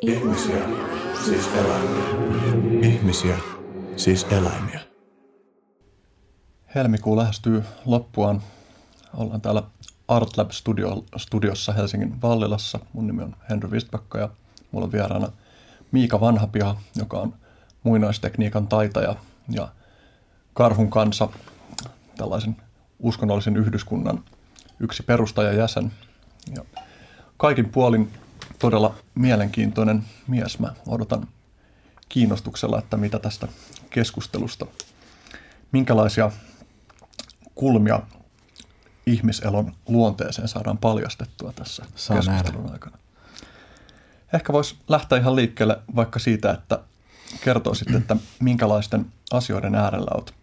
Ihmisiä, siis eläimiä. Ihmisiä, siis eläimiä. Helmikuu lähestyy loppuaan. Ollaan täällä Artlab Studio, studiossa Helsingin Vallilassa. Mun nimi on Henry Vistbakka ja mulla on vieraana Miika Vanhapiha, joka on muinaistekniikan taitaja ja Karhun kanssa tällaisen uskonnollisen yhdyskunnan yksi perustajajäsen. Ja kaikin puolin todella mielenkiintoinen mies. Mä odotan kiinnostuksella, että mitä tästä keskustelusta, minkälaisia kulmia ihmiselon luonteeseen saadaan paljastettua tässä Saa keskustelun nähdä. aikana. Ehkä voisi lähteä ihan liikkeelle vaikka siitä, että kertoisit, että minkälaisten asioiden äärellä olet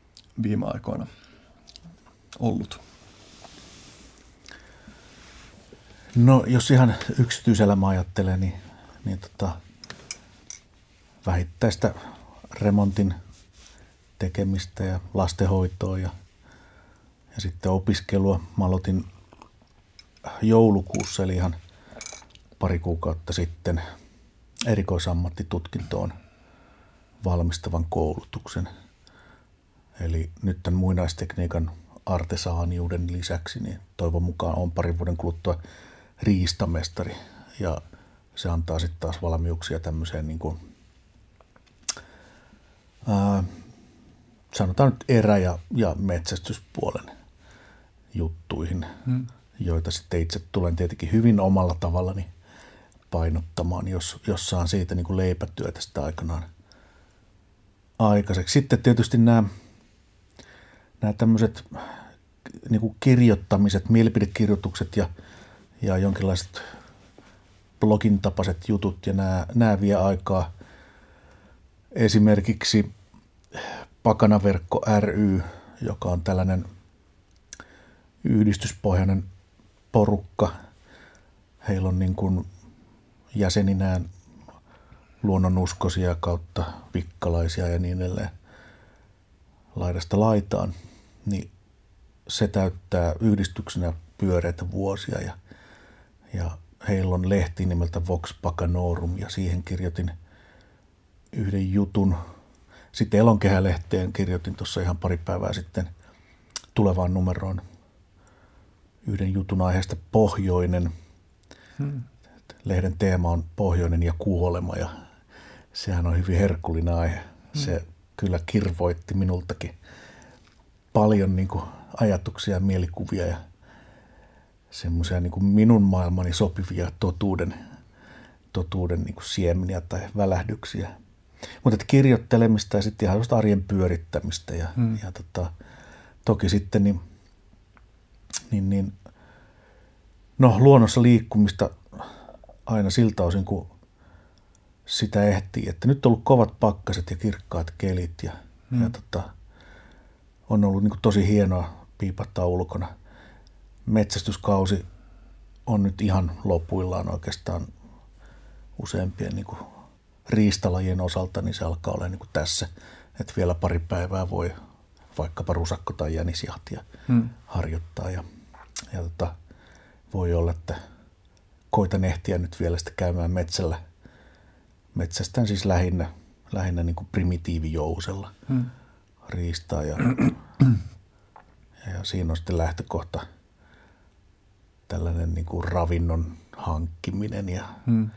viime aikoina ollut. No jos ihan yksityiselämä ajattelee, niin, niin tota, vähittäistä remontin tekemistä ja lastenhoitoa ja, ja sitten opiskelua. Mä aloitin joulukuussa, eli ihan pari kuukautta sitten erikoisammattitutkintoon valmistavan koulutuksen. Eli nyt tämän muinaistekniikan artesaaniuden lisäksi, niin toivon mukaan on parin vuoden kuluttua riistamestari ja se antaa sitten taas valmiuksia tämmöiseen niin kuin, ää, sanotaan nyt erä- ja, ja metsästyspuolen juttuihin, hmm. joita sitten itse tulen tietenkin hyvin omalla tavallani painottamaan, jos, jos saan siitä niin kuin leipätyötä sitä aikanaan aikaiseksi. Sitten tietysti nämä, nämä tämmöiset niin kuin kirjoittamiset, mielipidekirjoitukset ja – ja jonkinlaiset blogin tapaiset jutut ja nämä, nämä vie aikaa. Esimerkiksi Pakanaverkko ry, joka on tällainen yhdistyspohjainen porukka. Heillä on niin kuin jäseninään luonnonuskoisia kautta vikkalaisia ja niin edelleen laidasta laitaan, niin se täyttää yhdistyksenä pyöreitä vuosia ja – ja heillä on lehti nimeltä Vox Pacanorum ja siihen kirjoitin yhden jutun. Sitten Elonkehälehteen kirjoitin tuossa ihan pari päivää sitten tulevaan numeroon yhden jutun aiheesta Pohjoinen. Hmm. Lehden teema on Pohjoinen ja kuolema ja sehän on hyvin herkullinen aihe. Hmm. Se kyllä kirvoitti minultakin paljon niin kuin ajatuksia ja mielikuvia ja semmoisia niin minun maailmani sopivia totuuden, totuuden niin kuin siemeniä tai välähdyksiä. Mutta kirjoittelemista ja sitten ihan arjen pyörittämistä ja, hmm. ja tota, toki sitten niin, niin, niin, no luonnossa liikkumista aina siltä osin, kun sitä ehtii. Että nyt on ollut kovat pakkaset ja kirkkaat kelit ja, hmm. ja tota, on ollut niin tosi hienoa piipattaa ulkona – metsästyskausi on nyt ihan lopuillaan oikeastaan useimpien niin kuin riistalajien osalta, niin se alkaa olla niin kuin tässä, että vielä pari päivää voi vaikkapa rusakko- tai jänisjahtia hmm. harjoittaa ja, ja tota, voi olla, että koitan ehtiä nyt vielä sitten käymään metsällä. Metsästään siis lähinnä, lähinnä niin kuin primitiivijousella hmm. riistaa ja, ja siinä on sitten lähtökohta – tällainen niin kuin ravinnon hankkiminen ja, hmm.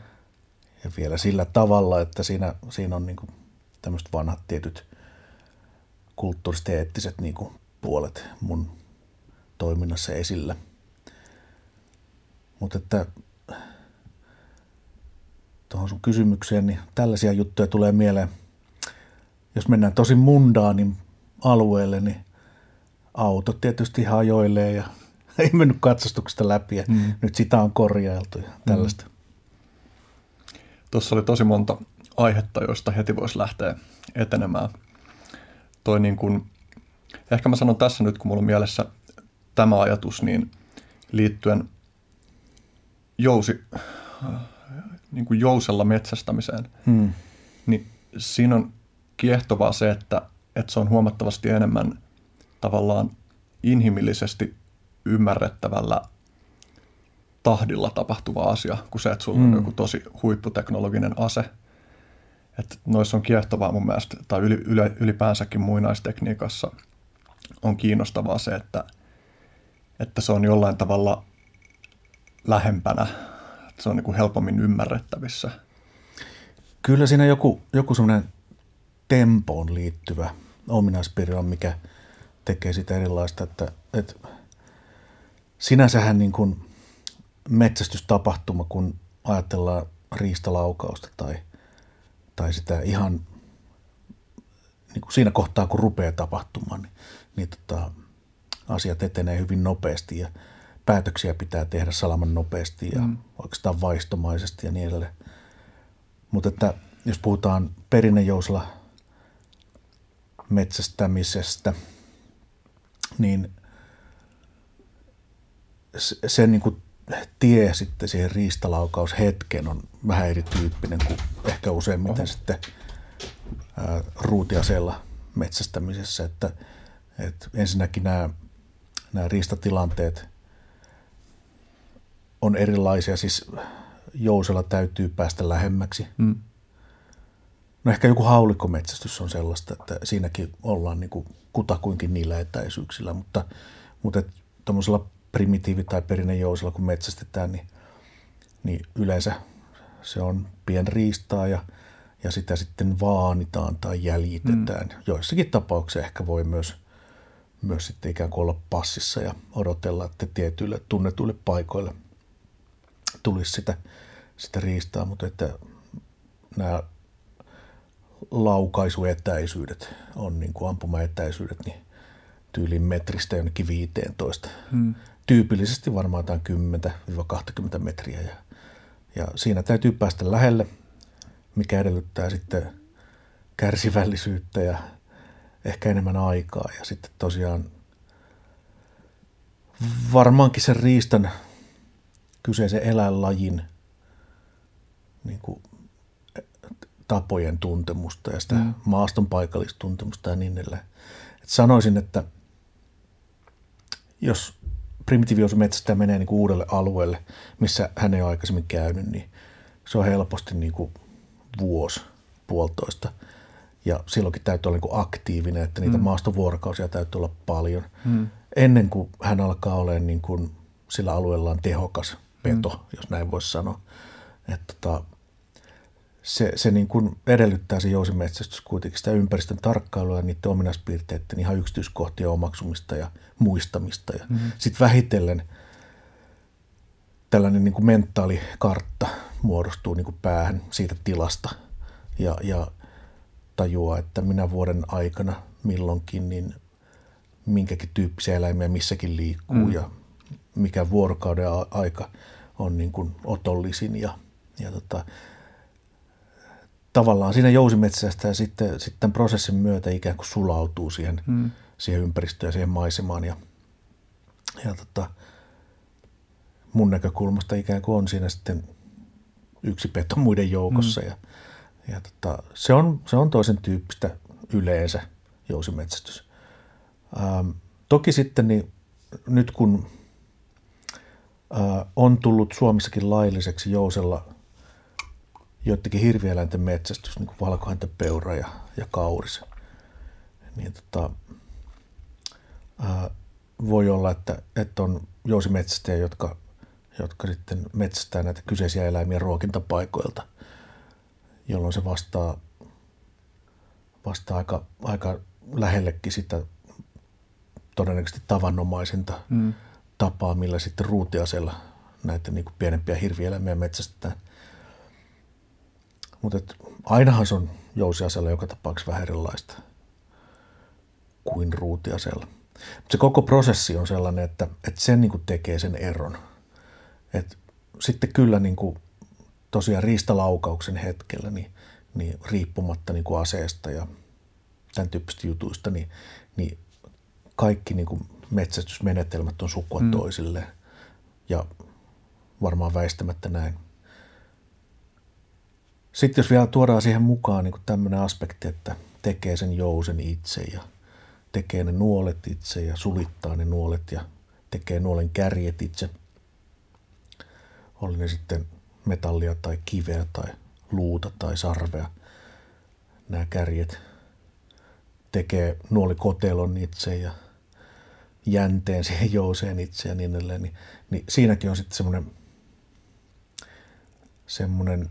ja vielä sillä tavalla, että siinä, siinä on niin kuin tämmöiset vanhat tietyt kulttuuristeettiset niin kuin puolet mun toiminnassa esillä. Mutta että tuohon sun kysymykseen, niin tällaisia juttuja tulee mieleen. Jos mennään tosi mundaanin alueelle, niin autot tietysti hajoilee ja ei mennyt katsastuksesta läpi ja mm. nyt sitä on korjailtu ja tällaista. Mm. Tuossa oli tosi monta aihetta, joista heti voisi lähteä etenemään. Toi niin kuin, ehkä mä sanon tässä nyt, kun mulla on mielessä tämä ajatus, niin liittyen jousi, niin kuin jousella metsästämiseen, hmm. niin siinä on kiehtovaa se, että, että se on huomattavasti enemmän tavallaan inhimillisesti ymmärrettävällä tahdilla tapahtuva asia kuin se, että sulla mm. on joku tosi huipputeknologinen ase. Että noissa on kiehtovaa mun mielestä, tai yli, yle, ylipäänsäkin muinaistekniikassa on kiinnostavaa se, että, että se on jollain tavalla lähempänä, että se on niin kuin helpommin ymmärrettävissä. Kyllä siinä joku, joku semmoinen tempoon liittyvä ominaispiirre on, mikä tekee sitä erilaista, että, että sinänsähän niin kuin metsästystapahtuma, kun ajatellaan riistalaukausta tai, tai sitä ihan niin kuin siinä kohtaa, kun rupeaa tapahtumaan, niin, niin tota, asiat etenee hyvin nopeasti ja päätöksiä pitää tehdä salaman nopeasti ja mm. oikeastaan vaistomaisesti ja niin edelleen. Mutta että jos puhutaan perinnejousella metsästämisestä, niin se, niin kuin tie sitten siihen riistalaukaushetken on vähän erityyppinen kuin ehkä useimmiten Oho. sitten ää, ruutiasella metsästämisessä. Että, että ensinnäkin nämä, nämä riistatilanteet on erilaisia, siis jousella täytyy päästä lähemmäksi. Mm. No ehkä joku haulikkometsästys on sellaista, että siinäkin ollaan niin kuin kutakuinkin niillä etäisyyksillä, mutta, mutta tuommoisella primitiivi- tai perinnejousella, kun metsästetään, niin, niin yleensä se on pienriistaa ja, ja sitä sitten vaanitaan tai jäljitetään. Mm. Joissakin tapauksissa ehkä voi myös, myös sitten ikään kuin olla passissa ja odotella, että tietyille tunnetuille paikoille tulisi sitä, sitä riistaa, mutta että nämä laukaisuetäisyydet on niin kuin ampumaetäisyydet, niin tyyliin metristä jonnekin 15. Hmm tyypillisesti varmaan jotain 10-20 metriä. Ja, ja siinä täytyy päästä lähelle, mikä edellyttää sitten kärsivällisyyttä ja ehkä enemmän aikaa. Ja sitten tosiaan varmaankin sen riistan kyseisen eläinlajin niin kuin, tapojen tuntemusta ja sitä mm. maaston paikallistuntemusta ja niin edelleen. Et sanoisin, että jos primitiiviosumetsästäjä menee niin kuin uudelle alueelle, missä hän ei ole aikaisemmin käynyt, niin se on helposti niin kuin vuosi, puolitoista. Ja silloinkin täytyy olla niin kuin aktiivinen, että niitä mm. maastovuorokausia täytyy olla paljon. Mm. Ennen kuin hän alkaa olemaan niin kuin sillä alueellaan tehokas peto, mm. jos näin voisi sanoa. Että tota, se, se niin kuin edellyttää se jousimetsästys kuitenkin sitä ympäristön tarkkailua ja niiden ominaispiirteiden ihan yksityiskohtien omaksumista ja muistamista. Ja mm-hmm. Sitten vähitellen tällainen niin kuin mentaalikartta muodostuu niin kuin päähän siitä tilasta ja, ja tajuaa, että minä vuoden aikana milloinkin niin minkäkin tyyppisiä eläimiä missäkin liikkuu mm. ja mikä vuorokauden aika on niin kuin otollisin ja, ja tota, tavallaan siinä jousimetsästä ja sitten, sitten prosessin myötä ikään kuin sulautuu siihen, mm. siihen ympäristöön ja siihen maisemaan. Ja, ja tota, mun näkökulmasta ikään kuin on siinä sitten yksi peto muiden joukossa. Mm. Ja, ja tota, se, on, se on toisen tyyppistä yleensä jousimetsästys. Ähm, toki sitten niin, nyt kun äh, on tullut Suomessakin lailliseksi jousella – joidenkin hirvieläinten metsästys, niin kuin peura ja, ja kauris. Niin tota, ää, voi olla, että, että on jousimetsästäjä, jotka, jotka sitten metsästää näitä kyseisiä eläimiä ruokintapaikoilta, jolloin se vastaa, vastaa aika, aika lähellekin sitä todennäköisesti tavanomaisinta mm. tapaa, millä sitten ruutiasella näitä niin kuin pienempiä hirvieläimiä metsästetään – mutta ainahan se on jousiasella joka tapauksessa vähän erilaista kuin ruutiasella. Mutta se koko prosessi on sellainen, että, että sen niin kuin tekee sen eron. Et sitten kyllä niin kuin tosiaan riistalaukauksen hetkellä, niin, niin riippumatta niin kuin aseesta ja tämän tyyppisistä jutuista, niin, niin kaikki niin kuin metsästysmenetelmät on sukua mm. toisille ja varmaan väistämättä näin. Sitten jos vielä tuodaan siihen mukaan niin tämmöinen aspekti, että tekee sen jousen itse ja tekee ne nuolet itse ja sulittaa ne nuolet ja tekee nuolen kärjet itse, oli ne sitten metallia tai kiveä tai luuta tai sarvea. Nämä kärjet tekee nuolikotelon itse ja jänteen siihen jouseen itse ja niin edelleen. Niin, niin siinäkin on sitten semmoinen, semmoinen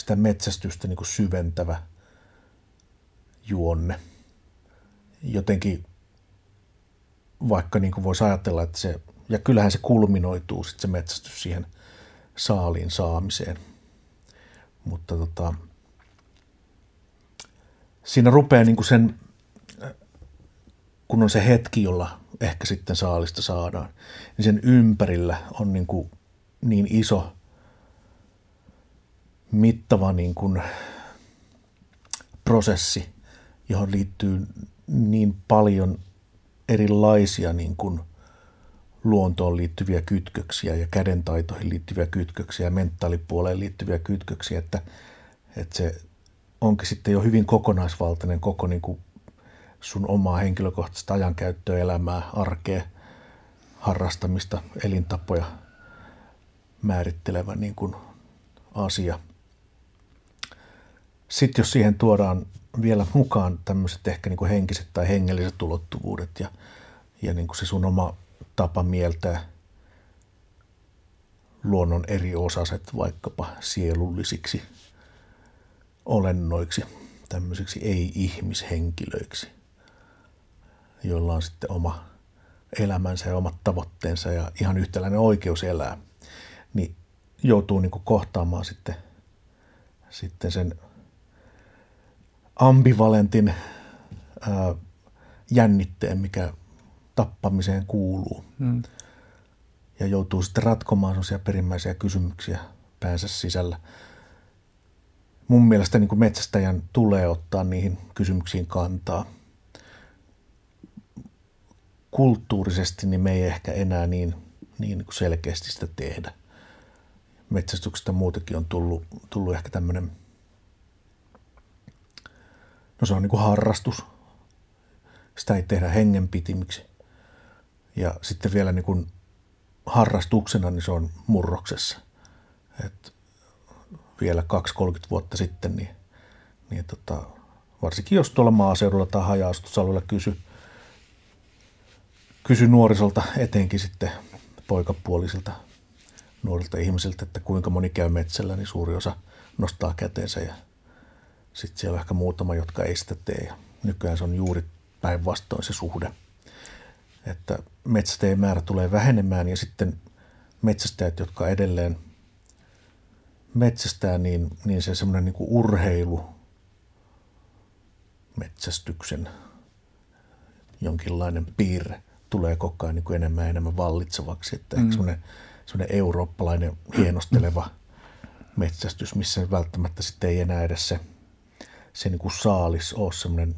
sitä metsästystä niin kuin syventävä juonne. Jotenkin vaikka niin kuin voisi ajatella, että se, ja kyllähän se kulminoituu sitten se metsästys siihen saaliin saamiseen. Mutta tota, siinä rupeaa niin kuin sen, kun on se hetki, jolla ehkä sitten saalista saadaan, niin sen ympärillä on niin, kuin niin iso, mittava niin kuin prosessi, johon liittyy niin paljon erilaisia niin kuin luontoon liittyviä kytköksiä ja kädentaitoihin liittyviä kytköksiä ja mentaalipuoleen liittyviä kytköksiä, että, että se onkin sitten jo hyvin kokonaisvaltainen koko niin kuin sun omaa henkilökohtaista ajankäyttöä, elämää, arkea, harrastamista, elintapoja määrittelevä niin kuin asia. Sitten jos siihen tuodaan vielä mukaan tämmöiset ehkä niin kuin henkiset tai hengelliset ulottuvuudet ja, ja niin kuin se sun oma tapa mieltää luonnon eri osaset vaikkapa sielullisiksi olennoiksi, tämmöisiksi ei-ihmishenkilöiksi, joilla on sitten oma elämänsä ja omat tavoitteensa ja ihan yhtäläinen oikeus elää, niin joutuu niin kuin kohtaamaan sitten, sitten sen ambivalentin ää, jännitteen, mikä tappamiseen kuuluu. Mm. Ja joutuu sitten ratkomaan sellaisia perimmäisiä kysymyksiä päänsä sisällä. Mun mielestä niin kuin metsästäjän tulee ottaa niihin kysymyksiin kantaa. Kulttuurisesti niin me ei ehkä enää niin, niin kuin selkeästi sitä tehdä. Metsästyksestä muutenkin on tullut, tullut ehkä tämmöinen, no se on niin kuin harrastus. Sitä ei tehdä hengenpitimiksi. Ja sitten vielä niin kuin harrastuksena niin se on murroksessa. Et vielä 2-30 vuotta sitten, niin, niin tota, varsinkin jos tuolla maaseudulla tai haja kysy, kysy nuorisolta, etenkin sitten poikapuolisilta nuorilta ihmisiltä, että kuinka moni käy metsällä, niin suuri osa nostaa käteensä ja sitten siellä on ehkä muutama, jotka ei sitä tee. Ja nykyään se on juuri päinvastoin se suhde – että metsästäjien määrä tulee vähenemään ja sitten metsästäjät, jotka edelleen metsästää, niin, niin se semmoinen niin urheilu metsästyksen jonkinlainen piirre tulee koko ajan niin kuin enemmän ja enemmän vallitsevaksi. Että mm. semmoinen, semmoinen eurooppalainen hienosteleva metsästys, missä välttämättä sitten ei enää edes se, se niin kuin saalis ole semmoinen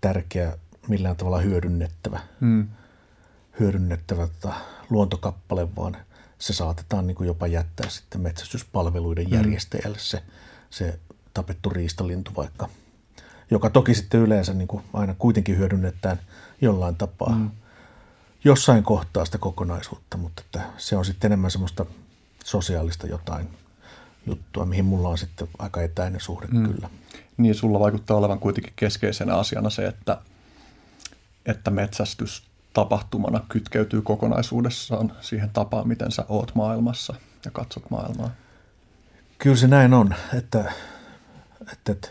tärkeä millään tavalla hyödynnettävä, mm. hyödynnettävä tota, luontokappale, vaan se saatetaan niin kuin jopa jättää sitten metsästyspalveluiden mm. järjestäjälle se, se tapettu riistalintu vaikka, joka toki sitten yleensä niin kuin aina kuitenkin hyödynnetään jollain tapaa mm. jossain kohtaa sitä kokonaisuutta, mutta että se on sitten enemmän semmoista sosiaalista jotain juttua, mihin mulla on sitten aika etäinen suhde mm. kyllä. Niin, sulla vaikuttaa olevan kuitenkin keskeisenä asiana se, että että metsästys tapahtumana kytkeytyy kokonaisuudessaan siihen tapaan, miten sä oot maailmassa ja katsot maailmaa. Kyllä se näin on, että, että, että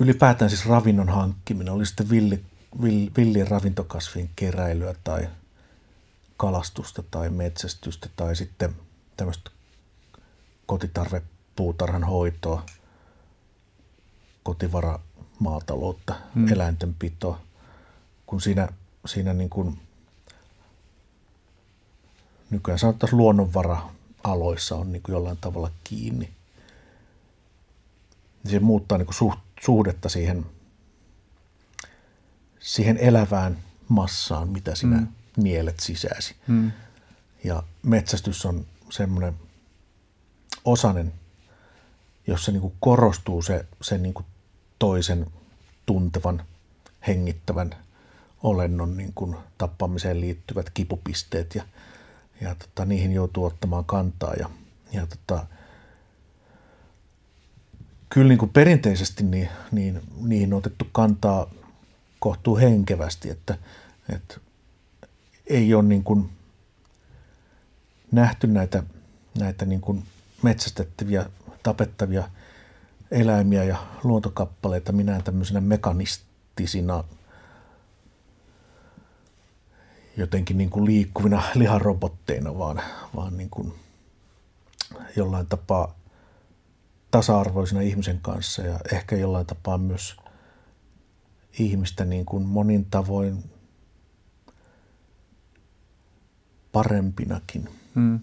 ylipäätään siis ravinnon hankkiminen, oli sitten villi, villi, villien ravintokasvien keräilyä tai kalastusta tai metsästystä tai sitten tämmöistä kotitarvepuutarhan hoitoa, kotivara maataloutta, hmm. eläintenpitoa, kun siinä, siinä niin kuin, nykyään sanottaisiin luonnonvara-aloissa on niin kuin jollain tavalla kiinni. Se muuttaa niin kuin suht, suhdetta siihen, siihen elävään massaan, mitä sinä hmm. nielet sisäsi. Hmm. Ja metsästys on semmoinen osanen, jossa niin kuin korostuu se, se niin kuin toisen tuntevan, hengittävän olennon niin kuin tappamiseen liittyvät kipupisteet ja ja tota, niihin joutuu ottamaan kantaa. Ja, ja tota, kyllä niin kuin perinteisesti niin, niin, niihin on otettu kantaa kohtuu henkevästi, että, että ei ole niin kuin nähty näitä, näitä niin kuin metsästettäviä, tapettavia eläimiä ja luontokappaleita minä tämmöisenä mekanistisina jotenkin niin kuin liikkuvina liharobotteina, vaan, vaan niin kuin jollain tapaa tasa-arvoisina ihmisen kanssa ja ehkä jollain tapaa myös ihmistä niin kuin monin tavoin parempinakin. Hmm.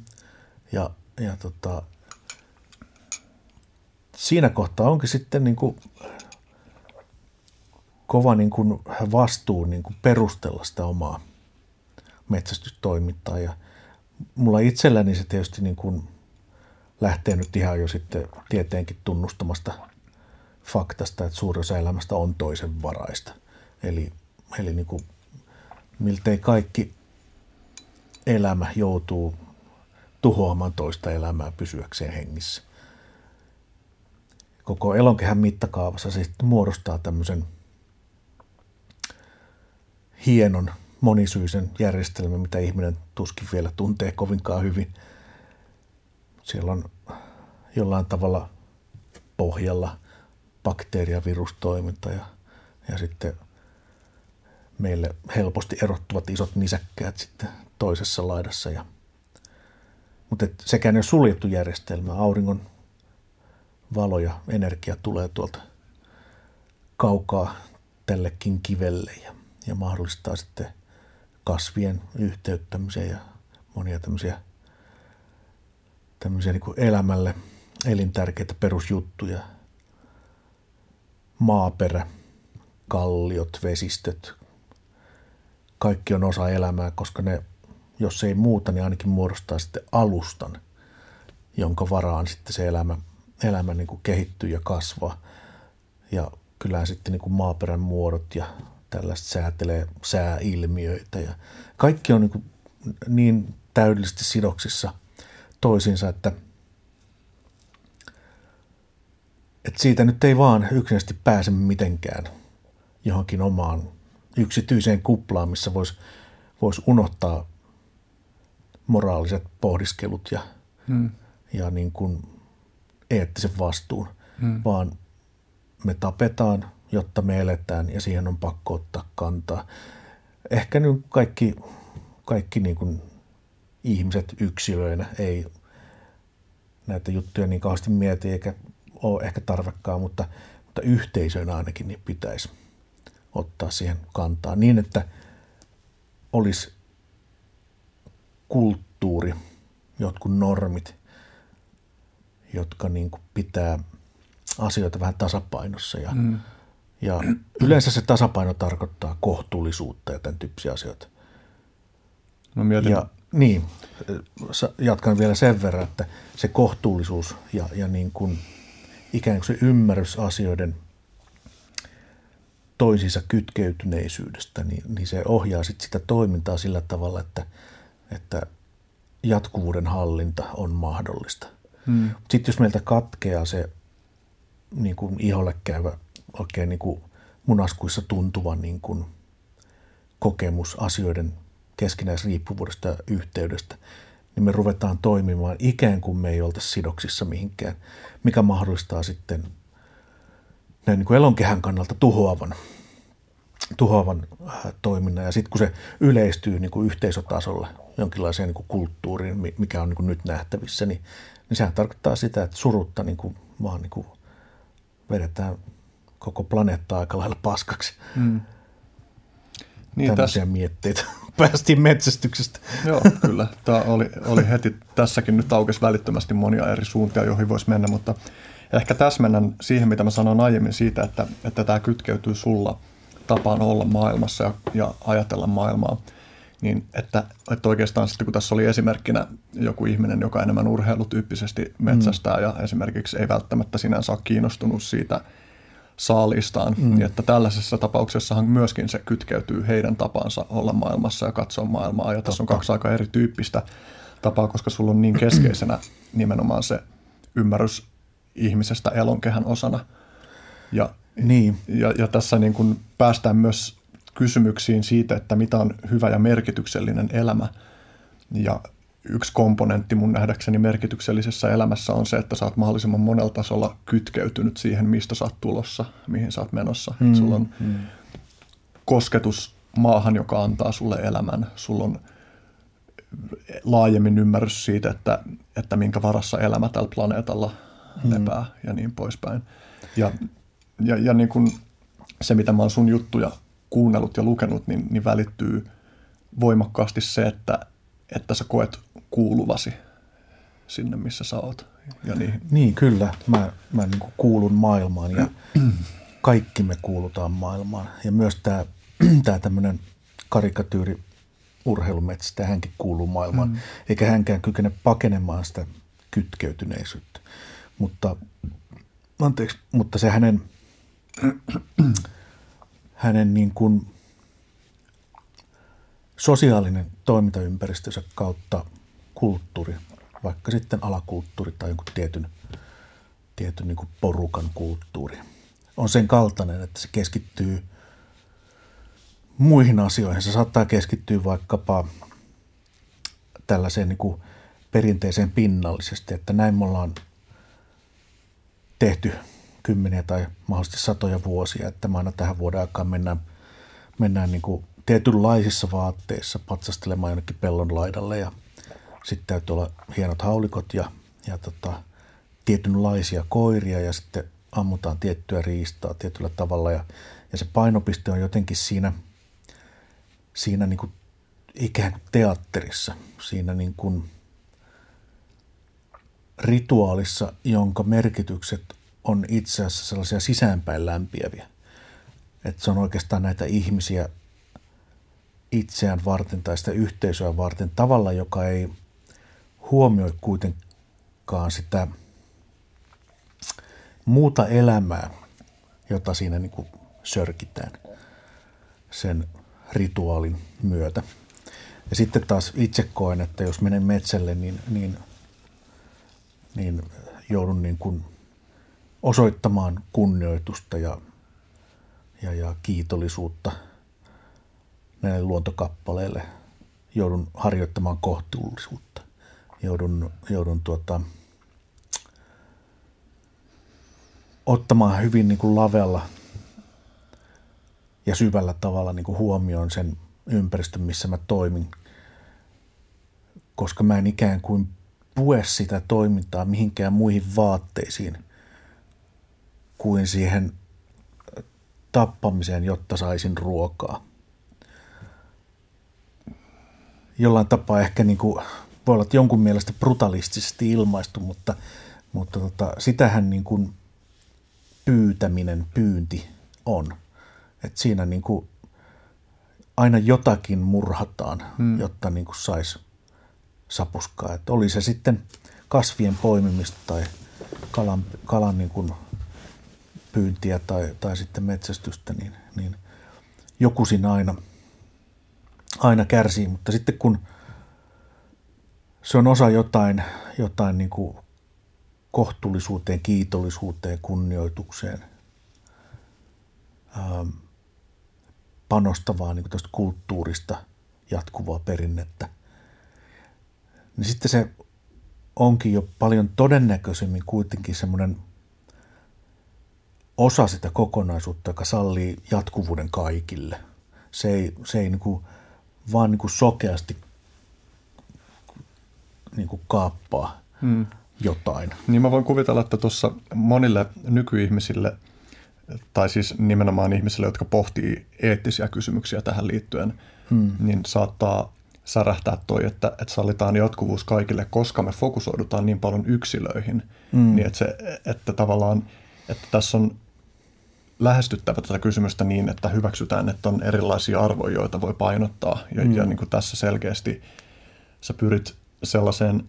Ja, ja tota, siinä kohtaa onkin sitten niin kuin kova niin kuin vastuu niin kuin perustella sitä omaa metsästystoimintaa. Ja mulla itselläni se tietysti niin kuin lähtee nyt ihan jo sitten tieteenkin tunnustamasta faktasta, että suurin osa elämästä on toisen varaista. Eli, eli niin kuin miltei kaikki elämä joutuu tuhoamaan toista elämää pysyäkseen hengissä. Koko elonkehän mittakaavassa se sitten muodostaa tämmöisen hienon monisyisen järjestelmän, mitä ihminen tuskin vielä tuntee kovinkaan hyvin. Siellä on jollain tavalla pohjalla bakteeri- ja virustoiminta ja, ja sitten meille helposti erottuvat isot nisäkkäät sitten toisessa laidassa. Ja, mutta sekään ei ole suljettu järjestelmä. Auringon valo ja energia tulee tuolta kaukaa tällekin kivelle ja, ja mahdollistaa sitten kasvien yhteyttämisen ja monia tämmöisiä, tämmöisiä niin kuin elämälle elintärkeitä perusjuttuja. Maaperä, kalliot, vesistöt, kaikki on osa elämää, koska ne, jos ei muuta, niin ainakin muodostaa sitten alustan, jonka varaan sitten se elämä, elämä niin kuin kehittyy ja kasvaa. Ja kyllähän sitten niin kuin maaperän muodot ja tällaista säätelee sääilmiöitä ja kaikki on niin, kuin niin täydellisesti sidoksissa toisiinsa, että, että siitä nyt ei vaan yksinäisesti pääse mitenkään johonkin omaan yksityiseen kuplaan, missä voisi vois unohtaa moraaliset pohdiskelut ja, hmm. ja niin kuin eettisen vastuun, hmm. vaan me tapetaan, jotta me eletään ja siihen on pakko ottaa kantaa. Ehkä nyt kaikki, kaikki niin kuin ihmiset yksilöinä ei näitä juttuja niin kauheasti mieti eikä ole ehkä tarvekkaan, mutta, mutta yhteisöinä ainakin niin pitäisi – ottaa siihen kantaa niin, että olisi kulttuuri, jotkut normit, jotka niin kuin pitää asioita vähän tasapainossa. Ja, mm. ja yleensä se tasapaino tarkoittaa kohtuullisuutta ja tämän tyyppisiä asioita. No mietin. Ja, niin, jatkan vielä sen verran, että se kohtuullisuus ja, ja niin kuin ikään kuin se ymmärrys asioiden toisiinsa kytkeytyneisyydestä, niin, niin se ohjaa sit sitä toimintaa sillä tavalla, että, että jatkuvuuden hallinta on mahdollista. Hmm. Sitten jos meiltä katkeaa se niin kuin iholle käyvä, oikein niin kuin munaskuissa tuntuva niin kuin kokemus asioiden keskinäisriippuvuudesta ja yhteydestä, niin me ruvetaan toimimaan ikään kuin me ei oltaisi sidoksissa mihinkään, mikä mahdollistaa sitten näin niin kuin elonkehän kannalta tuhoavan, tuhoavan äh, toiminnan. Ja sitten kun se yleistyy niin kuin yhteisötasolla jonkinlaiseen niin kuin kulttuuriin, mikä on niin kuin nyt nähtävissä, niin, niin sehän tarkoittaa sitä, että surutta niin kuin, vaan niin kuin vedetään koko planeetta aika lailla paskaksi. Mm. Niin, Tämmöisiä tässä... mietteitä. Päästiin metsästyksestä. Joo, kyllä. Tämä oli, oli heti tässäkin nyt aukesi välittömästi monia eri suuntia, joihin voisi mennä, mutta ehkä täsmennän siihen, mitä mä sanoin aiemmin siitä, että, että tämä kytkeytyy sulla tapaan olla maailmassa ja, ja ajatella maailmaa. Niin että, että oikeastaan sitten kun tässä oli esimerkkinä joku ihminen, joka enemmän urheilutyyppisesti metsästää mm. ja esimerkiksi ei välttämättä sinänsä ole kiinnostunut siitä saalistaan, mm. niin että tällaisessa tapauksessahan myöskin se kytkeytyy heidän tapansa olla maailmassa ja katsoa maailmaa. Ja Totta. tässä on kaksi aika erityyppistä tapaa, koska sulla on niin keskeisenä nimenomaan se ymmärrys ihmisestä elonkehän osana. Ja, Niin. ja, ja tässä niin kuin päästään myös kysymyksiin siitä, että mitä on hyvä ja merkityksellinen elämä. Ja yksi komponentti mun nähdäkseni merkityksellisessä elämässä on se, että sä oot mahdollisimman monella tasolla kytkeytynyt siihen, mistä sä oot tulossa, mihin sä oot menossa. Mm, sulla on mm. kosketus maahan, joka antaa sulle elämän. Sulla on laajemmin ymmärrys siitä, että, että minkä varassa elämä tällä planeetalla lepää mm. ja niin poispäin. Ja, ja, ja niin kuin se, mitä mä oon sun juttuja kuunnellut ja lukenut, niin, niin välittyy voimakkaasti se, että, että sä koet kuuluvasi sinne, missä sä oot. Ja niihin. Niin, kyllä. Mä, mä niin kuin kuulun maailmaan ja kaikki me kuulutaan maailmaan. Ja myös tämä tää tämmöinen karikatyyri urheilumetsästä, hänkin kuuluu maailmaan. Mm. Eikä hänkään kykene pakenemaan sitä kytkeytyneisyyttä. Mutta, anteeksi, mutta se hänen, hänen niin kuin sosiaalinen toimintaympäristönsä kautta kulttuuri, vaikka sitten alakulttuuri tai jonkun tietyn, tietyn niin kuin porukan kulttuuri, on sen kaltainen, että se keskittyy muihin asioihin. Se saattaa keskittyä vaikkapa tällaiseen niin kuin perinteiseen pinnallisesti, että näin me ollaan tehty kymmeniä tai mahdollisesti satoja vuosia, että me aina tähän vuoden aikaan mennään, mennään niin kuin tietynlaisissa vaatteissa patsastelemaan jonnekin pellon laidalle ja sitten täytyy olla hienot haulikot ja, ja tota, tietynlaisia koiria ja sitten ammutaan tiettyä riistaa tietyllä tavalla ja, ja se painopiste on jotenkin siinä, siinä niin kuin ikään kuin teatterissa, siinä niin kuin rituaalissa, jonka merkitykset on itse asiassa sellaisia sisäänpäin lämpiäviä. Että se on oikeastaan näitä ihmisiä itseään varten tai sitä yhteisöä varten tavalla, joka ei huomioi kuitenkaan sitä muuta elämää, jota siinä niin kuin sörkitään sen rituaalin myötä. Ja sitten taas itse koen, että jos menen metsälle, niin, niin, niin joudun niin kuin osoittamaan kunnioitusta ja, ja, ja kiitollisuutta näille luontokappaleille. Joudun harjoittamaan kohtuullisuutta. Joudun, joudun tuota, ottamaan hyvin niin kuin lavella ja syvällä tavalla niin kuin huomioon sen ympäristön, missä mä toimin, koska mä en ikään kuin pue sitä toimintaa mihinkään muihin vaatteisiin kuin siihen tappamiseen, jotta saisin ruokaa. Jollain tapaa ehkä niin kuin, voi olla että jonkun mielestä brutalistisesti ilmaistu, mutta, mutta tota, sitähän niin kuin pyytäminen, pyynti on. Et siinä niin kuin aina jotakin murhataan, hmm. jotta niin kuin saisi sapuskaa. Et oli se sitten kasvien poimimista tai kalan, kalan niin kuin pyyntiä tai, tai sitten metsästystä, niin, niin joku siinä aina, aina kärsii. Mutta sitten kun se on osa jotain, jotain niin kuin kohtuullisuuteen, kiitollisuuteen, kunnioitukseen, ähm, panostavaa niin kuin kulttuurista jatkuvaa perinnettä, niin sitten se onkin jo paljon todennäköisemmin kuitenkin semmoinen osa sitä kokonaisuutta, joka sallii jatkuvuuden kaikille. Se ei, se ei niin kuin, vaan niin kuin sokeasti niin kuin kaappaa hmm. jotain. Niin mä voin kuvitella, että tuossa monille nykyihmisille, tai siis nimenomaan ihmisille, jotka pohtii eettisiä kysymyksiä tähän liittyen, hmm. niin saattaa särähtää toi, että, että sallitaan jatkuvuus kaikille, koska me fokusoidutaan niin paljon yksilöihin, hmm. niin että, se, että tavallaan että tässä on lähestyttävä tätä kysymystä niin, että hyväksytään, että on erilaisia arvoja, joita voi painottaa. Ja, mm. ja niin kuin tässä selkeästi sä pyrit sellaiseen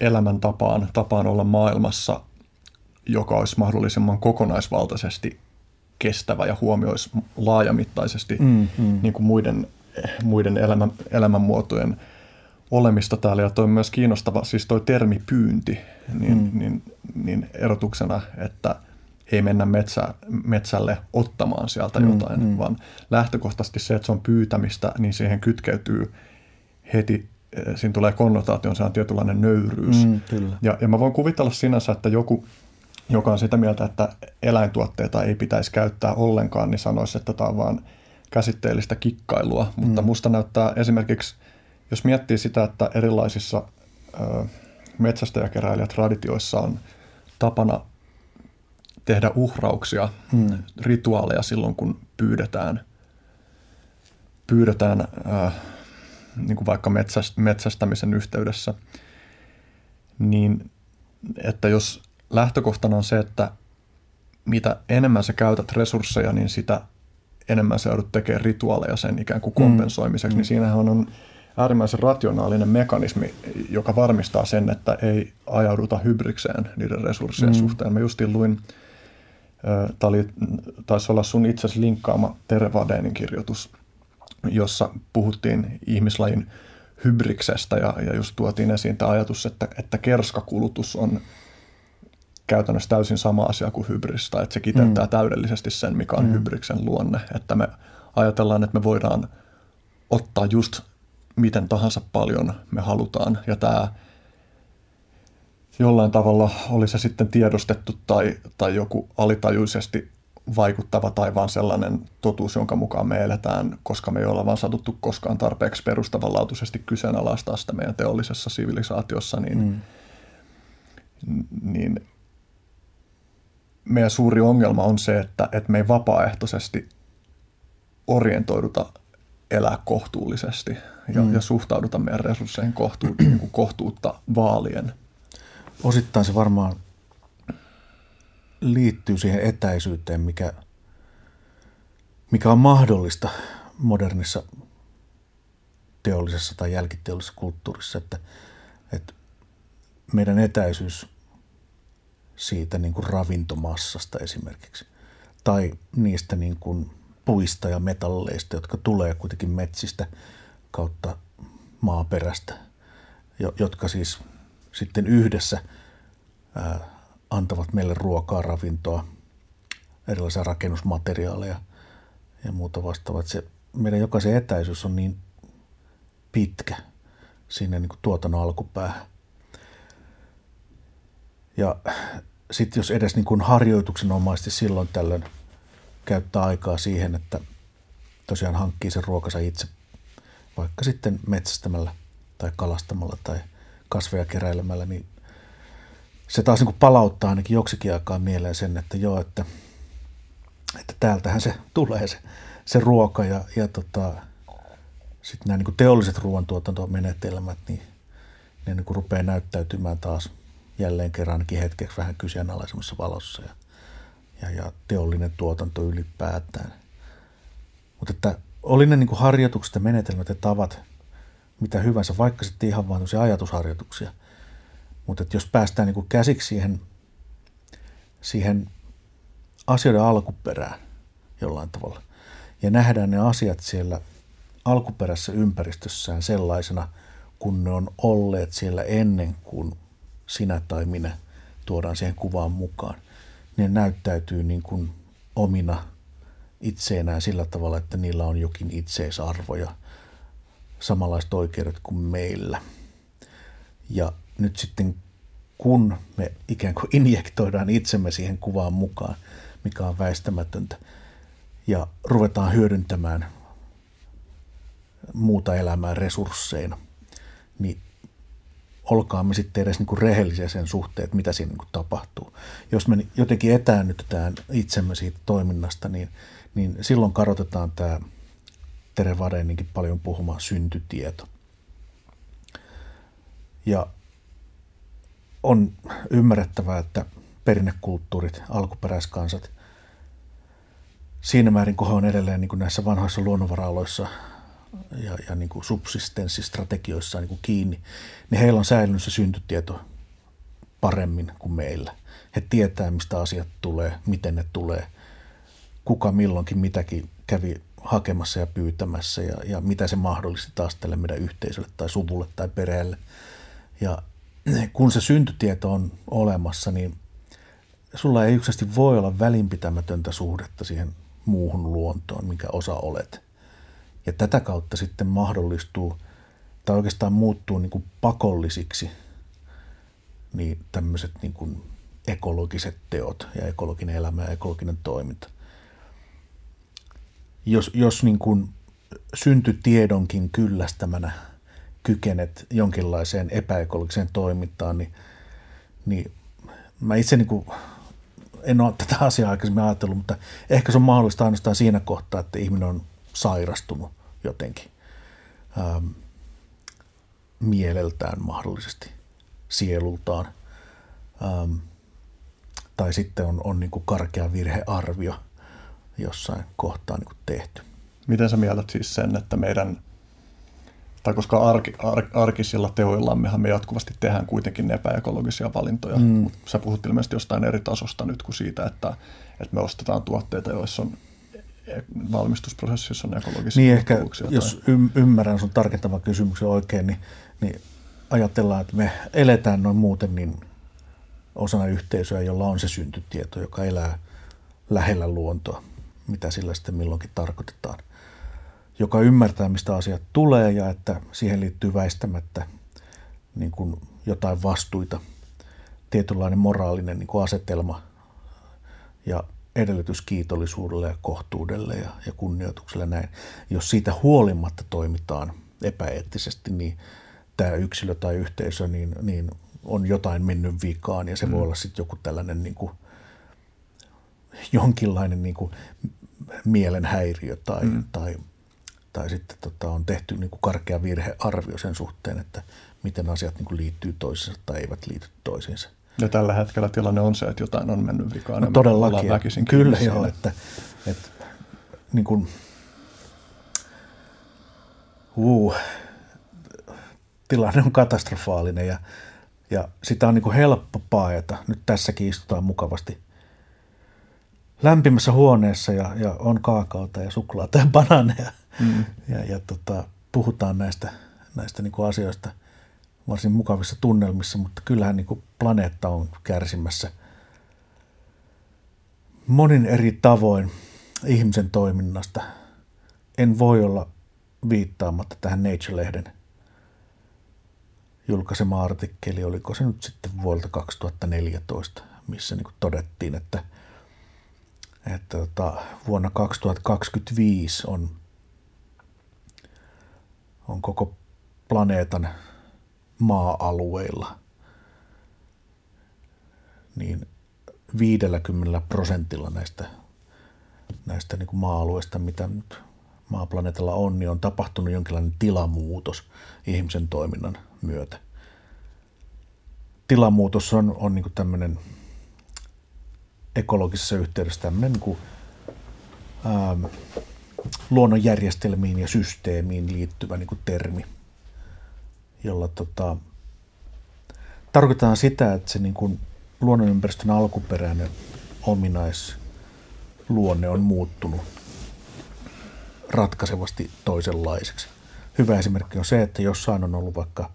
elämäntapaan, tapaan olla maailmassa, joka olisi mahdollisimman kokonaisvaltaisesti kestävä ja huomioisi laajamittaisesti mm, mm. Niin kuin muiden, muiden elämän, elämänmuotojen olemista täällä ja toi on myös kiinnostava, siis toi termi pyynti, niin, mm. niin, niin erotuksena, että ei mennä metsä, metsälle ottamaan sieltä mm, jotain, mm. vaan lähtökohtaisesti se, että se on pyytämistä, niin siihen kytkeytyy heti, eh, siinä tulee konnotaation, se on tietynlainen nöyryys. Mm, kyllä. Ja, ja mä voin kuvitella sinänsä, että joku, joka on sitä mieltä, että eläintuotteita ei pitäisi käyttää ollenkaan, niin sanoisi, että tämä on vaan käsitteellistä kikkailua. Mm. Mutta musta näyttää esimerkiksi, jos miettii sitä, että erilaisissa ö, metsästäjäkeräilijätraditioissa on tapana tehdä uhrauksia, mm. rituaaleja silloin, kun pyydetään, pyydetään äh, niin kuin vaikka metsästämisen yhteydessä, niin että jos lähtökohtana on se, että mitä enemmän sä käytät resursseja, niin sitä enemmän sä joudut tekemään rituaaleja sen ikään kuin kompensoimiseksi, mm. niin siinähän on äärimmäisen rationaalinen mekanismi, joka varmistaa sen, että ei ajauduta hybrikseen niiden resurssien mm. suhteen. Mä justiin luin, tämä oli, taisi olla sun itse linkkaama Tere Vadenin kirjoitus, jossa puhuttiin ihmislajin hybriksestä ja, ja just tuotiin esiin tämä ajatus, että, että kerskakulutus on käytännössä täysin sama asia kuin hybristä, että se kiteyttää mm. täydellisesti sen, mikä on mm. hybriksen luonne, että me ajatellaan, että me voidaan ottaa just miten tahansa paljon me halutaan ja tämä jollain tavalla oli se sitten tiedostettu tai, tai joku alitajuisesti vaikuttava tai vaan sellainen totuus, jonka mukaan me eletään, koska me ei olla vaan satuttu koskaan tarpeeksi perustavanlaatuisesti kyseenalaistaa sitä meidän teollisessa sivilisaatiossa, niin, mm. niin meidän suuri ongelma on se, että, että me ei vapaaehtoisesti orientoiduta elää kohtuullisesti ja, mm. ja suhtauduta meidän resursseihin kohtu, niin kohtuutta vaalien. Osittain se varmaan liittyy siihen etäisyyteen, mikä, mikä on mahdollista modernissa teollisessa tai jälkiteollisessa kulttuurissa, että, että meidän etäisyys siitä niin kuin ravintomassasta esimerkiksi tai niistä niin kuin puista ja metalleista, jotka tulee kuitenkin metsistä kautta maaperästä, jotka siis sitten yhdessä antavat meille ruokaa, ravintoa, erilaisia rakennusmateriaaleja ja muuta vastaavaa. Se meidän jokaisen etäisyys on niin pitkä sinne niin kuin tuotannon alkupäähän. Ja sitten jos edes niin kuin harjoituksenomaisesti silloin tällöin käyttää aikaa siihen, että tosiaan hankkii sen ruokansa itse, vaikka sitten metsästämällä tai kalastamalla tai kasveja keräilemällä, niin se taas niin palauttaa ainakin joksikin aikaa mieleen sen, että joo, että, että täältähän se tulee se, se ruoka ja, ja tota, sitten nämä niin kuin teolliset ruoantuotantomenetelmät, niin ne niin kuin rupeaa näyttäytymään taas jälleen kerran hetkeksi vähän kyseenalaisemmassa valossa ja, ja, ja teollinen tuotanto ylipäätään. Mutta että oli ne niin kuin harjoitukset ja menetelmät ja tavat mitä hyvänsä, vaikka sitten ihan vain ajatusharjoituksia. Mutta jos päästään niin käsiksi siihen, siihen asioiden alkuperään jollain tavalla ja nähdään ne asiat siellä alkuperäisessä ympäristössään sellaisena, kun ne on olleet siellä ennen kuin sinä tai minä tuodaan siihen kuvaan mukaan, ne näyttäytyy niin kuin omina itseenään sillä tavalla, että niillä on jokin itseisarvo ja samanlaiset oikeudet kuin meillä. Ja nyt sitten kun me ikään kuin injektoidaan itsemme siihen kuvaan mukaan, mikä on väistämätöntä, ja ruvetaan hyödyntämään muuta elämää resursseina, niin olkaamme sitten edes niin kuin rehellisiä sen suhteen, että mitä siinä niin kuin tapahtuu. Jos me jotenkin etäännytetään itsemme siitä toiminnasta, niin, niin silloin karotetaan tämä Tere Vadeninkin paljon puhuma syntytieto. Ja on ymmärrettävää, että perinnekulttuurit, alkuperäiskansat, siinä määrin kun he on edelleen niin kuin näissä vanhoissa luonnonvara-aloissa ja, ja niin kuin subsistenssistrategioissa niin kuin kiinni, niin heillä on säilynyt se syntytieto paremmin kuin meillä. He tietää, mistä asiat tulee, miten ne tulee, kuka milloinkin mitäkin kävi hakemassa ja pyytämässä ja, ja mitä se mahdollisti taas tälle meidän yhteisölle tai suvulle tai perheelle. Ja kun se syntytieto on olemassa, niin sulla ei yksinkertaisesti voi olla välinpitämätöntä suhdetta siihen muuhun luontoon, minkä osa olet. Ja tätä kautta sitten mahdollistuu tai oikeastaan muuttuu niin kuin pakollisiksi niin tämmöiset niin kuin ekologiset teot ja ekologinen elämä ja ekologinen toiminta. Jos, jos niin kuin syntytiedonkin kyllästämänä kykenet jonkinlaiseen epäekologiseen toimintaan, niin, niin mä itse niin kuin, en ole tätä asiaa aikaisemmin ajatellut, mutta ehkä se on mahdollista ainoastaan siinä kohtaa, että ihminen on sairastunut jotenkin ähm, mieleltään mahdollisesti, sielultaan. Ähm, tai sitten on, on niin kuin karkea virhearvio jossain kohtaa niin kuin tehty. Miten sä mielät siis sen, että meidän, tai koska arki, ar, arkisilla teoillammehan me jatkuvasti tehdään kuitenkin epäekologisia valintoja, mm. mutta sä puhut ilmeisesti jostain eri tasosta nyt kuin siitä, että, että me ostetaan tuotteita, joissa on e, valmistusprosessissa on ekologisia Niin ehkä, jos ymmärrän sun tarkentavan kysymyksen oikein, niin, niin ajatellaan, että me eletään noin muuten niin osana yhteisöä, jolla on se syntytieto, joka elää lähellä luontoa, mitä sillä sitten milloinkin tarkoitetaan, joka ymmärtää, mistä asiat tulee ja että siihen liittyy väistämättä niin kuin jotain vastuita, tietynlainen moraalinen niin kuin asetelma ja edellytys kiitollisuudelle ja kohtuudelle ja, ja kunnioitukselle näin. Jos siitä huolimatta toimitaan epäeettisesti, niin tämä yksilö tai yhteisö niin, niin on jotain mennyt vikaan ja se mm. voi olla sitten joku tällainen niin kuin, jonkinlainen niin kuin mielenhäiriö tai, mm. tai, tai sitten tota, on tehty niin kuin karkea virhearvio sen suhteen, että miten asiat niin kuin liittyy toisiinsa tai eivät liity toisiinsa. Ja tällä hetkellä tilanne on se, että jotain on mennyt vikaan. No, todellakin. Kyllä joo, että, että niin kuin, uh, tilanne on katastrofaalinen ja ja sitä on niin kuin helppo paeta. Nyt tässäkin istutaan mukavasti lämpimässä huoneessa ja, ja on kaakaota ja suklaata ja bananeja. Mm. Ja, ja tota, puhutaan näistä, näistä niin kuin asioista varsin mukavissa tunnelmissa, mutta kyllähän niin kuin planeetta on kärsimässä monin eri tavoin ihmisen toiminnasta. En voi olla viittaamatta tähän Nature-lehden – julkaisema artikkeli, oliko se nyt sitten vuodelta 2014, missä niin todettiin, että, että tota, vuonna 2025 on, on koko planeetan maa-alueilla niin 50 prosentilla näistä, näistä niin maa-alueista, mitä nyt maaplaneetalla on, niin on tapahtunut jonkinlainen tilamuutos ihmisen toiminnan myötä. Tilamuutos on, on niin tämmöinen ekologisessa yhteydessä tämmöinen niin kuin, ähm, luonnonjärjestelmiin ja systeemiin liittyvä niin kuin termi, jolla tota, tarkoitetaan sitä, että se niin kuin luonnonympäristön alkuperäinen ominaisluonne on muuttunut ratkaisevasti toisenlaiseksi. Hyvä esimerkki on se, että jossain on ollut vaikka,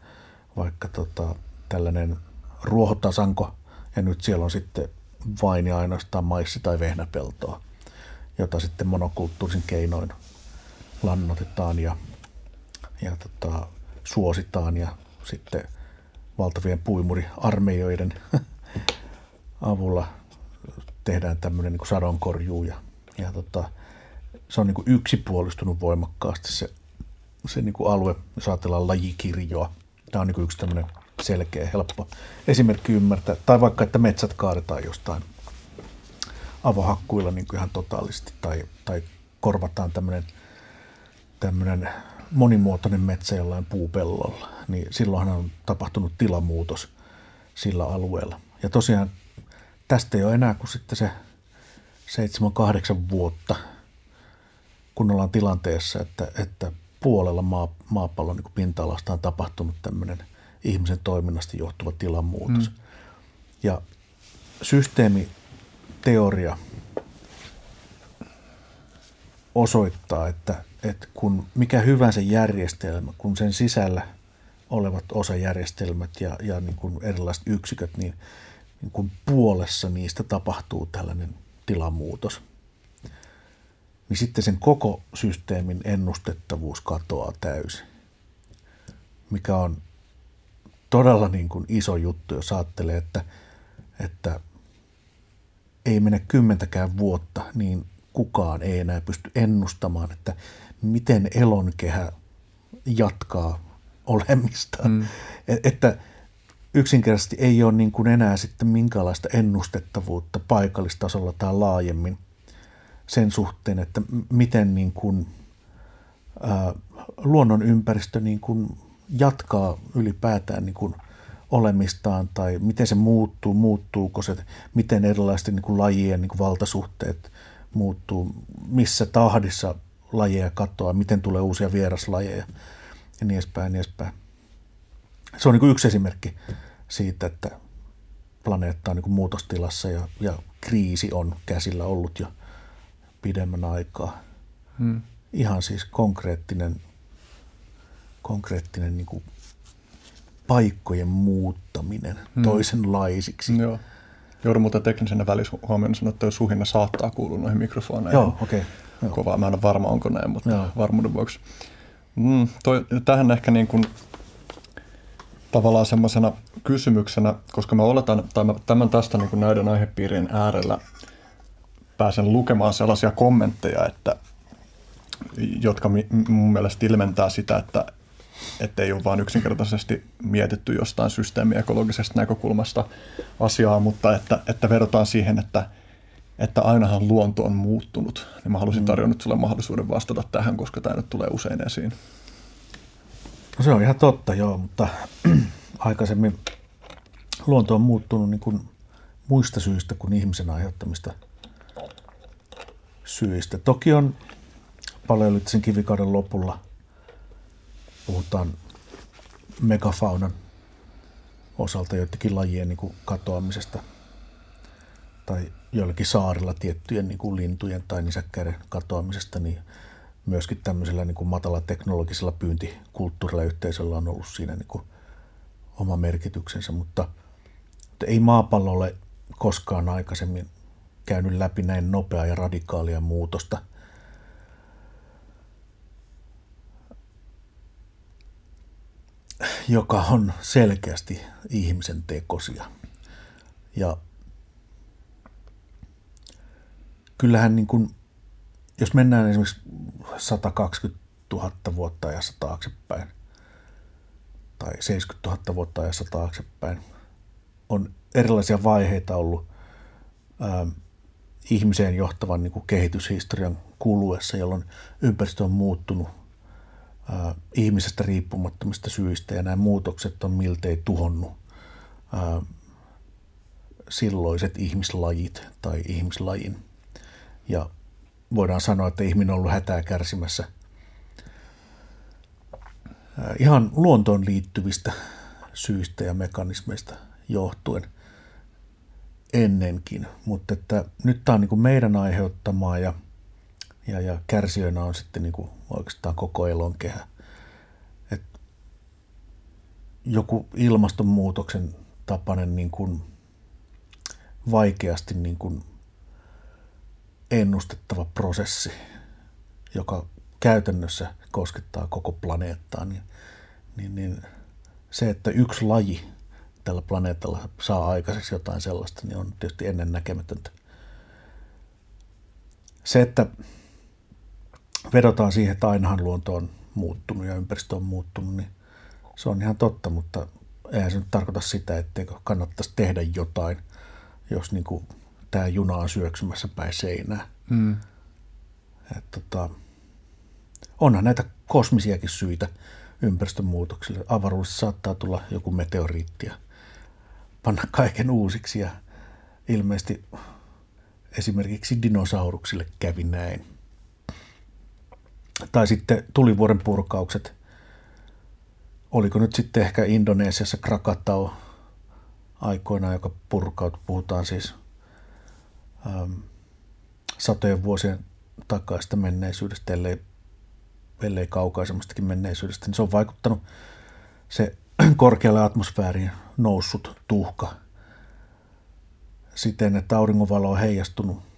vaikka tota, tällainen ruohotasanko ja nyt siellä on sitten vain ja ainoastaan maissi- tai vehnäpeltoa, jota sitten monokulttuurisin keinoin lannotetaan ja, ja tota, suositaan ja sitten valtavien puimuriarmeijoiden avulla tehdään tämmöinen niin sadonkorjuu ja, ja tota, se on niin kuin yksipuolistunut voimakkaasti se, se niin kuin alue, jos ajatellaan lajikirjoa. Tämä on niin kuin yksi tämmöinen selkeä, helppo esimerkki ymmärtää. Tai vaikka, että metsät kaadetaan jostain avohakkuilla niin kuin ihan totaalisesti tai, tai korvataan tämmöinen, tämmöinen monimuotoinen metsä jollain puupellolla, niin silloinhan on tapahtunut tilamuutos sillä alueella. Ja tosiaan tästä ei ole enää kuin sitten se 7-8 vuotta – kun ollaan tilanteessa, että, että puolella maa, maapallon niin pinta-alasta on tapahtunut tämmöinen ihmisen toiminnasta johtuva tilanmuutos. Mm. Ja systeemiteoria osoittaa, että, että kun mikä hyvänsä järjestelmä, kun sen sisällä olevat osajärjestelmät ja, ja niin kuin erilaiset yksiköt, niin, niin kuin puolessa niistä tapahtuu tällainen tilamuutos, niin sitten sen koko systeemin ennustettavuus katoaa täysin, mikä on todella niin kuin iso juttu, jos ajattelee, että, että ei mene kymmentäkään vuotta, niin kukaan ei enää pysty ennustamaan, että miten elonkehä jatkaa olemista. Mm. Että yksinkertaisesti ei ole niin kuin enää sitten minkäänlaista ennustettavuutta paikallistasolla tai laajemmin sen suhteen, että miten niin kuin, ää, luonnon ympäristö niin kuin jatkaa ylipäätään niin kuin olemistaan tai miten se muuttuu, muuttuuko se, miten erilaisten niin kuin lajien niin kuin valtasuhteet muuttuu, missä tahdissa lajeja katoaa, miten tulee uusia vieraslajeja ja niin edespäin, niin edespäin. Se on niin kuin yksi esimerkki siitä, että planeetta on niin kuin muutostilassa ja, ja kriisi on käsillä ollut jo pidemmän aikaa. Hmm. Ihan siis konkreettinen, konkreettinen niin kuin paikkojen muuttaminen hmm. toisenlaisiksi. Joo. Joudun muuten teknisenä välishuomioon sanoa, että suhinna saattaa kuulua noihin mikrofoneihin. Joo, okei. Okay. Kovaa. Mä en ole varma, onko näin, mutta Joo. varmuuden vuoksi. Mm, toi, tähän ehkä niin kuin tavallaan semmoisena kysymyksenä, koska mä oletan, tai mä tämän tästä niin kuin näiden aihepiirien äärellä pääsen lukemaan sellaisia kommentteja, että, jotka mun mielestä ilmentää sitä, että, että ei ole vain yksinkertaisesti mietitty jostain systeemiekologisesta näkökulmasta asiaa, mutta että, että vedotaan siihen, että, että ainahan luonto on muuttunut. Niin mä halusin mm. tarjonnut sulle mahdollisuuden vastata tähän, koska tämä nyt tulee usein esiin. No se on ihan totta, joo, mutta aikaisemmin luonto on muuttunut niin kuin muista syistä kuin ihmisen aiheuttamista syistä. Toki on paleolyyttisen kivikauden lopulla puhutaan megafaunan osalta joidenkin lajien niin kuin katoamisesta tai joillakin saarilla tiettyjen niin kuin lintujen tai nisäkkäiden katoamisesta, niin myöskin tämmöisellä niin kuin matalateknologisella pyyntikulttuurilla yhteisöllä on ollut siinä niin kuin oma merkityksensä, mutta, mutta ei maapallo ole koskaan aikaisemmin käynyt läpi näin nopeaa ja radikaalia muutosta. Joka on selkeästi ihmisen tekosia. Ja kyllähän niin kuin, jos mennään esimerkiksi 120 000 vuotta ajassa taaksepäin, tai 70 000 vuotta ajassa taaksepäin, on erilaisia vaiheita ollut ää, ihmiseen johtavan niin kuin kehityshistorian kuluessa, jolloin ympäristö on muuttunut ää, ihmisestä riippumattomista syistä ja nämä muutokset on miltei tuhonnut ää, silloiset ihmislajit tai ihmislajin. Ja voidaan sanoa, että ihminen on ollut hätää kärsimässä ihan luontoon liittyvistä syistä ja mekanismeista johtuen ennenkin, mutta että nyt tämä on niin meidän aiheuttamaa ja, ja, ja kärsijöinä on sitten niin kuin oikeastaan koko elonkehä. Et joku ilmastonmuutoksen tapainen niin kuin vaikeasti niin kuin ennustettava prosessi, joka käytännössä koskettaa koko planeettaa, niin, niin, niin se, että yksi laji tällä planeetalla saa aikaiseksi jotain sellaista, niin on tietysti ennen näkemätöntä. Se, että vedotaan siihen, että ainahan luonto on muuttunut ja ympäristö on muuttunut, niin se on ihan totta, mutta eihän se nyt tarkoita sitä, etteikö kannattaisi tehdä jotain, jos niin kuin tämä juna on syöksymässä päin seinää. Mm. Et tota, onhan näitä kosmisiakin syitä ympäristönmuutoksille. Avaruudessa saattaa tulla joku meteoriitti ja panna kaiken uusiksi ja ilmeisesti esimerkiksi dinosauruksille kävi näin. Tai sitten tulivuoren purkaukset. Oliko nyt sitten ehkä Indonesiassa Krakatau aikoinaan, joka purkaut, puhutaan siis ähm, satojen vuosien takaista menneisyydestä, ellei, ellei kaukaisemmastakin menneisyydestä, niin se on vaikuttanut se korkealle atmosfääriin noussut tuhka siten, että auringonvalo on heijastunut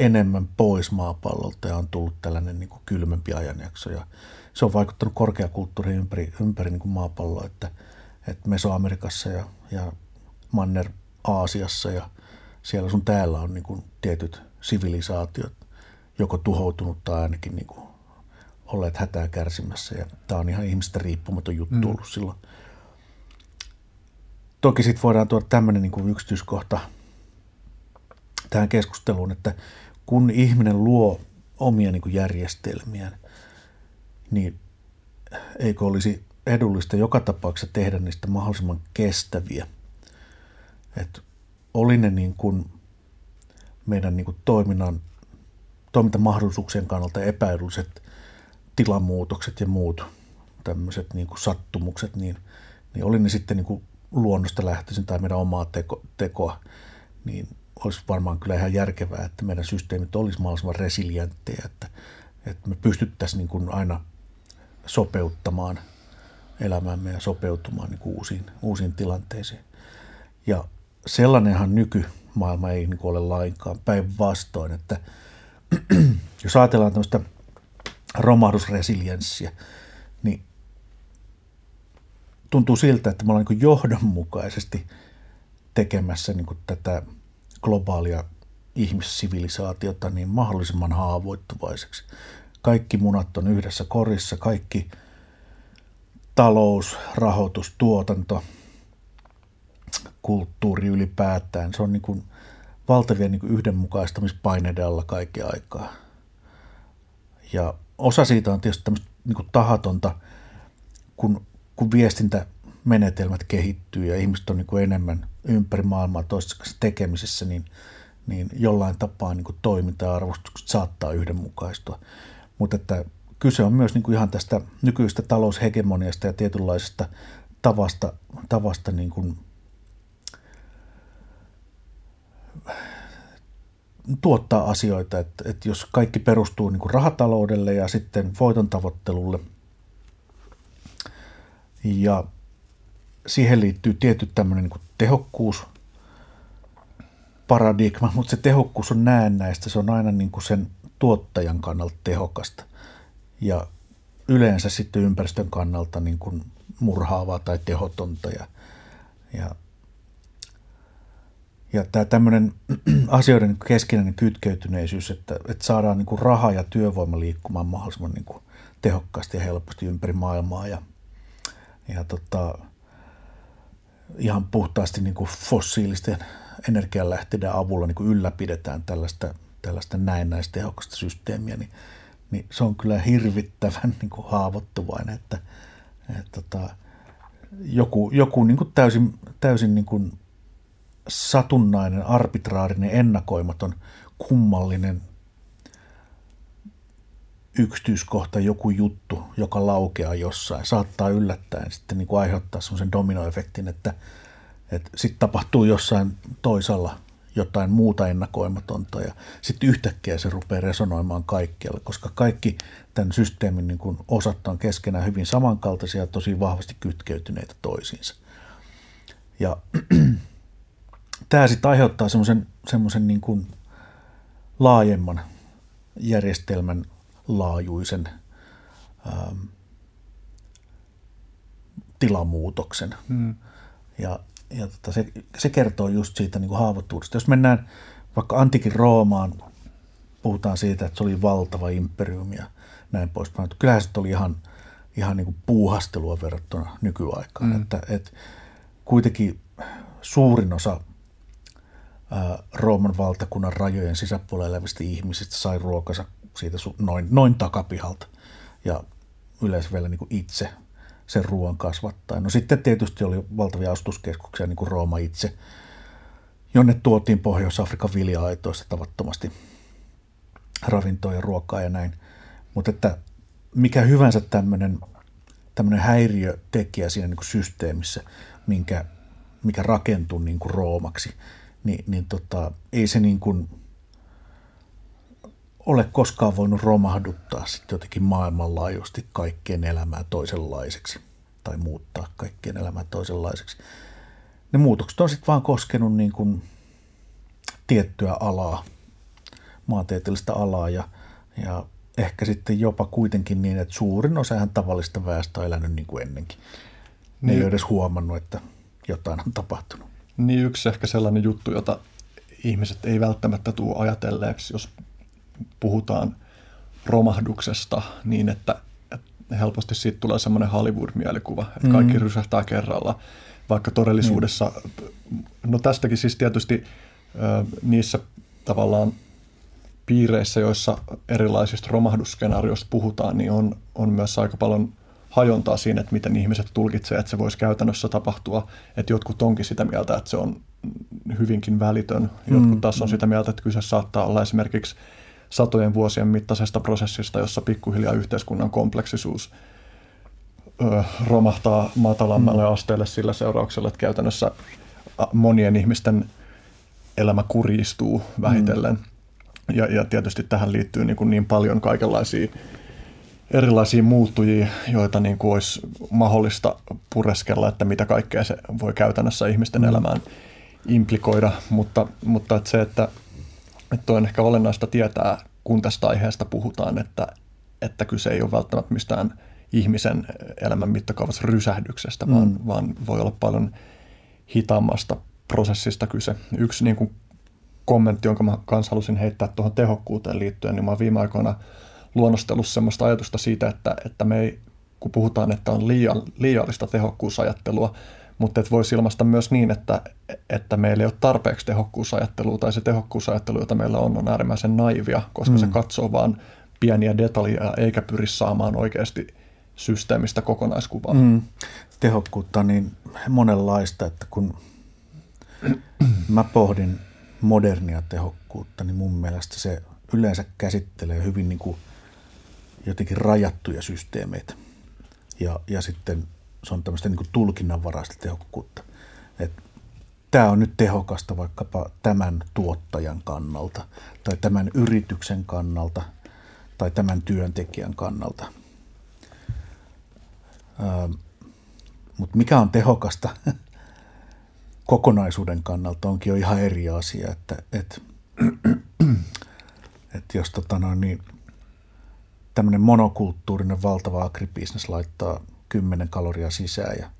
enemmän pois maapallolta ja on tullut tällainen niin kuin kylmempi ajanjakso. Ja se on vaikuttanut korkeakulttuuriin ympäri, ympäri niin kuin maapalloa, että, että Mesoamerikassa ja, ja Manner Aasiassa ja siellä sun täällä on niin kuin tietyt sivilisaatiot joko tuhoutunut tai ainakin niin kuin olleet hätää kärsimässä. Ja tämä on ihan ihmistä riippumaton juttu mm. ollut silloin. Toki sitten voidaan tuoda tämmöinen niin yksityiskohta tähän keskusteluun, että kun ihminen luo omia niin kuin järjestelmiään, niin eikö olisi edullista joka tapauksessa tehdä niistä mahdollisimman kestäviä. Että oli ne niin kuin meidän niin kuin toiminnan, toimintamahdollisuuksien kannalta epäedulliset tilamuutokset ja muut tämmöiset niin kuin sattumukset, niin, niin oli ne sitten niin kuin luonnosta lähtöisin tai meidän omaa teko, tekoa, niin olisi varmaan kyllä ihan järkevää, että meidän systeemit olisi mahdollisimman resilienttejä, että, että me pystyttäisiin niin kuin aina sopeuttamaan elämäämme ja sopeutumaan niin kuin uusiin, uusiin tilanteisiin. Ja sellainenhan nykymaailma ei niin ole lainkaan päinvastoin, että jos ajatellaan tämmöistä romahdusresilienssiä, niin tuntuu siltä, että me ollaan niin johdonmukaisesti tekemässä niin tätä globaalia ihmissivilisaatiota niin mahdollisimman haavoittuvaiseksi. Kaikki munat on yhdessä korissa, kaikki talous, rahoitus, tuotanto, kulttuuri ylipäätään. Se on niin kuin valtavia niin kuin yhdenmukaistamispaineiden alla kaikki aikaa. Ja osa siitä on tietysti tämmöistä niin kuin tahatonta, kun, kun viestintämenetelmät kehittyy ja ihmiset on niin kuin enemmän ympäri maailmaa toisessa tekemisessä, niin, niin jollain tapaa niin kuin toiminta ja arvostukset saattaa yhdenmukaistua. Mutta että kyse on myös niin kuin ihan tästä nykyistä taloushegemoniasta ja tietynlaisesta tavasta, tavasta niin kuin tuottaa asioita, että, että jos kaikki perustuu niin kuin rahataloudelle ja sitten voiton tavoittelulle ja siihen liittyy tietty tämmöinen niin tehokkuus, paradigma, mutta se tehokkuus on näennäistä, se on aina niin kuin sen tuottajan kannalta tehokasta. Ja yleensä sitten ympäristön kannalta niin kuin murhaavaa tai tehotonta. Ja, ja ja tämä tämmöinen asioiden keskinäinen kytkeytyneisyys, että, että saadaan niin kuin raha ja työvoima liikkumaan mahdollisimman niin kuin tehokkaasti ja helposti ympäri maailmaa. Ja, ja tota, ihan puhtaasti niin kuin fossiilisten energianlähteiden avulla niin kuin ylläpidetään tällaista, tällaista näennäistehokasta systeemiä, niin, niin se on kyllä hirvittävän niin kuin haavoittuvainen, että, että tota, joku, joku niin kuin täysin, täysin niin kuin satunnainen, arbitraarinen, ennakoimaton, kummallinen yksityiskohta, joku juttu, joka laukeaa jossain, saattaa yllättäen sitten niin kuin aiheuttaa semmoisen dominoefektin, että, että sitten tapahtuu jossain toisella jotain muuta ennakoimatonta ja sitten yhtäkkiä se rupeaa resonoimaan kaikkialle, koska kaikki tämän systeemin niin kuin osat on keskenään hyvin samankaltaisia ja tosi vahvasti kytkeytyneitä toisiinsa. Ja tämä sitten aiheuttaa semmoisen, niin laajemman järjestelmän laajuisen ähm, tilamuutoksen. Hmm. Ja, ja tota, se, se kertoo just siitä niin kuin haavoittuvuudesta. Jos mennään vaikka antiikin Roomaan, puhutaan siitä, että se oli valtava imperiumi ja näin poispäin. Kyllähän se oli ihan, ihan niin kuin puuhastelua verrattuna nykyaikaan. Hmm. Että, että kuitenkin suurin osa Rooman valtakunnan rajojen sisäpuolella elävistä ihmisistä sai ruokansa siitä noin, noin takapihalta ja yleensä vielä niin kuin itse sen ruoan kasvattaa. No sitten tietysti oli valtavia ostuskeskuksia, niin kuin Rooma itse, jonne tuotiin Pohjois-Afrikan vilja-aitoista tavattomasti ravintoa ja ruokaa ja näin. Mutta että mikä hyvänsä tämmöinen, tämmöinen häiriötekijä siinä niin kuin systeemissä, minkä, mikä rakentuu niin kuin Roomaksi – niin, niin tota, ei se niin kuin ole koskaan voinut romahduttaa sitten jotenkin maailmanlaajuisesti kaikkien elämää toisenlaiseksi tai muuttaa kaikkien elämää toisenlaiseksi. Ne muutokset on sitten vaan koskenut niin kuin tiettyä alaa, maantieteellistä alaa ja, ja ehkä sitten jopa kuitenkin niin, että suurin osa ihan tavallista väestöä on elänyt niin kuin ennenkin. Ne niin. ei ole edes huomannut, että jotain on tapahtunut. Niin yksi ehkä sellainen juttu, jota ihmiset ei välttämättä tule ajatelleeksi, jos puhutaan romahduksesta niin, että, että helposti siitä tulee semmoinen Hollywood-mielikuva, että mm. kaikki rysähtää kerralla, vaikka todellisuudessa, mm. no tästäkin siis tietysti niissä tavallaan piireissä, joissa erilaisista romahdusskenaarioista puhutaan, niin on, on myös aika paljon hajontaa siinä, että miten ihmiset tulkitsevat, että se voisi käytännössä tapahtua. Että jotkut onkin sitä mieltä, että se on hyvinkin välitön. Jotkut mm, taas on mm. sitä mieltä, että kyse saattaa olla esimerkiksi satojen vuosien mittaisesta prosessista, jossa pikkuhiljaa yhteiskunnan kompleksisuus ö, romahtaa matalammalle mm. asteelle sillä seurauksella, että käytännössä monien ihmisten elämä kurjistuu vähitellen. Mm. Ja, ja tietysti tähän liittyy niin, kuin niin paljon kaikenlaisia erilaisia muuttujia, joita niin kuin olisi mahdollista pureskella, että mitä kaikkea se voi käytännössä ihmisten mm. elämään implikoida, mutta, mutta että se, että, että on ehkä olennaista tietää, kun tästä aiheesta puhutaan, että, että kyse ei ole välttämättä mistään ihmisen elämän mittakaavassa rysähdyksestä, mm. vaan, vaan voi olla paljon hitaammasta prosessista kyse. Yksi niin kuin kommentti, jonka mä kanssa halusin heittää tuohon tehokkuuteen liittyen, niin mä oon viime aikoina luonnostellut sellaista ajatusta siitä, että, että me ei, kun puhutaan, että on liian, liiallista tehokkuusajattelua, mutta että voisi ilmaista myös niin, että, että meillä ei ole tarpeeksi tehokkuusajattelua tai se tehokkuusajattelu, jota meillä on, on äärimmäisen naivia, koska mm. se katsoo vain pieniä detaljeja eikä pyri saamaan oikeasti systeemistä kokonaiskuvaa. Mm. Tehokkuutta on niin monenlaista, että kun mä pohdin modernia tehokkuutta, niin mun mielestä se yleensä käsittelee hyvin niin kuin jotenkin rajattuja systeemeitä. Ja, ja sitten se on tämmöistä niin tulkinnanvaraista tehokkuutta. Tämä on nyt tehokasta vaikkapa tämän tuottajan kannalta tai tämän yrityksen kannalta tai tämän työntekijän kannalta. Ähm, Mutta mikä on tehokasta kokonaisuuden kannalta onkin jo ihan eri asia, että, että, että jos tota noin, niin, tämmöinen monokulttuurinen valtava agribisnes laittaa 10 kaloria sisään ja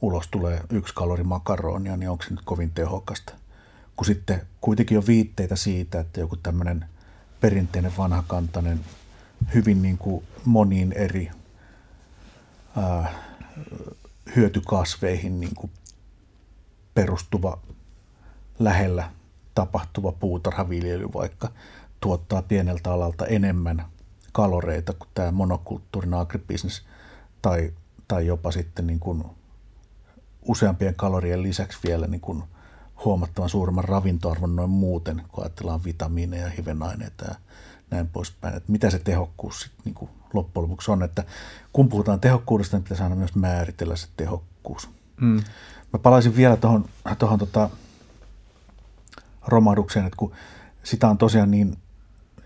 ulos tulee yksi kalori makaronia, niin onko se nyt kovin tehokasta? Kun sitten kuitenkin on viitteitä siitä, että joku tämmöinen perinteinen vanhakantainen, hyvin niin kuin moniin eri ää, hyötykasveihin niin kuin perustuva lähellä tapahtuva puutarhaviljely vaikka tuottaa pieneltä alalta enemmän kaloreita kuin tämä monokulttuurinen agribisnes tai, tai jopa sitten niin kuin useampien kalorien lisäksi vielä niin kuin huomattavan suuremman ravintoarvon noin muuten, kun ajatellaan vitamiineja ja hivenaineita ja näin poispäin. Että mitä se tehokkuus sitten niin kuin loppujen lopuksi on. Että kun puhutaan tehokkuudesta, niin pitäisi aina myös määritellä se tehokkuus. Mm. Mä palaisin vielä tuohon tohon tota romahdukseen, että kun sitä on tosiaan niin,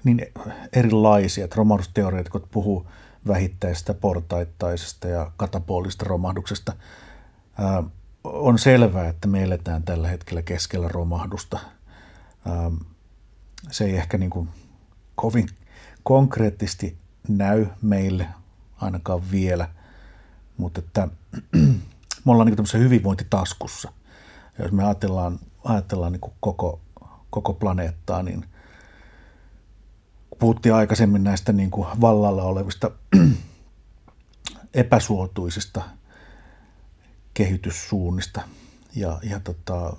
niin erilaisia, että romahdusteoreetikot puhuu vähittäistä, portaittaisesta ja katapolista romahduksesta. On selvää, että me eletään tällä hetkellä keskellä romahdusta. Se ei ehkä niin kuin kovin konkreettisesti näy meille ainakaan vielä, mutta että me ollaan niin tämmöisessä hyvinvointitaskussa. Ja jos me ajatellaan, ajatellaan niin koko, koko planeettaa, niin puhuttiin aikaisemmin näistä niin kuin vallalla olevista epäsuotuisista kehityssuunnista ja, ja tota,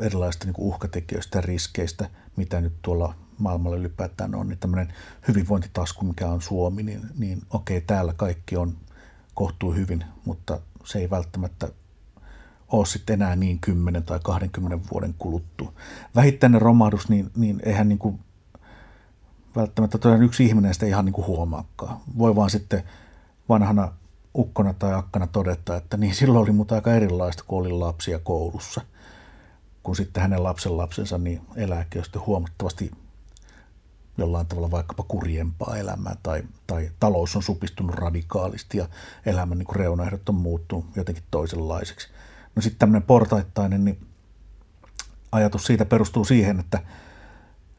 erilaisista niin uhkatekijöistä ja riskeistä, mitä nyt tuolla maailmalla ylipäätään on, niin tämmöinen hyvinvointitasku, mikä on Suomi, niin, niin okei, täällä kaikki on kohtuu hyvin, mutta se ei välttämättä ole sitten enää niin 10 tai 20 vuoden kuluttua. Vähittäinen romahdus, niin, niin eihän niin kuin välttämättä todella yksi ihminen sitä ihan niin kuin huomaakaan. Voi vaan sitten vanhana ukkona tai akkana todeta, että niin silloin oli mutta aika erilaista, kun olin lapsia koulussa. Kun sitten hänen lapsen lapsensa niin elääkin sitten huomattavasti jollain tavalla vaikkapa kurjempaa elämää tai, tai talous on supistunut radikaalisti ja elämän niin reunaehdot on muuttunut jotenkin toisenlaiseksi. No sitten tämmöinen portaittainen, niin ajatus siitä perustuu siihen, että,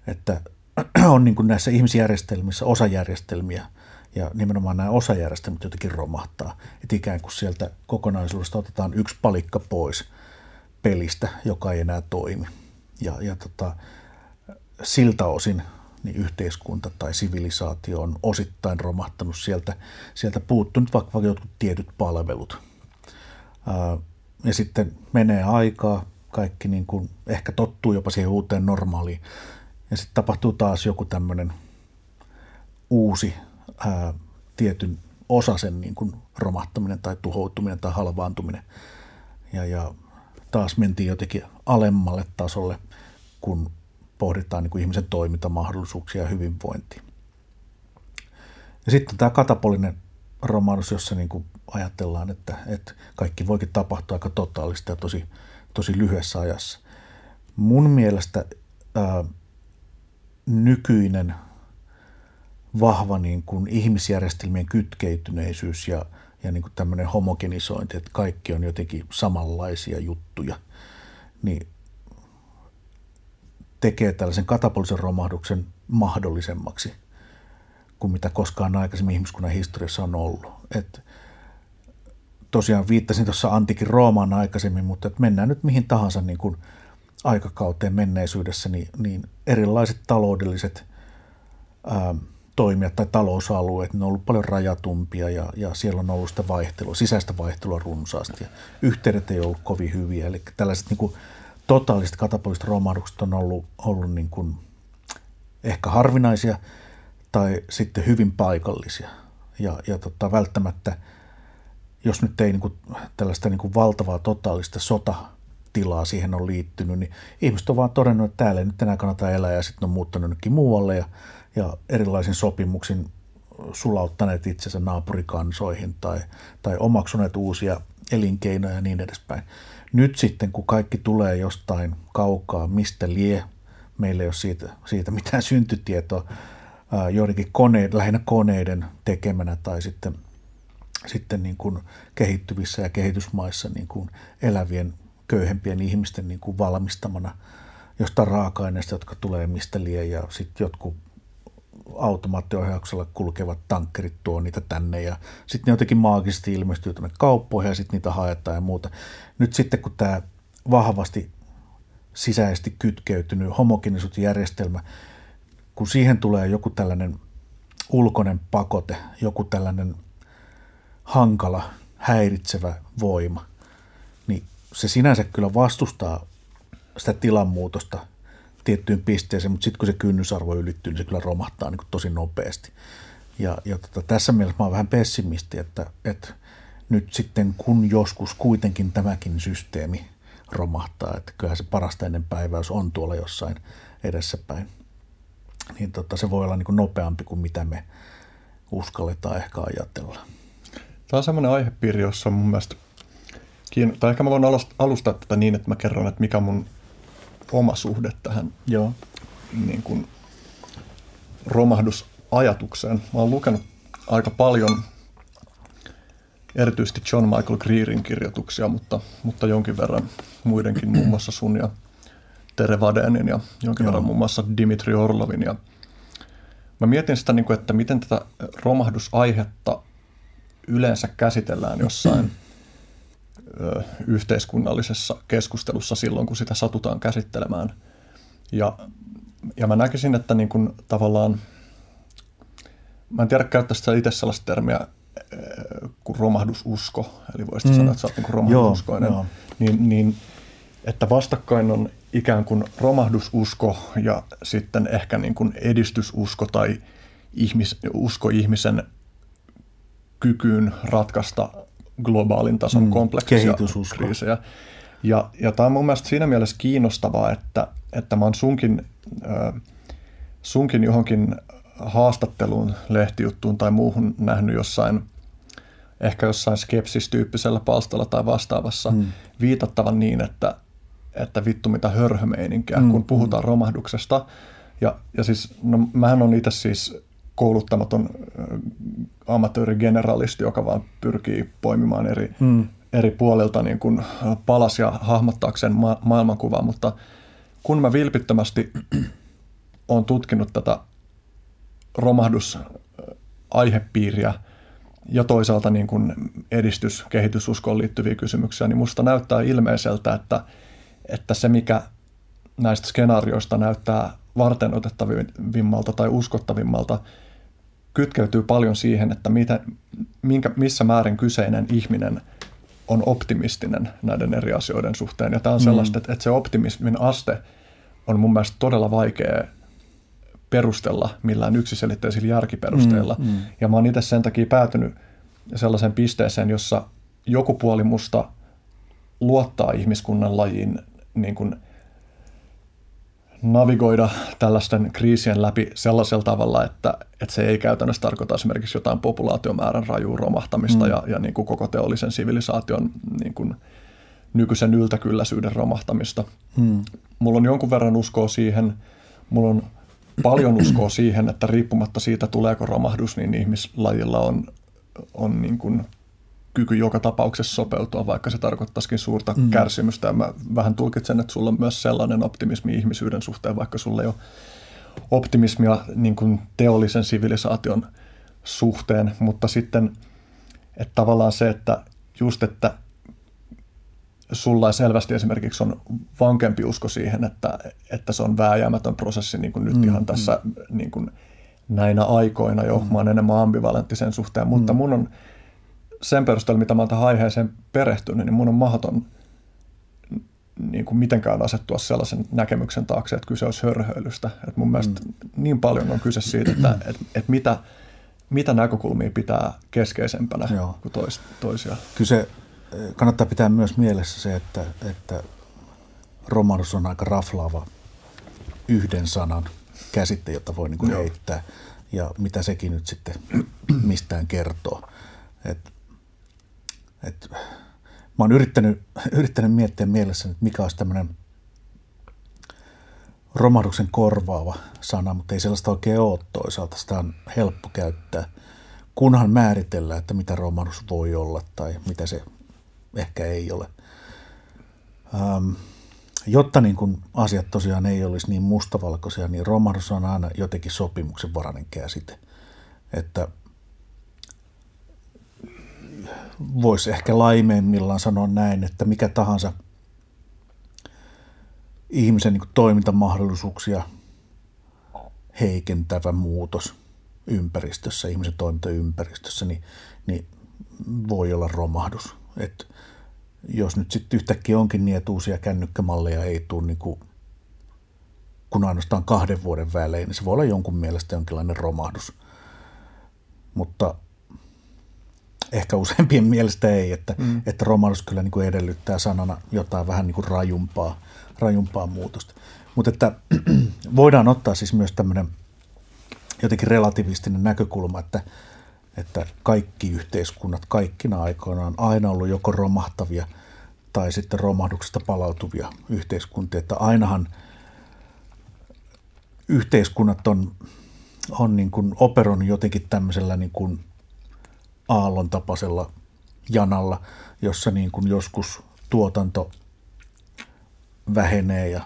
että on niin kuin näissä ihmisjärjestelmissä osajärjestelmiä ja nimenomaan nämä osajärjestelmät jotenkin romahtaa. Että ikään kuin sieltä kokonaisuudesta otetaan yksi palikka pois pelistä, joka ei enää toimi. Ja, ja tota, siltä osin niin yhteiskunta tai sivilisaatio on osittain romahtanut sieltä, sieltä puuttunut vaikka jotkut tietyt palvelut. Ja sitten menee aikaa, kaikki niin kuin ehkä tottuu jopa siihen uuteen normaaliin. Ja sitten tapahtuu taas joku tämmöinen uusi ää, tietyn osasen niin kuin romahtaminen tai tuhoutuminen tai halvaantuminen. Ja, ja taas mentiin jotenkin alemmalle tasolle, kun pohditaan niin kuin ihmisen toimintamahdollisuuksia ja hyvinvointia. Ja sitten tämä katapolinen romahdus, jossa niin kuin ajatellaan, että, että kaikki voikin tapahtua aika totaalista ja tosi, tosi lyhyessä ajassa. Mun mielestä ää, nykyinen vahva niin kuin ihmisjärjestelmien kytkeytyneisyys ja, ja niin kuin tämmöinen homogenisointi, että kaikki on jotenkin samanlaisia juttuja, niin tekee tällaisen katapolisen romahduksen mahdollisemmaksi kuin mitä koskaan aikaisemmin ihmiskunnan historiassa on ollut. Et tosiaan viittasin tuossa antiikin Roomaan aikaisemmin, mutta että mennään nyt mihin tahansa niin kuin aikakauteen menneisyydessä, niin, niin erilaiset taloudelliset ää, toimijat tai talousalueet, ne on ollut paljon rajatumpia ja, ja siellä on ollut sitä vaihtelua, sisäistä vaihtelua runsaasti ja yhteydet ei ollut kovin hyviä. Eli tällaiset niin kuin totaaliset katapoliset romahdukset on ollut, ollut niin kuin ehkä harvinaisia tai sitten hyvin paikallisia. Ja, ja tota, välttämättä, jos nyt ei niin kuin, tällaista niin kuin valtavaa totaalista sotatilaa siihen on liittynyt, niin ihmiset on vaan todennut, että täällä ei nyt enää kannata elää ja sitten on muuttanut jonnekin muualle ja, ja erilaisin sopimuksin sulauttaneet itsensä naapurikansoihin tai, tai omaksuneet uusia elinkeinoja ja niin edespäin. Nyt sitten, kun kaikki tulee jostain kaukaa, mistä lie, meillä ei ole siitä, siitä mitään syntytietoa, joidenkin koneiden, lähinnä koneiden tekemänä tai sitten, sitten niin kuin kehittyvissä ja kehitysmaissa niin kuin elävien köyhempien ihmisten niin kuin valmistamana jostain raaka-aineista, jotka tulee mistä lie ja sitten jotkut automaattiohjauksella kulkevat tankkerit tuo niitä tänne ja sitten ne jotenkin maagisesti ilmestyy tuonne kauppoihin ja sitten niitä haetaan ja muuta. Nyt sitten kun tämä vahvasti sisäisesti kytkeytynyt homogenisuusjärjestelmä, kun siihen tulee joku tällainen ulkoinen pakote, joku tällainen hankala, häiritsevä voima, se sinänsä kyllä vastustaa sitä tilanmuutosta tiettyyn pisteeseen, mutta sitten kun se kynnysarvo ylittyy, niin se kyllä romahtaa niin kuin tosi nopeasti. Ja, ja tota, tässä mielessä mä oon vähän pessimisti, että, että nyt sitten kun joskus kuitenkin tämäkin systeemi romahtaa, että kyllähän se parasta ennen päiväys on tuolla jossain edessäpäin, niin tota, se voi olla niin kuin nopeampi kuin mitä me uskalletaan ehkä ajatella. Tämä on semmoinen aihepiiri, jossa on mun mielestä kiinno... tai ehkä mä voin alustaa tätä niin, että mä kerron, että mikä mun oma suhde tähän Joo. Niin kuin, romahdusajatukseen. Mä oon lukenut aika paljon erityisesti John Michael Greerin kirjoituksia, mutta, mutta jonkin verran muidenkin, muun muassa sun ja Tere Vadenin ja jonkin Joo. verran muun muassa Dimitri Orlovin. Ja mä mietin sitä, niin kuin, että miten tätä romahdusaihetta yleensä käsitellään jossain yhteiskunnallisessa keskustelussa silloin, kun sitä satutaan käsittelemään. Ja, ja mä näkisin, että niin kuin tavallaan, mä en tiedä käyttäisi itse sellaista termiä kuin romahdususko, eli voisit mm. sanoa, että sä oot niin romahdususkoinen, joo, joo. Niin, niin että vastakkain on ikään kuin romahdususko ja sitten ehkä niin kuin edistysusko tai ihmis, usko ihmisen kykyyn ratkaista globaalin tason mm, kompleksisia kriisejä. Ja, ja tämä on mun mielestä siinä mielessä kiinnostavaa, että, että mä oon sunkin, äh, sunkin johonkin haastatteluun, lehtijuttuun tai muuhun nähnyt jossain, ehkä jossain skepsistyyppisellä palstalla tai vastaavassa mm. viitattavan niin, että, että vittu mitä hörhömeininkiä, mm. kun puhutaan romahduksesta. Ja, ja siis, no mähän on itse siis kouluttamaton amatöörigeneralisti, joka vaan pyrkii poimimaan eri, mm. eri puolilta niin kuin palasia hahmottaakseen ma- maailmankuvaa, mutta kun mä vilpittömästi olen tutkinut tätä romahdusaihepiiriä ja toisaalta niin kuin edistys, kehitysuskoon liittyviä kysymyksiä, niin musta näyttää ilmeiseltä, että, että se mikä näistä skenaarioista näyttää varten otettavimmalta tai uskottavimmalta, kytkeytyy paljon siihen, että mitä, minkä, missä määrin kyseinen ihminen on optimistinen näiden eri asioiden suhteen. Ja tämä on sellaista, mm. että, että se optimismin aste on mun mielestä todella vaikea perustella millään yksiselitteisillä järkiperusteilla. Mm, mm. Ja mä oon itse sen takia päätynyt sellaiseen pisteeseen, jossa joku puoli musta luottaa ihmiskunnan lajiin niin kuin navigoida tällaisten kriisien läpi sellaisella tavalla, että, että se ei käytännössä tarkoita esimerkiksi jotain populaatiomäärän rajua romahtamista mm. ja, ja niin kuin koko teollisen sivilisaation niin kuin nykyisen yltäkylläisyyden romahtamista. Mm. Mulla on jonkun verran uskoa siihen, mulla on paljon uskoa siihen, että riippumatta siitä tuleeko romahdus, niin ihmislajilla on, on niin kuin kyky joka tapauksessa sopeutua, vaikka se tarkoittaisikin suurta mm. kärsimystä. Ja mä vähän tulkitsen, että sulla on myös sellainen optimismi ihmisyyden suhteen, vaikka sulla ei ole optimismia niin kuin teollisen sivilisaation suhteen, mutta sitten että tavallaan se, että just, että sulla selvästi esimerkiksi on vankempi usko siihen, että, että se on vääjäämätön prosessi niin kuin nyt mm, ihan tässä mm. niin kuin näinä aikoina jo. Mm. Mä oon enemmän ambivalentti sen suhteen, mutta mm. mun on sen perusteella, mitä mä oon tähän aiheeseen perehtynyt, niin mun on mahdoton niin kuin mitenkään asettua sellaisen näkemyksen taakse, että kyse olisi hörhöilystä. Et mun mielestä mm. niin paljon on kyse siitä, että et, et mitä, mitä näkökulmia pitää keskeisempänä Joo. kuin tois, toisia. Kyse kannattaa pitää myös mielessä se, että, että romanus on aika raflaava yhden sanan käsite, jota voi niin kuin heittää ja mitä sekin nyt sitten mistään kertoo. Et, et, mä oon yrittänyt, yrittänyt miettiä mielessä, että mikä olisi tämmöinen romahduksen korvaava sana, mutta ei sellaista oikein ole toisaalta. Sitä on helppo käyttää, kunhan määritellään, että mitä romahdus voi olla tai mitä se ehkä ei ole. Ähm, jotta niin kun asiat tosiaan ei olisi niin mustavalkoisia, niin romahdus on aina jotenkin sopimuksen varainen käsite. Että voisi ehkä laimeimmillaan sanoa näin, että mikä tahansa ihmisen niin toimintamahdollisuuksia heikentävä muutos ympäristössä, ihmisen toimintaympäristössä, niin, niin voi olla romahdus. Et jos nyt sitten yhtäkkiä onkin niin, että uusia kännykkämalleja ei tule niin kuin, kun ainoastaan kahden vuoden välein, niin se voi olla jonkun mielestä jonkinlainen romahdus. Mutta ehkä useimpien mielestä ei, että, mm. että romahdus kyllä niin kuin edellyttää sanana jotain vähän niin kuin rajumpaa, rajumpaa muutosta. Mutta että voidaan ottaa siis myös tämmöinen jotenkin relativistinen näkökulma, että – että kaikki yhteiskunnat kaikkina aikoina on aina ollut joko romahtavia tai sitten romahduksesta palautuvia yhteiskuntia. Että ainahan yhteiskunnat on, on niin kuin operoinut jotenkin tämmöisellä niin kuin aallon tapaisella janalla, jossa niin kuin joskus tuotanto vähenee ja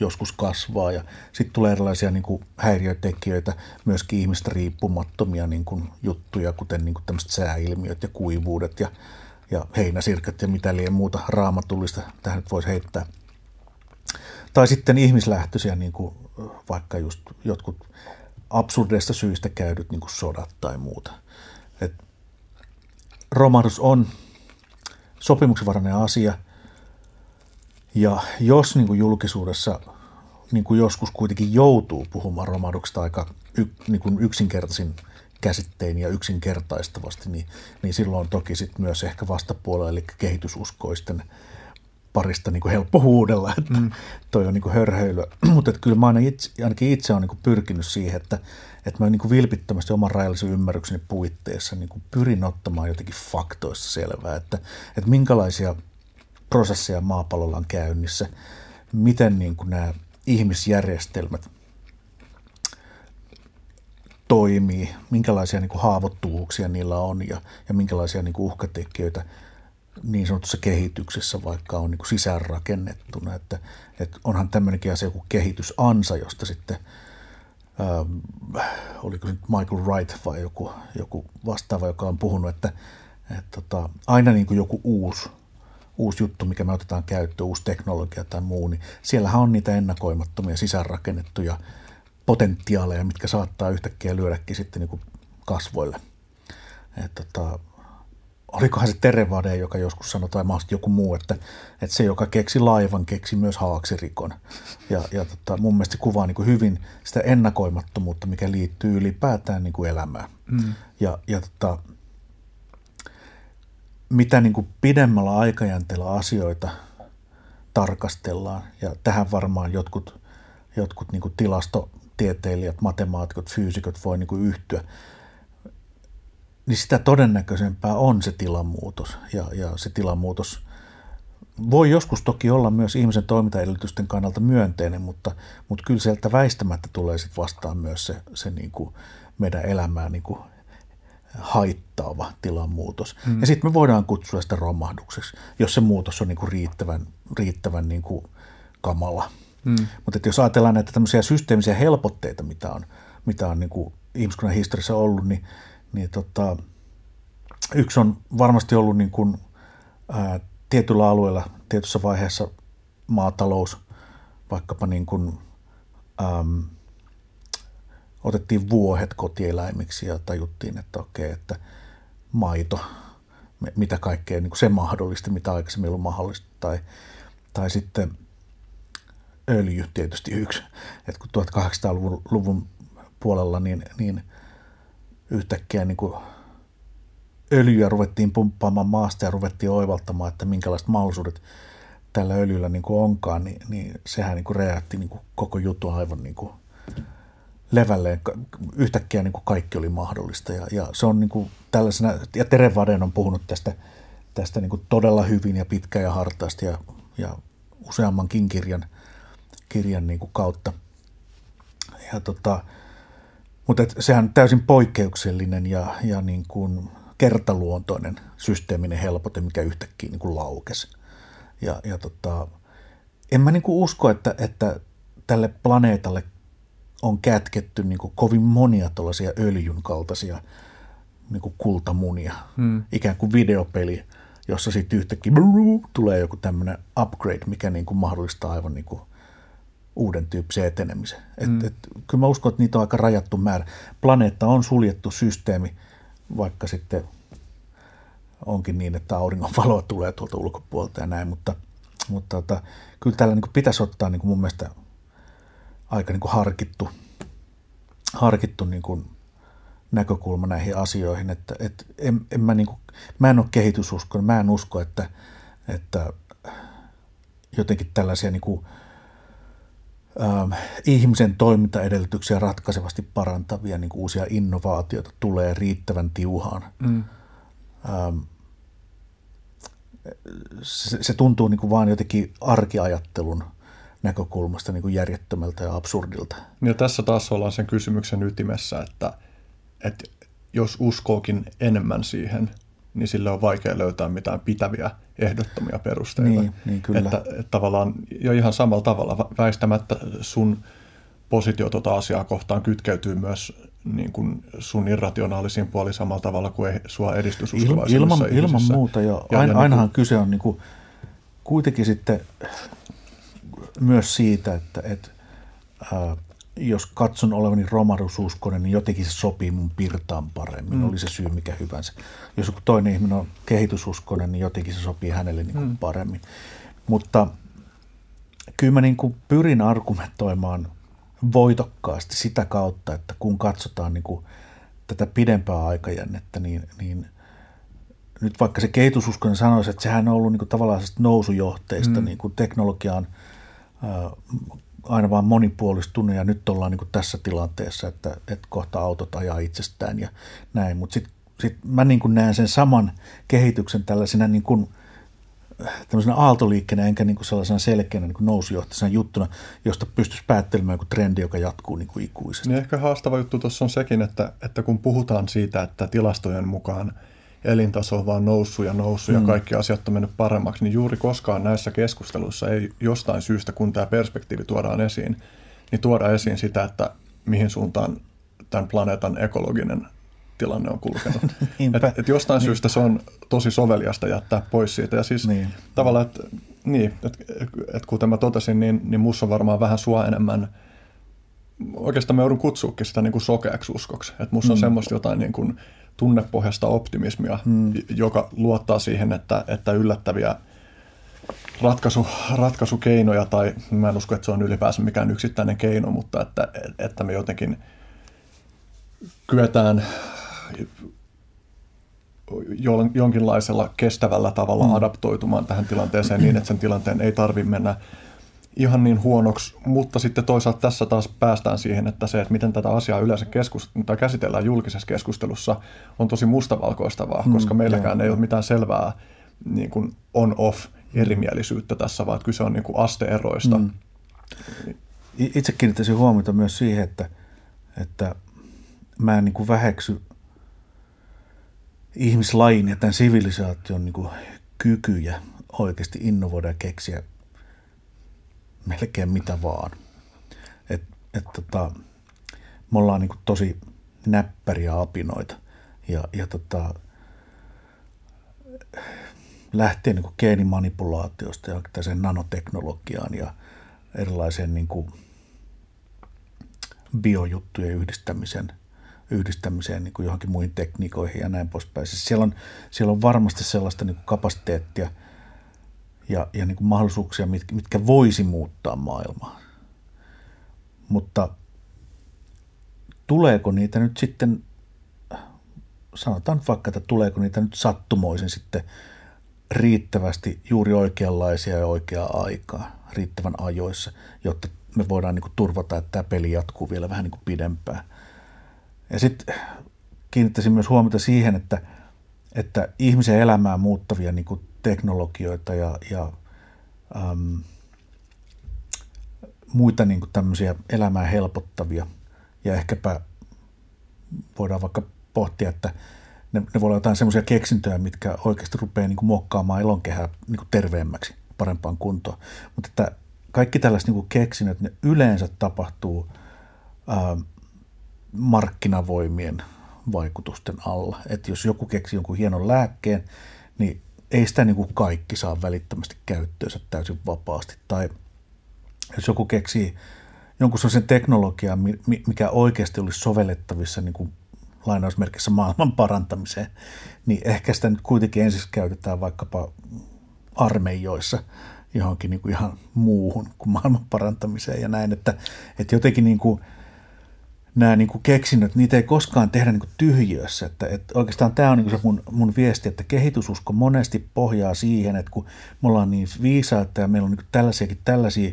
joskus kasvaa ja sitten tulee erilaisia niin kuin häiriötekijöitä, myöskin ihmistä riippumattomia niin kuin juttuja, kuten niin kuin tämmöiset sääilmiöt ja kuivuudet ja, ja heinäsirkat ja mitä liian muuta raamatullista tähän nyt voisi heittää. Tai sitten ihmislähtöisiä, niin kuin vaikka just jotkut absurdeista syistä käydyt niin kuin sodat tai muuta. Romahdus on sopimuksenvarainen asia – ja jos niin kuin julkisuudessa niin kuin joskus kuitenkin joutuu puhumaan romahduksesta aika y, niin kuin yksinkertaisin käsittein ja yksinkertaistavasti, niin, niin silloin toki sit myös ehkä vastapuolella, eli kehitysuskoisten parista niin kuin helppo huudella, että mm. toi on niin kuin hörhöilyä. Mutta kyllä mä aina itse, ainakin itse olen niin pyrkinyt siihen, että, että mä niin kuin vilpittömästi oman rajallisen ymmärrykseni puitteissa niin kuin pyrin ottamaan jotenkin faktoissa selvää, että, että minkälaisia prosesseja maapallolla on käynnissä, miten niin kuin nämä ihmisjärjestelmät toimii, minkälaisia niin kuin haavoittuvuuksia niillä on ja, ja minkälaisia niin kuin uhkatekijöitä niin sanotussa kehityksessä vaikka on niin kuin sisäänrakennettuna. Että, että onhan tämmöinenkin asia kuin kehitysansa, josta sitten ähm, oliko nyt Michael Wright vai joku, joku vastaava, joka on puhunut, että, että tota, aina niin kuin joku uusi uusi juttu, mikä me otetaan käyttöön, uusi teknologia tai muu, niin siellähän on niitä ennakoimattomia sisäänrakennettuja potentiaaleja, mitkä saattaa yhtäkkiä lyödäkin sitten niin kuin kasvoille. Et tota, olikohan se Terevade, joka joskus sanoi, tai mahdollisesti joku muu, että, että se, joka keksi laivan, keksi myös haaksirikon. Ja, ja tota, mun mielestä se kuvaa niin kuin hyvin sitä ennakoimattomuutta, mikä liittyy ylipäätään niin kuin elämään. Mm. Ja, ja tota, mitä niin kuin pidemmällä aikajänteellä asioita tarkastellaan, ja tähän varmaan jotkut, jotkut niin kuin tilastotieteilijät, matemaatikot, fyysikot voi niin kuin yhtyä, niin sitä todennäköisempää on se tilanmuutos. Ja, ja se tilanmuutos voi joskus toki olla myös ihmisen toimintaedellytysten kannalta myönteinen, mutta, mutta kyllä sieltä väistämättä tulee sitten vastaan myös se, se niin kuin meidän elämää niin kuin haittaava tilanmuutos. Mm. Ja sitten me voidaan kutsua sitä romahdukseksi, jos se muutos on niinku riittävän, riittävän niinku kamala. Mm. Mutta jos ajatellaan näitä tämmöisiä systeemisiä helpotteita, mitä on, mitä on niinku ihmiskunnan historiassa ollut, niin, niin tota, yksi on varmasti ollut niinku, ää, tietyllä alueella, tietyssä vaiheessa maatalous, vaikkapa niin kuin, äm, otettiin vuohet kotieläimiksi ja tajuttiin, että okei, että maito, mitä kaikkea niin kuin se mahdollista, mitä aikaisemmin ollut mahdollista. Tai, tai sitten öljy tietysti yksi. Että kun 1800-luvun puolella niin, niin yhtäkkiä niin kuin öljyä ruvettiin pumppaamaan maasta ja ruvettiin oivaltamaan, että minkälaiset mahdollisuudet tällä öljyllä niin kuin onkaan, niin, niin sehän niin kuin räjähti niin kuin koko juttu aivan niin kuin levälleen. Yhtäkkiä niin kuin kaikki oli mahdollista ja, ja se on niin kuin tällaisena, ja Tere Vaden on puhunut tästä, tästä niin kuin todella hyvin ja pitkä ja hartaasti ja, ja useammankin kirjan, kirjan niin kuin kautta. Ja tota, mutta et sehän on täysin poikkeuksellinen ja, ja niin kuin kertaluontoinen systeeminen helpote, mikä yhtäkkiä niin kuin laukesi. Ja, ja tota, en mä niin kuin usko, että, että tälle planeetalle on kätketty niin kuin kovin monia tuollaisia öljyn kaltaisia niin kuin kultamunia. Hmm. Ikään kuin videopeli, jossa sitten yhtäkkiä brrr, tulee joku tämmöinen upgrade, mikä niin kuin mahdollistaa aivan niin kuin uuden tyyppisen etenemisen. Et, hmm. et, kyllä mä uskon, että niitä on aika rajattu määrä. Planeetta on suljettu systeemi, vaikka sitten onkin niin, että auringonvaloa tulee tuolta ulkopuolelta ja näin, mutta, mutta tota, kyllä täällä niin pitäisi ottaa niin mun mielestä – aika niin harkittu, harkittu niin kuin näkökulma näihin asioihin. Että, että en, en mä, niin kuin, mä en ole kehitysuskon, mä en usko, että, että jotenkin tällaisia niin kuin, ähm, ihmisen toimintaedellytyksiä ratkaisevasti parantavia niin kuin uusia innovaatioita tulee riittävän tiuhaan. Mm. Ähm, se, se tuntuu niin kuin vaan jotenkin arkiajattelun näkökulmasta niin kuin järjettömältä ja absurdilta. Ja tässä taas ollaan sen kysymyksen ytimessä, että, että jos uskookin enemmän siihen, niin sille on vaikea löytää mitään pitäviä ehdottomia perusteita. Niin, niin kyllä. Että, että tavallaan jo ihan samalla tavalla väistämättä sun positio tuota asiaa kohtaan kytkeytyy myös niin kuin sun irrationaalisiin puoli samalla tavalla kuin sua edistysuskovaisuudessa ilman, ilman muuta, ja, ja aina, ainahan niin kuin, kyse on niin kuin, kuitenkin sitten myös siitä, että, että ää, jos katson olevani romahdususkonen, niin jotenkin se sopii mun pirtaan paremmin, mm. oli se syy mikä hyvänsä. Jos toinen ihminen on kehitysuskonen, niin jotenkin se sopii hänelle niin kuin mm. paremmin. Mutta kyllä mä niin kuin pyrin argumentoimaan voitokkaasti sitä kautta, että kun katsotaan niin kuin tätä pidempää aikajännettä, niin, niin nyt vaikka se kehitysuskonen sanoisi, että sehän on ollut niin kuin tavallaan nousujohteista mm. niin kuin teknologiaan – aina vaan monipuolistunut ja nyt ollaan niin tässä tilanteessa, että, että kohta autot ajaa itsestään ja näin. Mutta sitten sit mä niin näen sen saman kehityksen tällaisena niin kuin, tämmöisenä aaltoliikkeenä enkä niin kuin sellaisena selkeänä niin kuin nousujohtaisena juttuna, josta pystyisi päättelemään joku trendi, joka jatkuu niin kuin ikuisesti. Niin ehkä haastava juttu tuossa on sekin, että, että kun puhutaan siitä, että tilastojen mukaan elintaso on vaan noussut ja noussut mm. ja kaikki asiat on mennyt paremmaksi, niin juuri koskaan näissä keskusteluissa ei jostain syystä, kun tämä perspektiivi tuodaan esiin, niin tuoda esiin sitä, että mihin suuntaan tämän planeetan ekologinen tilanne on kulkenut. et, et jostain niin. syystä se on tosi soveliasta jättää pois siitä. Ja siis niin. tavallaan, että niin, et, et kuten mä totesin, niin, niin musta on varmaan vähän sua enemmän, oikeastaan mä joudun kutsuukin sitä niin kuin sokeaksi uskoksi. Että musta mm. on semmoista jotain niin kuin tunnepohjasta optimismia, mm. joka luottaa siihen, että, että yllättäviä ratkaisu, ratkaisukeinoja, tai mä en usko, että se on ylipäänsä mikään yksittäinen keino, mutta että, että me jotenkin kyetään jonkinlaisella kestävällä tavalla mm. adaptoitumaan tähän tilanteeseen niin, että sen tilanteen ei tarvitse mennä ihan niin huonoksi, mutta sitten toisaalta tässä taas päästään siihen, että se, että miten tätä asiaa yleensä keskust- tai käsitellään julkisessa keskustelussa, on tosi mustavalkoistavaa, mm, koska meilläkään joo. ei ole mitään selvää niin kuin on-off erimielisyyttä tässä, vaan kyse on niin kuin asteeroista. Mm. Itse kiinnittäisin huomiota myös siihen, että, että mä en niin kuin väheksy ihmislajin ja tämän sivilisaation niin kuin kykyjä oikeasti innovoida ja keksiä melkein mitä vaan. Et, et tota, me ollaan niin tosi näppäriä apinoita ja, ja tota, lähtien niin geenimanipulaatiosta ja sen nanoteknologiaan ja erilaiseen niin biojuttujen yhdistämisen, yhdistämiseen niin johonkin muihin tekniikoihin ja näin poispäin. Siis siellä, on, siellä on varmasti sellaista niin kuin kapasiteettia ja, ja niin kuin mahdollisuuksia, mitkä, mitkä voisi muuttaa maailmaa. Mutta tuleeko niitä nyt sitten, sanotaan vaikka, että tuleeko niitä nyt sattumoisin sitten – riittävästi juuri oikeanlaisia ja oikeaa aikaa, riittävän ajoissa, jotta me voidaan niin kuin turvata, että tämä peli jatkuu vielä vähän niin kuin pidempään. Ja sitten kiinnittäisin myös huomiota siihen, että, että ihmisen elämää muuttavia niin kuin teknologioita ja, ja äm, muita niin kuin tämmöisiä elämää helpottavia ja ehkäpä voidaan vaikka pohtia, että ne, ne voi olla jotain semmoisia keksintöjä, mitkä oikeasti rupeaa niin kuin muokkaamaan elonkehää niin kuin terveemmäksi, parempaan kuntoon. Mutta että kaikki tällaiset niin kuin ne yleensä tapahtuu ää, markkinavoimien vaikutusten alla. Että jos joku keksii jonkun hienon lääkkeen, niin ei sitä niin kuin kaikki saa välittömästi käyttöönsä täysin vapaasti. Tai jos joku keksii jonkun sellaisen teknologian, mikä oikeasti olisi sovellettavissa niin kuin lainausmerkissä maailman parantamiseen, niin ehkä sitä nyt kuitenkin ensiksi käytetään vaikkapa armeijoissa johonkin niin kuin ihan muuhun kuin maailman parantamiseen ja näin, että, että jotenkin niin kuin nämä niin kuin keksinnöt, niitä ei koskaan tehdä niin kuin tyhjössä. Että, että oikeastaan tämä on niin kuin se mun, mun viesti, että kehitysusko monesti pohjaa siihen, että kun me ollaan niin viisaita ja meillä on niin tällaisiakin tällaisia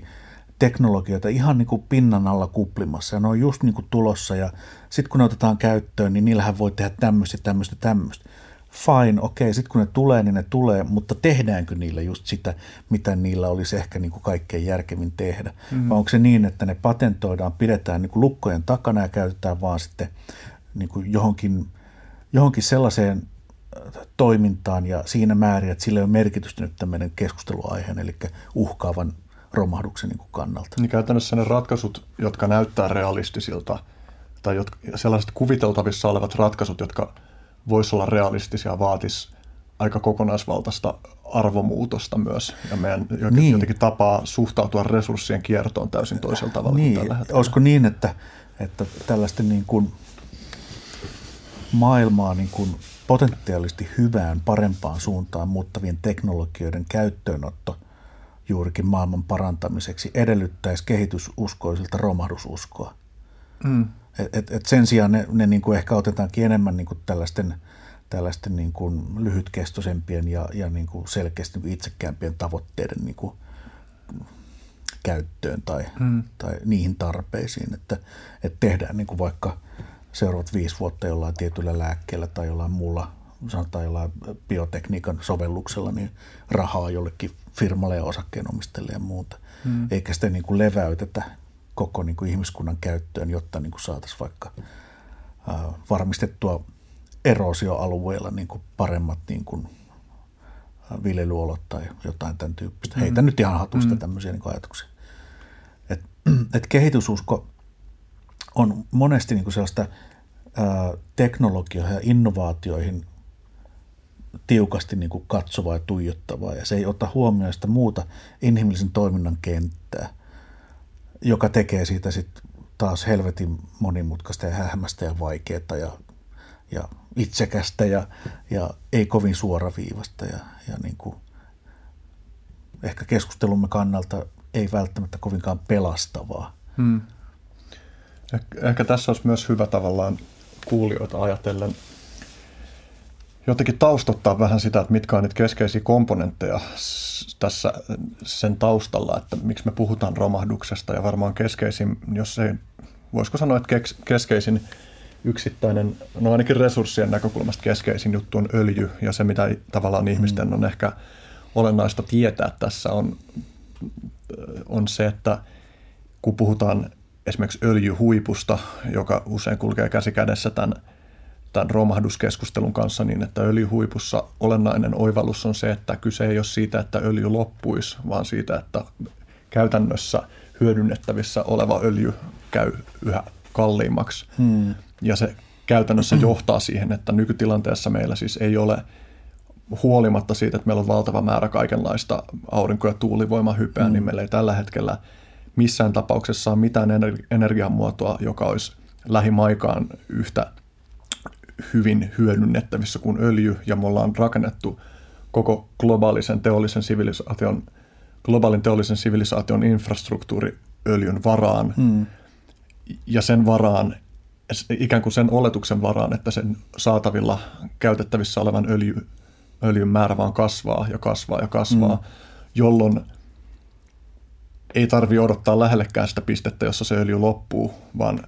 teknologioita ihan niin kuin pinnan alla kuplimassa ja ne on just niin kuin tulossa ja sitten kun ne otetaan käyttöön, niin niillähän voi tehdä tämmöistä, tämmöistä, tämmöistä. Fine, okei, okay, sitten kun ne tulee, niin ne tulee, mutta tehdäänkö niillä just sitä, mitä niillä olisi ehkä niin kuin kaikkein järkevin tehdä? Mm. Vai onko se niin, että ne patentoidaan, pidetään niin kuin lukkojen takana ja käytetään vaan sitten niin kuin johonkin, johonkin sellaiseen äh, toimintaan ja siinä määrin, että sillä ei ole merkitystä nyt tämmöinen keskusteluaiheen, eli uhkaavan romahduksen niin kuin kannalta. Niin käytännössä ne ratkaisut, jotka näyttää realistisilta, tai jotka, sellaiset kuviteltavissa olevat ratkaisut, jotka voisivat olla realistisia, vaatis aika kokonaisvaltaista arvomuutosta myös, ja meidän niin. jotenkin tapaa suhtautua resurssien kiertoon täysin toisella tavalla niin. kuin tällä hetkellä. Olisiko niin, että, että tällaisten niin kuin maailmaa niin kuin potentiaalisesti hyvään, parempaan suuntaan muuttavien teknologioiden käyttöönotto – juurikin maailman parantamiseksi edellyttäisi kehitysuskoisilta romahdususkoa. Mm. Et, et, et sen sijaan ne, ne niin kuin ehkä otetaankin enemmän niin kuin tällaisten, tällaisten niin kuin lyhytkestoisempien ja, ja niin kuin selkeästi niin kuin itsekäämpien tavoitteiden niin kuin käyttöön tai, mm. tai niihin tarpeisiin, että, että tehdään niin kuin vaikka seuraavat viisi vuotta jollain tietyllä lääkkeellä tai jollain muulla sanotaan jollain biotekniikan sovelluksella niin rahaa jollekin firmalle ja osakkeenomistajille ja muuta. Hmm. Eikä sitä niin kuin leväytetä koko niin kuin ihmiskunnan käyttöön, jotta niin kuin saataisiin vaikka ää, varmistettua erosioalueilla niin kuin paremmat niin kuin viljelyolot tai jotain tämän tyyppistä. Mm. Heitä nyt ihan hatusta mm. tämmöisiä niin ajatuksia. Et, et kehitysusko on monesti niin kuin sellaista ää, teknologioihin ja innovaatioihin tiukasti niin kuin katsovaa ja tuijottavaa, ja se ei ota huomioon sitä muuta inhimillisen toiminnan kenttää, joka tekee siitä sitten taas helvetin monimutkaista ja hähmästä ja vaikeaa ja, ja itsekästä ja, ja ei kovin suoraviivasta ja, ja niin kuin ehkä keskustelumme kannalta ei välttämättä kovinkaan pelastavaa. Hmm. Eh- ehkä tässä olisi myös hyvä tavallaan kuulijoita ajatellen jotenkin taustottaa vähän sitä, että mitkä on niitä keskeisiä komponentteja tässä sen taustalla, että miksi me puhutaan romahduksesta ja varmaan keskeisin, jos ei, voisiko sanoa, että keskeisin yksittäinen, no ainakin resurssien näkökulmasta keskeisin juttu on öljy ja se, mitä tavallaan ihmisten mm. on ehkä olennaista tietää tässä on, on se, että kun puhutaan esimerkiksi öljyhuipusta, joka usein kulkee käsi kädessä tämän, tämän romahduskeskustelun kanssa, niin että öljyhuipussa olennainen oivallus on se, että kyse ei ole siitä, että öljy loppuisi, vaan siitä, että käytännössä hyödynnettävissä oleva öljy käy yhä kalliimmaksi. Hmm. Ja se käytännössä johtaa siihen, että nykytilanteessa meillä siis ei ole huolimatta siitä, että meillä on valtava määrä kaikenlaista aurinko- ja tuulivoimahypeä, niin mm. niin meillä ei tällä hetkellä missään tapauksessa ole mitään energiamuotoa, joka olisi lähimaikaan yhtä hyvin hyödynnettävissä kuin öljy, ja me ollaan rakennettu koko globaalisen teollisen sivilisaation, globaalin teollisen sivilisaation infrastruktuuri öljyn varaan, mm. ja sen varaan ikään kuin sen oletuksen varaan, että sen saatavilla käytettävissä olevan öljy, öljyn määrä vaan kasvaa ja kasvaa ja kasvaa, mm. jolloin ei tarvi odottaa lähellekään sitä pistettä, jossa se öljy loppuu, vaan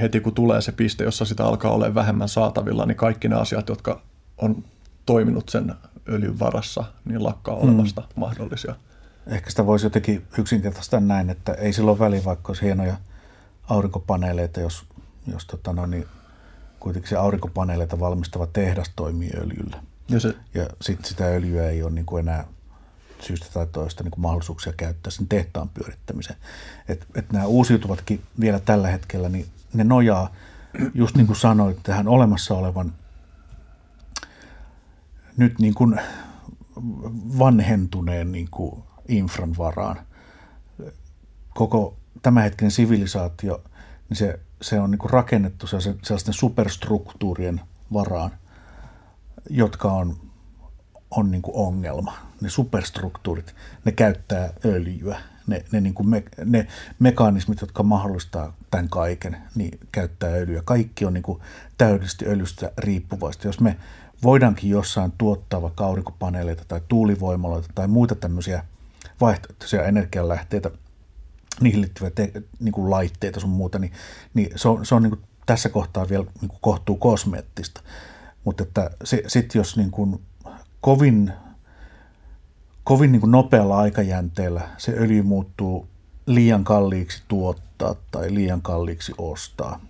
heti kun tulee se piste, jossa sitä alkaa olla vähemmän saatavilla, niin kaikki ne asiat, jotka on toiminut sen öljyn varassa, niin lakkaa mm. olemasta mm. mahdollisia. Ehkä sitä voisi jotenkin yksinkertaistaa näin, että ei silloin väliin, vaikka olisi hienoja aurinkopaneeleita, jos jos tota no, niin kuitenkin se aurinkopaneeleita valmistava tehdas toimii öljyllä. Ja, se... ja sitten sitä öljyä ei ole niin kuin enää syystä tai toista niin kuin mahdollisuuksia käyttää sen tehtaan pyörittämiseen. Et, et nämä uusiutuvatkin vielä tällä hetkellä, niin ne nojaa, just niin kuin sanoit, tähän olemassa olevan nyt niin kuin vanhentuneen niin kuin infran varaan. Koko tämänhetkinen sivilisaatio, niin se se on niin kuin rakennettu sellaisten superstruktuurien varaan, jotka on, on niin kuin ongelma. Ne superstruktuurit, ne käyttää öljyä. Ne, ne, niin kuin me, ne mekanismit, jotka mahdollistaa tämän kaiken, niin käyttää öljyä. Kaikki on niin kuin täydellisesti öljystä riippuvaista. Jos me voidaankin jossain tuottaa vaikka aurinkopaneeleita tai tuulivoimaloita tai muita tämmöisiä vaihtoehtoisia energianlähteitä – niihin liittyviä te, niin kuin laitteita sun muuta, niin, niin se on, se on niin kuin tässä kohtaa vielä niin kuin kohtuu kosmeettista. Mutta että sitten jos niin kuin kovin, kovin niin kuin nopealla aikajänteellä se öljy muuttuu liian kalliiksi tuottaa tai liian kalliiksi ostaa,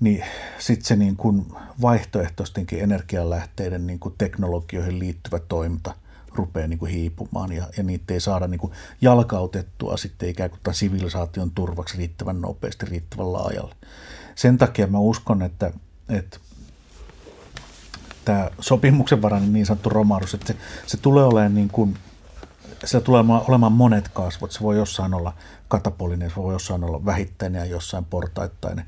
niin sitten se niin kuin vaihtoehtoistenkin energialähteiden niin kuin teknologioihin liittyvä toiminta – rupeaa niin kuin hiipumaan ja, ja niitä ei saada niin kuin jalkautettua sitten ikään kuin sivilisaation turvaksi riittävän nopeasti, riittävän laajalle. Sen takia mä uskon, että, että tämä sopimuksen varainen niin sanottu romahdus, että se, se tulee olemaan niin kuin, se tulee olemaan monet kasvot. Se voi jossain olla katapolinen, se voi jossain olla vähittäinen ja jossain portaittainen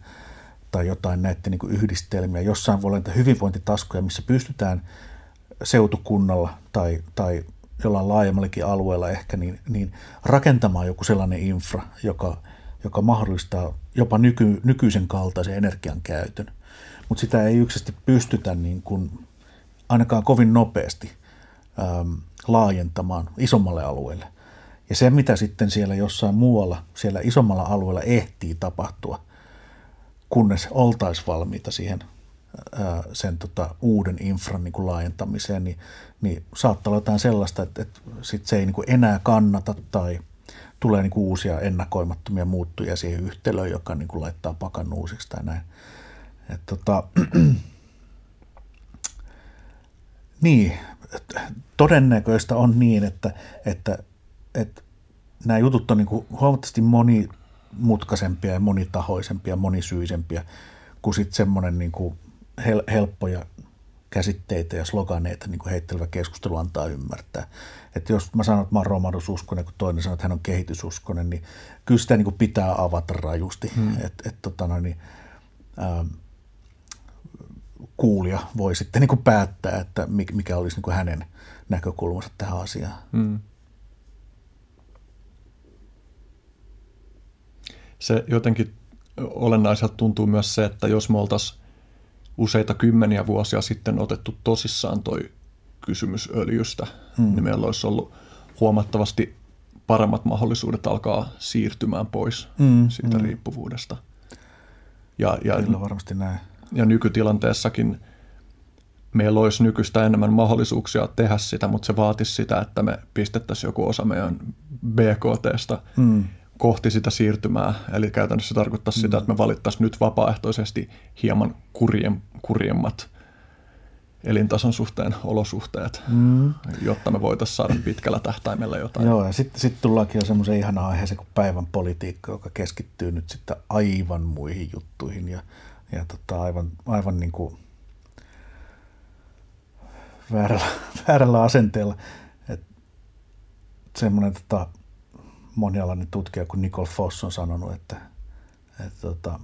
tai jotain näiden niin yhdistelmiä. Jossain voi olla hyvinvointitaskuja, missä pystytään seutukunnalla tai, tai jollain laajemmallakin alueella ehkä, niin, niin rakentamaan joku sellainen infra, joka, joka mahdollistaa jopa nyky, nykyisen kaltaisen energian käytön. Mutta sitä ei yksisesti pystytä niin kuin, ainakaan kovin nopeasti äm, laajentamaan isommalle alueelle. Ja se, mitä sitten siellä jossain muualla, siellä isommalla alueella ehtii tapahtua, kunnes oltaisiin valmiita siihen ää, sen tota, uuden infran niin kuin laajentamiseen, niin, niin saattaa olla jotain sellaista, että, että sit se ei niin kuin enää kannata tai tulee niin kuin uusia ennakoimattomia muuttuja siihen yhtälöön, joka niin kuin laittaa pakan uusiksi tai näin. Et, tota, niin, todennäköistä on niin, että, että, että nämä jutut on niin kuin huomattavasti monimutkaisempia ja monitahoisempia, monisyisempiä kuin sitten semmoinen niin kuin hel, helppoja käsitteitä ja sloganeita niin kuin heittelevä keskustelu antaa ymmärtää. Että jos mä sanon, että mä oon romahdususkonen, kun toinen sanoo, että hän on kehitysuskonen, niin kyllä sitä niin kuin pitää avata rajusti. Hmm. Että et, tota niin, ähm, kuulija voi sitten niin kuin päättää, että mikä olisi niin kuin hänen näkökulmansa tähän asiaan. Hmm. Se jotenkin olennaiselta tuntuu myös se, että jos me oltaisiin useita kymmeniä vuosia sitten otettu tosissaan toi kysymys öljystä, hmm. niin meillä olisi ollut huomattavasti paremmat mahdollisuudet alkaa siirtymään pois hmm. siitä hmm. riippuvuudesta. Ja, ja, Kyllä varmasti näin. Ja nykytilanteessakin meillä olisi nykyistä enemmän mahdollisuuksia tehdä sitä, mutta se vaatisi sitä, että me pistettäisiin joku osa meidän BKTstä hmm kohti sitä siirtymää. Eli käytännössä se tarkoittaa mm. sitä, että me valittaisiin nyt vapaaehtoisesti hieman kurjem, kurjemmat elintason suhteen olosuhteet, mm. jotta me voitaisiin saada pitkällä tähtäimellä jotain. Joo, ja sitten sit tullaankin jo semmoisen ihana aiheeseen kuin päivän politiikka, joka keskittyy nyt sitten aivan muihin juttuihin ja, ja tota, aivan, aivan niin kuin väärällä, väärällä asenteella. Et semmoinen tota, monialainen tutkija kuin Nicole Foss on sanonut, että, että tota,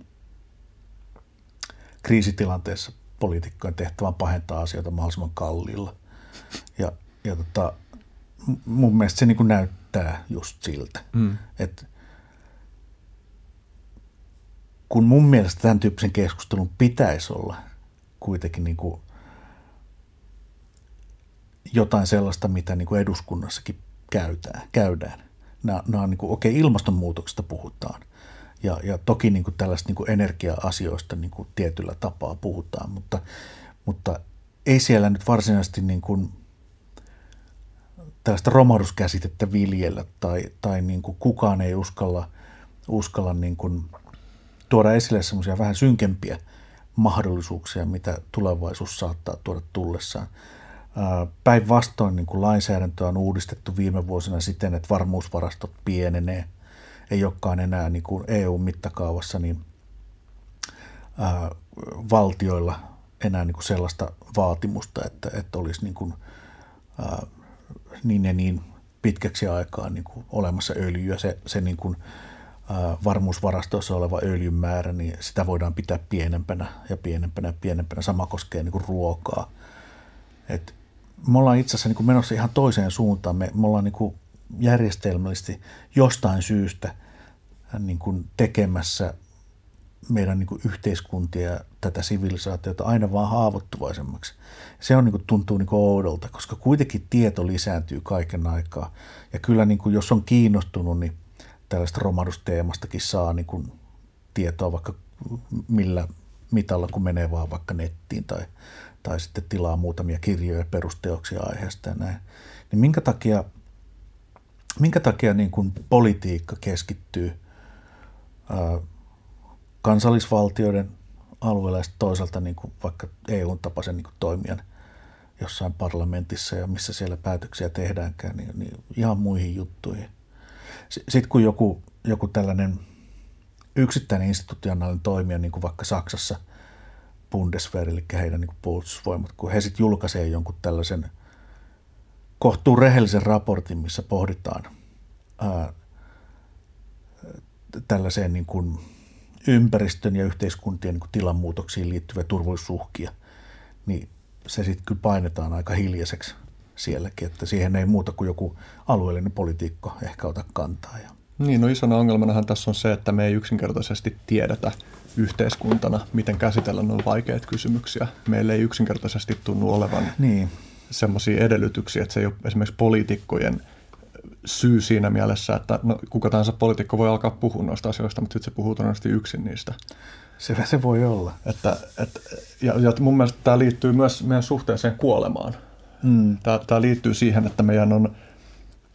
kriisitilanteessa poliitikkojen tehtävä on pahentaa asioita mahdollisimman kalliilla. Ja, ja tota, mun mielestä se niin kuin näyttää just siltä, mm. että kun mun mielestä tämän tyyppisen keskustelun pitäisi olla kuitenkin niin kuin jotain sellaista, mitä niin kuin eduskunnassakin käytään, käydään, nämä, nämä on niin kuin, okei, okay, ilmastonmuutoksesta puhutaan. Ja, ja toki niin kuin tällaista niin kuin energia-asioista niin kuin tietyllä tapaa puhutaan, mutta, mutta ei siellä nyt varsinaisesti niin kuin tällaista romahduskäsitettä viljellä tai, tai niin kuin kukaan ei uskalla, uskalla niin kuin tuoda esille semmoisia vähän synkempiä mahdollisuuksia, mitä tulevaisuus saattaa tuoda tullessaan. Päinvastoin niin kuin lainsäädäntöä on uudistettu viime vuosina siten, että varmuusvarastot pienenee. Ei olekaan enää niin kuin EU-mittakaavassa niin, ää, valtioilla enää niin kuin sellaista vaatimusta, että, että olisi niin, kuin, ää, niin ja niin pitkäksi aikaa niin kuin olemassa öljyä. Se, se niin kuin, ää, varmuusvarastoissa oleva öljyn määrä, niin sitä voidaan pitää pienempänä ja pienempänä ja pienempänä. Sama koskee niin kuin ruokaa. Et me ollaan itse asiassa niin kuin menossa ihan toiseen suuntaan. Me, me ollaan niin kuin järjestelmällisesti jostain syystä niin kuin tekemässä meidän niin kuin yhteiskuntia ja tätä sivilisaatiota aina vaan haavoittuvaisemmaksi. Se on, niin kuin, tuntuu niin kuin oudolta, koska kuitenkin tieto lisääntyy kaiken aikaa. Ja kyllä niin kuin, jos on kiinnostunut, niin tällaista romahdusteemastakin saa niin kuin, tietoa vaikka millä mitalla, kun menee vaan vaikka nettiin tai tai sitten tilaa muutamia kirjoja perusteoksia aiheesta ja näin. Niin minkä takia, minkä takia niin kuin politiikka keskittyy ää, kansallisvaltioiden alueella ja toisaalta niin kuin vaikka EU-tapaisen niin kuin toimijan jossain parlamentissa ja missä siellä päätöksiä tehdäänkään, niin, niin ihan muihin juttuihin. Sitten kun joku, joku tällainen yksittäinen institutionaalinen toimija, niin kuin vaikka Saksassa – Bundeswehr, eli heidän niin puolustusvoimat, kun he sitten julkaisee jonkun tällaisen kohtuun rehellisen raportin, missä pohditaan ää, tällaiseen niin kuin ympäristön ja yhteiskuntien niin kuin tilanmuutoksiin liittyviä turvallisuusuhkia, niin se sitten kyllä painetaan aika hiljaiseksi sielläkin, että siihen ei muuta kuin joku alueellinen politiikko ehkä ota kantaa. Ja. Niin, no isona ongelmanahan tässä on se, että me ei yksinkertaisesti tiedetä, yhteiskuntana, miten käsitellä nuo vaikeat kysymyksiä. Meillä ei yksinkertaisesti tunnu olevan niin. semmoisia edellytyksiä, että se ei ole esimerkiksi poliitikkojen syy siinä mielessä, että no, kuka tahansa poliitikko voi alkaa puhua noista asioista, mutta sitten se puhuu todennäköisesti yksin niistä. Se, se voi olla. Että, et, ja, ja mun mielestä tämä liittyy myös meidän suhteeseen kuolemaan. Mm. Tämä, tämä liittyy siihen, että meidän on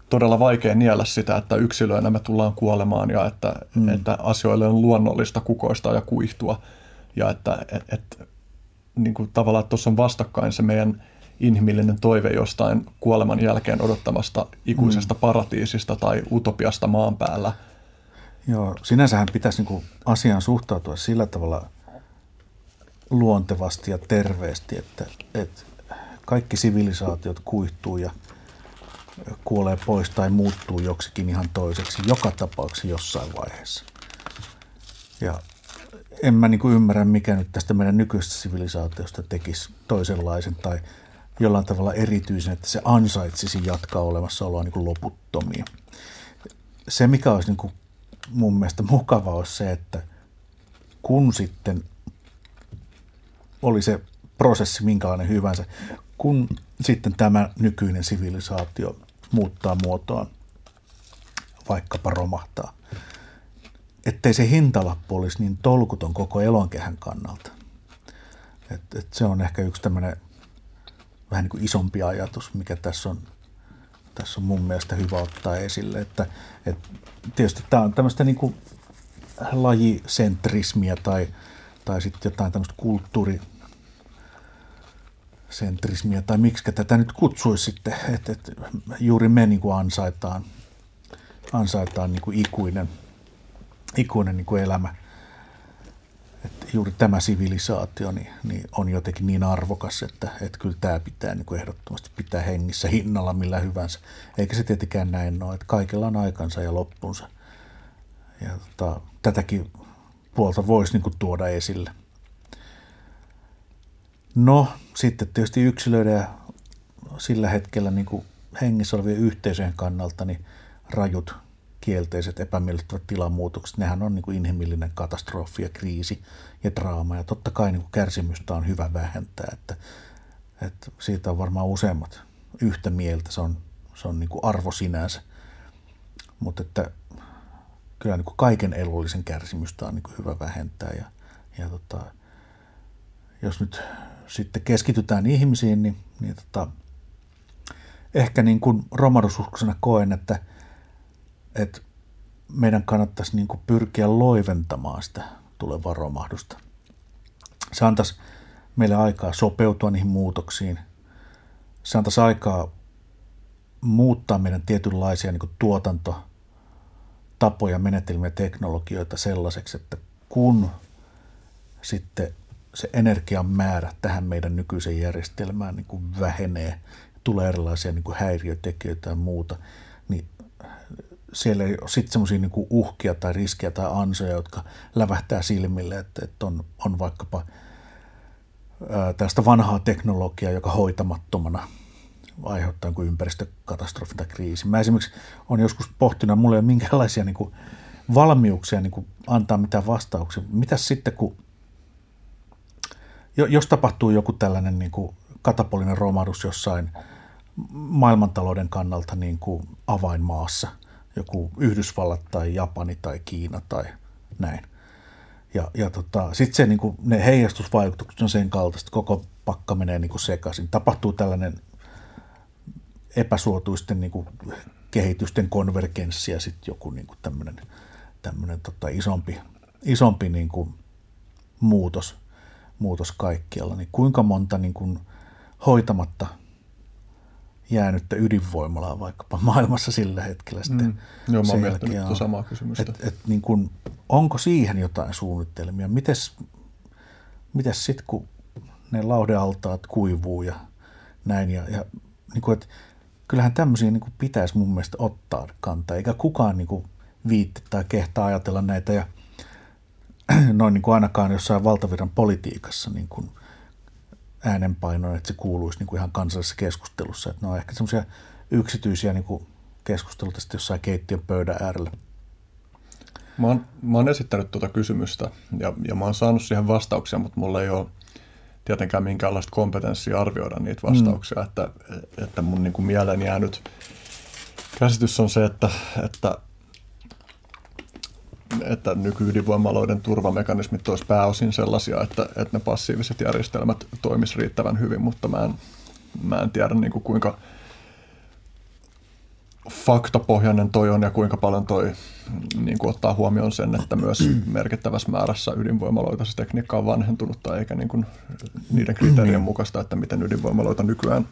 todella vaikea niellä sitä, että yksilöinä me tullaan kuolemaan ja että, mm. että asioille on luonnollista kukoista ja kuihtua. Ja että et, et, niin kuin tavallaan tuossa on vastakkain se meidän inhimillinen toive jostain kuoleman jälkeen odottamasta ikuisesta mm. paratiisista tai utopiasta maan päällä. Joo, sinänsähän pitäisi niin asiaan suhtautua sillä tavalla luontevasti ja terveesti, että, että kaikki sivilisaatiot kuihtuu ja kuolee pois tai muuttuu joksikin ihan toiseksi joka tapauksessa jossain vaiheessa. Ja en mä niin ymmärrä, mikä nyt tästä meidän nykyisestä sivilisaatiosta tekisi toisenlaisen tai jollain tavalla erityisen, että se ansaitsisi jatkaa olemassaoloa niin kuin loputtomia. Se, mikä olisi niin kuin mun mielestä mukava, olisi se, että kun sitten oli se prosessi minkälainen hyvänsä, kun sitten tämä nykyinen sivilisaatio muuttaa muotoaan, vaikkapa romahtaa, ettei se hintalappu olisi niin tolkuton koko elonkehän kannalta. Et, et se on ehkä yksi tämmöinen vähän niin kuin isompi ajatus, mikä tässä on, tässä on mun mielestä hyvä ottaa esille. Että, että tietysti tämä on tämmöistä niin kuin lajisentrismiä tai, tai sitten jotain tämmöistä kulttuuri sentrismiä tai miksi tätä nyt kutsuisi sitten, että, että juuri me niin kuin ansaitaan, ansaitaan niin kuin ikuinen, ikuinen niin kuin elämä – että juuri tämä sivilisaatio niin, niin on jotenkin niin arvokas, että, että kyllä tämä pitää niin kuin ehdottomasti pitää hengissä hinnalla millä hyvänsä. Eikä se tietenkään näin ole, että kaikella on aikansa ja loppunsa. Ja tota, tätäkin puolta voisi niin kuin tuoda esille. No, sitten tietysti yksilöiden ja sillä hetkellä niin kuin hengissä olevien yhteisöjen kannalta niin rajut kielteiset epämiellyttävät tilamuutokset, nehän on niin kuin inhimillinen katastrofi ja kriisi ja draama. Ja totta kai niin kuin kärsimystä on hyvä vähentää, että, että siitä on varmaan useammat yhtä mieltä, se on, se on niin kuin arvo sinänsä. Mutta että kyllä niin kuin kaiken elollisen kärsimystä on niin kuin hyvä vähentää ja, ja tota, jos nyt sitten keskitytään ihmisiin, niin, niin tota, ehkä niin kuin romahdususkoisena koen, että – että meidän kannattaisi niin kuin pyrkiä loiventamaan sitä tulevaa romahdusta. Se antaisi meille aikaa sopeutua niihin muutoksiin. Se antaisi aikaa muuttaa meidän tietynlaisia niin tuotantotapoja, menetelmiä, teknologioita sellaiseksi, että kun sitten se energian määrä tähän meidän nykyiseen järjestelmään niin kuin vähenee, tulee erilaisia niin kuin häiriötekijöitä ja muuta, niin siellä ei ole sitten semmoisia niin uhkia tai riskejä tai ansoja, jotka lävähtää silmille, että, että on, on vaikkapa ää, tästä vanhaa teknologiaa, joka hoitamattomana aiheuttaa kuin ympäristökatastrofi tai kriisi. Mä esimerkiksi olen joskus pohtinut, mulla ei ole minkäänlaisia niin kuin valmiuksia niin kuin antaa mitään vastauksia. Mitäs sitten, kun jos tapahtuu joku tällainen niin kuin katapolinen romahdus jossain maailmantalouden kannalta niin kuin avainmaassa – joku Yhdysvallat tai Japani tai Kiina tai näin. Ja, ja tota, sitten niin ne heijastusvaikutukset on sen kaltaista, että koko pakka menee niin kuin sekaisin. Tapahtuu tällainen epäsuotuisten niin kuin, kehitysten konvergenssi ja sitten joku niin kuin tämmöinen, tämmöinen tota, isompi, isompi niin kuin, muutos, muutos kaikkialla. Niin kuinka monta niin kuin, hoitamatta jäänyttä ydinvoimalaa vaikkapa maailmassa sillä hetkellä sitten. Mm. Joo, mä oon miettinyt tuota samaa kysymystä. Et, et niin kun, onko siihen jotain suunnitelmia? Mites, mites sitten, kun ne laudealtaat kuivuu ja näin, ja, ja niin kun, et, kyllähän tämmöisiä niin pitäisi mun mielestä ottaa kantaa, eikä kukaan niin kuin viitti tai kehtaa ajatella näitä, ja noin niin kuin ainakaan jossain valtavirran politiikassa niin kuin äänenpainoon, että se kuuluisi niin kuin ihan kansallisessa keskustelussa. Että ne on ehkä semmoisia yksityisiä niin kuin keskusteluita sitten jossain keittiön pöydän äärellä. Mä oon, mä oon esittänyt tuota kysymystä ja, ja mä oon saanut siihen vastauksia, mutta mulla ei ole tietenkään minkäänlaista kompetenssia arvioida niitä vastauksia, mm. että, että mun niin kuin mieleen jäänyt käsitys on se, että, että, että nykyydinvoimaloiden turvamekanismit olisi pääosin sellaisia, että, että ne passiiviset järjestelmät toimisi riittävän hyvin, mutta mä en, mä en tiedä niin kuin kuinka faktapohjainen toi on ja kuinka paljon toi niin kuin ottaa huomioon sen, että myös merkittävässä määrässä ydinvoimaloita se tekniikka on vanhentunutta eikä niin kuin niiden kriteerien mukaista, että miten ydinvoimaloita nykyään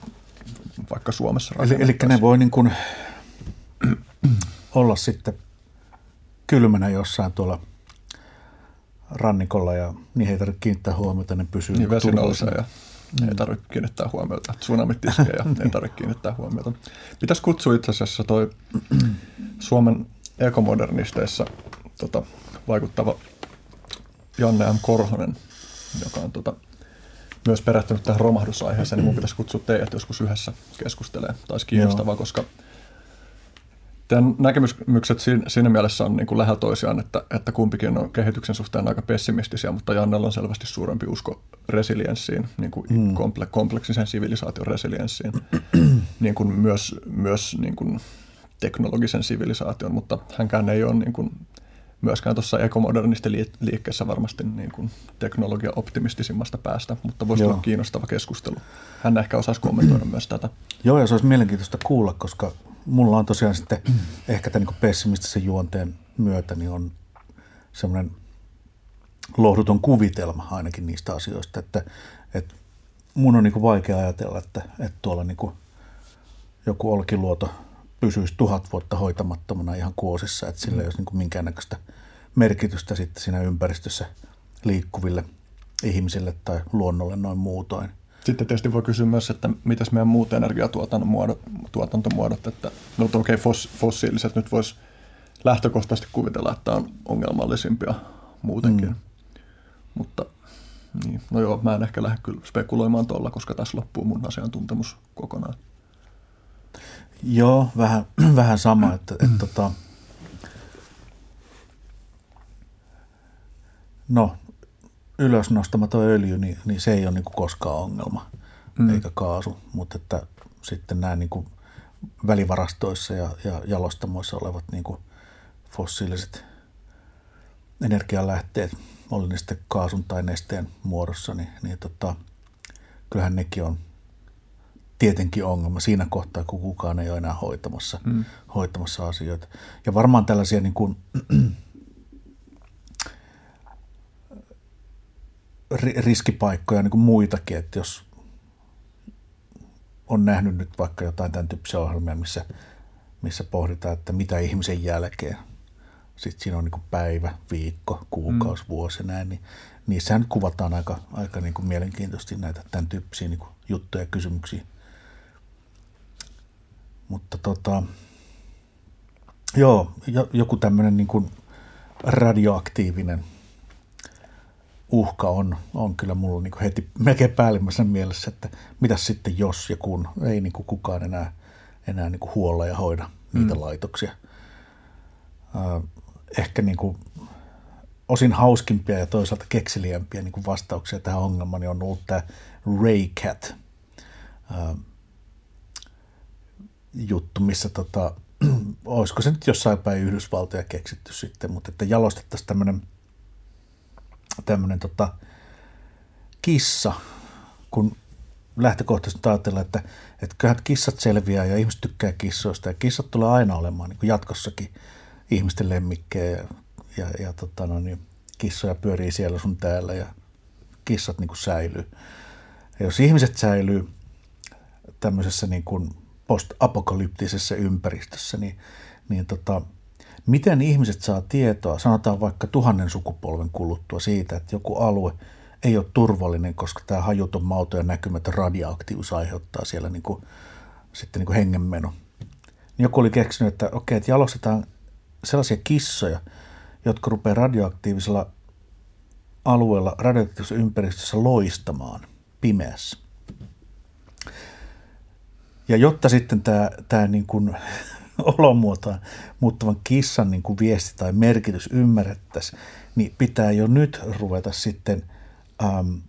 vaikka Suomessa Eli, eli ne voi niin kuin olla sitten kylmänä jossain tuolla rannikolla ja niin ei tarvitse kiinnittää huomiota, ne pysyy niin vesi nousee ja mm. ei tarvitse kiinnittää huomiota. Tsunamit iskee ja ei tarvitse kiinnittää huomiota. Pitäisi kutsua itse asiassa toi Suomen ekomodernisteissa tota, vaikuttava Janne M. Korhonen, joka on tota, myös perehtynyt tähän romahdusaiheeseen, niin mun pitäisi kutsua teidät joskus yhdessä keskustelemaan. Taisi kiinnostavaa, Joo. koska Tämän näkemykset siinä mielessä on niin kuin lähellä toisiaan, että, että kumpikin on kehityksen suhteen aika pessimistisiä, mutta Jannella on selvästi suurempi usko resilienssiin, niin kuin mm. komple, kompleksisen sivilisaation resilienssiin, niin kuin myös, myös niin kuin teknologisen sivilisaation, mutta hänkään ei ole niin kuin myöskään tuossa ekomodernisten liikkeessä varmasti niin kuin teknologia optimistisimmasta päästä, mutta voisi Joo. olla kiinnostava keskustelu. Hän ehkä osaisi kommentoida myös tätä. Joo, ja se olisi mielenkiintoista kuulla, koska mulla on tosiaan sitten ehkä tämän niin pessimistisen juonteen myötä niin on semmoinen lohduton kuvitelma ainakin niistä asioista, että, että mun on niin vaikea ajatella, että, että tuolla niin joku olkiluoto pysyisi tuhat vuotta hoitamattomana ihan kuosissa, että sillä ei olisi niin minkäännäköistä merkitystä sitten siinä ympäristössä liikkuville ihmisille tai luonnolle noin muutoin. Sitten tietysti voi kysyä myös, että mitäs meidän muut energiatuotantomuodot, että no okei, okay, fossiiliset nyt voisi lähtökohtaisesti kuvitella, että on ongelmallisimpia muutenkin. Mm. Mutta niin, no joo, mä en ehkä lähde kyllä spekuloimaan tuolla, koska tässä loppuu mun asiantuntemus kokonaan. Joo, vähän, vähän sama, että, että tota, no ylös nostamaton öljy, niin, niin se ei ole niin kuin koskaan ongelma, mm. eikä kaasu, mutta että sitten nämä niin kuin välivarastoissa ja, ja jalostamoissa olevat niin kuin fossiiliset energialähteet, oli ne sitten kaasun tai nesteen muodossa, niin, niin tota, kyllähän nekin on tietenkin ongelma siinä kohtaa, kun kukaan ei ole enää hoitamassa, mm. hoitamassa asioita. Ja varmaan tällaisia niin kuin, riskipaikkoja niin kuin muitakin, että jos on nähnyt nyt vaikka jotain tämän tyyppisiä ohjelmia, missä, missä pohditaan, että mitä ihmisen jälkeen. Sitten siinä on niin kuin päivä, viikko, kuukausi, mm. vuosi ja näin, niin niissähän kuvataan aika, aika niin kuin mielenkiintoisesti näitä tämän tyyppisiä niin kuin juttuja ja kysymyksiä. Mutta tota, joo, joku tämmöinen niin kuin radioaktiivinen – uhka on, on kyllä mulla niin heti melkein päällimmäisenä mielessä, että mitä sitten jos ja kun ei niin kukaan enää, enää niin huolla ja hoida niitä mm. laitoksia. ehkä niin kuin osin hauskimpia ja toisaalta kekseliämpiä niin kuin vastauksia tähän ongelmaan niin on ollut tämä Raycat juttu, missä tota, olisiko se nyt jossain päin Yhdysvaltoja keksitty sitten, mutta että jalostettaisiin tämmöinen – tämmöinen tota, kissa, kun lähtökohtaisesti ajatellaan, että, että kyllähän kissat selviää ja ihmiset tykkää kissoista ja kissat tulee aina olemaan niin kuin jatkossakin ihmisten lemmikkejä ja, ja, ja tota, no niin, kissoja pyörii siellä sun täällä ja kissat niin kuin säilyy. Ja jos ihmiset säilyy tämmöisessä niin kuin post-apokalyptisessa ympäristössä, niin, niin tota, Miten ihmiset saa tietoa, sanotaan vaikka tuhannen sukupolven kuluttua siitä, että joku alue ei ole turvallinen, koska tämä hajuton mauto ja näkymätön radioaktiivisuus aiheuttaa siellä niin kuin, sitten niin kuin hengenmeno. Joku oli keksinyt, että okei, että jalostetaan sellaisia kissoja, jotka rupeaa radioaktiivisella alueella, radioaktiivisessa ympäristössä loistamaan pimeässä. Ja jotta sitten tämä, tämä niin kuin olomuotoa muuttuvan kissan niin kuin viesti tai merkitys ymmärrettäisiin, niin pitää jo nyt ruveta sitten äm,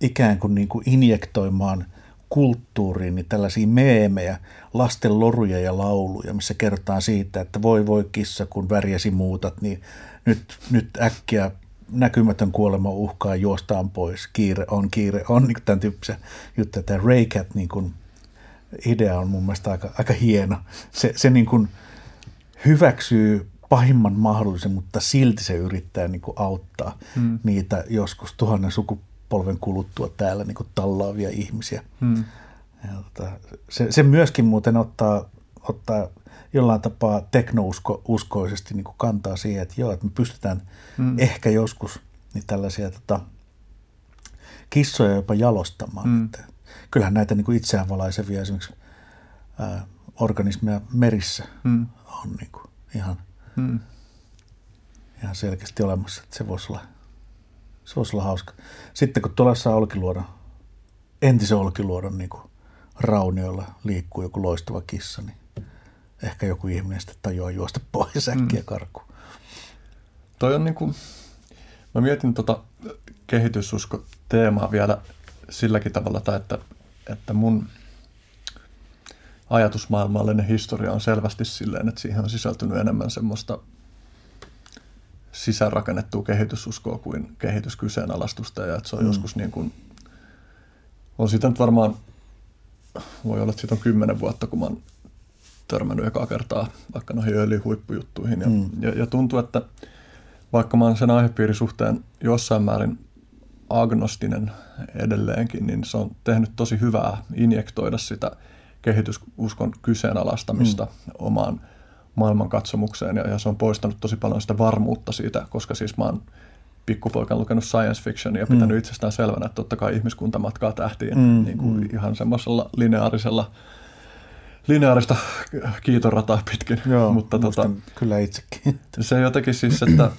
ikään kuin, niin kuin injektoimaan kulttuuriin niin tällaisia meemejä, lasten loruja ja lauluja, missä kerrotaan siitä, että voi voi kissa, kun värjäsi muutat, niin nyt, nyt äkkiä näkymätön kuolema uhkaa, juostaan pois, kiire on, kiire on, niin tämän tyyppisen juttu. Tämä Raycat niin kuin, idea on mun mielestä aika, aika hieno. Se, se niin kuin hyväksyy pahimman mahdollisen, mutta silti se yrittää niin kuin auttaa hmm. niitä joskus tuhannen sukupolven kuluttua täällä niin kuin tallaavia ihmisiä. Hmm. Ja, tota, se, se myöskin muuten ottaa, ottaa jollain tapaa teknouskoisesti niin kuin kantaa siihen, että joo, että me pystytään hmm. ehkä joskus niin tällaisia tota, kissoja jopa jalostamaan. Hmm. Että, kyllähän näitä niin kuin itseään valaisevia esimerkiksi ää, organismeja merissä hmm. on niin kuin ihan – hmm. ihan selkeästi olemassa. Että se voisi olla, se voisi olla hauska. Sitten kun tuolla Olkiluodon, entisen Olkiluodon niin raunioilla liikkuu joku loistava kissa, niin ehkä joku ihminen sitten tajuaa juosta pois äkkiä hmm. karkuun. Toi on niin kuin, mä mietin tota kehitysusko-teemaa vielä silläkin tavalla, että, että mun ajatusmaailmallinen historia on selvästi silleen, että siihen on sisältynyt enemmän semmoista sisäänrakennettua kehitysuskoa kuin kehityskyseenalaistusta ja että se on mm. joskus niin kuin, on siitä nyt varmaan, voi olla, että siitä on kymmenen vuotta, kun mä oon törmännyt ekaa kertaa vaikka noihin öljyhuippujuttuihin ja, mm. ja, ja tuntuu, että vaikka mä oon sen aihepiirin suhteen jossain määrin agnostinen edelleenkin, niin se on tehnyt tosi hyvää injektoida sitä – kehitysuskon kyseenalaistamista mm. omaan maailmankatsomukseen ja, ja se on poistanut tosi paljon sitä varmuutta siitä, koska siis mä oon pikkupoikan lukenut science fiction ja pitänyt mm. itsestään selvänä, että totta kai ihmiskunta matkaa tähtiin mm. niin kuin mm. ihan semmoisella lineaarisella lineaarista kiitorataa pitkin. Joo, Mutta tota, kyllä itsekin. Se jotenkin siis, että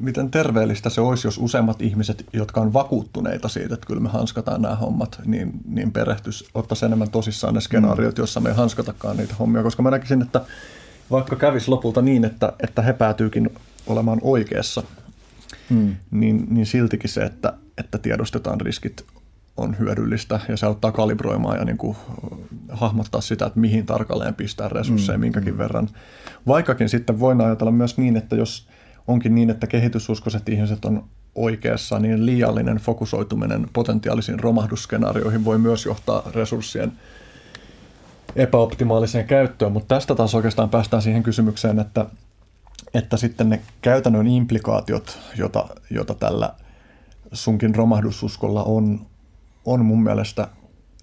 miten terveellistä se olisi, jos useimmat ihmiset, jotka on vakuuttuneita siitä, että kyllä me hanskataan nämä hommat, niin, niin perehtys, ottaisi enemmän tosissaan ne skenaariot, jossa me ei hanskatakaan niitä hommia, koska mä näkisin, että vaikka kävisi lopulta niin, että, että he päätyykin olemaan oikeassa, hmm. niin, niin siltikin se, että, että tiedostetaan riskit on hyödyllistä ja se auttaa kalibroimaan ja niin kuin hahmottaa sitä, että mihin tarkalleen pistää resursseja, hmm. minkäkin hmm. verran. Vaikkakin sitten voidaan ajatella myös niin, että jos onkin niin, että kehitysuskoiset ihmiset on oikeassa, niin liiallinen fokusoituminen potentiaalisiin romahdusskenaarioihin voi myös johtaa resurssien epäoptimaaliseen käyttöön, mutta tästä taas oikeastaan päästään siihen kysymykseen, että, että sitten ne käytännön implikaatiot, jota, jota tällä sunkin romahdususkolla on, on mun mielestä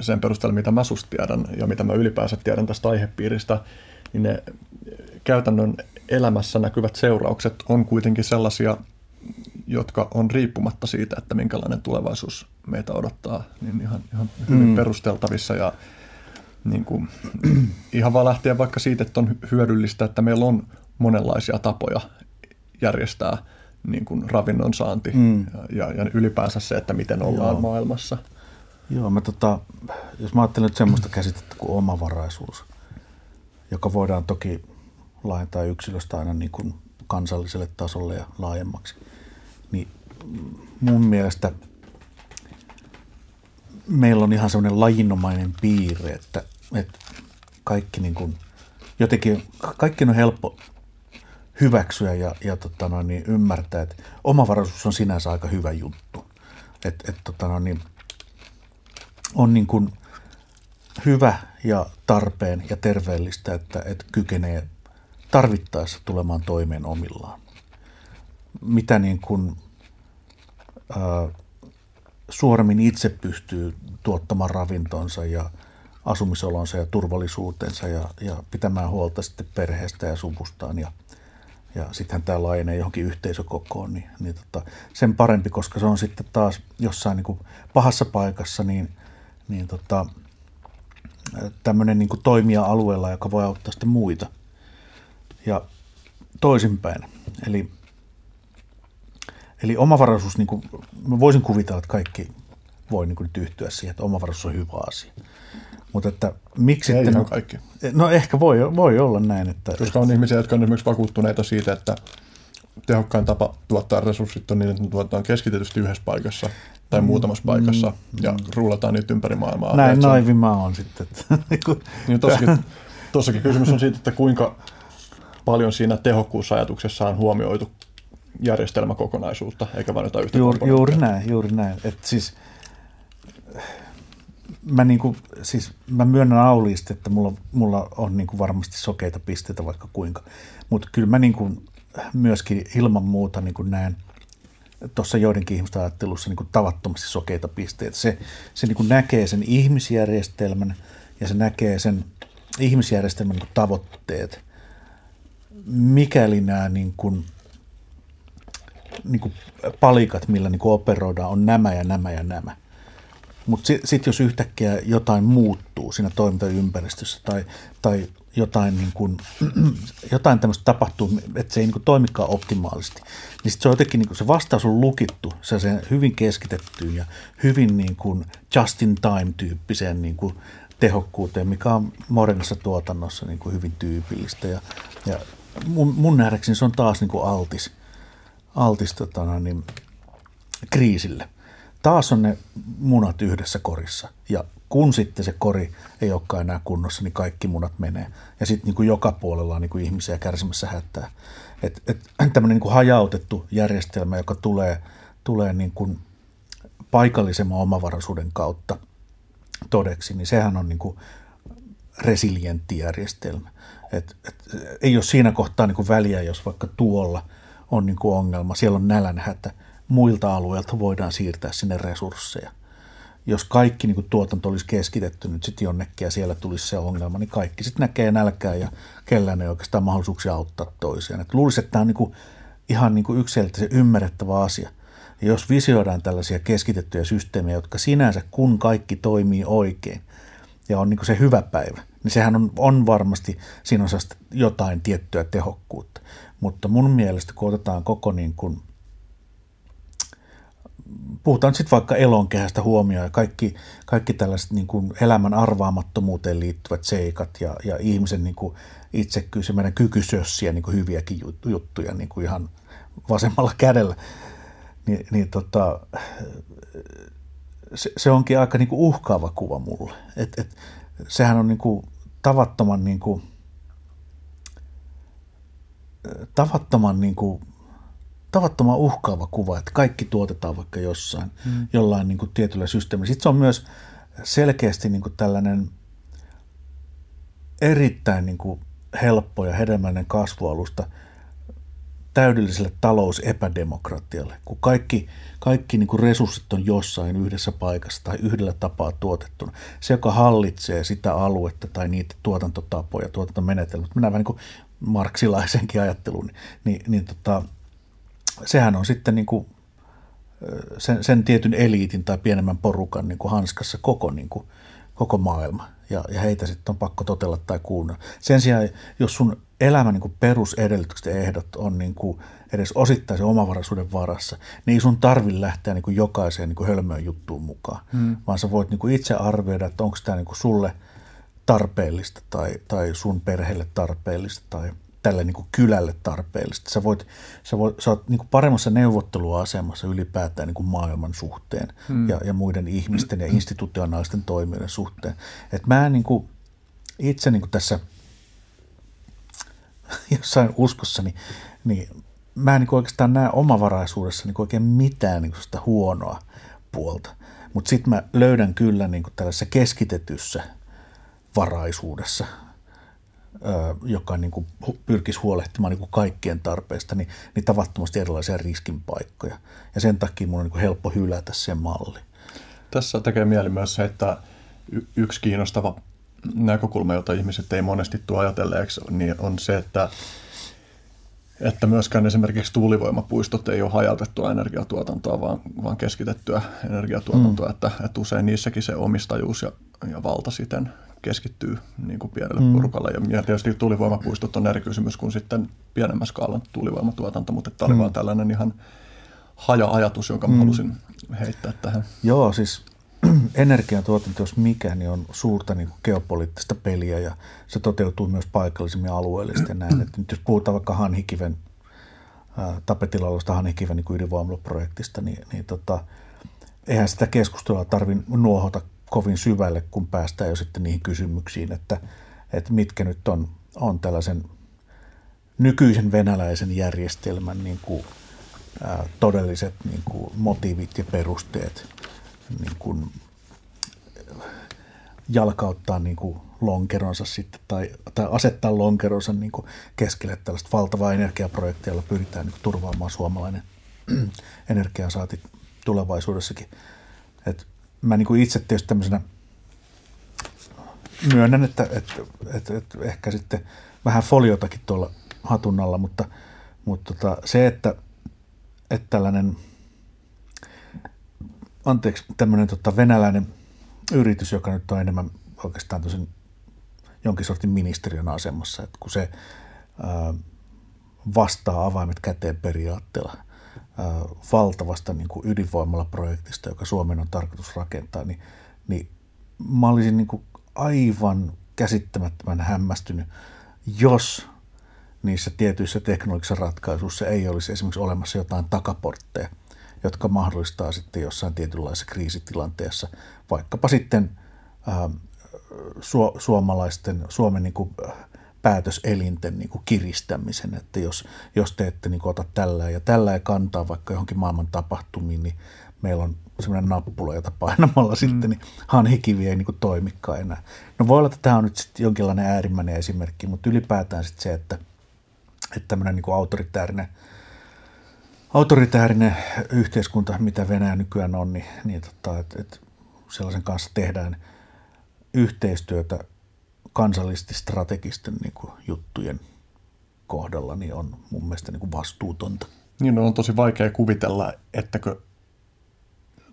sen perusteella, mitä mä susta tiedän ja mitä mä ylipäänsä tiedän tästä aihepiiristä, niin ne käytännön elämässä näkyvät seuraukset on kuitenkin sellaisia, jotka on riippumatta siitä, että minkälainen tulevaisuus meitä odottaa, niin ihan, ihan hyvin mm. perusteltavissa ja niin kuin, ihan vaan lähtien vaikka siitä, että on hyödyllistä, että meillä on monenlaisia tapoja järjestää niin kuin ravinnon saanti mm. ja, ja ylipäänsä se, että miten ollaan Joo. maailmassa. Joo, mä tota, jos mä ajattelen nyt semmoista käsitettä kuin omavaraisuus, joka voidaan toki laajentaa yksilöstä aina niin kuin kansalliselle tasolle ja laajemmaksi, niin mun mielestä meillä on ihan semmoinen lajinomainen piirre, että, että kaikki niin kuin, jotenkin, kaikki on helppo hyväksyä ja, ja tota noin, niin ymmärtää, että omavaraisuus on sinänsä aika hyvä juttu. Et, et, tota noin, niin, on niin kuin hyvä ja tarpeen ja terveellistä, että, että kykenee tarvittaessa tulemaan toimeen omillaan. Mitä niin kuin, ää, suoremmin itse pystyy tuottamaan ravintonsa ja asumisolonsa ja turvallisuutensa ja, ja pitämään huolta sitten perheestä ja suvustaan ja, ja sittenhän tämä laajenee johonkin yhteisökokoon, niin, niin tota, sen parempi, koska se on sitten taas jossain niin kuin pahassa paikassa, niin, niin tota, tämmöinen niin toimija alueella, joka voi auttaa sitten muita – ja toisinpäin. Eli, eli omavaraisuus, niin kuin, mä voisin kuvitella, että kaikki voi niin kuin yhtyä siihen, että omavaraisuus on hyvä asia. Mutta että miksi... Ei ihan kaikki. No ehkä voi, voi olla näin. Että, Koska on ihmisiä, jotka on esimerkiksi vakuuttuneita siitä, että tehokkain tapa tuottaa resurssit on niin, että ne tuotetaan keskitetysti yhdessä paikassa tai mm. muutamassa paikassa mm. ja rullataan niitä ympäri maailmaa. Näin naivi mä oon sitten. niin tossakin, tossakin kysymys on siitä, että kuinka paljon siinä tehokkuusajatuksessa on huomioitu järjestelmäkokonaisuutta, eikä vain jotain yhtä juuri, juuri näin, juuri näin. Et siis, mä, niinku, siis, mä myönnän auliisti, että mulla, mulla on niinku varmasti sokeita pisteitä vaikka kuinka, mutta kyllä mä niinku myöskin ilman muuta niinku näen tuossa joidenkin ihmisten ajattelussa niinku tavattomasti sokeita pisteitä. Se, se niinku näkee sen ihmisjärjestelmän ja se näkee sen ihmisjärjestelmän niinku tavoitteet, mikäli nämä niin kuin, niin kuin palikat, millä niin kuin operoidaan, on nämä ja nämä ja nämä. Mutta sitten sit jos yhtäkkiä jotain muuttuu siinä toimintaympäristössä tai, tai jotain, niin kuin, jotain tämmöistä tapahtuu, että se ei niin kuin toimikaan optimaalisesti, niin sit se on jotenkin, niin kuin, se vastaus on lukittu se hyvin keskitettyyn ja hyvin niin kuin just in time tyyppiseen niin kuin tehokkuuteen, mikä on modernissa tuotannossa niin kuin hyvin tyypillistä. Ja, ja mun, mun nähdäkseni se on taas niin kuin altis, altis tota, no niin, kriisille taas on ne munat yhdessä korissa. Ja kun sitten se kori ei olekaan enää kunnossa, niin kaikki munat menee. Ja sitten niin joka puolella on niin kuin ihmisiä kärsimässä hätää. Et, et, tämmöinen niin kuin hajautettu järjestelmä, joka tulee, tulee niin kuin paikallisemman omavaraisuuden kautta todeksi, niin sehän on niin kuin resilientti järjestelmä. Et, et, ei ole siinä kohtaa niin kuin väliä, jos vaikka tuolla on niin kuin ongelma, siellä on nälänhätä, muilta alueilta voidaan siirtää sinne resursseja. Jos kaikki niin kuin tuotanto olisi keskitetty nyt sitten jonnekin ja siellä tulisi se ongelma, niin kaikki sitten näkee nälkää ja kellään ei oikeastaan mahdollisuuksia auttaa toisiaan. Et luulisi, että tämä on niin kuin ihan niin kuin yksilöllisesti ymmärrettävä asia. Ja jos visioidaan tällaisia keskitettyjä systeemejä, jotka sinänsä kun kaikki toimii oikein ja on niin kuin se hyvä päivä, niin sehän on, on varmasti siinä jotain tiettyä tehokkuutta. Mutta mun mielestä kun otetaan koko niin kuin – puhutaan sitten vaikka elonkehästä huomioon ja kaikki, kaikki tällaiset niin kuin elämän arvaamattomuuteen liittyvät seikat ja, ja ihmisen niin kuin itsekkyys ja meidän kyky sössiä niin kuin hyviäkin juttuja niin kuin ihan vasemmalla kädellä, niin, niin tota, se, se onkin aika niin kuin uhkaava kuva mulle. Et, et, sehän on niin kuin tavattoman, niin kuin, tavattoman niin kuin tavattoman uhkaava kuva, että kaikki tuotetaan vaikka jossain, mm. jollain niin kuin tietyllä systeemillä. Sitten se on myös selkeästi niin kuin tällainen erittäin niin kuin helppo ja hedelmällinen kasvualusta täydelliselle talousepädemokratialle, kun kaikki, kaikki niin kuin resurssit on jossain yhdessä paikassa tai yhdellä tapaa tuotettuna. Se, joka hallitsee sitä aluetta tai niitä tuotantotapoja, tuotantomenetelmät, mennään vähän niin kuin marksilaisenkin ajatteluun, niin, niin, niin tota, sehän on sitten niin kuin sen, sen tietyn eliitin tai pienemmän porukan niin kuin hanskassa koko, niin kuin, koko maailma. Ja, ja heitä sitten on pakko totella tai kuunnella. Sen sijaan, jos sun elämän niin kuin perusedellytykset ja ehdot on niin kuin edes osittaisen omavaraisuuden varassa, niin ei sun tarvi lähteä niin kuin jokaiseen niin kuin hölmöön juttuun mukaan, hmm. vaan sä voit niin kuin itse arvioida, että onko tämä niin kuin sulle tarpeellista tai, tai sun perheelle tarpeellista tai – tälle niin kuin kylälle tarpeellista. Sä, voit, sä, voit, sä oot niin kuin paremmassa neuvotteluasemassa ylipäätään niin kuin maailman suhteen hmm. ja, ja muiden ihmisten ja institutionaalisten toimijoiden suhteen. Et mä niin kuin, itse niin kuin tässä jossain uskossani, niin mä en niin kuin oikeastaan näe omavaraisuudessa niin kuin oikein mitään niin kuin sitä huonoa puolta. Mutta sitten mä löydän kyllä niin kuin tällaisessa keskitetyssä varaisuudessa – joka niin kuin pyrkisi huolehtimaan niin kuin kaikkien tarpeista, niin, niin tavattomasti erilaisia riskinpaikkoja. Ja sen takia mun on niin helppo hylätä se malli. Tässä tekee mieli myös se, että yksi kiinnostava näkökulma, jota ihmiset ei monesti tuo ajatelleeksi, niin on se, että että myöskään esimerkiksi tuulivoimapuistot ei ole hajautettua energiatuotantoa, vaan, vaan keskitettyä energiatuotantoa, mm. että, että usein niissäkin se omistajuus ja, ja valta siten keskittyy niin kuin pienelle mm. porukalle. Ja tietysti tuulivoimapuistot on eri kysymys kuin sitten pienemmän skaalan tuulivoimatuotanto, mutta tämä oli mm. vaan tällainen ihan haja-ajatus, jonka mm. halusin heittää tähän. Joo, siis energiantuotanto, jos mikä, niin on suurta niin kuin geopoliittista peliä ja se toteutuu myös paikallisemmin alueellisesti ja näin. Että nyt jos puhutaan vaikka Hanhikiven tapetilla olevasta Hanhikiven niin ydinvoimalaprojektista, niin, niin tota, eihän sitä keskustelua tarvitse nuohota kovin syvälle, kun päästään jo sitten niihin kysymyksiin, että, että mitkä nyt on, on tällaisen nykyisen venäläisen järjestelmän niin kuin, ää, todelliset niin kuin, motiivit ja perusteet niin kuin, jalkauttaa niin kuin, lonkeronsa sitten tai, tai asettaa lonkeronsa niin kuin keskelle tällaista valtavaa energiaprojektia, jolla pyritään niin kuin, turvaamaan suomalainen energiansaati tulevaisuudessakin. Mä niin kuin itse tietysti tämmöisenä myönnän, että, että, että, että ehkä sitten vähän foliotakin tuolla hatun alla, mutta, mutta tota, se, että, että tällainen, anteeksi, tämmöinen tota venäläinen yritys, joka nyt on enemmän oikeastaan tosin jonkin sortin ministeriön asemassa, että kun se ää, vastaa avaimet käteen periaatteella valtavasta niin kuin ydinvoimalaprojektista, joka Suomen on tarkoitus rakentaa, niin, niin mä olisin niin kuin aivan käsittämättömän hämmästynyt, jos niissä tietyissä teknologisissa ratkaisuissa ei olisi esimerkiksi olemassa jotain takaportteja, jotka mahdollistaa sitten jossain tietynlaisessa kriisitilanteessa vaikkapa sitten ää, su- suomalaisten, Suomen niin kuin, päätöselinten niin kuin kiristämisen, että jos, jos te ette niin kuin, ota tällä ja tällä ja kantaa vaikka johonkin maailman tapahtumiin, niin meillä on semmoinen nappula, jota painamalla mm. sitten niin hanhikivi ei niin kuin, toimikaan enää. No voi olla, että tämä on nyt sitten jonkinlainen äärimmäinen esimerkki, mutta ylipäätään sitten se, että, että tämmöinen niin kuin autoritäärinen autoritäärinen yhteiskunta, mitä Venäjä nykyään on, niin, niin tota, että, että sellaisen kanssa tehdään – yhteistyötä kansallisesti strategisten niin kuin, juttujen kohdalla niin on mun mielestä niin kuin vastuutonta. Niin on tosi vaikea kuvitella, ettäkö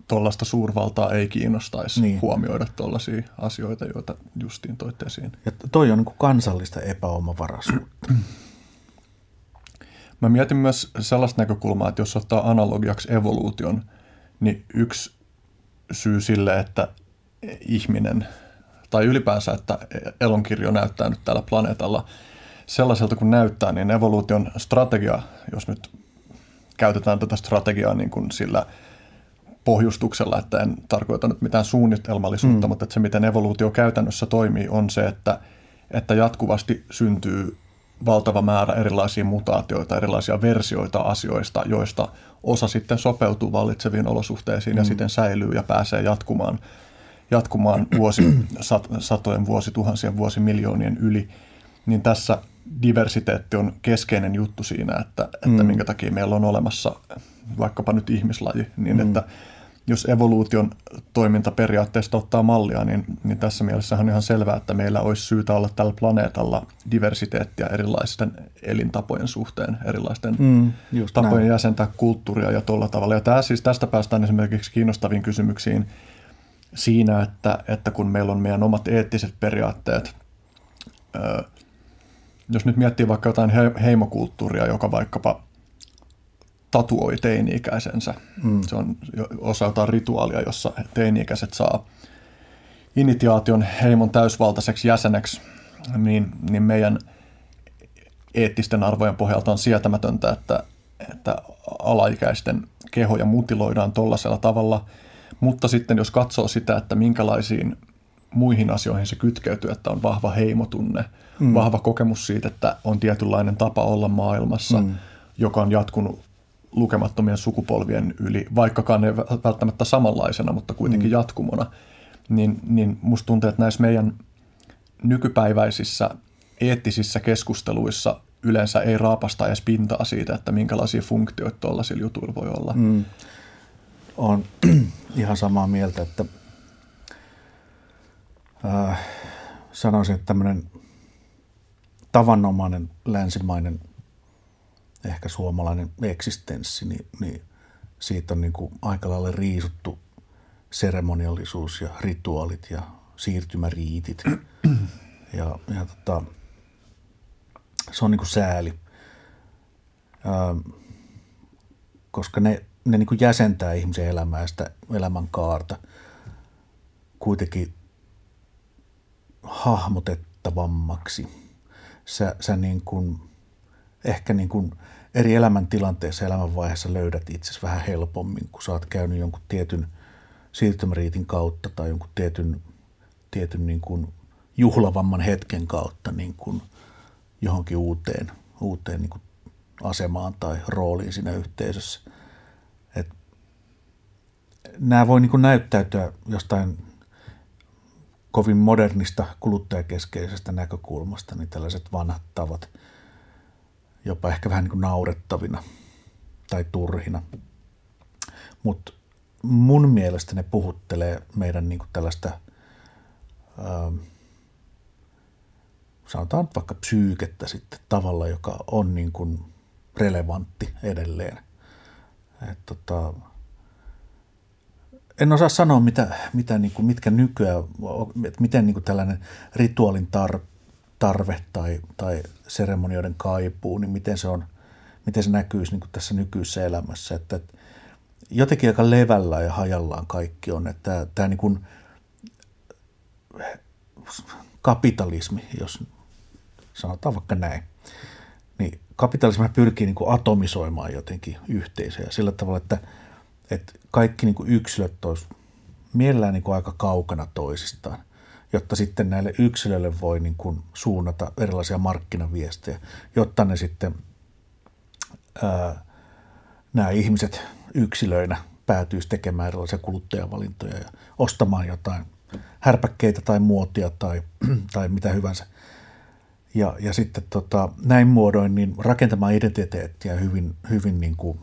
tuollaista suurvaltaa ei kiinnostaisi niin. huomioida tuollaisia asioita, joita justiin toitte esiin. Ja toi on niin kuin kansallista epäomavaraisuutta. Mä mietin myös sellaista näkökulmaa, että jos ottaa analogiaksi evoluution, niin yksi syy sille, että ihminen – tai ylipäänsä, että elonkirjo näyttää nyt täällä planeetalla sellaiselta kuin näyttää, niin evoluution strategia, jos nyt käytetään tätä strategiaa niin kuin sillä pohjustuksella, että en tarkoita nyt mitään suunnitelmallisuutta, mm. mutta että se, miten evoluutio käytännössä toimii, on se, että, että jatkuvasti syntyy valtava määrä erilaisia mutaatioita, erilaisia versioita asioista, joista osa sitten sopeutuu vallitseviin olosuhteisiin mm. ja siten säilyy ja pääsee jatkumaan jatkumaan vuosi, sat, satojen vuosituhansien vuosimiljoonien yli, niin tässä diversiteetti on keskeinen juttu siinä, että, että mm. minkä takia meillä on olemassa vaikkapa nyt ihmislaji, niin mm. että jos evoluution toimintaperiaatteesta ottaa mallia, niin, niin tässä mielessä on ihan selvää, että meillä olisi syytä olla tällä planeetalla diversiteettiä erilaisten elintapojen suhteen, erilaisten mm, tapojen näin. jäsentää kulttuuria ja tuolla tavalla. Ja tämä, siis tästä päästään esimerkiksi kiinnostaviin kysymyksiin – siinä, että, että kun meillä on meidän omat eettiset periaatteet, jos nyt miettii vaikka jotain heimokulttuuria, joka vaikkapa tatuoi teini-ikäisensä, mm. se on osa jotain rituaalia, jossa teini-ikäiset saa initiaation heimon täysvaltaiseksi jäseneksi, niin, niin meidän eettisten arvojen pohjalta on sietämätöntä, että, että alaikäisten kehoja mutiloidaan tuollaisella tavalla – mutta sitten jos katsoo sitä, että minkälaisiin muihin asioihin se kytkeytyy, että on vahva heimotunne, mm. vahva kokemus siitä, että on tietynlainen tapa olla maailmassa, mm. joka on jatkunut lukemattomien sukupolvien yli, vaikkakaan ei välttämättä samanlaisena, mutta kuitenkin mm. jatkumona, niin, niin musta tuntuu, että näissä meidän nykypäiväisissä eettisissä keskusteluissa yleensä ei raapasta edes pintaa siitä, että minkälaisia funktioita tuollaisilla jutuilla voi olla. Mm on ihan samaa mieltä, että äh, sanoisin, että tämmöinen tavanomainen länsimainen, ehkä suomalainen eksistenssi, niin, niin siitä on niin kuin aika lailla riisuttu seremoniallisuus ja rituaalit ja siirtymäriitit. Ja, ja tota, se on niin kuin sääli, äh, koska ne ne niin kuin jäsentää ihmisen elämää sitä elämän kaarta kuitenkin hahmotettavammaksi. Sä, sä niin kuin, ehkä niin kuin eri elämäntilanteissa, elämänvaiheessa löydät itse vähän helpommin, kun sä oot käynyt jonkun tietyn siirtymäriitin kautta tai jonkun tietyn, tietyn niin kuin juhlavamman hetken kautta niin kuin johonkin uuteen, uuteen niin kuin asemaan tai rooliin siinä yhteisössä. Nämä voi niin näyttäytyä jostain kovin modernista kuluttajakeskeisestä näkökulmasta, niin tällaiset vanhat tavat jopa ehkä vähän niin naurettavina tai turhina. Mutta mun mielestä ne puhuttelee meidän niin tällaista, ähm, sanotaan vaikka psyykettä sitten tavalla, joka on niin kuin relevantti edelleen. Et tota, en osaa sanoa, mitä, mitä, niin kuin, mitkä nykyään, miten niin kuin tällainen rituaalin tar, tarve tai, tai seremonioiden kaipuu, niin miten se, on, miten se näkyisi niin kuin tässä nykyisessä elämässä. Että, että jotenkin aika levällä ja hajallaan kaikki on. Että tämä, tämä niin kuin kapitalismi, jos sanotaan vaikka näin, niin kapitalismi pyrkii niin kuin atomisoimaan jotenkin yhteisöjä sillä tavalla, että – että kaikki niin kuin yksilöt olisi mielellään niin kuin aika kaukana toisistaan, jotta sitten näille yksilöille voi niin kuin suunnata erilaisia markkinaviestejä, jotta ne sitten ää, nämä ihmiset yksilöinä päätyisi tekemään erilaisia kuluttajavalintoja ja ostamaan jotain härpäkkeitä tai muotia tai, tai mitä hyvänsä. Ja, ja sitten tota, näin muodoin niin rakentamaan identiteettiä hyvin, hyvin niin kuin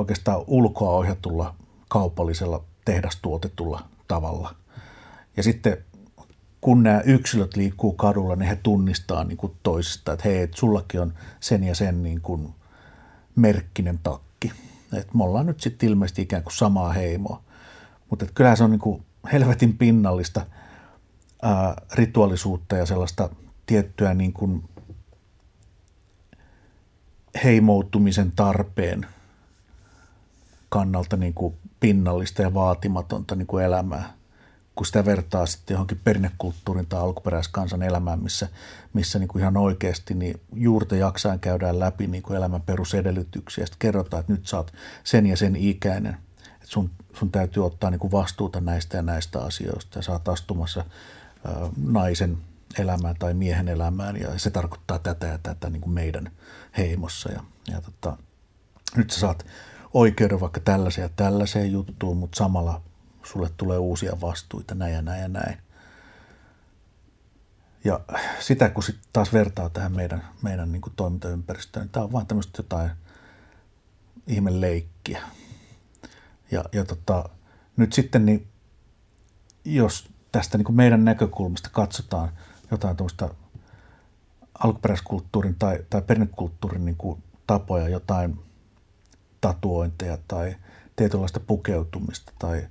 oikeastaan ulkoa ohjatulla kaupallisella tehdastuotetulla tavalla. Ja sitten kun nämä yksilöt liikkuu kadulla, niin he tunnistaa niin kuin toisista, että hei, että sullakin on sen ja sen niin kuin merkkinen takki. Että me ollaan nyt sitten ilmeisesti ikään kuin samaa heimoa. Mutta kyllähän se on niin kuin helvetin pinnallista ää, rituaalisuutta ja sellaista tiettyä niin kuin heimoutumisen tarpeen – kannalta niin kuin pinnallista ja vaatimatonta niin kuin elämää, kun sitä vertaa sitten johonkin perinnekulttuurin tai alkuperäiskansan elämään, missä, missä niin kuin ihan oikeasti niin juurta jaksain käydään läpi niin kuin elämän perusedellytyksiä. Sitten kerrotaan, että nyt oot sen ja sen ikäinen, että sun, sun täytyy ottaa niin kuin vastuuta näistä ja näistä asioista ja oot astumassa ä, naisen elämään tai miehen elämään ja se tarkoittaa tätä ja tätä niin kuin meidän heimossa. Ja, ja tota, nyt sä saat oikeuden vaikka tällaiseen ja tällaiseen juttuun, mutta samalla sulle tulee uusia vastuita, näin ja näin ja näin. Ja sitä kun sit taas vertaa tähän meidän, meidän niin toimintaympäristöön, niin tämä on vaan tämmöistä jotain ihmeleikkiä. Ja, ja tota, nyt sitten, niin jos tästä niin meidän näkökulmasta katsotaan jotain tuommoista alkuperäiskulttuurin tai, tai perinnekulttuurin niin tapoja, jotain – tatuointeja tai tietynlaista pukeutumista tai,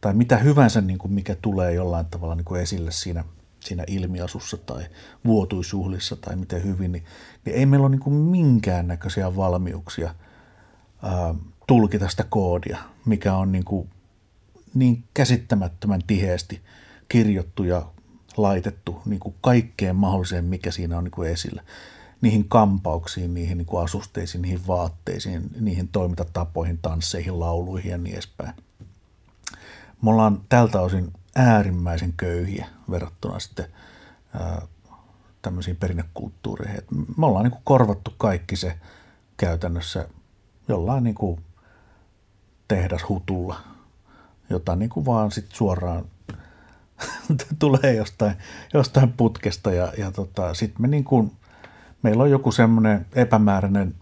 tai mitä hyvänsä, niin kuin mikä tulee jollain tavalla niin kuin esille siinä, siinä ilmiasussa tai vuotuisuhlissa tai miten hyvin, niin, niin ei meillä ole niin kuin minkäännäköisiä valmiuksia ää, tulkita sitä koodia, mikä on niin, kuin niin käsittämättömän tiheesti kirjottu ja laitettu niin kuin kaikkeen mahdolliseen, mikä siinä on niin kuin esillä niihin kampauksiin, niihin niin kuin asusteisiin, niihin vaatteisiin, niihin toimintatapoihin, tansseihin, lauluihin ja niin edespäin. Me ollaan tältä osin äärimmäisen köyhiä verrattuna sitten ää, tämmöisiin perinnekulttuureihin. me ollaan niin kuin korvattu kaikki se käytännössä jollain niin kuin tehdashutulla, jota niin kuin vaan sit suoraan tulee jostain, jostain putkesta ja, ja tota, sitten me niin kuin meillä on joku semmoinen epämääräinen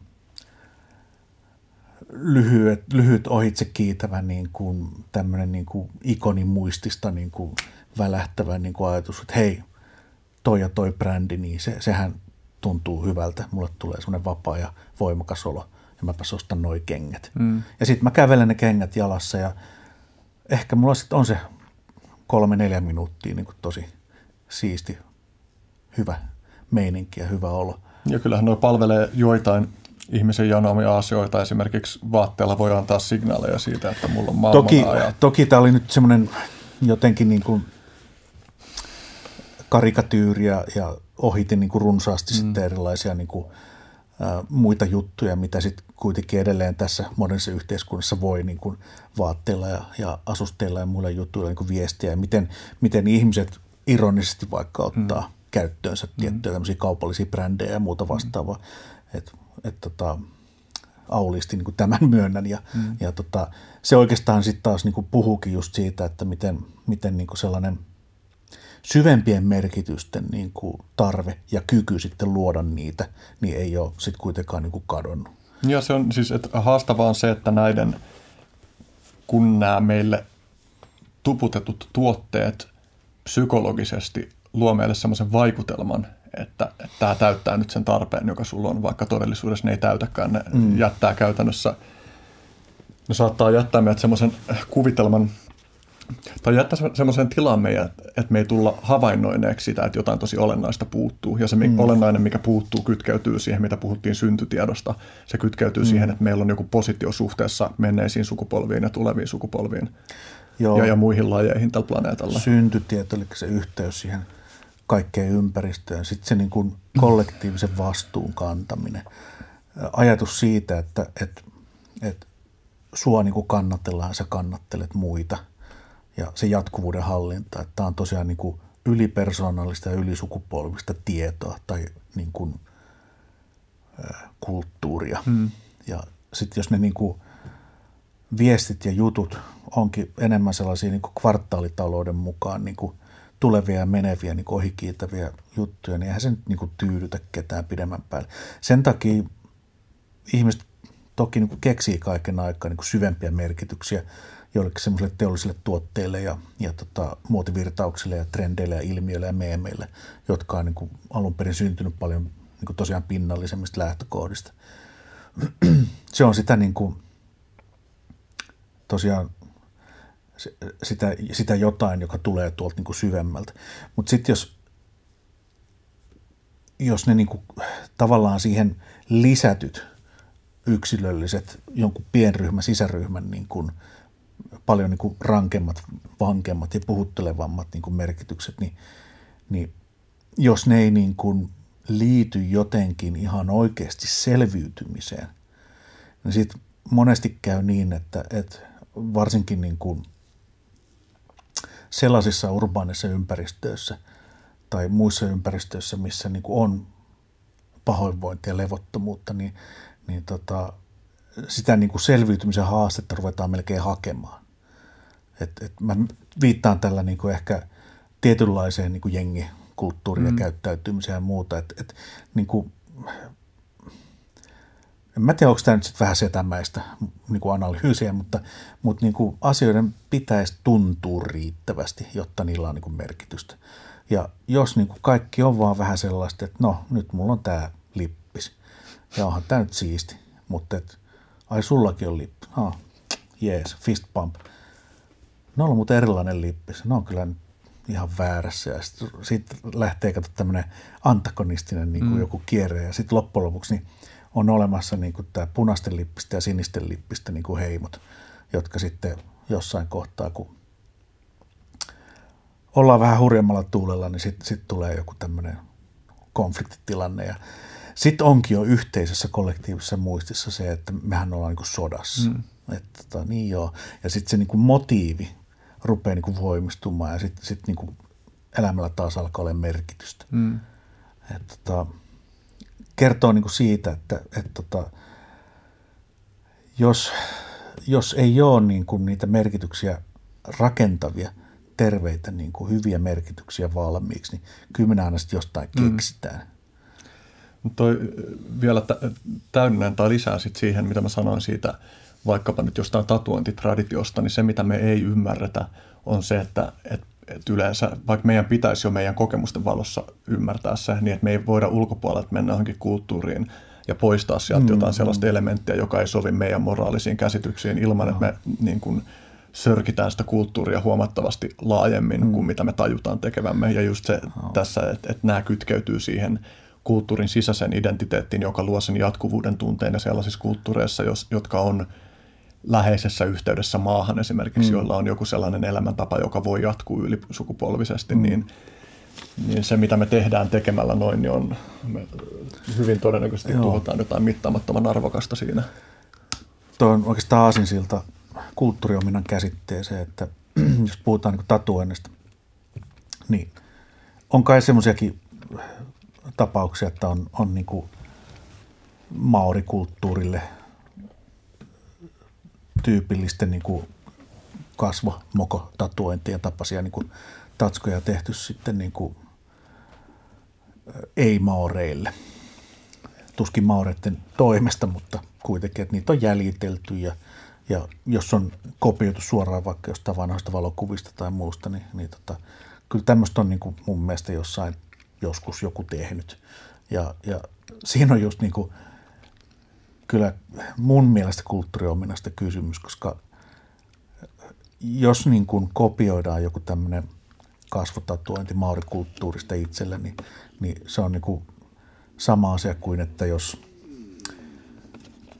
lyhyet, lyhyt ohitse kiitävä niin kuin, tämmöinen niin kuin ikonimuistista niin kuin välähtävä niin kuin ajatus, että hei, toi ja toi brändi, niin se, sehän tuntuu hyvältä. Mulle tulee semmoinen vapaa ja voimakas olo ja mäpä ostan noi kengät. Mm. Ja sitten mä kävelen ne kengät jalassa ja ehkä mulla sitten on se kolme neljä minuuttia niin kuin tosi siisti, hyvä meininki ja hyvä olo. Ja kyllähän nuo palvelee joitain ihmisen janoamia asioita. Esimerkiksi vaatteella voi antaa signaaleja siitä, että mulla on Toki, toki tämä oli nyt semmoinen jotenkin niin kuin karikatyyriä ja ohitin niin kuin runsaasti mm. sitten erilaisia niin kuin, muita juttuja, mitä sitten kuitenkin edelleen tässä modernissa yhteiskunnassa voi niin kuin vaatteilla ja, ja asusteilla ja muilla jutuilla niin kuin viestiä ja miten, miten ihmiset ironisesti vaikka ottaa mm. Käyttöönsä tiettyjä tämmöisiä kaupallisia brändejä ja muuta vastaavaa. Mm. Että et, tota, aulisti niin kuin tämän myönnän ja, mm. ja tota, se oikeastaan sitten taas niin kuin puhuukin just siitä, että miten, miten niin kuin sellainen – syvempien merkitysten niin kuin tarve ja kyky sitten luoda niitä, niin ei ole sitten kuitenkaan niin kuin kadonnut. Ja se on siis, että haastavaa on se, että näiden, kun nämä meille tuputetut tuotteet psykologisesti luo meille semmoisen vaikutelman, että, että tämä täyttää nyt sen tarpeen, joka sulla on, vaikka todellisuudessa ne ei täytäkään. Ne mm. jättää käytännössä, ne saattaa jättää meidät semmoisen kuvitelman tai jättää semmoisen tilan meidän, että me ei tulla havainnoineeksi sitä, että jotain tosi olennaista puuttuu. Ja se mm. olennainen, mikä puuttuu, kytkeytyy siihen, mitä puhuttiin syntytiedosta. Se kytkeytyy mm. siihen, että meillä on joku positio suhteessa menneisiin sukupolviin ja tuleviin sukupolviin Joo. Ja, ja muihin lajeihin tällä planeetalla. Syntytieto, eli se yhteys siihen kaikkeen ympäristöön. Sitten se niin kuin kollektiivisen vastuun kantaminen. Ajatus siitä, että, että, että sua niin kuin kannatellaan, sä kannattelet muita – ja se jatkuvuuden hallinta. Että tämä on tosiaan niin kuin ylipersonaalista ja ylisukupolvista tietoa tai niin kuin, ä, kulttuuria. Hmm. Ja sitten jos ne niin kuin viestit ja jutut onkin enemmän sellaisia niin kuin kvartaalitalouden mukaan niin kuin tulevia ja meneviä niin ohikiitäviä juttuja, niin eihän se nyt niin kuin tyydytä ketään pidemmän päälle. Sen takia ihmiset toki niin kuin keksii kaiken aikaa niin kuin syvempiä merkityksiä – joillekin semmoisille teollisille tuotteille ja, ja tota, muotivirtauksille ja trendeille ja ilmiöille ja meemeille, jotka on niin kuin alun perin syntynyt paljon niin kuin tosiaan pinnallisemmista lähtökohdista. Se on sitä niin kuin, tosiaan sitä, sitä jotain, joka tulee tuolta niin kuin syvemmältä. Mutta sitten jos, jos ne niin kuin, tavallaan siihen lisätyt yksilölliset jonkun pienryhmän, sisäryhmän niin kuin, paljon niin kuin rankemmat, vankemmat ja puhuttelevammat niin kuin merkitykset, niin, niin jos ne ei niin kuin liity jotenkin ihan oikeasti selviytymiseen, niin sitten monesti käy niin, että, että varsinkin niin kuin sellaisissa urbaanisissa ympäristöissä tai muissa ympäristöissä, missä niin kuin on pahoinvointia ja levottomuutta, niin, niin tota, sitä niin kuin selviytymisen haastetta ruvetaan melkein hakemaan. Et, et mä viittaan tällä niin kuin ehkä tietynlaiseen niin kuin jengikulttuuriin mm. ja käyttäytymiseen ja muuta. Et, et, niin kuin, en mä tiedä, onko tämä nyt sitten vähän setämäistä niin kuin analyysiä, mutta, mutta niin kuin asioiden pitäisi tuntua riittävästi, jotta niillä on niin kuin merkitystä. Ja jos niin kuin kaikki on vaan vähän sellaista, että no nyt mulla on tämä lippis ja onhan tämä nyt siisti, mutta et, ai sullakin on lippi, no jees, fist pump – ne on muuten erilainen lippis. Ne on kyllä ihan väärässä. Ja sitten sit lähtee kato tämmöinen antagonistinen niin kuin mm. joku kierre. Ja sitten loppujen lopuksi niin on olemassa niin kuin tämä punaisten lippistä ja sinisten lippistä niin kuin heimot, jotka sitten jossain kohtaa, kun ollaan vähän hurjemmalla tuulella, niin sitten sit tulee joku tämmöinen konfliktitilanne. Ja sitten onkin jo yhteisessä kollektiivisessa muistissa se, että mehän ollaan niin kuin sodassa. Mm. Että, tota, niin joo. Ja sitten se niin kuin motiivi rupeaa niin kuin voimistumaan ja sitten sit niin kuin elämällä taas alkaa olla merkitystä. Mm. Et, tota, kertoo niin kuin siitä, että et, tota, jos, jos ei ole niin kuin niitä merkityksiä rakentavia, terveitä, niin kuin hyviä merkityksiä valmiiksi, niin kyllä me aina sitten jostain mm. keksitään. Toi vielä täydennän tai lisää sit siihen, mitä mä sanoin siitä vaikkapa nyt jostain tatuointitraditiosta, niin se mitä me ei ymmärretä on se, että, että, että yleensä, vaikka meidän pitäisi jo meidän kokemusten valossa ymmärtää se, niin että me ei voida ulkopuolelta mennä johonkin kulttuuriin ja poistaa sieltä mm, jotain sellaista mm. elementtiä, joka ei sovi meidän moraalisiin käsityksiin ilman, no. että me niin kuin, sörkitään sitä kulttuuria huomattavasti laajemmin mm. kuin mitä me tajutaan tekevämme. Ja just se no. tässä, että, että nämä kytkeytyy siihen kulttuurin sisäisen identiteettiin, joka luo sen jatkuvuuden tunteen ja sellaisissa kulttuureissa, jos, jotka on – läheisessä yhteydessä maahan esimerkiksi, mm. joilla on joku sellainen elämäntapa, joka voi jatkuu ylisukupolvisesti, mm. niin niin se mitä me tehdään tekemällä noin, niin on me hyvin todennäköisesti Joo. tuhotaan jotain mittaamattoman arvokasta siinä. Tuo on oikeastaan aasinsilta kulttuuriominnan käsitteeseen, että jos puhutaan niin tatuoinnista, niin on kai semmoisiakin tapauksia, että on, on niin kuin maorikulttuurille tyypillisten niin kuin kasvo, moko, tatuointien tapaisia niin kuin tatskoja tehty sitten niin kuin ei-maoreille. Tuskin maoreiden toimesta, mutta kuitenkin, että niitä on jäljitelty ja, ja jos on kopioitu suoraan vaikka jostain vanhoista valokuvista tai muusta, niin, niin tota, kyllä tämmöistä on niin kuin mun mielestä jossain joskus joku tehnyt. Ja, ja siinä on just niin kuin, kyllä mun mielestä kulttuuriominasta kysymys, koska jos niin kuin kopioidaan joku tämmöinen kasvotatuointi maurikulttuurista itselle, niin, niin se on niin kuin sama asia kuin, että jos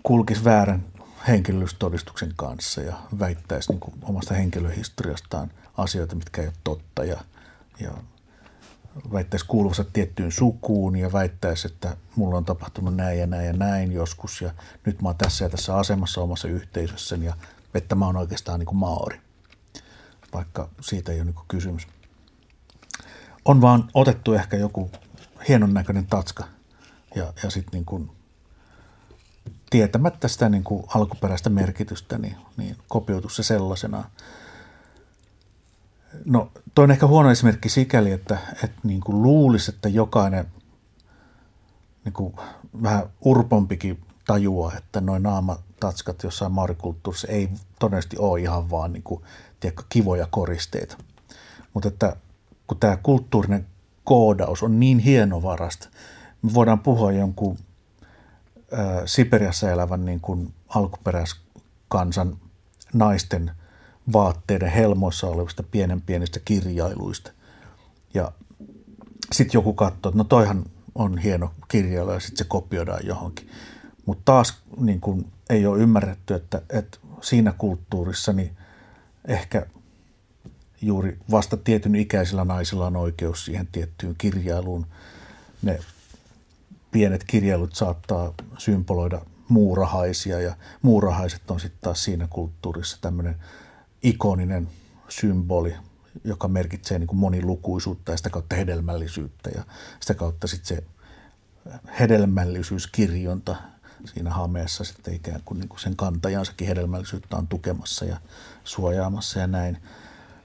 kulkisi väärän henkilöllisyystodistuksen kanssa ja väittäisi niin kuin omasta henkilöhistoriastaan asioita, mitkä ei ole totta ja, ja väittäisi kuuluvansa tiettyyn sukuun ja väittäisi, että mulla on tapahtunut näin ja näin ja näin joskus ja nyt mä oon tässä ja tässä asemassa omassa yhteisössäni ja että mä oon oikeastaan niin kuin maori, vaikka siitä ei ole niin kysymys. On vaan otettu ehkä joku hienon näköinen tatska ja, ja sitten niin kuin tietämättä sitä niin kuin alkuperäistä merkitystä, niin, niin kopioitu se sellaisena. No toi on ehkä huono esimerkki sikäli, että, että niin kuin luulisi, että jokainen niin kuin vähän urpompikin tajua, että noin naamatatskat jossain maarikulttuurissa ei todennäköisesti ole ihan vaan niin kuin, tiedätkö, kivoja koristeita. Mutta että kun tämä kulttuurinen koodaus on niin hienovarasta, me voidaan puhua jonkun ä, Siperiassa elävän niin kuin alkuperäiskansan naisten vaatteiden helmoissa olevista pienen pienistä kirjailuista. Ja sitten joku katsoo, että no toihan on hieno kirjailu ja sitten se kopioidaan johonkin. Mutta taas niin kun, ei ole ymmärretty, että, että siinä kulttuurissa niin ehkä juuri vasta tietyn ikäisillä naisilla on oikeus siihen tiettyyn kirjailuun. Ne pienet kirjailut saattaa symboloida muurahaisia ja muurahaiset on sitten taas siinä kulttuurissa tämmöinen ikoninen symboli, joka merkitsee niin kuin monilukuisuutta ja sitä kautta hedelmällisyyttä ja sitä kautta sitten se hedelmällisyyskirjonta siinä hameessa sitten ikään kuin, niin kuin sen kantajansakin hedelmällisyyttä on tukemassa ja suojaamassa ja näin.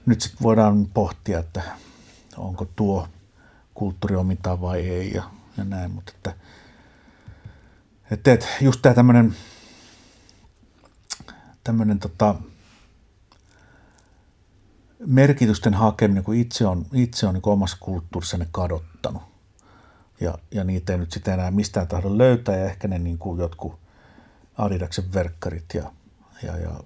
Nyt sitten voidaan pohtia, että onko tuo kulttuuriomintaa vai ei ja, ja näin, mutta että, että, että just tämä tämmöinen tämmöinen tota, merkitysten hakeminen, kun itse on, itse on niin omassa kulttuurissani kadottanut. Ja, ja niitä ei nyt sitä enää mistään tahdo löytää ja ehkä ne niin kuin jotkut Adidaksen verkkarit ja, ja, ja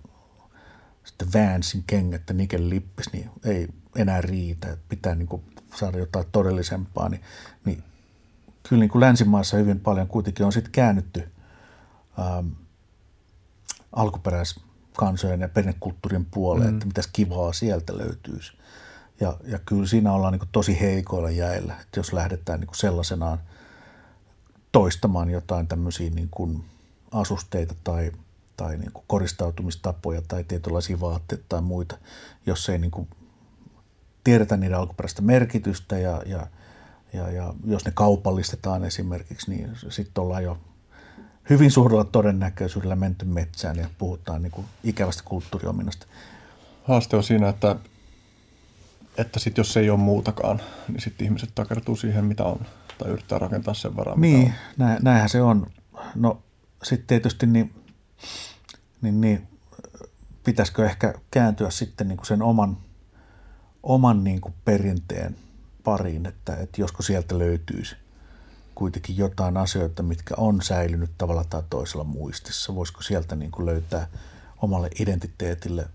sitten Vansin kengät ja Nikel lippis, niin ei enää riitä. Että pitää niin kuin saada jotain todellisempaa. Niin, niin kyllä niin kuin länsimaissa hyvin paljon kuitenkin on sitten käännytty ähm, alkuperäis kansojen ja pernekulttuurin puoleen, mm. että mitäs kivaa sieltä löytyisi. Ja, ja kyllä siinä ollaan niin tosi heikoilla jäillä, että jos lähdetään niin sellaisenaan toistamaan jotain tämmöisiä niin kuin asusteita tai, tai niin kuin koristautumistapoja tai tietynlaisia vaatteita tai muita, jos ei niin kuin tiedetä niiden alkuperäistä merkitystä ja, ja, ja, ja jos ne kaupallistetaan esimerkiksi, niin sitten ollaan jo hyvin suurella todennäköisyydellä menty metsään ja puhutaan niin kuin ikävästä kulttuuriominnasta. Haaste on siinä, että, että sit jos ei ole muutakaan, niin sitten ihmiset takertuu siihen, mitä on, tai yrittää rakentaa sen varaan, Niin, näin, näinhän se on. No sitten tietysti niin, niin, niin pitäisikö ehkä kääntyä sitten niin kuin sen oman, oman niin kuin perinteen pariin, että, että josko sieltä löytyisi kuitenkin jotain asioita, mitkä on säilynyt tavalla tai toisella muistissa. Voisiko sieltä niin kuin löytää omalle identiteetille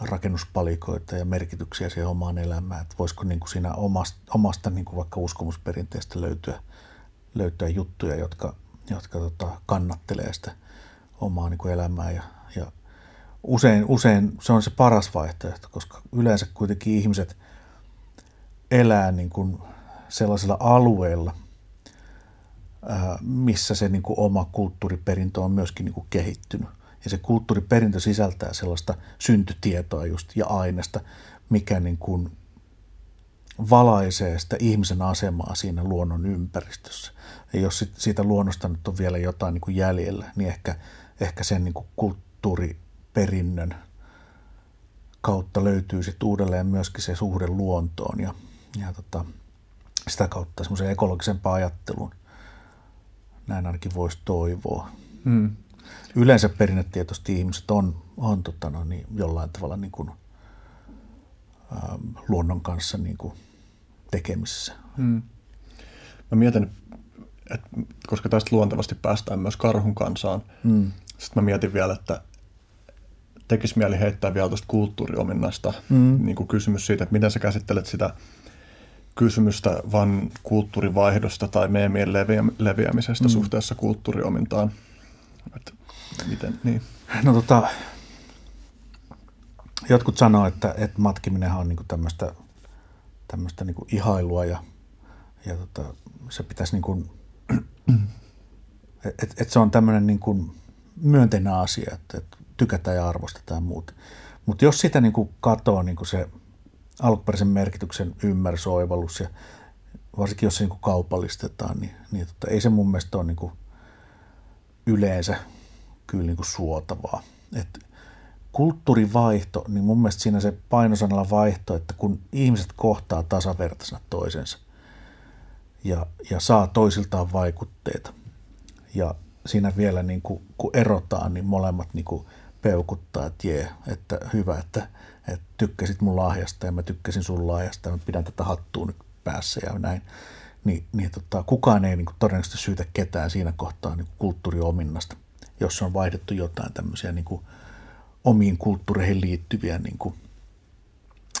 rakennuspalikoita ja merkityksiä siihen omaan elämään. Että voisiko niin kuin siinä omasta, omasta niin kuin vaikka uskomusperinteestä löytyä, löytyä juttuja, jotka, jotka tota, kannattelee sitä omaa niin kuin elämää. Ja, ja usein, usein se on se paras vaihtoehto, koska yleensä kuitenkin ihmiset elää niin kuin sellaisella alueella, missä se niin kuin oma kulttuuriperintö on myöskin niin kuin kehittynyt. Ja se kulttuuriperintö sisältää sellaista syntytietoa just ja aineesta, mikä niin kuin valaisee sitä ihmisen asemaa siinä luonnon ympäristössä. Ja jos siitä luonnosta nyt on vielä jotain niin kuin jäljellä, niin ehkä, ehkä sen niin kuin kulttuuriperinnön kautta löytyy sitten uudelleen myöskin se suhde luontoon ja, ja tota, sitä kautta semmoisen ekologisempaan ajatteluun. Näin ainakin voisi toivoa. Hmm. Yleensä perinnetietoisesti ihmiset on, on tota no, niin jollain tavalla niin kuin, ähm, luonnon kanssa niin kuin tekemisissä. Hmm. Mä mietin, että koska tästä luontevasti päästään myös karhun kansaan, hmm. sitten mä mietin vielä, että tekisi mieli heittää vielä tuosta kulttuuriominnasta mm. niin kuin kysymys siitä, että miten sä käsittelet sitä kysymystä vain kulttuurivaihdosta tai meemien leviä, leviämisestä mm. suhteessa kulttuuriomintaan. Että miten, niin. No tota, jotkut sanoo, että, että matkiminen on niinku tämmöistä, tämmöistä niinku ihailua ja, ja tota, se pitäisi niinku, että et se on tämmöinen niinku myönteinen asia, että, että tykätään ja arvostetaan ja muut. Mutta jos sitä niin kuin katoo niin kuin se alkuperäisen merkityksen ymmärrys, oivallus ja varsinkin jos se niin kaupallistetaan, niin, niin tota, ei se mun mielestä ole niin kuin yleensä kyllä niin kuin suotavaa. Et kulttuurivaihto, niin mun mielestä siinä se painosanalla vaihto, että kun ihmiset kohtaa tasavertaisena toisensa ja, ja saa toisiltaan vaikutteita ja siinä vielä niin kuin, kun erotaan, niin molemmat niin kuin peukuttaa, että jee, että hyvä, että, että tykkäsit mun lahjasta ja mä tykkäsin sun lahjasta ja mä pidän tätä hattua nyt päässä ja näin. Ni, niin tota, kukaan ei niin kuin, todennäköisesti syytä ketään siinä kohtaa niin kulttuuriominnasta, jos on vaihdettu jotain tämmöisiä niin kuin, omiin kulttuureihin liittyviä niin kuin,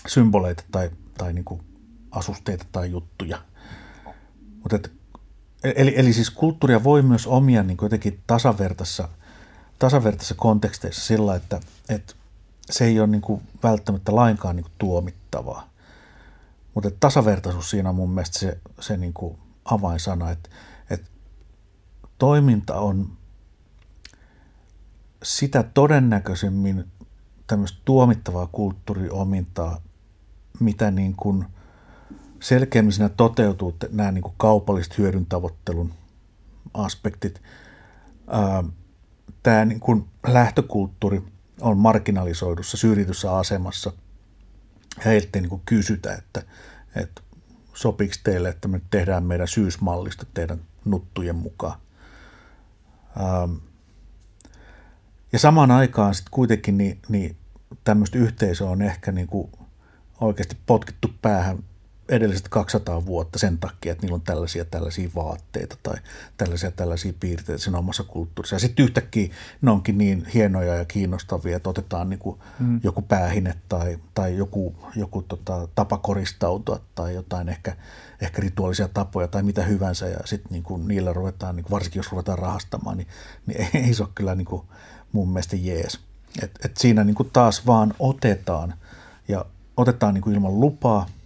symboleita tai, tai niin kuin, asusteita tai juttuja. Mutta eli, eli siis kulttuuria voi myös omia niin kuin jotenkin tasavertaisessa – tasavertaisissa konteksteissa sillä, että, että se ei ole niin kuin välttämättä lainkaan niin kuin tuomittavaa. Mutta tasavertaisuus siinä on mun mielestä se, se niin kuin avainsana, että, että toiminta on sitä todennäköisemmin tämmöistä tuomittavaa kulttuuriomintaa, mitä niin kuin selkeämmin siinä toteutuu nämä niin kuin kaupalliset hyödyntavoittelun aspektit. Tämä niin kuin lähtökulttuuri on marginalisoidussa, syrjityssä asemassa. Heiltä niin kysytä, että, että sopiiko teille, että me tehdään meidän syysmallista teidän nuttujen mukaan. Ja samaan aikaan sitten kuitenkin niin, niin tämmöistä yhteisöä on ehkä niin kuin oikeasti potkittu päähän edelliset 200 vuotta sen takia, että niillä on tällaisia tällaisia vaatteita tai tällaisia tällaisia piirteitä siinä omassa kulttuurissa. Ja sitten yhtäkkiä ne onkin niin hienoja ja kiinnostavia, että otetaan niin kuin mm. joku päähine tai, tai joku, joku tota, tapa koristautua tai jotain ehkä, ehkä rituaalisia tapoja tai mitä hyvänsä ja sitten niin kuin niillä ruvetaan, niin kuin varsinkin jos ruvetaan rahastamaan, niin, niin ei, ei se ole kyllä niin kuin mun mielestä jees. Et, et siinä niin kuin taas vaan otetaan ja otetaan niin kuin ilman lupaa –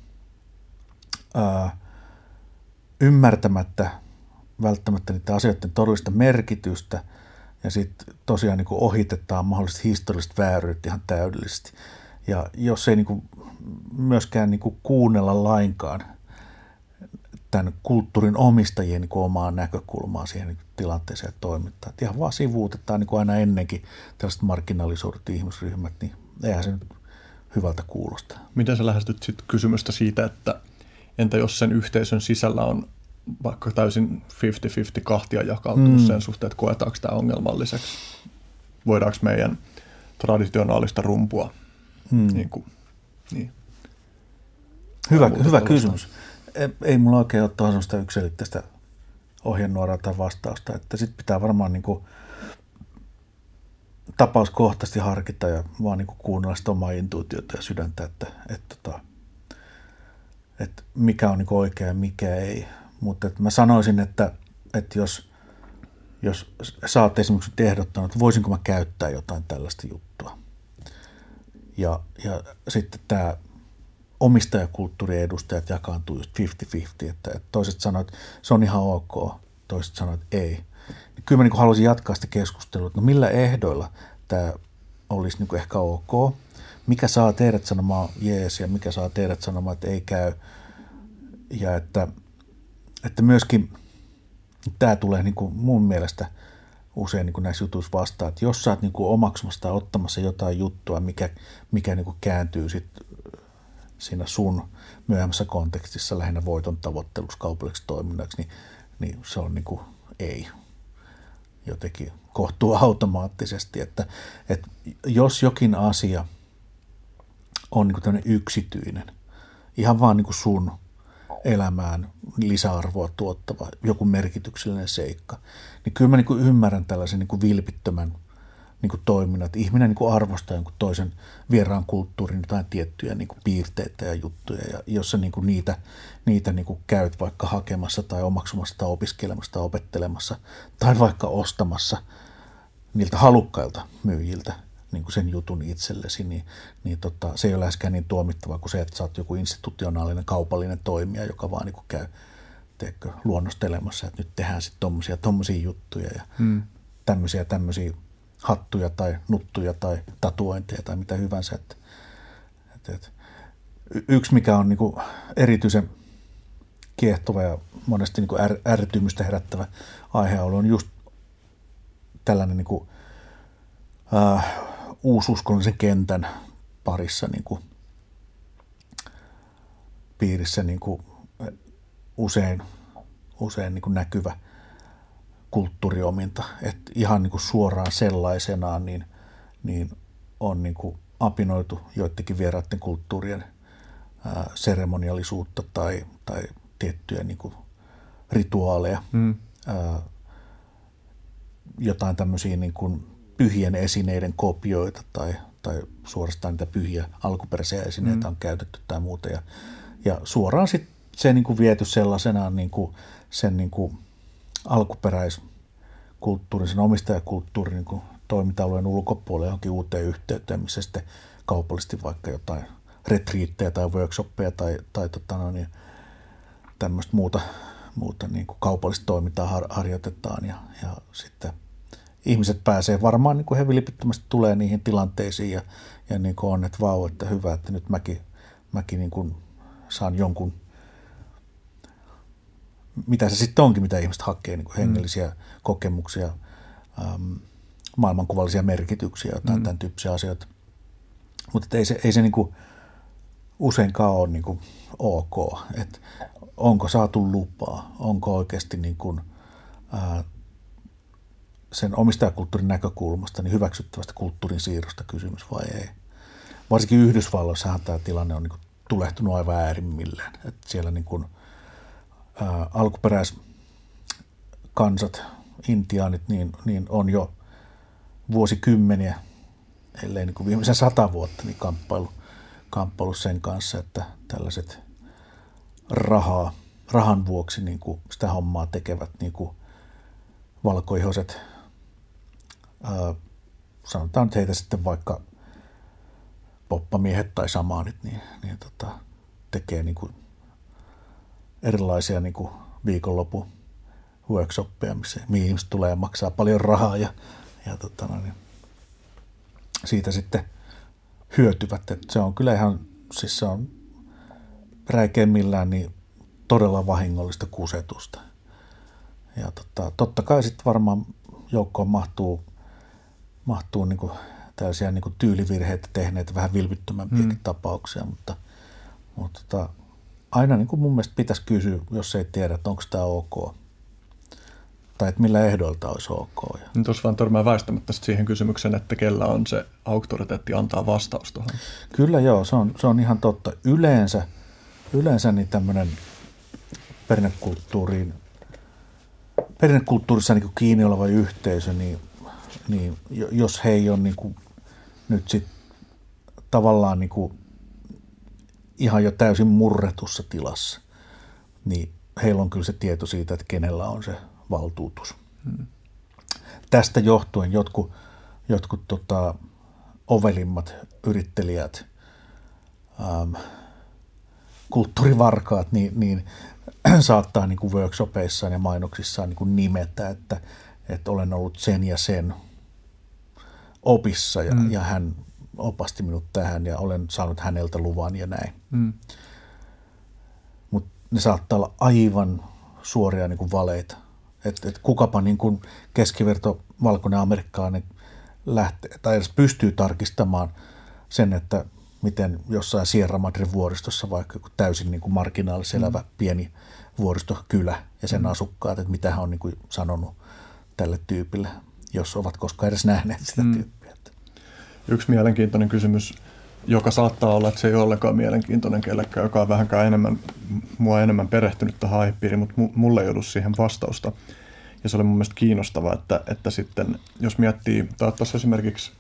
ää, ymmärtämättä välttämättä niiden asioiden todellista merkitystä ja sitten tosiaan niin ohitetaan mahdollisesti historialliset vääryydet ihan täydellisesti. Ja jos ei niin kuin myöskään niin kuin kuunnella lainkaan tämän kulttuurin omistajien niin kuin omaa näkökulmaa siihen niin tilanteeseen ja toimintaan. Että ihan vaan sivuutetaan niin kuin aina ennenkin tällaiset marginalisoidut ihmisryhmät, niin eihän se nyt hyvältä kuulosta. Miten sä lähestyt sitten kysymystä siitä, että Entä jos sen yhteisön sisällä on vaikka täysin 50-50 kahtia jakautunut mm. sen suhteen, että koetaanko tämä ongelmalliseksi? Voidaanko meidän traditionaalista rumpua? Mm. Niin kuin, niin. Hyvä, hyvä kysymys. Ei, ei mulla oikein ole tuohon sellaista yksilitteistä ohjenuoraa tai vastausta, että sitten pitää varmaan niin kuin tapauskohtaisesti harkita ja vaan niin kuin kuunnella sitä omaa intuitiota ja sydäntä, että, että, että tota, että mikä on niin oikea ja mikä ei. Mutta mä sanoisin, että, että jos, jos sä oot esimerkiksi ehdottanut, että voisinko mä käyttää jotain tällaista juttua. Ja, ja sitten tämä omistajakulttuurien edustajat jakaantuu just 50-50, että, että toiset sanoivat, että se on ihan ok, toiset sanoivat, että ei. Niin kyllä mä niin haluaisin jatkaa sitä keskustelua, että no millä ehdoilla tämä olisi niin ehkä ok, mikä saa teidät sanomaan jees ja mikä saa teidät sanomaan, että ei käy. Ja että, että myöskin tämä tulee niin kuin mun mielestä usein niin kuin näissä jutuissa vastaan, että jos sä oot niin omaksumassa tai ottamassa jotain juttua, mikä, mikä niin kuin kääntyy sit siinä sun myöhemmässä kontekstissa lähinnä voiton tavoitteluksi kaupalliseksi toiminnaksi, niin, niin se on niin kuin ei jotenkin kohtuu automaattisesti, että, että jos jokin asia on niin kuin yksityinen, ihan vaan niin kuin sun elämään lisäarvoa tuottava, joku merkityksellinen seikka, niin kyllä mä niin kuin ymmärrän tällaisen niin kuin vilpittömän niin kuin toiminnan, että ihminen niin kuin arvostaa jonkun toisen vieraan kulttuurin jotain tiettyjä niin kuin piirteitä ja juttuja, ja jos sä niin kuin niitä, niitä niin kuin käyt vaikka hakemassa tai omaksumassa tai opiskelemassa tai opettelemassa tai vaikka ostamassa niiltä halukkailta myyjiltä niin kuin sen jutun itsellesi, niin, niin tota, se ei ole läheskään niin tuomittava kuin se, että sä oot joku institutionaalinen kaupallinen toimija, joka vaan niin kuin käy teekö, luonnostelemassa, että nyt tehdään sitten tommosia, tommosia juttuja ja hmm. tämmöisiä, tämmöisiä hattuja tai nuttuja tai tatuointeja tai mitä hyvänsä. Että, että, että yksi, mikä on niin kuin erityisen kiehtova ja monesti niin kuin är, ärtymystä herättävä aihealue on just tällainen niin kuin, äh, uususkollisen kentän parissa niin kuin, piirissä niin kuin, usein, usein niin kuin näkyvä kulttuuriominta. Että ihan niin kuin suoraan sellaisenaan niin, niin on niin kuin apinoitu joidenkin vieraiden kulttuurien ää, seremoniallisuutta tai, tai tiettyjä niin kuin rituaaleja. Mm. Ää, jotain tämmöisiä niin kuin pyhien esineiden kopioita tai, tai suorastaan niitä pyhiä alkuperäisiä esineitä mm. on käytetty tai muuta. Ja, ja suoraan sitten se niin kuin viety sellaisenaan niin kuin sen niin kuin alkuperäiskulttuurin, sen omistajakulttuurin niin kuin toiminta-alueen ulkopuolelle johonkin uuteen yhteyteen, missä sitten kaupallisesti vaikka jotain retriittejä tai workshoppeja tai, tai tota no niin, tämmöistä muuta, muuta niin kuin kaupallista toimintaa har, harjoitetaan ja, ja sitten ihmiset pääsee varmaan niin kuin he vilpittömästi tulee niihin tilanteisiin ja, ja niin kuin on, että vau, että hyvä, että nyt mäkin, mäkin niin kuin saan jonkun mitä se sitten onkin, mitä ihmiset hakee, niin kuin hengellisiä mm. kokemuksia, ähm, maailmankuvallisia merkityksiä, jotain mm. tämän tyyppisiä asioita. Mutta ei se, ei se niin kuin useinkaan ole niin kuin ok, että onko saatu lupaa, onko oikeasti niin kuin, äh, sen omistajakulttuurin näkökulmasta niin hyväksyttävästä kulttuurin siirrosta kysymys vai ei. Varsinkin Yhdysvalloissahan tämä tilanne on niin kuin tulehtunut aivan äärimmilleen. Että siellä niin kuin, ää, alkuperäiskansat, intiaanit, niin, niin on jo vuosikymmeniä, ellei niin kuin viimeisen sata vuotta, niin kamppailu, kamppailu sen kanssa, että tällaiset rahaa, rahan vuoksi niin kuin sitä hommaa tekevät niin kuin valkoihoiset, ää, sanotaan että heitä sitten vaikka poppamiehet tai samaanit, niin, niin tota, tekee niin kuin erilaisia niin kuin viikonloppu workshoppeja, missä, mihin ihmiset tulee ja maksaa paljon rahaa ja, ja tota, niin siitä sitten hyötyvät. Et se on kyllä ihan, siis se on räikeimmillään niin todella vahingollista kusetusta. Ja tota, totta kai sitten varmaan joukkoon mahtuu, mahtuu niin kuin tällaisia niin kuin tyylivirheitä tehneitä, vähän vilpittömämpiäkin mm. tapauksia, mutta, mutta tota, aina niin kuin mun mielestä pitäisi kysyä, jos ei tiedä, että onko tämä ok. Tai että millä ehdoilta olisi ok. Ja... Tuossa vaan törmää väistämättä siihen kysymykseen, että kellä on se auktoriteetti antaa vastaus tuohon. Kyllä joo, se on, se on ihan totta. Yleensä, yleensä niin tämmöinen perinnekulttuuriin, perinnekulttuurissa niin kiinni oleva yhteisö, niin, niin jos he ei ole niin kuin, nyt sit tavallaan niin kuin ihan jo täysin murretussa tilassa, niin heillä on kyllä se tieto siitä, että kenellä on se valtuutus. Hmm. Tästä johtuen jotkut, jotkut tota, ovelimmat yrittelijät ähm, kulttuurivarkaat, niin, niin saattaa niin kuin workshopeissaan ja mainoksissaan niin kuin nimetä, että, että olen ollut sen ja sen opissa ja, mm. ja hän opasti minut tähän ja olen saanut häneltä luvan ja näin. Mm. Mutta ne saattaa olla aivan suoria niin kuin valeita. Että et kukapa niin kuin keskiverto valkoinen amerikkalainen lähtee, tai edes pystyy tarkistamaan sen, että miten jossain Sierra Madre vuoristossa vaikka täysin niin kuin marginaalissa elävä mm. pieni vuoristokylä ja sen mm. asukkaat, että mitä hän on niin kuin sanonut tälle tyypille, jos ovat koskaan edes nähneet sitä mm. tyyppiä. Yksi mielenkiintoinen kysymys, joka saattaa olla, että se ei ollenkaan mielenkiintoinen kellekään, joka on vähänkään enemmän, mua enemmän perehtynyt tähän aihepiiriin, mutta mulle ei ollut siihen vastausta. Ja se oli mun mielestä kiinnostavaa, että, että sitten jos miettii, tai tuossa esimerkiksi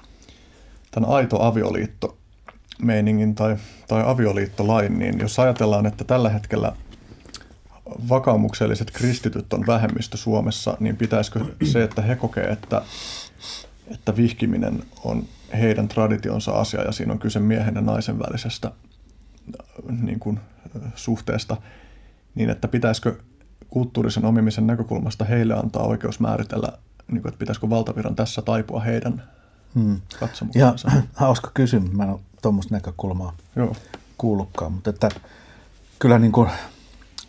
tämän aito avioliitto meiningin tai, tai avioliittolain, niin jos ajatellaan, että tällä hetkellä vakaumukselliset kristityt on vähemmistö Suomessa, niin pitäisikö se, että he kokee, että, että vihkiminen on heidän traditionsa asia ja siinä on kyse miehen ja naisen välisestä niin kuin, suhteesta, niin että pitäisikö kulttuurisen omimisen näkökulmasta heille antaa oikeus määritellä, niin kuin, että pitäisikö valtaviran tässä taipua heidän hmm. katsomukseensa. Ja hauska kysymys, mä en ole tuommoista näkökulmaa Joo. kuullutkaan, mutta että kyllä niin kuin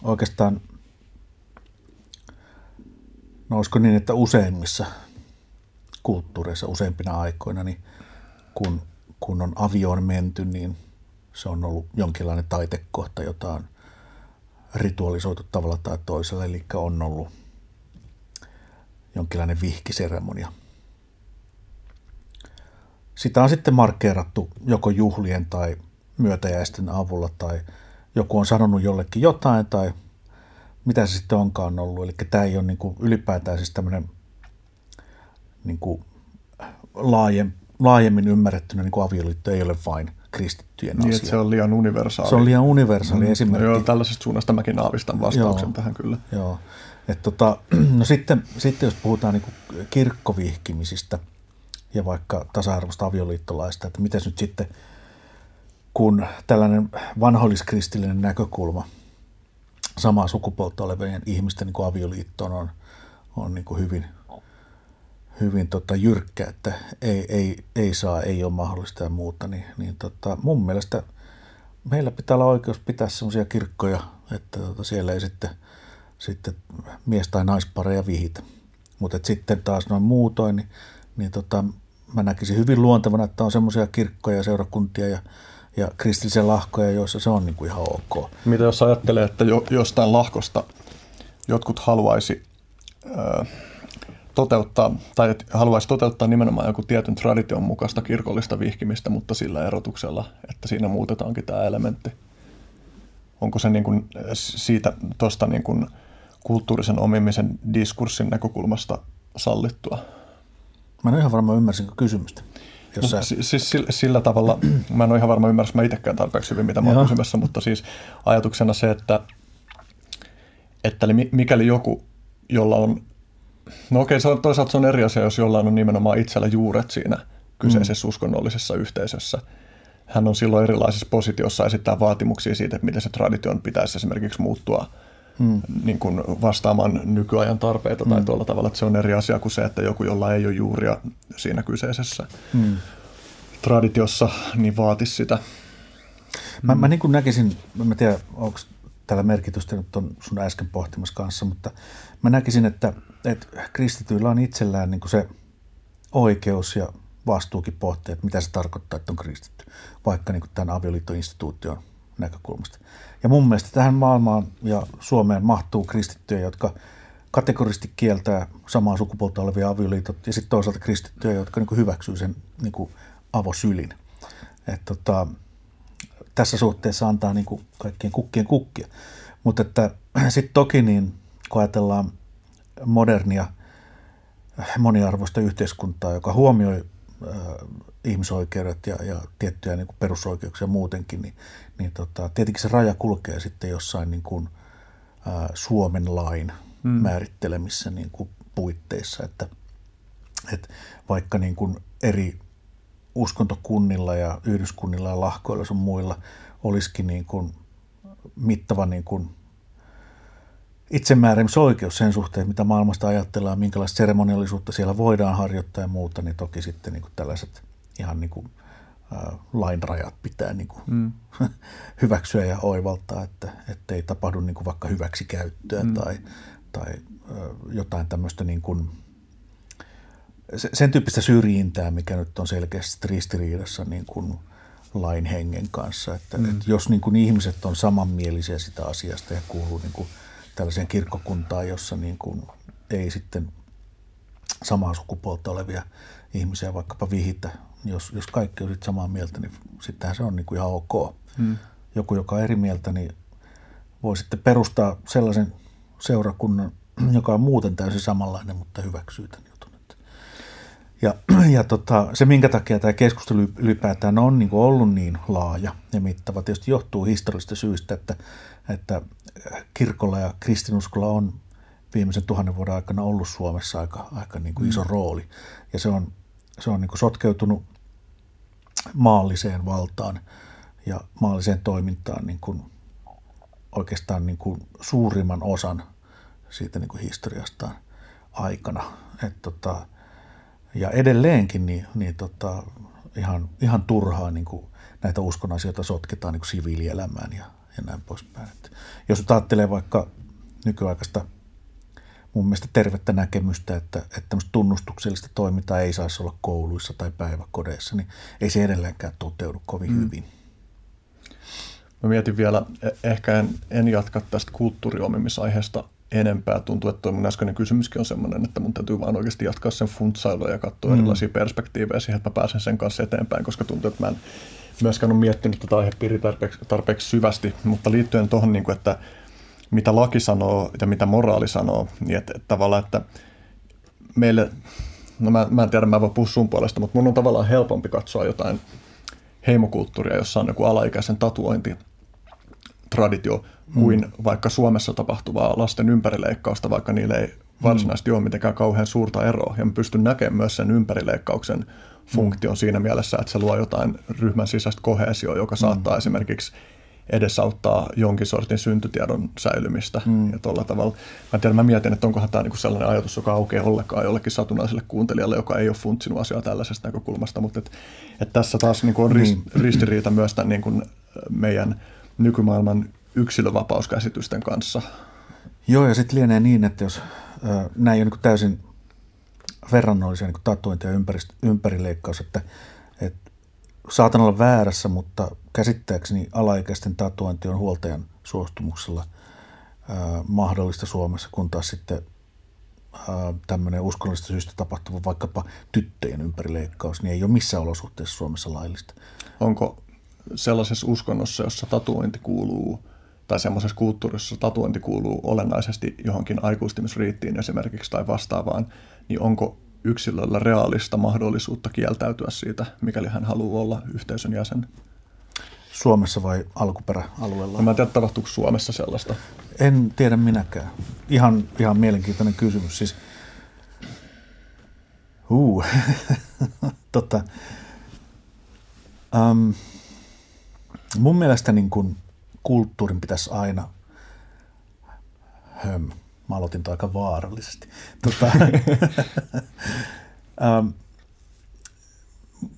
oikeastaan, no olisiko niin, että useimmissa kulttuureissa useimpina aikoina, niin kun, kun on avioon menty, niin se on ollut jonkinlainen taitekohta, jota on ritualisoitu tavalla tai toisella, eli on ollut jonkinlainen vihkiseremonia. Sitä on sitten markkeerattu joko juhlien tai myötäjäisten avulla tai joku on sanonut jollekin jotain tai mitä se sitten onkaan ollut. Eli tämä ei ole niin kuin ylipäätään siis tämmöinen niin kuin laajemmin ymmärrettynä niin kuin avioliitto ei ole vain kristittyjen niin, asia. se on liian universaali. Se on liian universaali mm. esimerkki. Joo, tällaisesta suunnasta mäkin aavistan vastauksen joo, tähän kyllä. Joo. Et tota, no sitten, sitten jos puhutaan niin kuin kirkkovihkimisistä ja vaikka tasa-arvoista avioliittolaista, että miten nyt sitten – kun tällainen vanholliskristillinen näkökulma samaa sukupuolta olevien ihmisten niin avioliittoon on, on niin kuin hyvin, hyvin tota, jyrkkä, että ei, ei, ei saa, ei ole mahdollista ja muuta, niin, niin tota, mun mielestä meillä pitää olla oikeus pitää sellaisia kirkkoja, että tota, siellä ei sitten, sitten mies- tai naispareja vihitä. Mutta sitten taas noin muutoin, niin, niin tota, mä näkisin hyvin luontevana, että on semmoisia kirkkoja, seurakuntia ja ja kristillisiä lahkoja, joissa se on niin kuin ihan ok. Mitä jos ajattelee, että jo, jostain lahkosta jotkut haluaisi ö, toteuttaa, tai haluaisi toteuttaa nimenomaan joku tietyn tradition mukaista kirkollista vihkimistä, mutta sillä erotuksella, että siinä muutetaankin tämä elementti. Onko se niin kuin siitä tuosta niin kuin kulttuurisen omimisen diskurssin näkökulmasta sallittua? Mä en ole ihan varma, ymmärsinkö kysymystä. Jos sä... siis sillä, sillä tavalla, mä en ole ihan varma ymmärrä mä itsekään tarpeeksi hyvin, mitä mä oon kysymässä, mutta siis ajatuksena se, että, että mikäli joku, jolla on, no okei, se on, toisaalta se on eri asia, jos jollain on nimenomaan itsellä juuret siinä kyseisessä mm. uskonnollisessa yhteisössä. Hän on silloin erilaisessa positiossa esittää vaatimuksia siitä, että miten se tradition pitäisi esimerkiksi muuttua hmm. niin kuin vastaamaan nykyajan tarpeita hmm. tai tuolla tavalla, että se on eri asia kuin se, että joku, jolla ei ole juuria siinä kyseisessä hmm. traditiossa, niin vaatisi sitä. Mä, mä niin kuin näkisin, mä tiedän, onko tällä merkitystä nyt on sun äsken pohtimassa kanssa, mutta mä näkisin, että, että kristityillä on itsellään niin se oikeus ja vastuukin pohtia, että mitä se tarkoittaa, että on kristitty, vaikka niin tämän avioliittoinstituution näkökulmasta. Ja mun mielestä tähän maailmaan ja Suomeen mahtuu kristittyjä, jotka kategorisesti kieltää samaa sukupuolta olevia avioliitot ja sitten toisaalta kristittyjä, jotka niin hyväksyy sen niin kuin avosylin. Et tota, tässä suhteessa antaa niin kuin kaikkien kukkien kukkia. Mutta sitten toki niin, kun ajatellaan modernia moniarvoista yhteiskuntaa, joka huomioi ihmisoikeudet ja, ja tiettyjä niin kuin perusoikeuksia muutenkin, niin, niin tota, tietenkin se raja kulkee sitten jossain niin kuin, ä, Suomen lain mm. määrittelemissä niin kuin puitteissa, että, että vaikka niin kuin eri uskontokunnilla ja yhdyskunnilla ja lahkoilla sun muilla olisikin niin kuin mittava niin kuin itsemääräämisoikeus sen suhteen, mitä maailmasta ajatellaan, minkälaista seremoniallisuutta siellä voidaan harjoittaa ja muuta, niin toki sitten niin kuin tällaiset ihan niin kuin, äh, lainrajat pitää niin kuin mm. hyväksyä ja oivaltaa, että, että ei tapahdu niin kuin vaikka hyväksikäyttöä mm. tai, tai äh, jotain tämmöistä niin kuin, sen tyyppistä syrjintää, mikä nyt on selkeästi ristiriidassa niin kuin lain hengen kanssa. Että, mm. että jos niin kuin ihmiset on samanmielisiä sitä asiasta ja kuuluu niin kuin tällaiseen kirkkokuntaan, jossa niin kuin ei sitten samaa sukupuolta olevia ihmisiä vaikkapa vihitä, jos, jos kaikki on sitten samaa mieltä, niin sittenhän se on niin kuin ihan ok. Mm. Joku, joka on eri mieltä, niin voi sitten perustaa sellaisen seurakunnan, joka on muuten täysin samanlainen, mutta hyväksyy tämän ja, ja tota, se, minkä takia tämä keskustelu ylipäätään on niin ollut niin laaja ja mittava, tietysti johtuu historiallisista syistä, että, että kirkolla ja kristinuskolla on viimeisen tuhannen vuoden aikana ollut Suomessa aika, aika niin kuin iso mm. rooli. Ja se on, se on niin kuin sotkeutunut maalliseen valtaan ja maalliseen toimintaan niin kuin oikeastaan niin kuin suurimman osan siitä niin kuin historiastaan aikana. Et tota, ja edelleenkin niin, niin tota, ihan, ihan turhaa niin kuin näitä uskon asioita sotketaan niin kuin siviilielämään ja, ja näin poispäin. Et jos nyt ajattelee vaikka nykyaikaista mun mielestä tervettä näkemystä, että, että tunnustuksellista toimintaa ei saisi olla kouluissa tai päiväkodeissa, niin ei se edelleenkään toteudu kovin mm. hyvin. Mä mietin vielä, e- ehkä en, en jatka tästä kulttuuriomimisaiheesta enempää. Tuntuu, että tuo mun äskeinen kysymyskin on sellainen, että mun täytyy vaan oikeasti jatkaa sen funtsailua ja katsoa mm. erilaisia perspektiivejä siihen, että mä pääsen sen kanssa eteenpäin, koska tuntuu, että mä en myöskään ole miettinyt tätä aihepiiriä tarpeeksi, tarpeeksi syvästi, mutta liittyen tuohon, niin kuin, että mitä laki sanoo ja mitä moraali sanoo, niin että, että tavallaan, että meille, no mä, mä en tiedä, mä voin puhua sun puolesta, mutta mun on tavallaan helpompi katsoa jotain heimokulttuuria, jossa on joku alaikäisen tatuointi traditio kuin mm. vaikka Suomessa tapahtuvaa lasten ympärileikkausta, vaikka niille ei varsinaisesti mm. ole mitenkään kauhean suurta eroa. Ja mä pystyn näkemään myös sen ympärileikkauksen funktion mm. siinä mielessä, että se luo jotain ryhmän sisäistä kohesioa, joka saattaa mm. esimerkiksi edesauttaa jonkin sortin syntytiedon säilymistä. Mm. Ja tuolla tavalla. Mä, tiedän, mä mietin, että onkohan tämä niinku sellainen ajatus, joka aukeaa ollenkaan jollekin satunnaiselle kuuntelijalle, joka ei ole funtsinut asiaa tällaisesta näkökulmasta, mutta et, et tässä taas niinku on rist, niin. ristiriita myös tämän niinku meidän nykymaailman yksilövapauskäsitysten kanssa. Joo, ja sitten lienee niin, että jos näin on niin täysin verrannollisia niin tatuointi ja ympärileikkaus, että, että saatan olla väärässä, mutta käsittääkseni alaikäisten tatuointi on huoltajan suostumuksella äh, mahdollista Suomessa, kun taas sitten tämmöinen uskonnollista syystä tapahtuva vaikkapa tyttöjen ympärileikkaus, niin ei ole missään olosuhteessa Suomessa laillista. Onko sellaisessa uskonnossa, jossa tatuointi kuuluu – tai semmoisessa kulttuurissa tatuointi kuuluu olennaisesti johonkin aikuistumisriittiin esimerkiksi tai vastaavaan, niin onko yksilöllä reaalista mahdollisuutta kieltäytyä siitä, mikäli hän haluaa olla yhteisön jäsen? Suomessa vai alkuperäalueella? No mä en tiedä, tapahtuuko Suomessa sellaista. En tiedä minäkään. Ihan, ihan mielenkiintoinen kysymys. Siis, uh, tota, um, mun mielestä niin kun kulttuurin pitäisi aina, höm, mä aloitin toi aika vaarallisesti. Tota, ähm,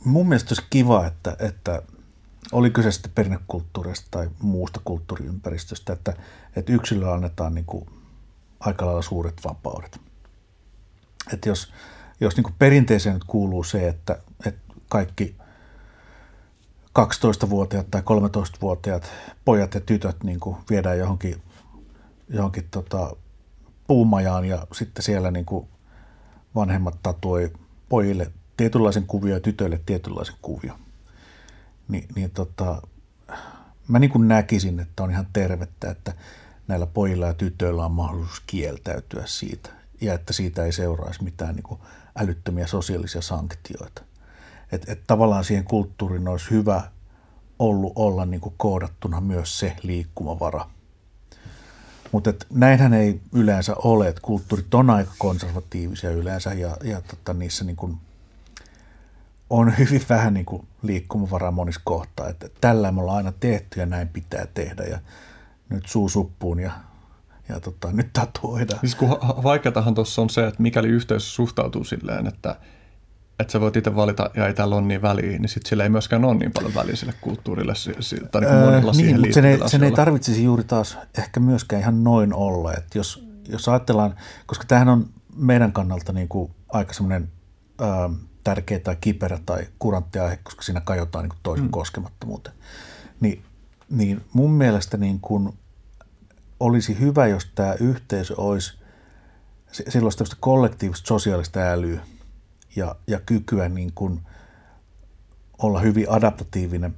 mun mielestä olisi kiva, että, että oli kyse sitten perinnekulttuurista tai muusta kulttuuriympäristöstä, että, että yksilölle annetaan niin kuin aika lailla suuret vapaudet. Että jos, jos niin kuin perinteeseen nyt kuuluu se, että, että kaikki – 12-vuotiaat tai 13-vuotiaat pojat ja tytöt niin kuin viedään johonkin, johonkin tota, puumajaan ja sitten siellä niin kuin vanhemmat tatuoi pojille tietynlaisen kuvio ja tytöille tietynlaisen kuvio. Ni, niin tota, mä niin kuin näkisin, että on ihan tervettä, että näillä pojilla ja tytöillä on mahdollisuus kieltäytyä siitä ja että siitä ei seuraisi mitään niin kuin älyttömiä sosiaalisia sanktioita. Että et tavallaan siihen kulttuuriin olisi hyvä ollut olla niin kuin koodattuna myös se liikkumavara. Mutta näinhän ei yleensä ole, että kulttuurit on aika konservatiivisia yleensä ja, ja tota, niissä niin on hyvin vähän niin liikkumavaraa monissa kohtaa. Että tällä me ollaan aina tehty ja näin pitää tehdä. Ja, nyt suusuppuun ja, ja tota, nyt tatuoidaan. Siis kun vaikeatahan tuossa on se, että mikäli yhteisö suhtautuu silleen, että, että sä voit itse valita ja ei täällä ole niin väliä, niin sitten sillä ei myöskään ole niin paljon väliä sille kulttuurille tai niin öö, niin, mutta sen ei, sen ei tarvitsisi juuri taas ehkä myöskään ihan noin olla. Että jos, jos ajatellaan, koska tämähän on meidän kannalta niin kuin aika semmoinen tärkeä tai kiperä tai kurantti aihe, koska siinä kajotaan niin kuin toisen mm. koskemattomuuteen. Niin, niin mun mielestä niin kuin olisi hyvä, jos tämä yhteisö olisi silloin tämmöistä kollektiivista sosiaalista älyä ja, ja kykyä niin kuin olla hyvin adaptatiivinen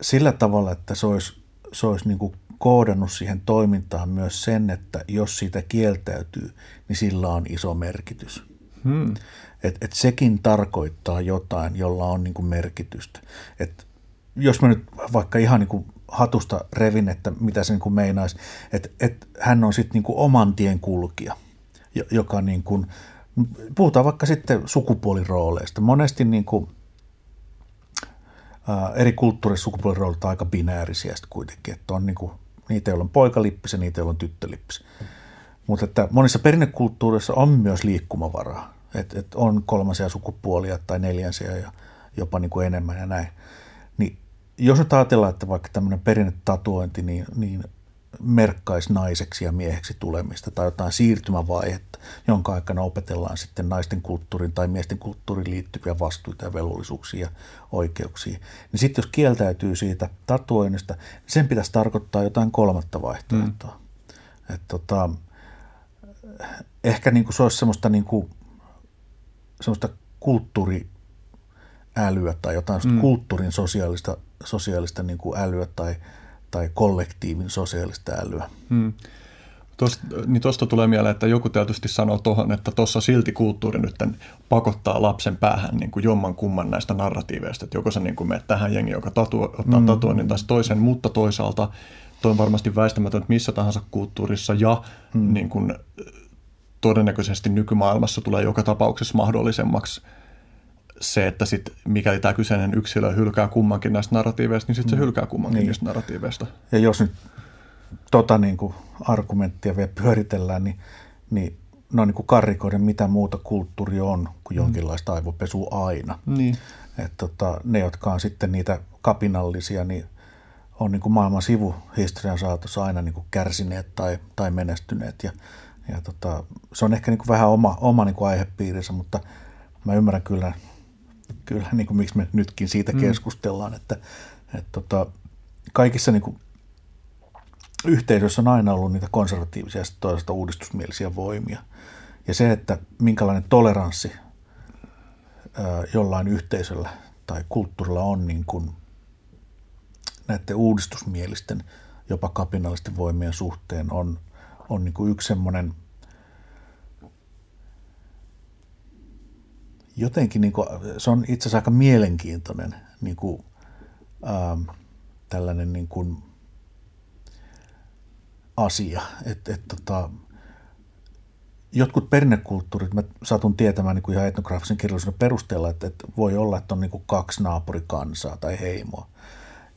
sillä tavalla, että se olisi, se olisi niin kuin koodannut siihen toimintaan myös sen, että jos siitä kieltäytyy, niin sillä on iso merkitys. Hmm. Et, et sekin tarkoittaa jotain, jolla on niin kuin merkitystä. Et jos mä nyt vaikka ihan niin kuin hatusta revin, että mitä se niin kuin meinaisi, että et hän on sitten niin kuin oman tien kulkija, joka niin kuin, puhutaan vaikka sitten sukupuolirooleista. Monesti niin kuin, ää, eri kulttuurissa sukupuoliroolit on aika binäärisiä kuitenkin, että on niin kuin, niitä, joilla on poikalippis ja niitä, joilla on tyttölippis. Mutta että monissa perinnekulttuureissa on myös liikkumavaraa, että et on kolmasia sukupuolia tai neljänsiä ja jopa niin kuin enemmän ja näin. Niin jos nyt ajatellaan, että vaikka tämmöinen perinnetatuointi niin, niin merkkaisi naiseksi ja mieheksi tulemista tai jotain siirtymävaihetta, jonka aikana opetellaan sitten naisten kulttuurin tai miesten kulttuuriin liittyviä vastuita ja velvollisuuksia ja oikeuksia. Niin sitten jos kieltäytyy siitä tatuoinnista, niin sen pitäisi tarkoittaa jotain kolmatta vaihtoehtoa. Mm. Et tota, ehkä niin kuin se olisi semmoista, niin kuin, semmoista kulttuuriälyä tai jotain mm. kulttuurin sosiaalista, sosiaalista niin kuin älyä tai – tai kollektiivin sosiaalista älyä. Hmm. Tuosta, niin tuosta tulee mieleen, että joku tietysti sanoo tuohon, että tuossa silti kulttuuri nyt pakottaa lapsen päähän niin kuin jomman kumman näistä narratiiveista, että joko sä niin kuin menet tähän jengi, joka tatu, ottaa mm. tatuoinnin tai toisen, mutta toisaalta toi on varmasti väistämätöntä missä tahansa kulttuurissa ja mm. niin kuin, todennäköisesti nykymaailmassa tulee joka tapauksessa mahdollisemmaksi se, että sit, mikäli tämä kyseinen yksilö hylkää kummankin näistä narratiiveista, niin sitten se mm. hylkää kummankin niin. niistä narratiiveista. Ja jos nyt tota niin kuin argumenttia vielä pyöritellään, niin, niin no niin kuin karrikoiden, mitä muuta kulttuuri on kuin mm. jonkinlaista aivopesua aina. Niin. Et tota, ne, jotka on sitten niitä kapinallisia, niin on niin kuin maailman sivuhistorian saatossa aina niin kuin kärsineet tai, tai menestyneet. Ja, ja tota, se on ehkä niin kuin vähän oma, oma niin kuin aihepiirinsä, mutta mä ymmärrän kyllä kyllä niin kuin miksi me nytkin siitä mm. keskustellaan, että, että tota, kaikissa niin kuin yhteisöissä on aina ollut niitä konservatiivisia ja toisaalta uudistusmielisiä voimia. Ja se, että minkälainen toleranssi ää, jollain yhteisöllä tai kulttuurilla on niin kuin näiden uudistusmielisten, jopa kapinallisten voimien suhteen, on, on niin kuin yksi semmoinen – jotenkin niin kuin, se on itse asiassa aika mielenkiintoinen niin kuin, ähm, tällainen niin kuin asia, että et, tota, jotkut perinnekulttuurit, mä satun tietämään niin kuin ihan etnografisen kirjallisuuden perusteella, että, että voi olla, että on niin kuin kaksi naapurikansaa tai heimoa,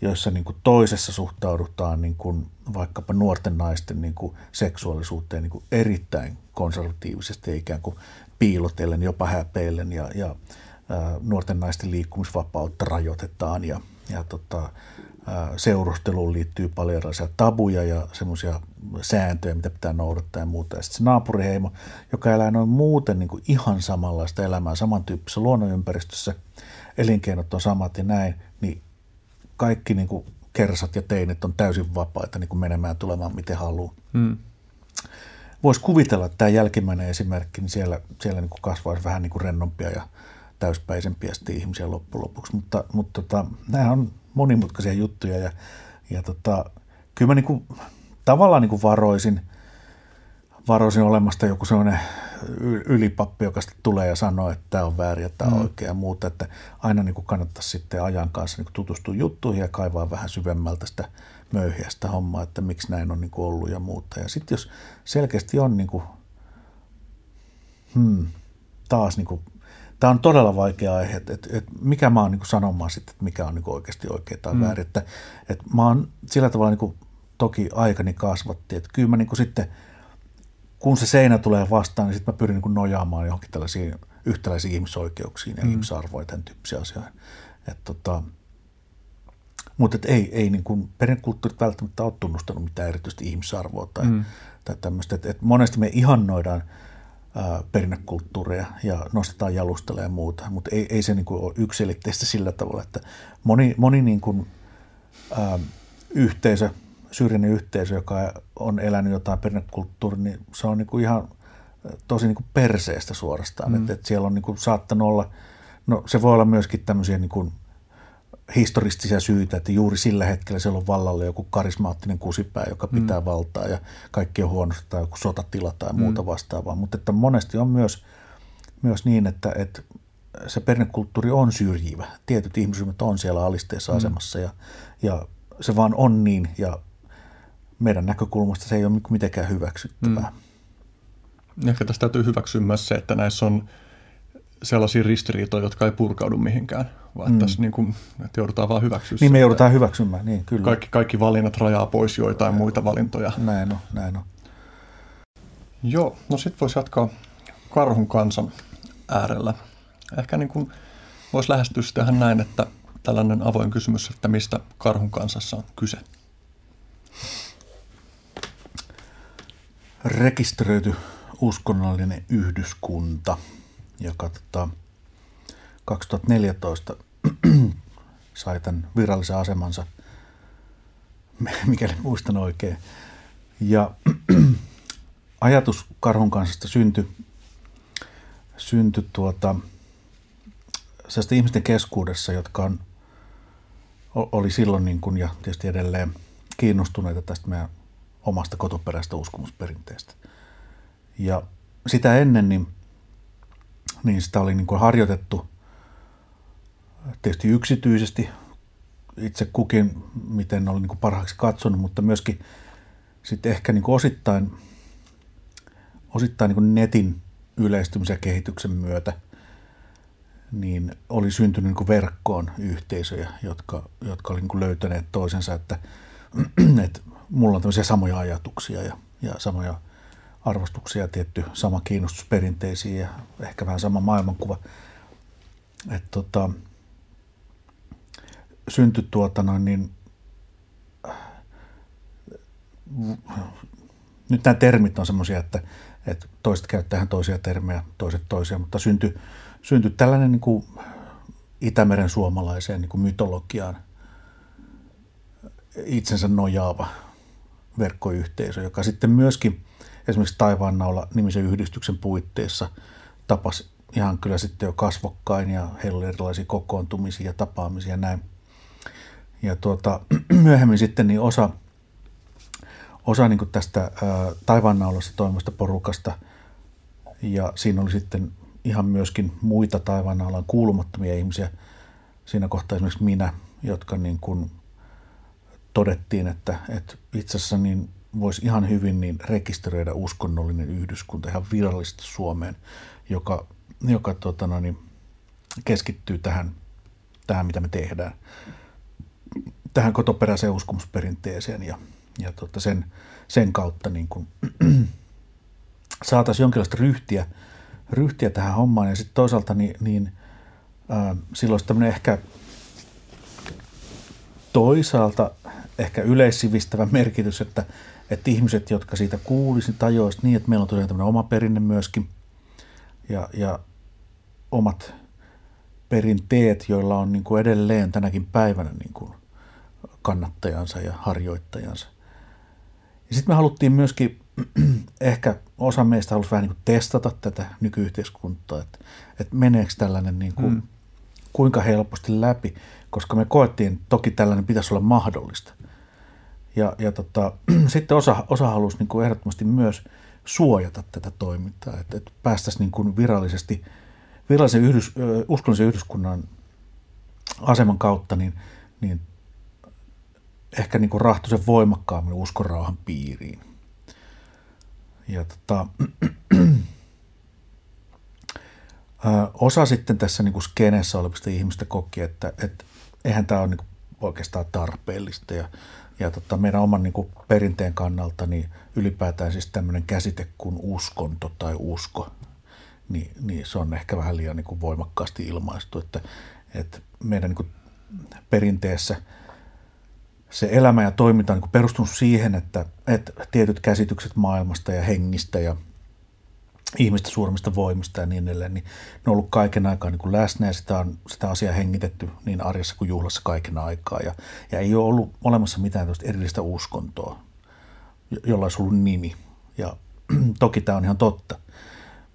joissa niin kuin toisessa suhtaudutaan niin kuin vaikkapa nuorten naisten niin kuin seksuaalisuuteen niin kuin erittäin konservatiivisesti, ikään kuin piilotellen, jopa häpeillen ja, ja nuorten naisten liikkumisvapautta rajoitetaan ja, ja tota, seurusteluun liittyy paljon erilaisia tabuja ja semmoisia sääntöjä, mitä pitää noudattaa ja muuta. Ja sitten se naapuriheimo, joka elää noin muuten niin kuin ihan samanlaista elämää, samantyyppisessä luonnonympäristössä, elinkeinot on samat ja näin, niin kaikki niin kuin kersat ja teinet on täysin vapaita niin kuin menemään tulemaan miten haluaa. Hmm voisi kuvitella, että tämä jälkimmäinen esimerkki, niin siellä, siellä niin kuin kasvaisi vähän niin kuin rennompia ja täyspäisempiä ihmisiä loppujen lopuksi. Mutta, mutta tota, nämä on monimutkaisia juttuja ja, ja tota, kyllä mä niin kuin, tavallaan niin kuin varoisin, varoisin olemasta joku sellainen ylipappi, joka sitten tulee ja sanoo, että tämä on väärin ja tämä on mm. oikein ja muuta. Että aina niin kuin kannattaisi sitten ajan kanssa niin tutustua juttuihin ja kaivaa vähän syvemmältä sitä möyhiä sitä hommaa, että miksi näin on niin kuin ollut ja muuta. Ja sitten jos selkeästi on niin kuin, hmm, taas niin kuin tämä on todella vaikea aihe, että, että, että mikä mä oon niin sanomaan sitten, että mikä on niin oikeasti oikein tai mm. väärin. Että, että mä oon sillä tavalla, niin kuin, toki aikani kasvatti, että kyllä mä niin kuin sitten, kun se seinä tulee vastaan, niin sitten mä pyrin niin kuin nojaamaan johonkin tällaisiin yhtäläisiin ihmisoikeuksiin ja mm. ihmisarvoihin, tämän tyyppisiä asioihin. Että, tota, mutta ei, ei niin kuin perinnekulttuurit välttämättä ole tunnustanut mitään erityisesti ihmisarvoa tai, mm. tai tämmöistä. Et, et monesti me ihannoidaan – perinnekulttuureja ja nostetaan jalustalla ja muuta, mutta ei, ei se niin kuin ole yksilitteistä sillä tavalla, että moni, moni niin kuin, ä, yhteisö, syrjäinen yhteisö, joka on elänyt jotain perinnekulttuuria, niin se on niin kuin ihan tosi niin kuin perseestä suorastaan, mm. että, että siellä on niin kuin saattanut olla, no se voi olla myöskin tämmöisiä niin kuin historistisia syitä, että juuri sillä hetkellä siellä on vallalla joku karismaattinen kusipää, joka mm. pitää mm. valtaa ja kaikki on huonosti tai joku sotatila tai muuta mm. vastaavaa. Mutta että monesti on myös, myös niin, että, että se pernekulttuuri on syrjivä. Tietyt ihmisryhmät on siellä alisteessa mm. asemassa ja, ja se vaan on niin ja meidän näkökulmasta se ei ole mitenkään hyväksyttävää. Mm. Ehkä tästä täytyy hyväksyä myös se, että näissä on sellaisia ristiriitoja, jotka ei purkaudu mihinkään, vaan mm. tässä niin kuin, että joudutaan vaan hyväksyä Niin me joudutaan hyväksymään, niin kyllä. Kaikki, kaikki valinnat rajaa pois joitain muita valintoja. Näin on, näin on. Joo, no sitten voisi jatkaa karhun kansan äärellä. Ehkä niin kuin voisi lähestyä tähän näin, että tällainen avoin kysymys, että mistä karhun kansassa on kyse. Rekisteröity uskonnollinen yhdyskunta – joka tota, 2014 sai tämän virallisen asemansa, mikäli muistan oikein. Ja ajatus karhun kansasta syntyi, syntyi tuota, sellaisten ihmisten keskuudessa, jotka on, oli silloin niin kuin, ja tietysti edelleen kiinnostuneita tästä meidän omasta kotoperäistä uskomusperinteestä. Ja sitä ennen niin niin sitä oli niin kuin harjoitettu tietysti yksityisesti itse kukin, miten oli niin parhaaksi katsonut, mutta myöskin sitten ehkä niin osittain, osittain niin netin yleistymisen ja kehityksen myötä niin oli syntynyt niin verkkoon yhteisöjä, jotka, jotka oli niin löytäneet toisensa, että, että mulla on tämmöisiä samoja ajatuksia ja, ja samoja arvostuksia, tietty sama kiinnostus perinteisiin ja ehkä vähän sama maailmankuva. Et tota, syntyi tuota noin niin, nyt nämä termit on semmoisia, että, että toiset käyttää toisia termejä, toiset toisia, mutta syntyi, syntyi tällainen niin kuin Itämeren suomalaiseen niin kuin mytologiaan itsensä nojaava verkkoyhteisö, joka sitten myöskin esimerkiksi Taivaannaula nimisen yhdistyksen puitteissa tapasi ihan kyllä sitten jo kasvokkain ja heillä oli erilaisia kokoontumisia ja tapaamisia ja näin. Ja tuota, myöhemmin sitten niin osa, osa niin kuin tästä ää, taivaannaulassa toimivasta porukasta ja siinä oli sitten ihan myöskin muita taivaannaulan kuulumattomia ihmisiä. Siinä kohtaa esimerkiksi minä, jotka niin kuin todettiin, että, että itse asiassa niin voisi ihan hyvin niin rekisteröidä uskonnollinen yhdyskunta ihan virallisesti Suomeen, joka, joka tota no, niin keskittyy tähän, tähän, mitä me tehdään, tähän kotoperäiseen uskomusperinteeseen ja, ja tota sen, sen kautta niin saataisiin jonkinlaista ryhtiä, ryhtiä tähän hommaan. Ja sitten toisaalta niin, niin äh, silloin tämmöinen ehkä toisaalta ehkä yleissivistävä merkitys, että, että ihmiset, jotka siitä kuulisi, tajoisivat niin, että meillä on tosiaan tämmöinen oma perinne myöskin ja, ja omat perinteet, joilla on niin kuin edelleen tänäkin päivänä niin kuin kannattajansa ja harjoittajansa. Ja sitten me haluttiin myöskin, ehkä osa meistä halusi vähän niin kuin testata tätä nykyyhteiskuntaa, että, että meneekö tällainen niin kuin, mm. kuinka helposti läpi, koska me koettiin, että toki tällainen pitäisi olla mahdollista. Ja, ja tota, sitten osa, osa halusi niin kuin ehdottomasti myös suojata tätä toimintaa, että, että päästäisiin niin kuin virallisesti, virallisen yhdys, uskonnollisen yhdyskunnan aseman kautta niin, niin ehkä niin kuin rahtoisen voimakkaammin uskonrauhan piiriin. Ja tota, osa sitten tässä niin kuin skeneessä olevista ihmistä koki, että, että eihän tämä ole niin kuin oikeastaan tarpeellista ja, ja tota, meidän oman niin kuin perinteen kannalta niin ylipäätään siis tämmöinen käsite kuin uskonto tai usko, niin, niin se on ehkä vähän liian niin kuin voimakkaasti ilmaistu, että, että meidän niin kuin perinteessä se elämä ja toiminta on niin perustunut siihen, että, että tietyt käsitykset maailmasta ja hengistä ja – ihmistä suuremmista voimista ja niin edelleen, niin ne on ollut kaiken aikaa niin kuin läsnä ja sitä, on, sitä asiaa hengitetty niin arjessa kuin juhlassa kaiken aikaa. Ja, ja ei ole ollut olemassa mitään erillistä uskontoa, jolla olisi ollut nimi. Ja toki tämä on ihan totta.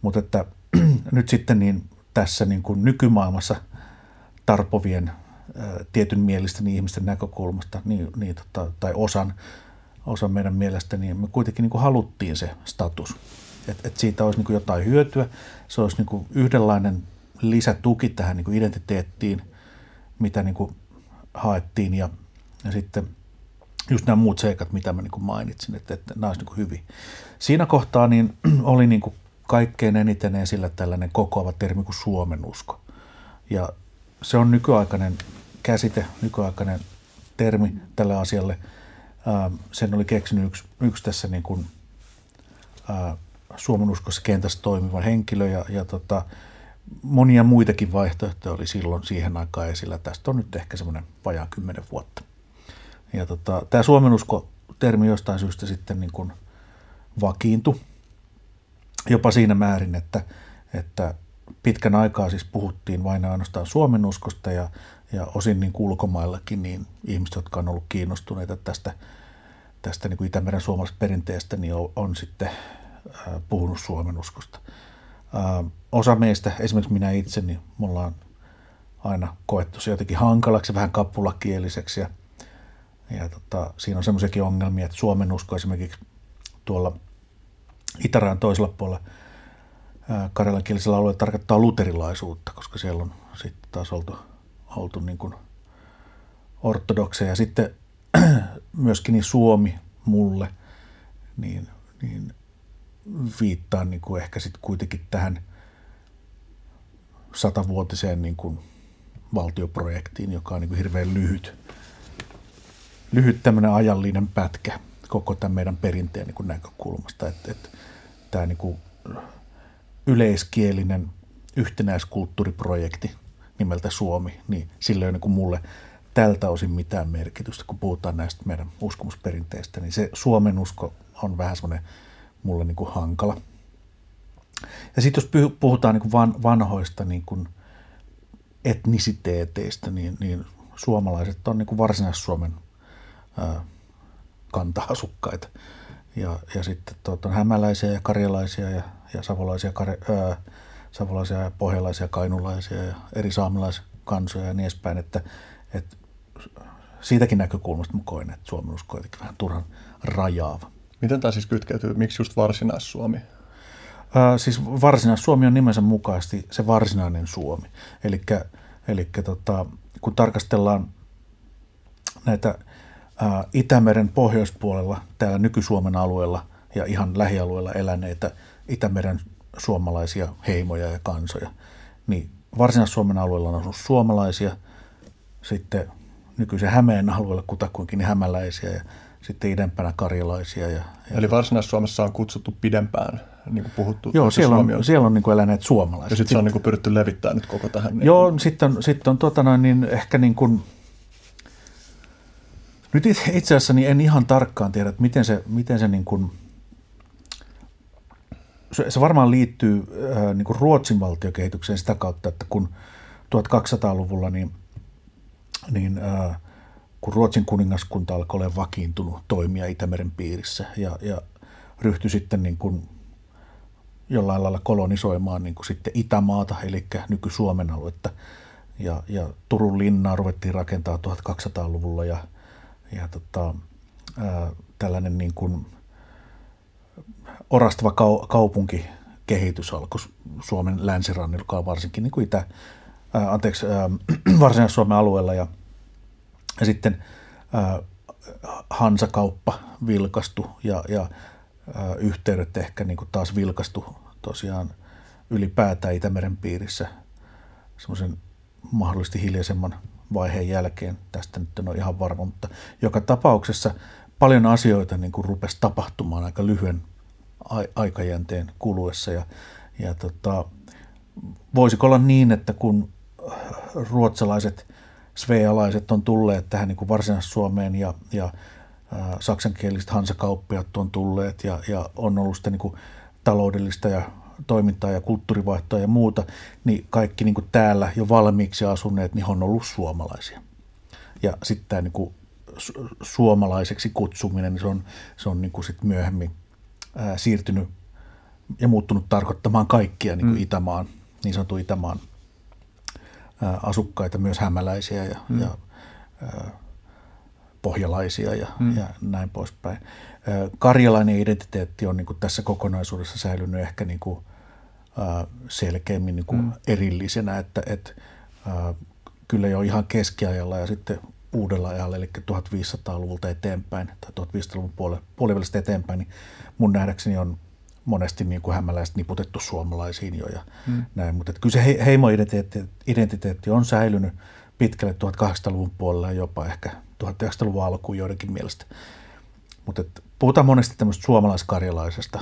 Mutta että nyt sitten niin tässä niin kuin nykymaailmassa tarpovien tietyn mielisten ihmisten näkökulmasta niin, niin, tota, tai osan, osan meidän mielestä, niin me kuitenkin niin kuin haluttiin se status – että et siitä olisi niin kuin jotain hyötyä. Se olisi niin kuin yhdenlainen lisätuki tähän niin kuin identiteettiin, mitä niin kuin haettiin ja, ja sitten just nämä muut seikat, mitä mä niin kuin mainitsin, että, että nämä olisi niin hyvin. Siinä kohtaa niin oli niin kuin kaikkein eniten esillä tällainen kokoava termi kuin Suomen usko. Ja se on nykyaikainen käsite, nykyaikainen termi tälle asialle. Sen oli keksinyt yksi, yksi tässä niin kuin, Suomen uskossa kentässä toimiva henkilö ja, ja tota, monia muitakin vaihtoehtoja oli silloin siihen aikaan esillä. Tästä on nyt ehkä semmoinen vajaa kymmenen vuotta. Ja tota, tämä Suomen usko-termi jostain syystä sitten niin kuin vakiintui jopa siinä määrin, että, että pitkän aikaa siis puhuttiin vain ainoastaan Suomen uskosta ja, ja osin niin ulkomaillakin niin ihmiset, jotka on ollut kiinnostuneita tästä, tästä niin kuin Itämeren suomalaisesta perinteestä, niin on, on sitten puhunut Suomen uskosta. Osa meistä, esimerkiksi minä itse, niin mulla on aina koettu se jotenkin hankalaksi, vähän kappulakieliseksi ja, ja tota, siinä on semmoisiakin ongelmia, että Suomen usko esimerkiksi tuolla Itärään toisella puolella karjalankielisellä alueella tarkoittaa luterilaisuutta, koska siellä on sitten taas oltu, oltu niin kuin ortodokseja. Sitten myöskin niin Suomi mulle, niin, niin viittaan niin kuin ehkä sitten kuitenkin tähän satavuotiseen niin kuin valtioprojektiin, joka on niin kuin hirveän lyhyt, lyhyt tämmöinen ajallinen pätkä koko tämän meidän perinteen niin kuin näkökulmasta. Että, että tämä niin kuin yleiskielinen yhtenäiskulttuuriprojekti nimeltä Suomi, niin sillä ei ole niin mulle tältä osin mitään merkitystä, kun puhutaan näistä meidän uskomusperinteistä, niin se Suomen usko on vähän semmoinen mulle niin kuin hankala. Ja sitten jos puhutaan niin van, vanhoista niin kuin etnisiteeteistä, niin, niin suomalaiset on niin kuin Varsinais-Suomen ää, kanta-asukkaita. Ja, ja sitten tuota, hämäläisiä ja karjalaisia ja, ja savolaisia, kar, ää, savolaisia ja pohjalaisia, kainulaisia ja eri saamelaiskansoja ja niin edespäin. Että, että siitäkin näkökulmasta mä koen, että Suomen usko on vähän turhan rajaava. Miten tämä siis kytkeytyy? Miksi just Varsinais-Suomi? Äh, siis Varsinais-Suomi on nimensä mukaisesti se varsinainen Suomi. Eli tota, kun tarkastellaan näitä äh, Itämeren pohjoispuolella, täällä nyky-Suomen alueella ja ihan lähialueella eläneitä Itämeren suomalaisia heimoja ja kansoja, niin Varsinais-Suomen alueella on asunut suomalaisia, sitten nykyisen Hämeen alueella kutakuinkin niin hämäläisiä ja sitten idempänä karjalaisia. Ja, ja Eli Varsinais-Suomessa on kutsuttu pidempään, niin kuin puhuttu. Joo, siellä on, on, siellä on niin kuin eläneet suomalaiset. Ja sitten se on niin kuin pyritty levittämään nyt koko tähän. Niin Joo, sitten on, sitten on tota noin, niin ehkä niin kuin, nyt itse asiassa niin en ihan tarkkaan tiedä, että miten se, miten se niin kuin, se, varmaan liittyy äh, niin kuin Ruotsin valtiokehitykseen sitä kautta, että kun 1200-luvulla niin, niin äh, kun Ruotsin kuningaskunta alkoi olla vakiintunut toimia Itämeren piirissä ja, ja ryhtyi sitten niin kuin jollain lailla kolonisoimaan niin kuin sitten Itämaata, eli nyky-Suomen aluetta. Ja, ja Turun linnaa ruvettiin rakentaa 1200-luvulla ja, ja tota, ää, tällainen niin kuin orastava kau, kaupunkikehitys alkoi Suomen länsirannilla, varsinkin niin kuin Itä, ää, anteeksi, ää, Varsinais-Suomen alueella ja – ja sitten äh, Hansakauppa vilkastu ja, ja äh, yhteydet ehkä niin kuin taas vilkastu tosiaan ylipäätään Itämeren piirissä semmoisen mahdollisesti hiljaisemman vaiheen jälkeen. Tästä nyt en ole ihan varma, mutta joka tapauksessa paljon asioita niin kuin rupesi tapahtumaan aika lyhyen aikajänteen kuluessa. Ja, ja tota, voisiko olla niin, että kun ruotsalaiset, svealaiset on tulleet tähän niin kuin Varsinais-Suomeen ja, ja ä, saksankieliset hansakauppiat on tulleet ja, ja on ollut sitä niin kuin taloudellista ja toimintaa ja kulttuurivaihtoa ja muuta, niin kaikki niin kuin täällä jo valmiiksi asuneet, niin on ollut suomalaisia. Ja sitten tämä niin kuin suomalaiseksi kutsuminen, niin se on, se on niin kuin sit myöhemmin ää, siirtynyt ja muuttunut tarkoittamaan kaikkia niin kuin mm. Itämaan, niin sanotun Itämaan ää, asukkaita, myös hämäläisiä ja, mm. ja ää, pohjalaisia ja, mm. ja näin poispäin. Karjalainen identiteetti on niin kuin tässä kokonaisuudessa säilynyt ehkä niin kuin, selkeämmin niin kuin mm. erillisenä, että, että kyllä jo ihan keskiajalla ja sitten uudella ajalla, eli 1500-luvulta eteenpäin tai 1500-luvun puole, puolivälistä eteenpäin, niin mun nähdäkseni on monesti niin kuin hämäläiset niputettu suomalaisiin jo ja mm. näin. Mutta kyllä se heimoidentiteetti identiteetti on säilynyt pitkälle 1800-luvun puolella ja jopa ehkä 1900-luvun alkuun joidenkin mielestä. Mutta puhutaan monesti tämmöistä suomalaiskarjalaisesta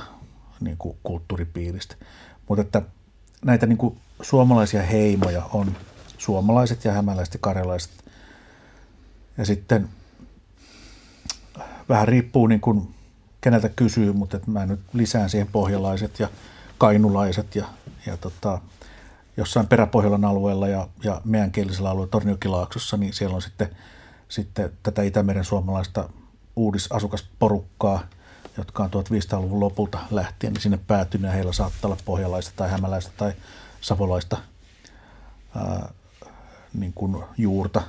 niin kuin kulttuuripiiristä. Mutta että näitä niin kuin suomalaisia heimoja on suomalaiset ja hämäläiset ja karjalaiset. Ja sitten vähän riippuu niin kuin keneltä kysyy, mutta että mä nyt lisään siihen pohjalaiset ja kainulaiset ja, ja tota, jossain peräpohjolan alueella ja, ja meidän kielisellä alueella Torniokilaaksossa, niin siellä on sitten, sitten tätä Itämeren suomalaista uudisasukasporukkaa, jotka on 1500-luvun lopulta lähtien niin sinne päätynyt ja heillä saattaa olla pohjalaista tai hämäläistä tai savolaista ää, niin kuin juurta.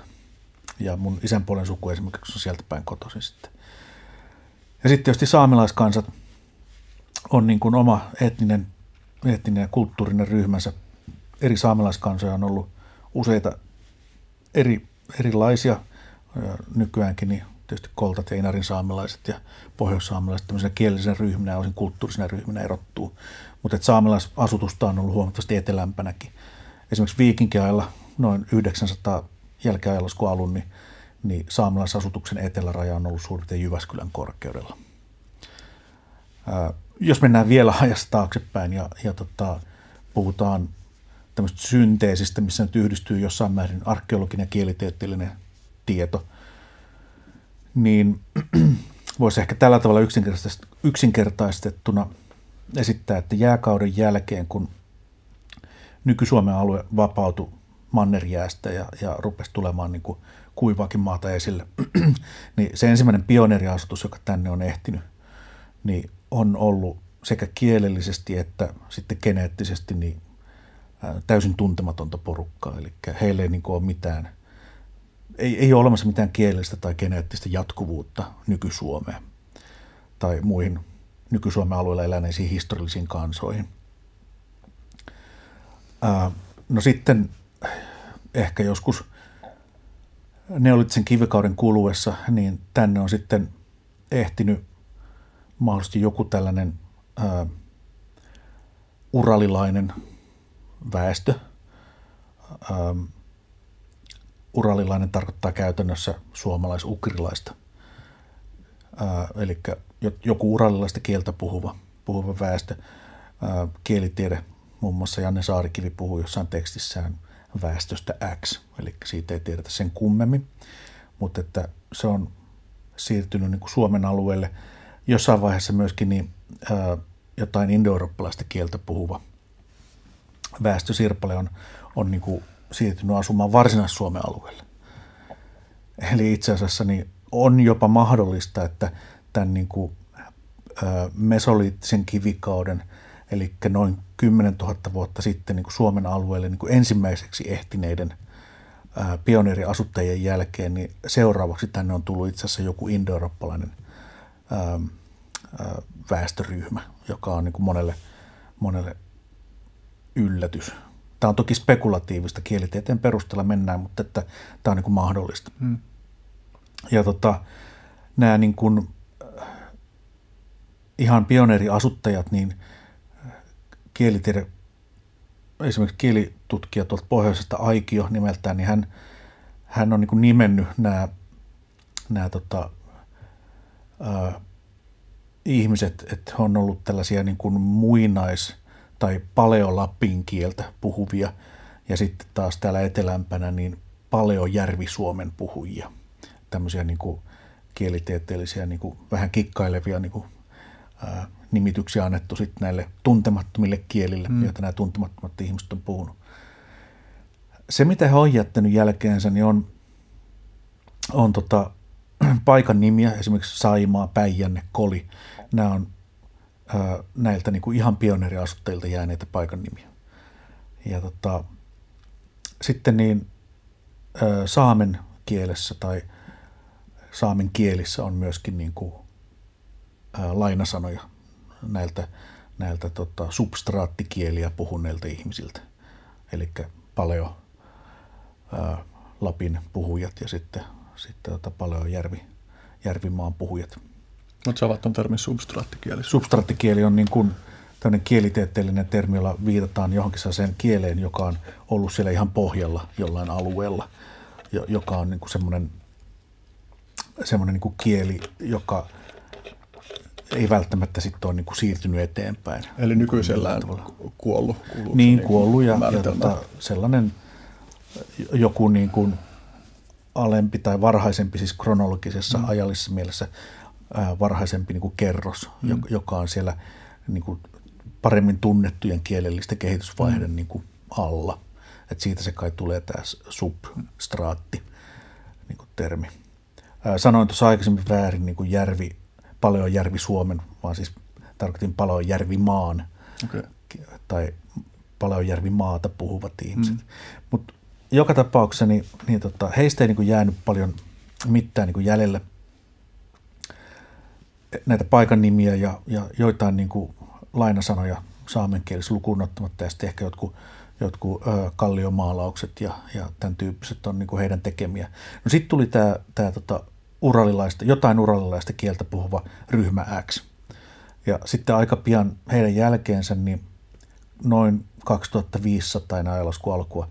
Ja mun isän puolen suku esimerkiksi on sieltä päin kotoisin sitten. Ja sitten tietysti saamelaiskansat on niin kuin oma etninen, etninen ja kulttuurinen ryhmänsä. Eri saamelaiskansoja on ollut useita eri, erilaisia nykyäänkin, niin tietysti koltat ja inarin saamelaiset ja pohjoissaamelaiset tämmöisenä kielisenä ryhminä ja osin kulttuurisena ryhminä erottuu. Mutta saamelaisasutusta on ollut huomattavasti etelämpänäkin. Esimerkiksi viikinkiajalla noin 900 jälkeajalla kun alun, niin, niin saamelaisasutuksen eteläraja on ollut suurin Jyväskylän korkeudella. Ää, jos mennään vielä ajasta taaksepäin ja, ja tota, puhutaan tämmöistä synteesistä, missä nyt yhdistyy jossain määrin arkeologinen ja kielitieteellinen tieto – niin voisi ehkä tällä tavalla yksinkertaistettuna esittää, että jääkauden jälkeen, kun nyky-Suomen alue vapautui mannerjäästä ja, ja rupesi tulemaan niin kuin kuivaakin maata esille, niin se ensimmäinen pioneeriasutus, joka tänne on ehtinyt, niin on ollut sekä kielellisesti että sitten geneettisesti niin täysin tuntematonta porukkaa. Eli heille ei niin ole mitään – ei, ei ole olemassa mitään kielellistä tai geneettistä jatkuvuutta nyky-Suomeen tai muihin nyky-Suomen alueella eläneisiin historiallisiin kansoihin. No sitten ehkä joskus neolitsen kivikauden kuluessa, niin tänne on sitten ehtinyt mahdollisesti joku tällainen ää, uralilainen väestö, ää, uralilainen tarkoittaa käytännössä suomalais-ukrilaista. eli joku uralilaista kieltä puhuva, puhuva väestö. Ää, kielitiede, muun muassa Janne Saarikivi puhuu jossain tekstissään väestöstä X, eli siitä ei tiedetä sen kummemmin, mutta että se on siirtynyt niin kuin Suomen alueelle. Jossain vaiheessa myöskin niin, ää, jotain indoeurooppalaista kieltä puhuva väestösirpale on, on niin kuin siirtynyt asumaan Varsinais-Suomen alueelle. Eli itse asiassa niin on jopa mahdollista, että tämän niin kuin, ö, mesoliittisen kivikauden, eli noin 10 000 vuotta sitten niin kuin Suomen alueelle niin kuin ensimmäiseksi ehtineiden ö, pioneeriasuttajien jälkeen, niin seuraavaksi tänne on tullut itse asiassa joku indoeurooppalainen väestöryhmä, joka on niin kuin monelle, monelle yllätys Tämä on toki spekulatiivista, kielitieteen perusteella mennään, mutta että tämä on niin kuin mahdollista. Hmm. Ja tota, nämä niin kuin, ihan pioneeriasuttajat, niin kielitiede esimerkiksi kielitutkija tuolta pohjoisesta Aikio nimeltään, niin hän, hän on niin nimennyt nämä, nämä tota, ää, ihmiset, että he on ollut tällaisia niin kuin muinais- tai paleolapin kieltä puhuvia ja sitten taas täällä etelämpänä niin paleojärvi-suomen puhujia. Tämmöisiä niin kuin kielitieteellisiä niin kuin vähän kikkailevia niin kuin, ää, nimityksiä annettu sitten näille tuntemattomille kielille, mm. joita nämä tuntemattomat ihmiset on puhunut. Se, mitä he on jättänyt jälkeensä, niin on, on tota, paikan nimiä, esimerkiksi Saimaa, Päijänne, Koli. Nämä on ää, näiltä niin kuin ihan pioneeriasuttajilta jääneitä paikan nimiä. Ja tota, sitten niin ää, saamen kielessä tai saamen kielissä on myöskin niin kuin, ää, lainasanoja näiltä, näiltä tota, substraattikieliä puhuneilta ihmisiltä. Eli paleo ää, Lapin puhujat ja sitten, sitten tota, paleo järvi, järvimaan puhujat. Mutta sä ovat on termi substraattikieli. Substraattikieli on niin kuin tämmöinen kielitieteellinen termi, jolla viitataan johonkin sellaiseen kieleen, joka on ollut siellä ihan pohjalla jollain alueella, joka on niin kuin semmoinen, semmoinen niin kuin kieli, joka ei välttämättä sitten ole niin kuin siirtynyt eteenpäin. Eli nykyisellään kuollut. Niin, niin, kuollut ja, ja tota, sellainen joku niin kuin alempi tai varhaisempi, siis kronologisessa mm. ajallisessa mielessä ää, varhaisempi niin kuin kerros, mm. joka on siellä niin kuin paremmin tunnettujen kielellisten kehitysvaiheiden mm. niin kuin alla. Et siitä se kai tulee tämä substraatti niin kuin termi. Ää, sanoin tuossa aikaisemmin väärin niin kuin järvi, järvi Suomen, vaan siis tarkoitin järvi maan okay. tai järvi maata puhuvat ihmiset. Mm. Mutta joka tapauksessa niin, niin tota, heistä ei niin kuin jäänyt paljon mitään niin kuin jäljelle näitä paikan nimiä ja, ja joitain niin kuin lainasanoja saamenkielisessä lukuun ottamatta ja sitten ehkä jotkut, jotkut ö, kalliomaalaukset ja, ja tämän tyyppiset on niin kuin heidän tekemiä. No sitten tuli tämä tota, uralilaista, jotain uralilaista kieltä puhuva ryhmä X. Ja sitten aika pian heidän jälkeensä, niin noin 2500 ajalasku alkua,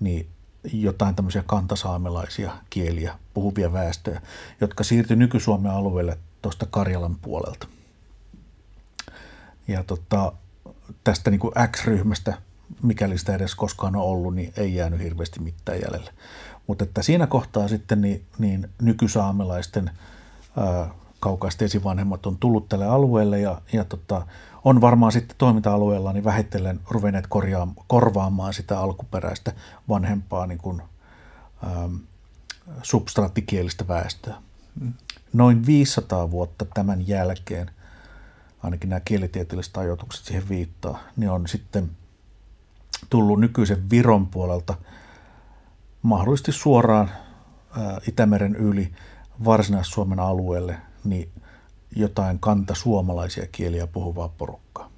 niin jotain tämmöisiä kantasaamelaisia kieliä puhuvia väestöjä, jotka siirtyi nyky-Suomen alueelle tuosta Karjalan puolelta. Ja tota, tästä niin kuin X-ryhmästä, mikäli sitä edes koskaan on ollut, niin ei jäänyt hirveästi mitään jäljelle. Mutta että siinä kohtaa sitten niin, niin nykysaamelaisten kaukaiset esivanhemmat on tullut tälle alueelle ja, ja tota, on varmaan sitten toiminta-alueella niin vähitellen ruvenneet korvaamaan sitä alkuperäistä vanhempaa niin kuin, ähm, substraattikielistä väestöä. Noin 500 vuotta tämän jälkeen, ainakin nämä kielitieteelliset ajoitukset siihen viittaa, niin on sitten tullut nykyisen Viron puolelta mahdollisesti suoraan Itämeren yli Varsinais-Suomen alueelle niin jotain kanta suomalaisia kieliä puhuvaa porukkaa.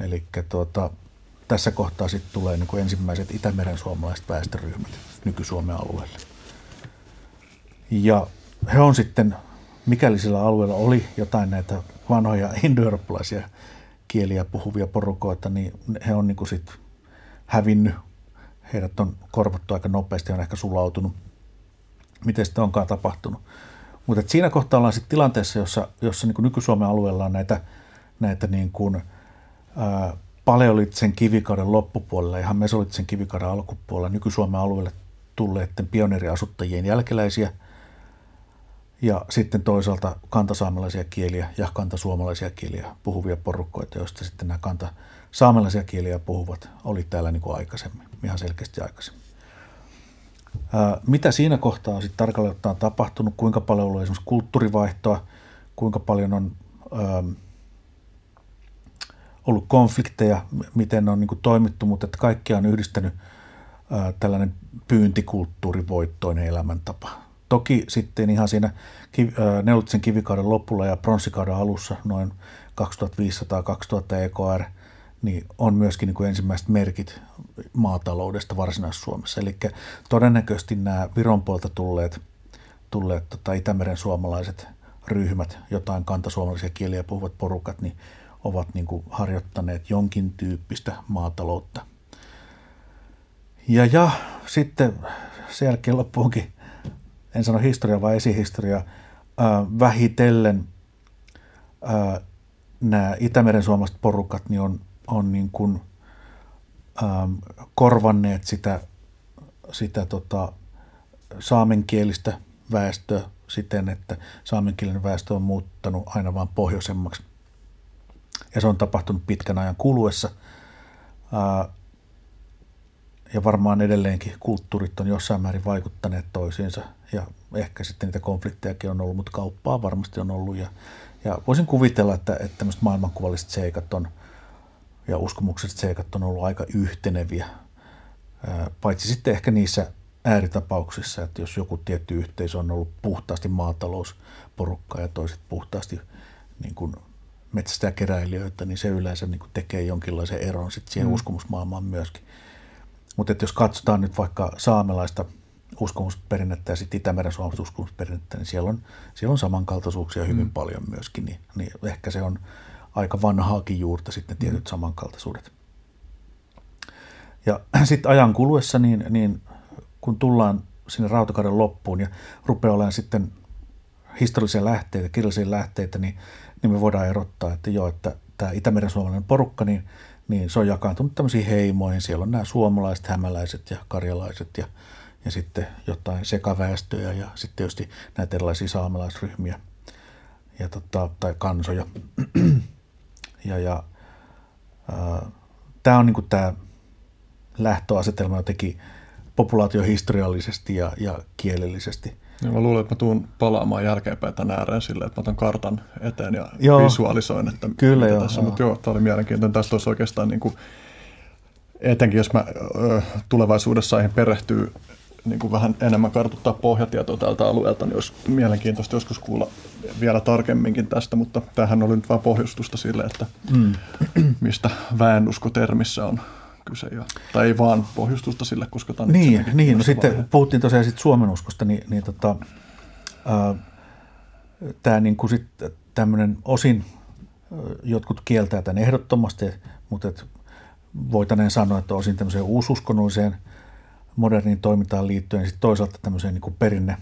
Eli tuota, tässä kohtaa sitten tulee niin ensimmäiset Itämeren suomalaiset väestöryhmät nyky-Suomen alueelle. Ja he on sitten, mikäli sillä alueella oli jotain näitä vanhoja indoeurooppalaisia kieliä puhuvia porukoita, niin he on niin kuin sit hävinnyt. Heidät on korvattu aika nopeasti, on ehkä sulautunut. Miten sitten onkaan tapahtunut? Mutta siinä kohtaa ollaan sitten tilanteessa, jossa, jossa niin nyky-Suomen alueella on näitä, näitä niin kuin, ää, paleolitsen kivikauden loppupuolella, ihan mesolitsen kivikauden alkupuolella nyky-Suomen alueelle tulleiden pioneeriasuttajien jälkeläisiä ja sitten toisaalta kantasaamelaisia kieliä ja kantasuomalaisia kieliä puhuvia porukkoita, joista sitten nämä kanta saamelaisia kieliä puhuvat oli täällä niin kuin aikaisemmin, ihan selkeästi aikaisemmin. Mitä siinä kohtaa on sitten tarkalleen ottaen tapahtunut, kuinka paljon on ollut esimerkiksi kulttuurivaihtoa, kuinka paljon on ähm, ollut konflikteja, miten on niin kuin toimittu, mutta että kaikkia on yhdistänyt äh, tällainen pyyntikulttuurivoittoinen elämäntapa. Toki sitten ihan siinä kiv- äh, neolitisen kivikauden lopulla ja pronssikauden alussa, noin 2500-2000 EKR – niin on myöskin niin kuin ensimmäiset merkit maataloudesta Varsinais-Suomessa. Eli todennäköisesti nämä Viron puolta tulleet, tulleet tota Itämeren suomalaiset ryhmät, jotain kantasuomalaisia kieliä puhuvat porukat, niin ovat niin kuin harjoittaneet jonkin tyyppistä maataloutta Ja, ja sitten sen jälkeen loppuunkin, en sano historia vai esihistoria, äh, vähitellen äh, nämä Itämeren suomalaiset porukat niin on, on niin kuin, ähm, korvanneet sitä, sitä tota, saamenkielistä väestöä siten, että saamenkielinen väestö on muuttanut aina vain pohjoisemmaksi. Ja se on tapahtunut pitkän ajan kuluessa. Ää, ja varmaan edelleenkin kulttuurit on jossain määrin vaikuttaneet toisiinsa ja ehkä sitten niitä konfliktejakin on ollut, mutta kauppaa varmasti on ollut ja, ja voisin kuvitella, että, että tämmöiset maailmankuvalliset seikat on ja uskomukset seikat on ollut aika yhteneviä, paitsi sitten ehkä niissä ääritapauksissa, että jos joku tietty yhteisö on ollut puhtaasti maatalousporukkaa ja toiset puhtaasti niin kuin metsästäjäkeräilijöitä, niin se yleensä niin kuin tekee jonkinlaisen eron sitten siihen mm. uskomusmaailmaan myöskin. Mutta jos katsotaan nyt vaikka saamelaista uskomusperinnettä ja sitten Itämeren suomalaista uskomusperinnettä, niin siellä on, siellä on samankaltaisuuksia hyvin mm. paljon myöskin, niin, niin ehkä se on aika vanhaakin juurta sitten tietyt samankaltaisuudet. Ja sitten ajan kuluessa, niin, niin kun tullaan sinne rautakauden loppuun ja rupeaa olemaan sitten historiallisia lähteitä, kirjallisia lähteitä, niin, niin me voidaan erottaa, että joo, että tämä Itämeren suomalainen porukka, niin, niin se on jakaantunut tämmöisiin heimoihin. Siellä on nämä suomalaiset, hämäläiset ja karjalaiset ja, ja sitten jotain sekaväestöjä ja sitten tietysti näitä erilaisia saamelaisryhmiä ja tota, tai kansoja. ja, ja tämä on niin tämä lähtöasetelma jotenkin populaatiohistoriallisesti ja, ja kielellisesti. Ja mä luulen, että mä tuun palaamaan jälkeenpäin tämän ääreen silleen, että mä otan kartan eteen ja joo, visualisoin, että kyllä mitä joo, tässä on. Mutta joo, tämä oli mielenkiintoinen. Tästä olisi oikeastaan niin kuin, etenkin jos mä ö, tulevaisuudessa aihin perehtyy niin kuin vähän enemmän kartuttaa pohjatietoa tältä alueelta, niin olisi mielenkiintoista joskus kuulla vielä tarkemminkin tästä, mutta tämähän oli nyt vain pohjustusta sille, että mm. mistä väenuskotermissä on kyse. Ja, tai ei vaan pohjustusta sille, koska tämä Niin, niin no sitten vaihe. puhuttiin tosiaan sit Suomen uskosta, niin, niin tota, tämä niin kuin sit tämmöinen osin, jotkut kieltää tämän ehdottomasti, mutta et voitaneen sanoa, että osin tämmöiseen uususkonnolliseen moderniin toimintaan liittyen, ja sitten toisaalta tämmöiseen niin kuin perinne,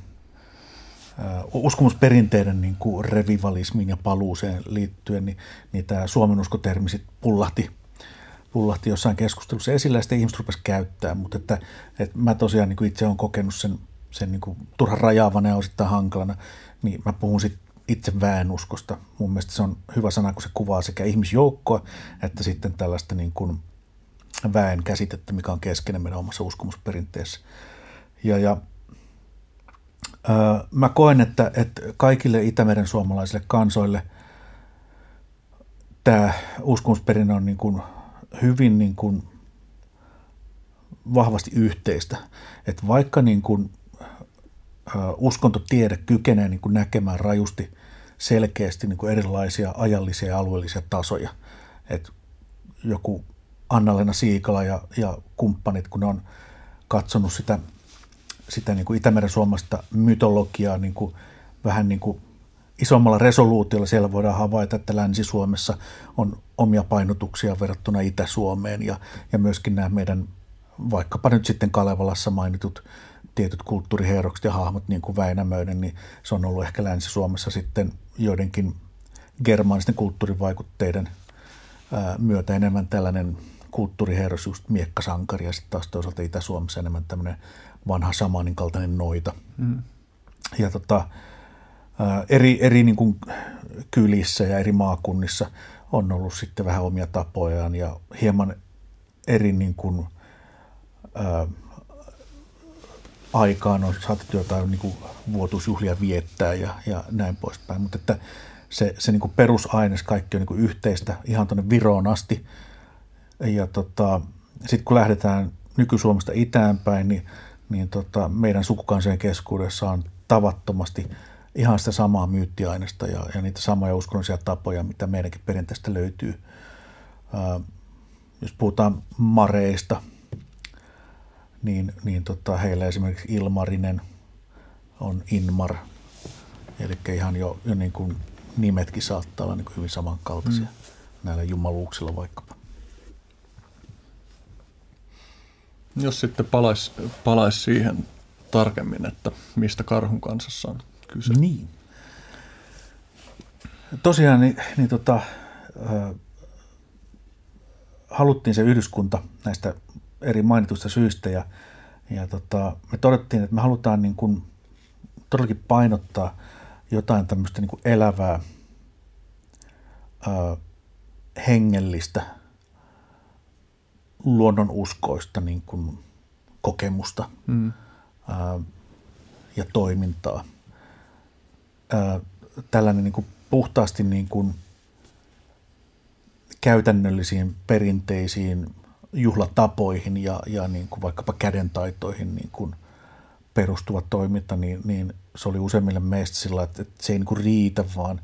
uskomusperinteiden niin kuin revivalismiin ja paluuseen liittyen, niin, niin tämä Suomen uskotermi sitten pullahti pullahti jossain keskustelussa esillä ja sitten ihmiset rupesivat käyttää, mutta että, että mä tosiaan niin kuin itse olen kokenut sen, sen niin kuin turhan rajaavana ja osittain hankalana, niin mä puhun sitten itse väenuskosta. Mun mielestä se on hyvä sana, kun se kuvaa sekä ihmisjoukkoa että sitten tällaista niin kuin väen käsitettä, mikä on keskeinen meidän omassa uskomusperinteessä. Ja, ja ää, mä koen, että, että kaikille Itämeren suomalaisille kansoille tämä uskomusperinne on niin kuin hyvin niin kuin vahvasti yhteistä. Että vaikka niin kuin, uskontotiede kykenee niin kuin näkemään rajusti selkeästi niin kuin erilaisia ajallisia ja alueellisia tasoja, että joku Anna-Leena Siikala ja, ja kumppanit, kun ne on katsonut sitä, sitä niin kuin Itämeren suomasta mytologiaa niin kuin, vähän niin kuin isommalla resoluutiolla. Siellä voidaan havaita, että Länsi-Suomessa on omia painotuksia verrattuna Itä-Suomeen ja, ja myöskin nämä meidän vaikkapa nyt sitten Kalevalassa mainitut tietyt kulttuuriherrokset ja hahmot, niin kuin Väinämöinen, niin se on ollut ehkä Länsi-Suomessa sitten joidenkin germaanisten kulttuurivaikutteiden myötä enemmän tällainen kulttuuriherros, just miekkasankari ja sitten taas toisaalta Itä-Suomessa enemmän tämmöinen vanha samanin kaltainen noita. Mm. Ja tota, eri, eri niin kuin kylissä ja eri maakunnissa on ollut sitten vähän omia tapojaan ja hieman eri niin kuin, ää, aikaan on saatettu jotain niin kuin vuotusjuhlia viettää ja, ja näin poispäin. Mutta että se, se niin kuin perusaines, kaikki on niin kuin yhteistä ihan tuonne Viroon asti. Ja tota, sitten kun lähdetään nyky-Suomesta itäänpäin, niin, niin tota, meidän sukukansojen keskuudessa on tavattomasti – ihan sitä samaa myyttiaineesta ja, ja niitä samoja uskonnollisia tapoja, mitä meidänkin perinteistä löytyy. Ää, jos puhutaan mareista, niin, niin tota, heillä esimerkiksi Ilmarinen on Inmar, eli ihan jo, jo niin kuin nimetkin saattaa olla niin kuin hyvin samankaltaisia mm. näillä jumaluuksilla vaikkapa. Jos sitten palaisi palais siihen tarkemmin, että mistä karhun kansassa on kyse. Niin. Tosiaan niin, niin tota, äh, haluttiin se yhdyskunta näistä eri mainituista syistä ja, ja tota, me todettiin, että me halutaan niin kuin todellakin painottaa jotain tämmöistä niin kuin elävää, ää, hengellistä, luonnonuskoista niin kuin kokemusta mm. ää, ja toimintaa. Ää, tällainen niin kuin puhtaasti niin kuin käytännöllisiin perinteisiin juhlatapoihin ja, ja niin kuin vaikkapa kädentaitoihin niin kuin perustuva toiminta, niin, niin se oli useimmille meistä sillä, että, että se ei niin kuin riitä, vaan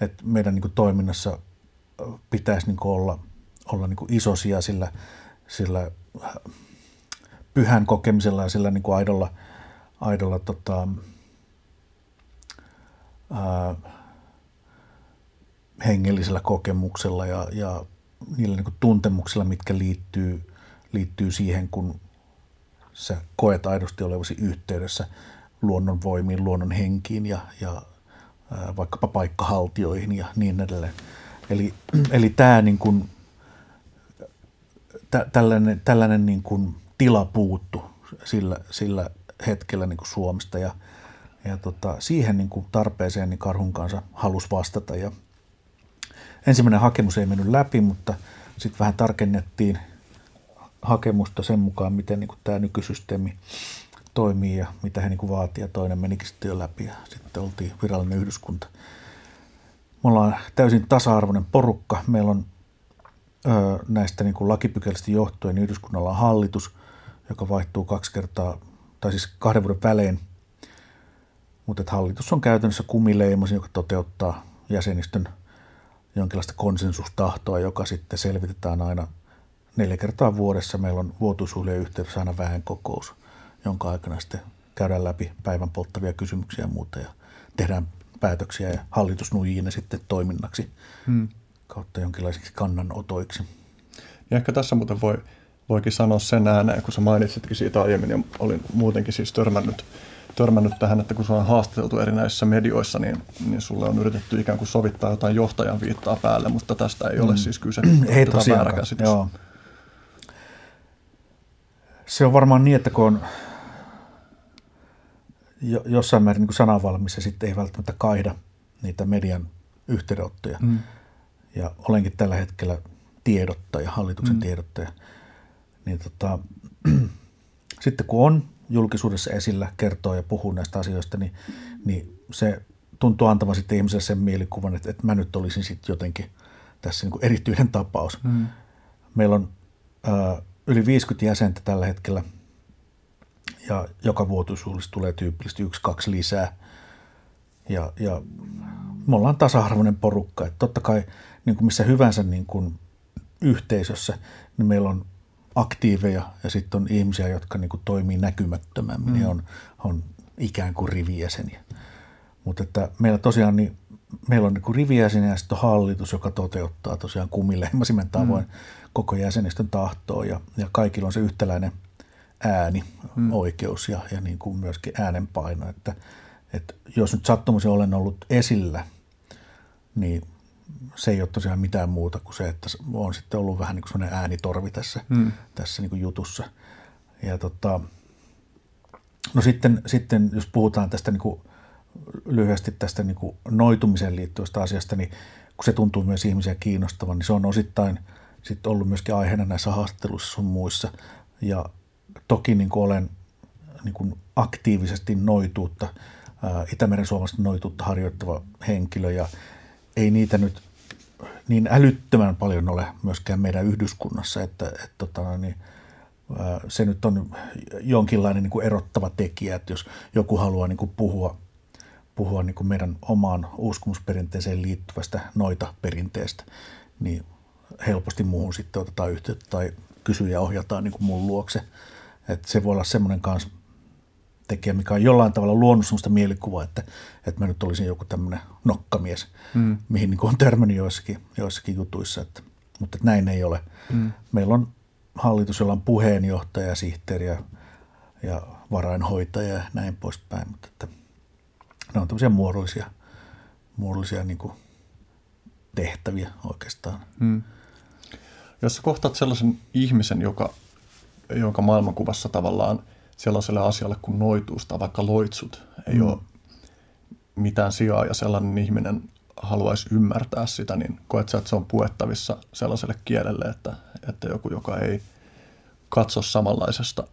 että meidän niin kuin toiminnassa pitäisi niin kuin olla, olla niin kuin isosia sillä, sillä pyhän kokemisella ja sillä niin kuin aidolla, aidolla tota, ää, hengellisellä kokemuksella ja, ja niillä niin kuin tuntemuksilla, mitkä liittyy, liittyy siihen, kun sä koet aidosti olevasi yhteydessä luonnon voimiin, luonnon henkiin ja, ja ää, vaikkapa paikkahaltioihin ja niin edelleen. Eli, eli tämä niin kuin, tä, tällainen, tällainen niin kuin tila puuttu sillä, sillä hetkellä niin kuin Suomesta ja, ja tota, siihen niin kuin tarpeeseen niin Karhun kanssa halusi vastata ja – ensimmäinen hakemus ei mennyt läpi, mutta sitten vähän tarkennettiin hakemusta sen mukaan, miten niin kuin tämä nykysysteemi toimii ja mitä he niin kuin vaatii. Ja toinen menikin sitten jo läpi ja sitten oltiin virallinen yhdyskunta. Me ollaan täysin tasa-arvoinen porukka. Meillä on näistä niin kuin lakipykälistä johtuen yhdyskunnalla on hallitus, joka vaihtuu kaksi kertaa, tai siis kahden vuoden välein. Mutta hallitus on käytännössä kumileimasin, joka toteuttaa jäsenistön – jonkinlaista konsensustahtoa, joka sitten selvitetään aina neljä kertaa vuodessa. Meillä on vuotuisuuden yhteydessä aina vähän kokous, jonka aikana sitten käydään läpi päivän polttavia kysymyksiä ja muuta ja tehdään päätöksiä ja hallitus nuijii ne sitten toiminnaksi hmm. Kautta jonkinlaisiksi kannanotoiksi. Ja ehkä tässä muuten voi, voikin sanoa sen ääneen, kun sä mainitsitkin siitä aiemmin ja olin muutenkin siis törmännyt törmännyt tähän, että kun se on haastateltu erinäisissä medioissa, niin, niin sulle on yritetty ikään kuin sovittaa jotain johtajan viittaa päälle, mutta tästä ei ole mm. siis kyse. ei tosiaan. Joo. Se on varmaan niin, että kun on jo, jossain määrin niin sananvalmis ja sitten ei välttämättä kaida niitä median yhteydenottoja. Mm. Ja olenkin tällä hetkellä tiedottaja, hallituksen mm. tiedottaja. Niin tota, sitten kun on julkisuudessa esillä, kertoo ja puhuu näistä asioista, niin, niin se tuntuu antavan sitten ihmiselle sen mielikuvan, että, että mä nyt olisin sitten jotenkin tässä niin kuin erityinen tapaus. Mm. Meillä on ö, yli 50 jäsentä tällä hetkellä ja joka vuotuisuudessa tulee tyypillisesti yksi, kaksi lisää. Ja, ja me ollaan tasa-arvoinen porukka. Että totta kai niin kuin missä hyvänsä niin kuin yhteisössä, niin meillä on aktiiveja ja sitten on ihmisiä, jotka niin kuin toimii näkymättömämmin mm. ja on, on ikään kuin rivijäseniä. Mutta että meillä tosiaan niin, meillä on niin rivijäseniä ja sitten on hallitus, joka toteuttaa tosiaan kumilleimasimen tavoin mm. koko jäsenistön tahtoa ja, ja kaikilla on se yhtäläinen ääni, mm. oikeus ja, ja niin kuin myöskin äänenpaino. Että, että jos nyt sattumisen olen ollut esillä, niin se ei ole tosiaan mitään muuta kuin se, että on sitten ollut vähän niin kuin sellainen äänitorvi tässä, hmm. tässä niin kuin jutussa. Ja tota, no sitten, sitten, jos puhutaan tästä niin kuin lyhyesti tästä niin kuin noitumiseen liittyvästä asiasta, niin kun se tuntuu myös ihmisiä kiinnostavan, niin se on osittain sitten ollut myöskin aiheena näissä haastatteluissa sun muissa. Ja toki niin kuin olen niin kuin aktiivisesti noituutta, Itämeren suomalaista noituutta harjoittava henkilö ja ei niitä nyt niin älyttömän paljon ole myöskään meidän yhdyskunnassa, että, että tota, niin, se nyt on jonkinlainen niin kuin erottava tekijä, että jos joku haluaa niin kuin puhua, puhua niin kuin meidän omaan uskomusperinteeseen liittyvästä noita perinteestä, niin helposti muuhun sitten otetaan yhteyttä tai kysyy ja ohjataan niin kuin mun luokse. Että se voi olla semmoinen kanssa tekijä, mikä on jollain tavalla luonut sellaista mielikuvaa, että, että mä nyt olisin joku tämmöinen nokkamies, mm. mihin niin on törmännyt joissakin, joissakin jutuissa, että, mutta että näin ei ole. Mm. Meillä on hallitus, jolla on puheenjohtaja, sihteeri ja, ja varainhoitaja ja näin poispäin. Mutta että ne on tämmöisiä muodollisia, muodollisia niin kuin tehtäviä oikeastaan. Hmm. Jos sä kohtaat sellaisen ihmisen, joka, jonka maailmankuvassa tavallaan sellaiselle asialle kuin noituus tai vaikka loitsut ei hmm. ole mitään sijaa ja sellainen ihminen haluaisi ymmärtää sitä, niin koet sä, että se on puettavissa sellaiselle kielelle, että, että joku, joka ei katso samanlaisesta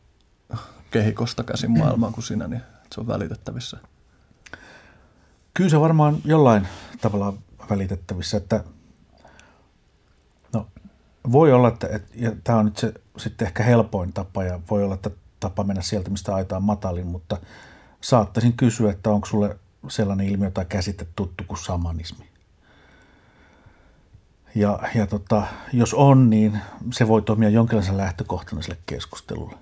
kehikosta käsin maailmaan kuin sinä, niin se on välitettävissä? Kyllä se varmaan jollain tavalla välitettävissä, että no, voi olla, että, että ja tämä on nyt se sitten ehkä helpoin tapa ja voi olla, että tapa mennä sieltä, mistä aita on matalin, mutta saattaisin kysyä, että onko sulle sellainen ilmiö tai käsite tuttu kuin samanismi. Ja, ja tota, jos on, niin se voi toimia jonkinlaisen lähtökohtana sille keskustelulle.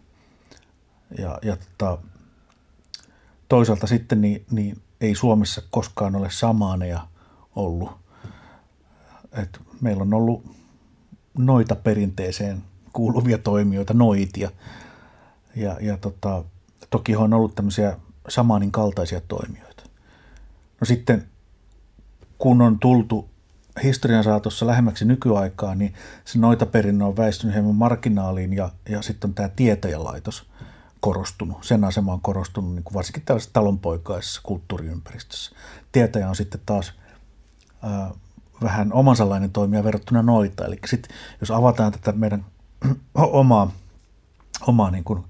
Ja, ja tota, toisaalta sitten niin, niin ei Suomessa koskaan ole samaaneja ollut. Et meillä on ollut noita perinteeseen kuuluvia toimijoita, noitia. Ja, ja tota, toki on ollut tämmöisiä samaanin kaltaisia toimijoita. No sitten kun on tultu historian saatossa lähemmäksi nykyaikaa, niin se noita perinnö on väistynyt hieman marginaaliin ja, ja sitten on tämä tietäjälaitos korostunut. Sen asema on korostunut niin kuin varsinkin tällaisessa talonpoikaisessa kulttuuriympäristössä. Tietäjä on sitten taas ää, vähän omansallainen toimija verrattuna noita. Eli sitten jos avataan tätä meidän omaa, omaa niin kuin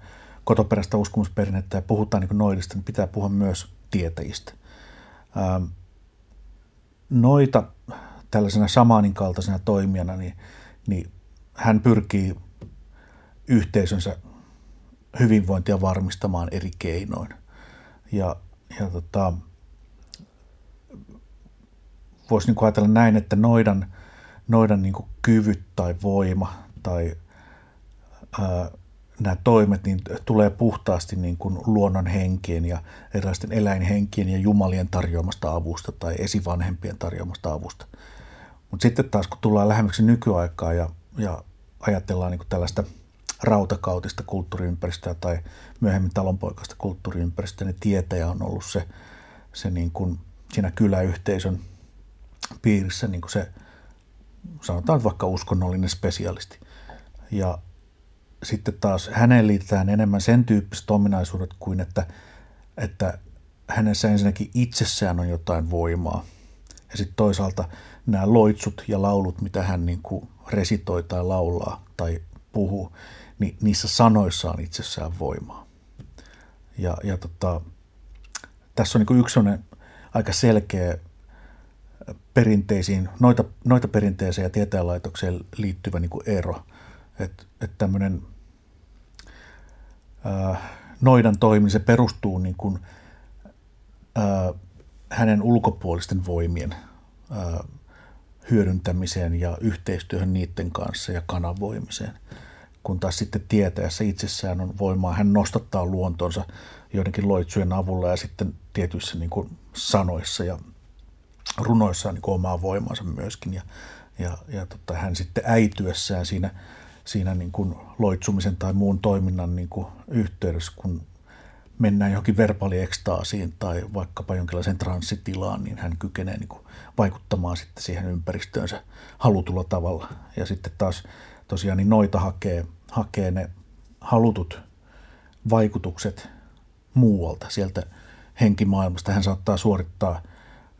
kotoperäistä uskomusperinnettä ja puhutaan niin kuin noidista, niin pitää puhua myös tietäjistä. Ää, noita tällaisena samaanin kaltaisena toimijana, niin, niin hän pyrkii yhteisönsä hyvinvointia varmistamaan eri keinoin. Ja, ja tota, voisi niin ajatella näin, että noidan, noidan niin kyvyt tai voima tai ää, nämä toimet niin tulee puhtaasti niin kuin luonnon henkien ja erilaisten eläinhenkien ja jumalien tarjoamasta avusta tai esivanhempien tarjoamasta avusta. Mutta sitten taas kun tullaan lähemmäksi nykyaikaa ja, ja ajatellaan niin kuin tällaista rautakautista kulttuuriympäristöä tai myöhemmin talonpoikaista kulttuuriympäristöä, niin tietäjä on ollut se, se niin kuin siinä kyläyhteisön piirissä niin kuin se, sanotaan vaikka uskonnollinen spesialisti. Ja sitten taas häneen liitetään enemmän sen tyyppiset ominaisuudet kuin että, että hänessä ensinnäkin itsessään on jotain voimaa. Ja sitten toisaalta nämä loitsut ja laulut, mitä hän niin kuin resitoi tai laulaa tai puhuu, niin niissä sanoissa on itsessään voimaa. Ja, ja tota, tässä on niin yksi aika selkeä perinteisiin, noita, noita perinteeseen ja tieteenlaitokseen liittyvä niin kuin ero. Että et tämmöinen noidan toimin, se perustuu niin kuin, ää, hänen ulkopuolisten voimien ää, hyödyntämiseen ja yhteistyöhön niiden kanssa ja kanavoimiseen. Kun taas sitten tietäessä itsessään on voimaa, hän nostattaa luontonsa joidenkin loitsujen avulla ja sitten tietyissä niin kuin sanoissa ja runoissa on niin omaa voimansa myöskin. Ja, ja, ja tota, hän sitten äityessään siinä, siinä niin kuin loitsumisen tai muun toiminnan niin kuin yhteydessä, kun mennään johonkin verbaaliekstaasiin tai vaikkapa jonkinlaiseen transsitilaan, niin hän kykenee niin kuin vaikuttamaan sitten siihen ympäristöönsä halutulla tavalla. Ja sitten taas tosiaan niin noita hakee, hakee ne halutut vaikutukset muualta, sieltä henkimaailmasta. Hän saattaa suorittaa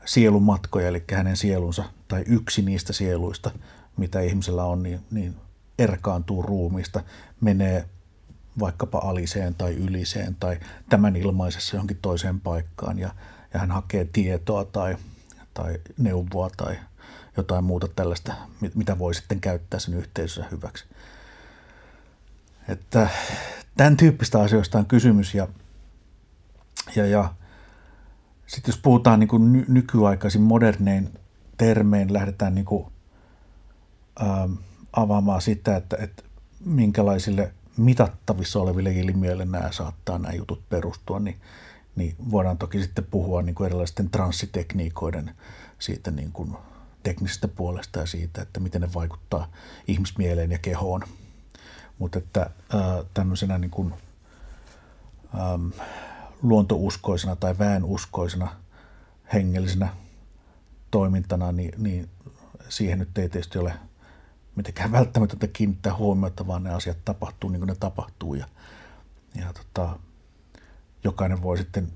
sielumatkoja, eli hänen sielunsa tai yksi niistä sieluista, mitä ihmisellä on, niin, niin erkaantuu ruumista, menee vaikkapa aliseen tai yliseen tai tämän ilmaisessa johonkin toiseen paikkaan ja, ja hän hakee tietoa tai, tai neuvoa tai jotain muuta tällaista, mitä voi sitten käyttää sen yhteisössä hyväksi. Että tämän tyyppistä asioista on kysymys ja, ja, ja sitten jos puhutaan niin kuin ny- nykyaikaisin modernein termein, lähdetään niin kuin, ähm, avaamaan sitä, että, että minkälaisille mitattavissa oleville ilmiöille nämä saattaa nämä jutut perustua, niin, niin voidaan toki sitten puhua niin kuin erilaisten transsitekniikoiden siitä niin kuin teknisestä puolesta ja siitä, että miten ne vaikuttaa ihmismieleen ja kehoon. mutta että ää, tämmöisenä niin kuin, äm, luontouskoisena tai väenuskoisena hengellisenä toimintana, niin, niin siihen nyt ei tietysti ole mitenkään välttämättä kiinnittää huomiota, vaan ne asiat tapahtuu niin kuin ne tapahtuu ja, ja tota, jokainen voi sitten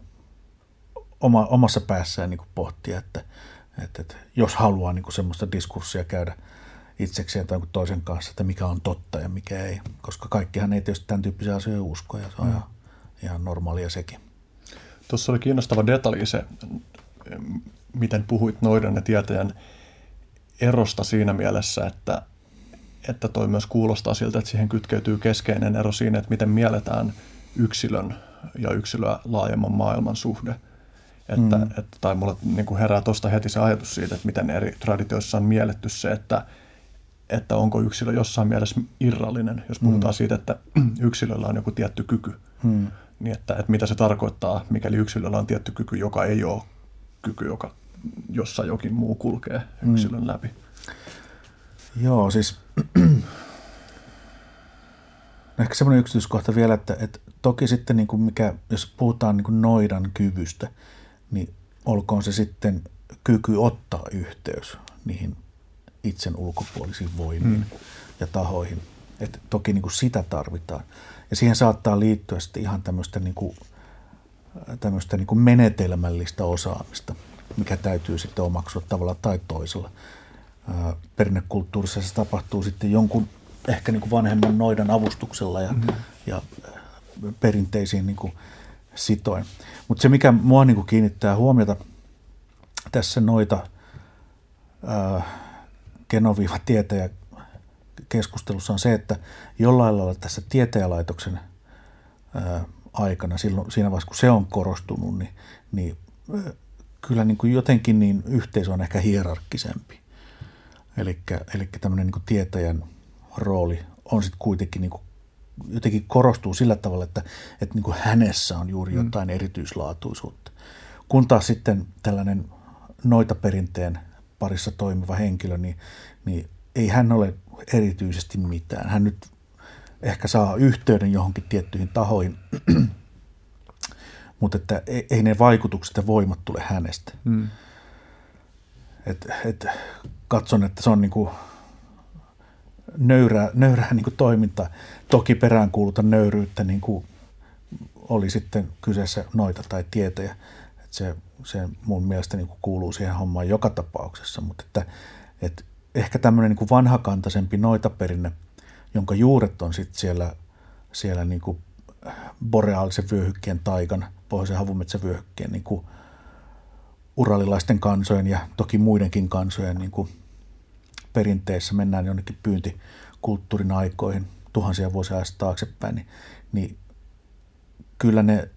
oma, omassa päässään niin kuin pohtia, että, että, että jos haluaa niin kuin semmoista diskurssia käydä itsekseen tai toisen kanssa, että mikä on totta ja mikä ei, koska kaikkihan ei tietysti tämän tyyppisiä asioita usko ja se on mm. ihan, ihan normaalia sekin. Tuossa oli kiinnostava detalji se, miten puhuit noiden ja tietäjän erosta siinä mielessä, että, että toi myös kuulostaa siltä, että siihen kytkeytyy keskeinen ero siinä, että miten mielletään yksilön ja yksilöä laajemman maailman suhde. Että, mm. että, tai mulle niin kuin herää tuosta heti se ajatus siitä, että miten eri traditioissa on mielletty se, että, että onko yksilö jossain mielessä irrallinen, jos puhutaan mm. siitä, että yksilöllä on joku tietty kyky. Mm. Niin että, että mitä se tarkoittaa, mikäli yksilöllä on tietty kyky, joka ei ole kyky, joka, jossa jokin muu kulkee yksilön mm. läpi. Joo, siis ehkä semmoinen yksityiskohta vielä, että, että toki sitten niin kuin mikä, jos puhutaan niin kuin noidan kyvystä, niin olkoon se sitten kyky ottaa yhteys niihin itsen ulkopuolisiin voimiin mm. ja tahoihin. Et toki niin kuin sitä tarvitaan. Ja siihen saattaa liittyä sitten ihan tämmöistä, niin kuin, tämmöistä niin kuin menetelmällistä osaamista, mikä täytyy sitten omaksua tavalla tai toisella. Perinnekulttuurissa se tapahtuu sitten jonkun ehkä niin kuin vanhemman noidan avustuksella ja, mm-hmm. ja perinteisiin niin kuin sitoin. Mutta se, mikä mua niin kuin kiinnittää huomiota tässä noita ää, genoviiva tietäjä keskustelussa on se, että jollain lailla tässä tietäjälaitoksen ää, aikana, silloin, siinä vaiheessa kun se on korostunut, niin, niin ää, kyllä niin kuin jotenkin niin yhteisö on ehkä hierarkkisempi. Eli tämmöinen niin tietäjän rooli on sitten kuitenkin niin kuin jotenkin korostuu sillä tavalla, että, että niin kuin hänessä on juuri mm. jotain mm. erityislaatuisuutta. Kun taas sitten tällainen noita perinteen parissa toimiva henkilö, niin, niin ei hän ole erityisesti mitään. Hän nyt ehkä saa yhteyden johonkin tiettyihin tahoihin, mutta että ei ne vaikutukset ja voimat tule hänestä. Mm. Et, et, katson, että se on niin kuin nöyrää, nöyrää niin kuin toimintaa. Toki peräänkuuluta nöyryyttä, niin kuin oli sitten kyseessä noita tai tietäjä. Et se, se mun mielestä niin kuin kuuluu siihen hommaan joka tapauksessa, mutta että, että ehkä tämmöinen niin vanhakantaisempi noitaperinne, jonka juuret on sitten siellä, siellä niin kuin boreaalisen vyöhykkeen taikan, pohjoisen havumetsävyöhykkeen niin kuin uralilaisten kansojen ja toki muidenkin kansojen niin kuin perinteessä mennään jonnekin pyyntikulttuurin aikoihin tuhansia vuosia taaksepäin, niin, niin kyllä ne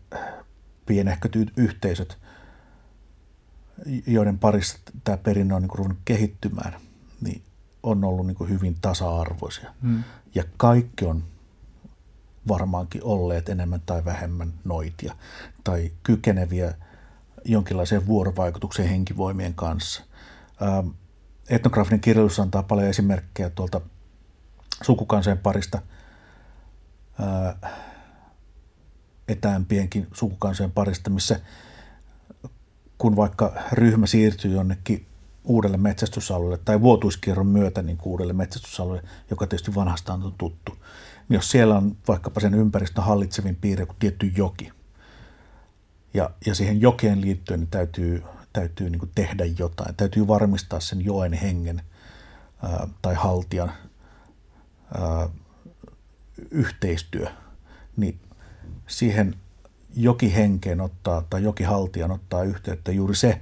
pienehköt yhteisöt, joiden parissa tämä perinne on niin kuin ruvennut kehittymään, niin on ollut niin kuin hyvin tasa-arvoisia. Hmm. Ja kaikki on varmaankin olleet enemmän tai vähemmän noitia tai kykeneviä jonkinlaiseen vuorovaikutukseen henkivoimien kanssa. Ähm, etnografinen kirjallisuus antaa paljon esimerkkejä tuolta sukukansojen parista, ää, etäämpienkin sukukansojen parista, missä kun vaikka ryhmä siirtyy jonnekin uudelle metsästysalueelle tai vuotuiskierron myötä niin uudelle metsästysalueelle, joka tietysti vanhastaan on tuttu, niin jos siellä on vaikkapa sen ympäristön hallitsevin piirre kuin tietty joki, ja, ja siihen jokeen liittyen niin täytyy täytyy niin tehdä jotain. Täytyy varmistaa sen joen hengen ää, tai haltijan ää, yhteistyö. Niin siihen jokihenkeen ottaa tai jokihaltijan ottaa yhteyttä juuri se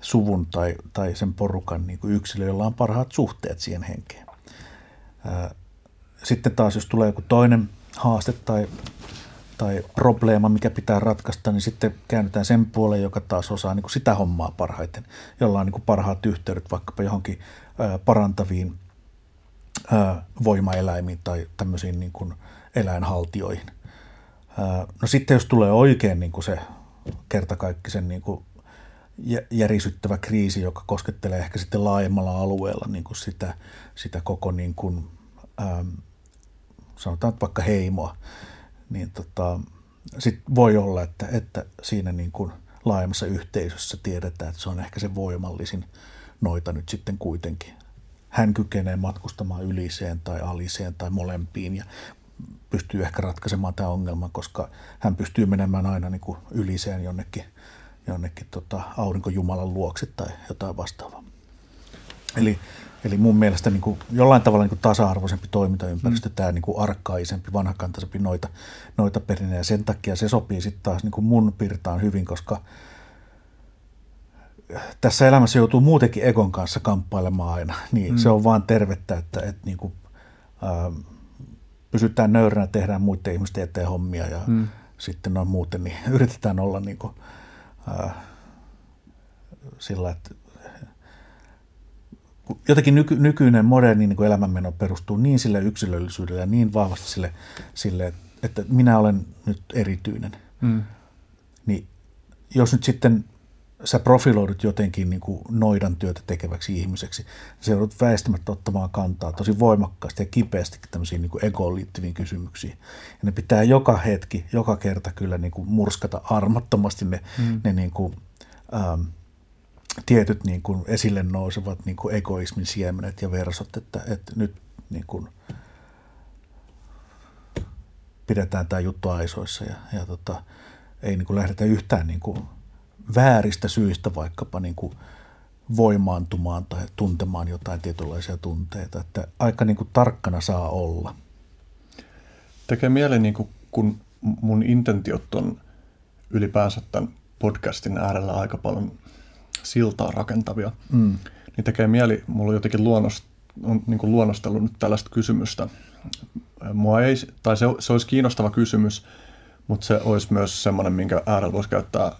suvun tai, tai sen porukan niin kuin yksilö, jolla on parhaat suhteet siihen henkeen. Ää, sitten taas, jos tulee joku toinen haaste tai tai probleema, mikä pitää ratkaista, niin sitten käännytään sen puoleen, joka taas osaa niin kuin sitä hommaa parhaiten, jolla on niin kuin parhaat yhteydet vaikkapa johonkin parantaviin voimaeläimiin tai tämmöisiin niin kuin eläinhaltioihin. No sitten jos tulee oikein niin kuin se kertakaikkisen niin kuin järisyttävä kriisi, joka koskettelee ehkä sitten laajemmalla alueella niin kuin sitä, sitä koko niin kuin, sanotaan vaikka heimoa, niin tota, sit voi olla, että, että siinä niin kuin laajemmassa yhteisössä tiedetään, että se on ehkä se voimallisin noita nyt sitten kuitenkin. Hän kykenee matkustamaan yliseen tai aliseen tai molempiin ja pystyy ehkä ratkaisemaan tämä ongelma, koska hän pystyy menemään aina niin kuin yliseen jonnekin, jonnekin tota aurinkojumalan luokse tai jotain vastaavaa. Eli, eli mun mielestä niin kuin jollain tavalla niin kuin tasa-arvoisempi toimintaympäristö, mm. tämä niin kuin arkkaisempi, vanhakantaisempi noita, noita perinne. Ja sen takia se sopii sitten taas niin kuin mun pirtaan hyvin, koska tässä elämässä joutuu muutenkin Egon kanssa kamppailemaan aina. Niin mm. se on vaan tervettä, että, että niin kuin, äh, pysytään nöyränä, tehdään muiden ihmisten eteen hommia ja mm. sitten noin muuten, niin yritetään olla niin kuin, äh, sillä, että jotenkin nyky, nykyinen moderni niin kuin elämänmeno perustuu niin sille yksilöllisyydelle ja niin vahvasti sille, sille että minä olen nyt erityinen. Mm. Niin jos nyt sitten sä profiloidut jotenkin niin kuin noidan työtä tekeväksi ihmiseksi, niin se joudut väistämättä ottamaan kantaa tosi voimakkaasti ja kipeästi tämmöisiin niin kuin egoon liittyviin kysymyksiin. Ja ne pitää joka hetki, joka kerta kyllä niin kuin murskata armottomasti ne, mm. ne niin kuin, ähm, tietyt niin kuin esille nousevat niin kuin egoismin siemenet ja versot, että, että nyt niin kuin pidetään tämä juttu aisoissa ja, ja tota, ei niin kuin lähdetä yhtään niin kuin vääristä syistä vaikkapa niin kuin voimaantumaan tai tuntemaan jotain tietynlaisia tunteita. Että aika niin kuin tarkkana saa olla. Tekee mieli, niin kuin, kun mun intentiot on ylipäänsä tämän podcastin äärellä aika paljon siltaa rakentavia, mm. niin tekee mieli, mulla on jotenkin luonnost, on niin kuin luonnostellut nyt tällaista kysymystä. Mua ei, tai se, se olisi kiinnostava kysymys, mutta se olisi myös semmoinen, minkä äärellä voisi käyttää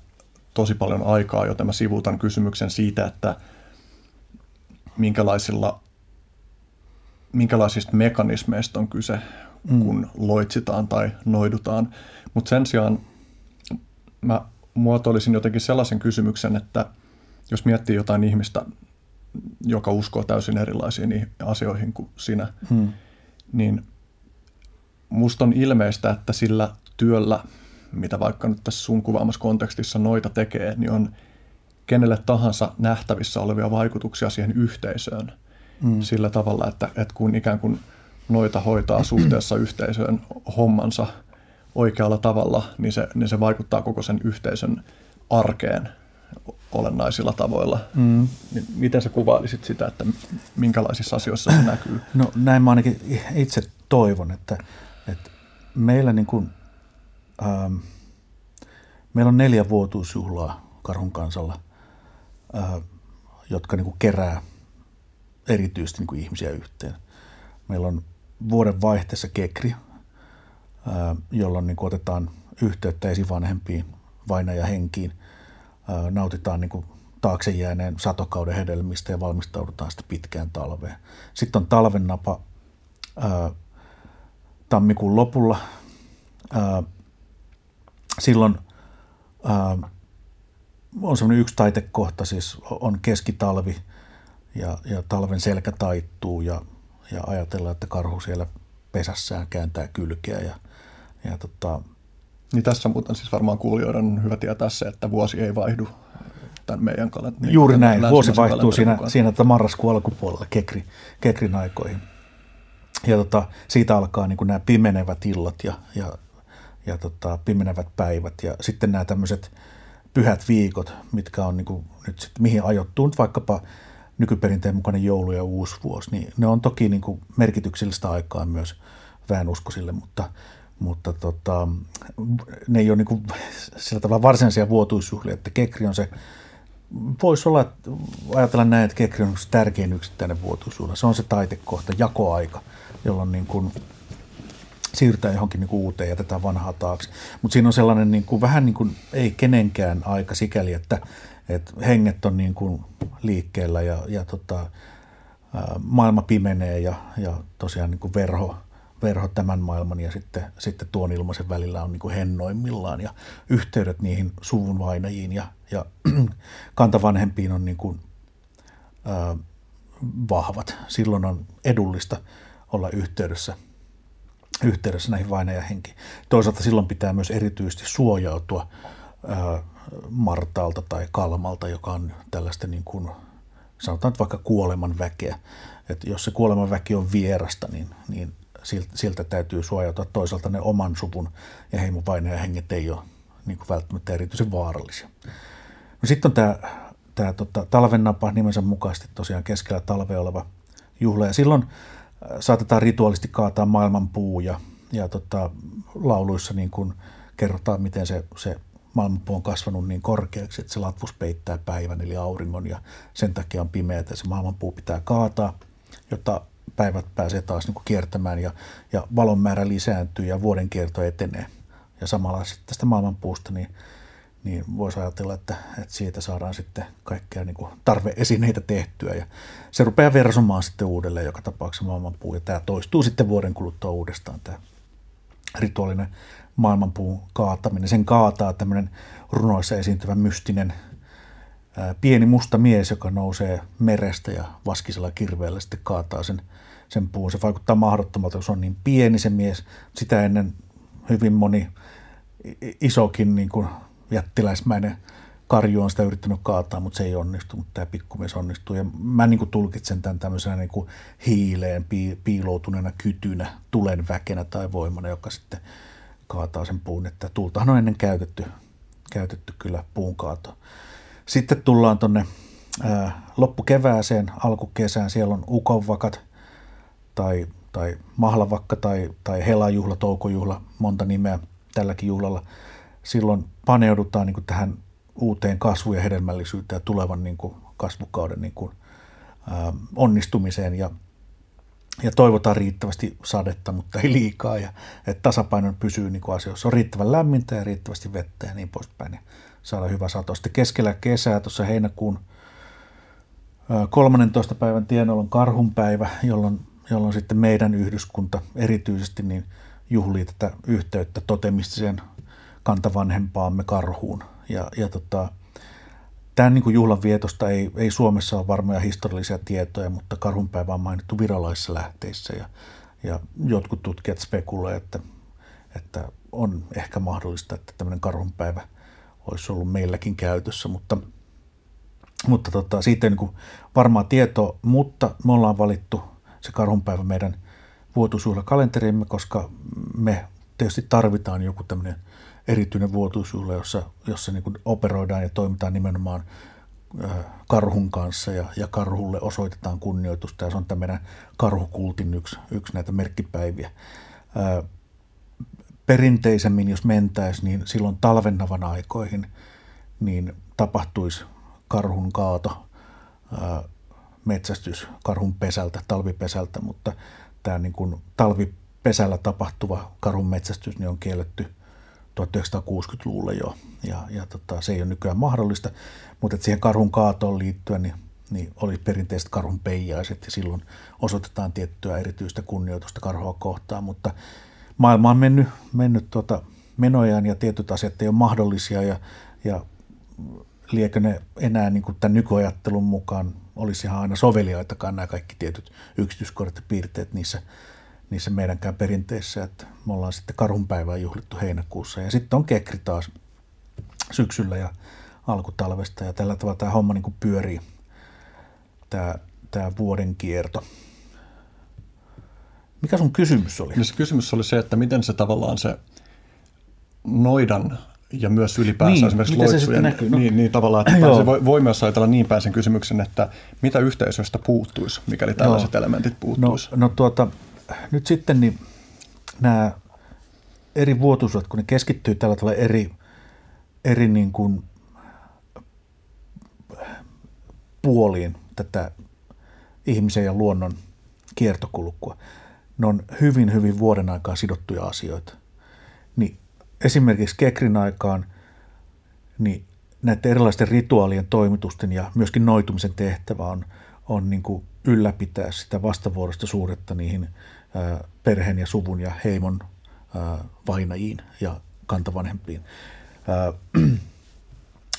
tosi paljon aikaa, joten mä sivuutan kysymyksen siitä, että minkälaisilla, minkälaisista mekanismeista on kyse, mm. kun loitsitaan tai noidutaan. Mutta sen sijaan mä muotoilisin jotenkin sellaisen kysymyksen, että jos miettii jotain ihmistä, joka uskoo täysin erilaisiin asioihin kuin sinä, mm. niin musta on ilmeistä, että sillä työllä – mitä vaikka nyt tässä sun kuvaamassa kontekstissa noita tekee, niin on kenelle tahansa nähtävissä olevia vaikutuksia siihen yhteisöön mm. sillä tavalla, että, että kun ikään kuin noita hoitaa suhteessa yhteisöön hommansa oikealla tavalla, niin se, niin se vaikuttaa koko sen yhteisön arkeen olennaisilla tavoilla. Mm. Niin miten sä kuvailisit sitä, että minkälaisissa asioissa se näkyy? No näin mä ainakin itse toivon, että, että meillä niin kuin – ähm, meillä on neljä vuotuusjuhlaa Karhun kansalla, äh, jotka niin kuin kerää erityisesti niin kuin ihmisiä yhteen. Meillä on vuoden vaihteessa kekri, äh, jolloin niin kuin otetaan yhteyttä esivanhempiin, vainaja henkiin, äh, nautitaan niin kuin taakse jääneen satokauden hedelmistä ja valmistaudutaan sitä pitkään talveen. Sitten on talven napa tammikuun lopulla. Silloin on semmoinen yksi taitekohta, siis on keskitalvi ja, ja talven selkä taittuu ja, ja ajatellaan, että karhu siellä pesässään kääntää kylkeä ja, ja tota, niin tässä muuten siis varmaan kuulijoiden on hyvä tietää se, että vuosi ei vaihdu tämän meidän kalenterin. Niin Juuri näin, vuosi vaihtuu siinä, siinä että marraskuun alkupuolella kekri, kekrin aikoihin. Ja tota, siitä alkaa niin nämä pimenevät illat ja, ja ja tota, pimenevät päivät ja sitten nämä tämmöiset pyhät viikot, mitkä on niin kuin nyt sitten, mihin ajoittuu nyt vaikkapa nykyperinteen mukainen joulu ja uusi vuosi, niin ne on toki niin kuin merkityksellistä aikaa myös väenuskoisille, mutta, mutta tota, ne ei ole niin kuin sillä tavalla varsinaisia vuotuisjuhlia, että Kekri on se, voisi olla, ajatella näin, että Kekri on tärkein yksittäinen vuotuisjuhla. Se on se taitekohta, jakoaika, jolloin niin kuin siirrytään johonkin niin kuin uuteen ja jätetään vanhaa taakse. Mutta siinä on sellainen niin kuin, vähän niin kuin ei kenenkään aika sikäli, että, että henget on niin kuin liikkeellä ja, ja tota, maailma pimenee ja, ja tosiaan niin kuin verho, verho tämän maailman ja sitten, sitten tuon ilmaisen välillä on niin kuin hennoimmillaan ja yhteydet niihin suvun vainajiin ja, ja kantavanhempiin on niin kuin, äh, vahvat. Silloin on edullista olla yhteydessä yhteydessä näihin vainajahenkiin. Toisaalta silloin pitää myös erityisesti suojautua ää, Martaalta tai Kalmalta, joka on tällaista niin kuin, sanotaan vaikka kuoleman väkeä. Et jos se kuoleman väki on vierasta, niin, niin siltä, täytyy suojautua. Toisaalta ne oman suvun ja heimon vainajahenget ei ole niin kuin välttämättä erityisen vaarallisia. No sitten on tämä, tämä tota, talvennapa nimensä mukaisesti tosiaan keskellä talvea oleva juhla. Ja silloin äh, saatetaan rituaalisesti kaataa maailmanpuu ja, ja tota, lauluissa niin kuin kerrotaan, miten se, se maailmanpuu on kasvanut niin korkeaksi, että se latvus peittää päivän eli auringon ja sen takia on pimeä, että se maailmanpuu pitää kaataa, jotta päivät pääsee taas niin kuin kiertämään ja, ja valon määrä lisääntyy ja vuoden kierto etenee. Ja samalla sitten tästä maailmanpuusta niin niin voisi ajatella, että, että siitä saadaan sitten kaikkea niin kuin tarveesineitä tehtyä. Ja se rupeaa versomaan sitten uudelleen joka tapauksessa maailmanpuu. Ja tämä toistuu sitten vuoden kuluttua uudestaan, tämä rituaalinen maailmanpuun kaataminen. Sen kaataa tämmöinen runoissa esiintyvä mystinen pieni musta mies, joka nousee merestä ja vaskisella kirveellä sitten kaataa sen, sen puun. Se vaikuttaa mahdottomalta, kun se on niin pieni se mies. Sitä ennen hyvin moni isokin niin kuin jättiläismäinen karju on sitä yrittänyt kaataa, mutta se ei onnistu, mutta tämä pikkumies onnistuu. Ja mä niin kuin tulkitsen tämän tämmöisenä niin kuin hiileen piiloutuneena kytynä, tulen väkenä tai voimana, joka sitten kaataa sen puun. Että tultahan on ennen käytetty, käytetty kyllä puun kaato. Sitten tullaan tuonne loppukevääseen, alkukesään. Siellä on ukonvakat tai, tai mahlavakka tai, tai helajuhla, toukojuhla, monta nimeä tälläkin juhlalla – silloin paneudutaan niin kuin tähän uuteen kasvu- ja hedelmällisyyteen ja tulevan niin kuin kasvukauden niin kuin, ä, onnistumiseen ja, ja toivotaan riittävästi sadetta, mutta ei liikaa ja että tasapaino pysyy niin kuin asioissa. On riittävän lämmintä ja riittävästi vettä ja niin poispäin ja saada hyvä sato. Sitten keskellä kesää tuossa heinäkuun 13. päivän tienoilla on karhunpäivä, jolloin, jolloin sitten meidän yhdyskunta erityisesti niin juhlii tätä yhteyttä totemistiseen kantavanhempaamme karhuun. Ja, ja tota, tämän niin kuin juhlan vietosta ei, ei Suomessa ole varmoja historiallisia tietoja, mutta karhunpäivä on mainittu virallisissa lähteissä ja, ja jotkut tutkijat spekuloivat, että, että on ehkä mahdollista, että tämmöinen karhunpäivä olisi ollut meilläkin käytössä, mutta, mutta tota, siitä ei niin varmaa tietoa, mutta me ollaan valittu se karhunpäivä meidän vuotuisuudella koska me tietysti tarvitaan joku tämmöinen – erityinen vuotuisuus, jossa, jossa niin kuin operoidaan ja toimitaan nimenomaan karhun kanssa ja, ja karhulle osoitetaan kunnioitusta ja se on tämä meidän karhukultin yksi, yksi näitä merkkipäiviä. Perinteisemmin, jos mentäisiin, niin silloin talvennavan aikoihin niin tapahtuisi karhun kaato, metsästys karhun pesältä, talvipesältä, mutta tämä niin kuin talvipesällä tapahtuva karhun metsästys niin on kielletty – 1960-luvulla jo, ja, ja tota, se ei ole nykyään mahdollista, mutta siihen karhun kaatoon liittyen niin, niin oli perinteiset karhun peijaiset, ja silloin osoitetaan tiettyä erityistä kunnioitusta karhua kohtaan, mutta maailma on mennyt, mennyt tuota menojaan, ja tietyt asiat ei ole mahdollisia, ja, ja liekö ne enää niin kuin tämän nykyajattelun mukaan olisi ihan aina soveliaitakaan nämä kaikki tietyt yksityiskohdat ja piirteet niissä niissä meidänkään perinteissä, että me ollaan sitten karhunpäivää juhlittu heinäkuussa ja sitten on kekri taas syksyllä ja alkutalvesta ja tällä tavalla tämä homma niin kuin pyörii, tämä, tämä vuoden kierto. Mikä sun kysymys oli? No se kysymys oli se, että miten se tavallaan se noidan ja myös ylipäänsä niin, esimerkiksi loitsujen, no, niin, niin tavallaan, että se voi, voi myös ajatella niin päin sen kysymyksen, että mitä yhteisöstä puuttuisi, mikäli tällaiset joo. elementit puuttuisi? No, no tuota, nyt sitten niin nämä eri vuotuisuudet, kun ne keskittyy tällä tavalla eri, eri niin kuin puoliin tätä ihmisen ja luonnon kiertokulkua, ne on hyvin, hyvin vuoden aikaa sidottuja asioita. Niin esimerkiksi Kekrin aikaan niin näiden erilaisten rituaalien toimitusten ja myöskin noitumisen tehtävä on, on niin kuin ylläpitää sitä vastavuorosta suhdetta niihin perheen ja suvun ja heimon vainajiin ja kantavanhempiin.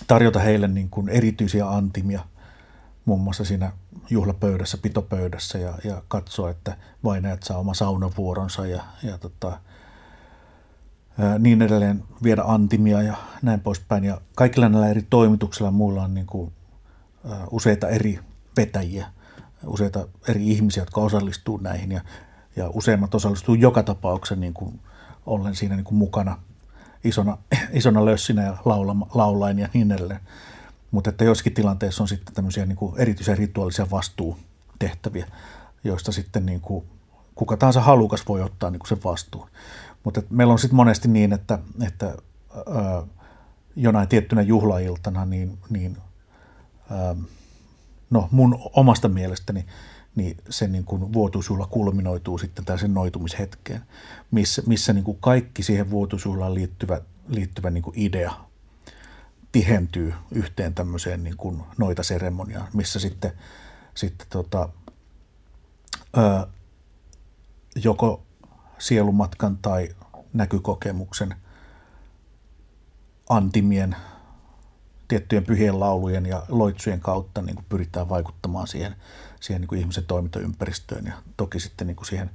Tarjota heille niin kuin erityisiä antimia, muun muassa siinä juhlapöydässä, pitopöydässä ja, ja katsoa, että vainajat saa oma saunavuoronsa ja, ja tota, ää, niin edelleen viedä antimia ja näin poispäin. Ja kaikilla näillä eri toimituksilla muilla on niin kuin, ää, useita eri vetäjiä, useita eri ihmisiä, jotka osallistuu näihin ja, ja useimmat osallistuu joka tapauksessa niin kuin ollen siinä niin kuin mukana isona, isona lössinä ja laula, laulain ja niin edelleen. Mutta että joissakin tilanteissa on sitten tämmöisiä niin kuin erityisen rituaalisia vastuutehtäviä, joista sitten niin kuin kuka tahansa halukas voi ottaa niin kuin sen vastuun. Mutta meillä on sitten monesti niin, että, että ää, jonain tiettynä juhlailtana, niin, niin ää, no mun omasta mielestäni niin se niin kuin vuotuisuudella kulminoituu sitten tällaisen noitumishetkeen, missä, missä niin kuin kaikki siihen vuotuisuudella liittyvä, liittyvä niin kuin idea tihentyy yhteen tämmöiseen niin kuin noita seremoniaan, missä sitten, sitten tota, ää, joko sielumatkan tai näkykokemuksen antimien, tiettyjen pyhien laulujen ja loitsujen kautta niin kuin pyritään vaikuttamaan siihen, siihen niin kuin ihmisen toimintaympäristöön ja toki sitten niin kuin siihen,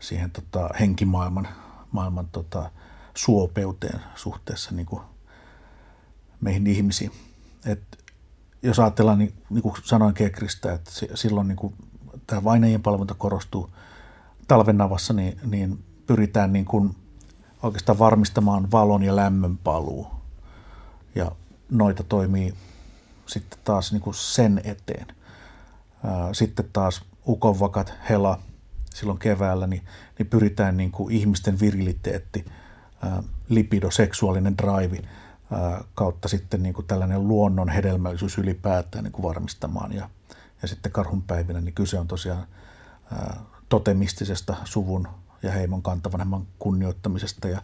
siihen tota henkimaailman maailman tota suopeuteen suhteessa niin kuin meihin ihmisiin. Et jos ajatellaan, niin, niin kuin sanoin Kekristä, että silloin niin kuin tämä vainajien palvelunta korostuu talven navassa, niin, niin pyritään niin kuin oikeastaan varmistamaan valon ja lämmön paluu. Ja noita toimii sitten taas niin kuin sen eteen. Sitten taas ukonvakat, hela silloin keväällä, niin, niin pyritään niin kuin ihmisten viriliteetti, lipido, seksuaalinen drive – kautta sitten niin kuin tällainen luonnon hedelmällisyys ylipäätään niin kuin varmistamaan. Ja, ja sitten karhunpäivinä niin kyse on tosiaan ää, totemistisesta suvun ja heimon kantavanhemman kunnioittamisesta ja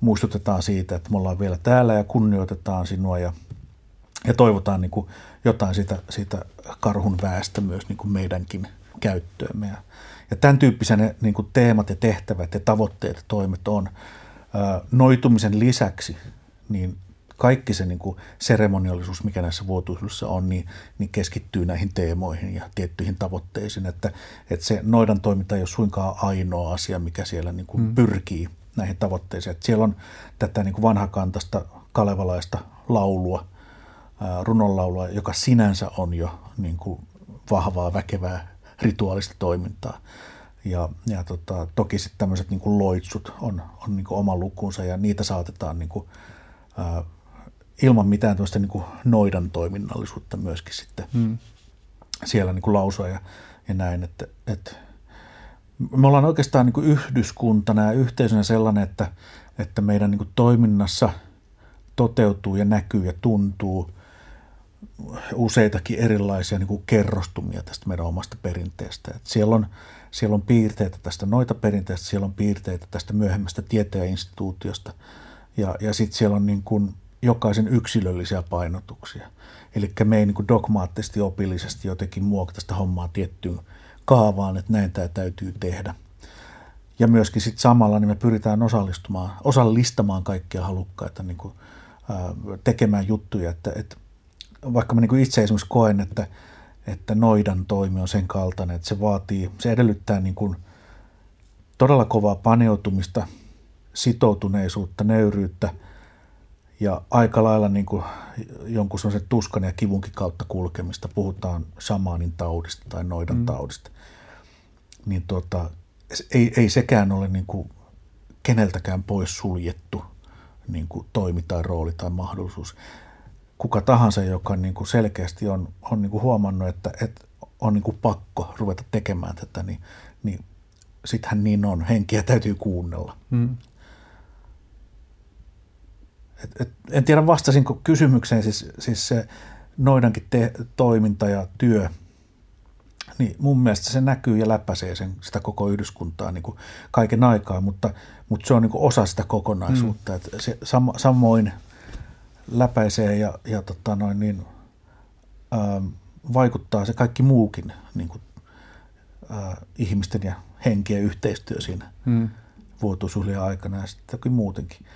muistutetaan siitä, että me ollaan vielä täällä ja kunnioitetaan sinua ja, ja toivotaan niin kuin jotain siitä, siitä karhun väestä myös niin kuin meidänkin käyttöömme. Ja, ja tämän tyyppisiä ne niin kuin teemat ja tehtävät ja tavoitteet ja toimet on. Ää, noitumisen lisäksi niin kaikki se niin kuin seremoniallisuus, mikä näissä vuotuisuudessa on, niin, niin keskittyy näihin teemoihin ja tiettyihin tavoitteisiin. Että, että se noidan toiminta ei ole suinkaan ainoa asia, mikä siellä niin kuin mm. pyrkii näihin tavoitteisiin. Että siellä on tätä niin kuin vanhakantasta kalevalaista laulua, runonlaulua, joka sinänsä on jo niin kuin vahvaa, väkevää rituaalista toimintaa. Ja, ja tota, toki sitten tämmöiset niin kuin loitsut on, on niin kuin oma lukunsa ja niitä saatetaan niin kuin, ää, ilman mitään tuosta niin kuin noidan toiminnallisuutta myöskin sitten hmm. siellä niin kuin lausua ja, ja näin, että, että me ollaan oikeastaan niin kuin yhdyskuntana ja yhteisönä sellainen, että, että meidän niin kuin toiminnassa toteutuu ja näkyy ja tuntuu useitakin erilaisia niin kuin kerrostumia tästä meidän omasta perinteestä. Että siellä, on, siellä on piirteitä tästä noita perinteestä, siellä on piirteitä tästä myöhemmästä tieteeninstituutiosta ja, ja sitten siellä on niin kuin jokaisen yksilöllisiä painotuksia. Eli me ei niin kuin dogmaattisesti opillisesti jotenkin muokata sitä hommaa tiettyyn kaavaan, että näin tämä täytyy tehdä. Ja myöskin sitten samalla niin me pyritään osallistumaan, osallistamaan kaikkia halukkaita niin kuin, ää, tekemään juttuja, että, että vaikka mä niin kuin itse esimerkiksi koen, että, että noidan toimi on sen kaltainen, että se vaatii, se edellyttää niin kuin todella kovaa paneutumista, sitoutuneisuutta, nöyryyttä – ja aika lailla niin kuin jonkun sellaisen tuskan ja kivunkin kautta kulkemista, puhutaan shamaanin taudista tai noidan mm. taudista, niin tota, ei, ei sekään ole niin kuin keneltäkään pois suljettu niin kuin toimi tai rooli tai mahdollisuus. Kuka tahansa, joka niin kuin selkeästi on, on niin kuin huomannut, että, että on niin kuin pakko ruveta tekemään tätä, niin, niin sittenhän niin on. Henkiä täytyy kuunnella. Mm. Et, et, en tiedä vastasinko kysymykseen, siis, siis se noidankin te, toiminta ja työ, niin mun mielestä se näkyy ja läpäisee sen, sitä koko yhdyskuntaa niin kuin kaiken aikaa, mutta, mutta se on niin kuin osa sitä kokonaisuutta. Mm. Että se sam, samoin läpäisee ja, ja tota noin niin, ää, vaikuttaa se kaikki muukin niin kuin, ää, ihmisten ja henkien yhteistyö siinä mm. vuotuisuhlien aikana ja sitten muutenkin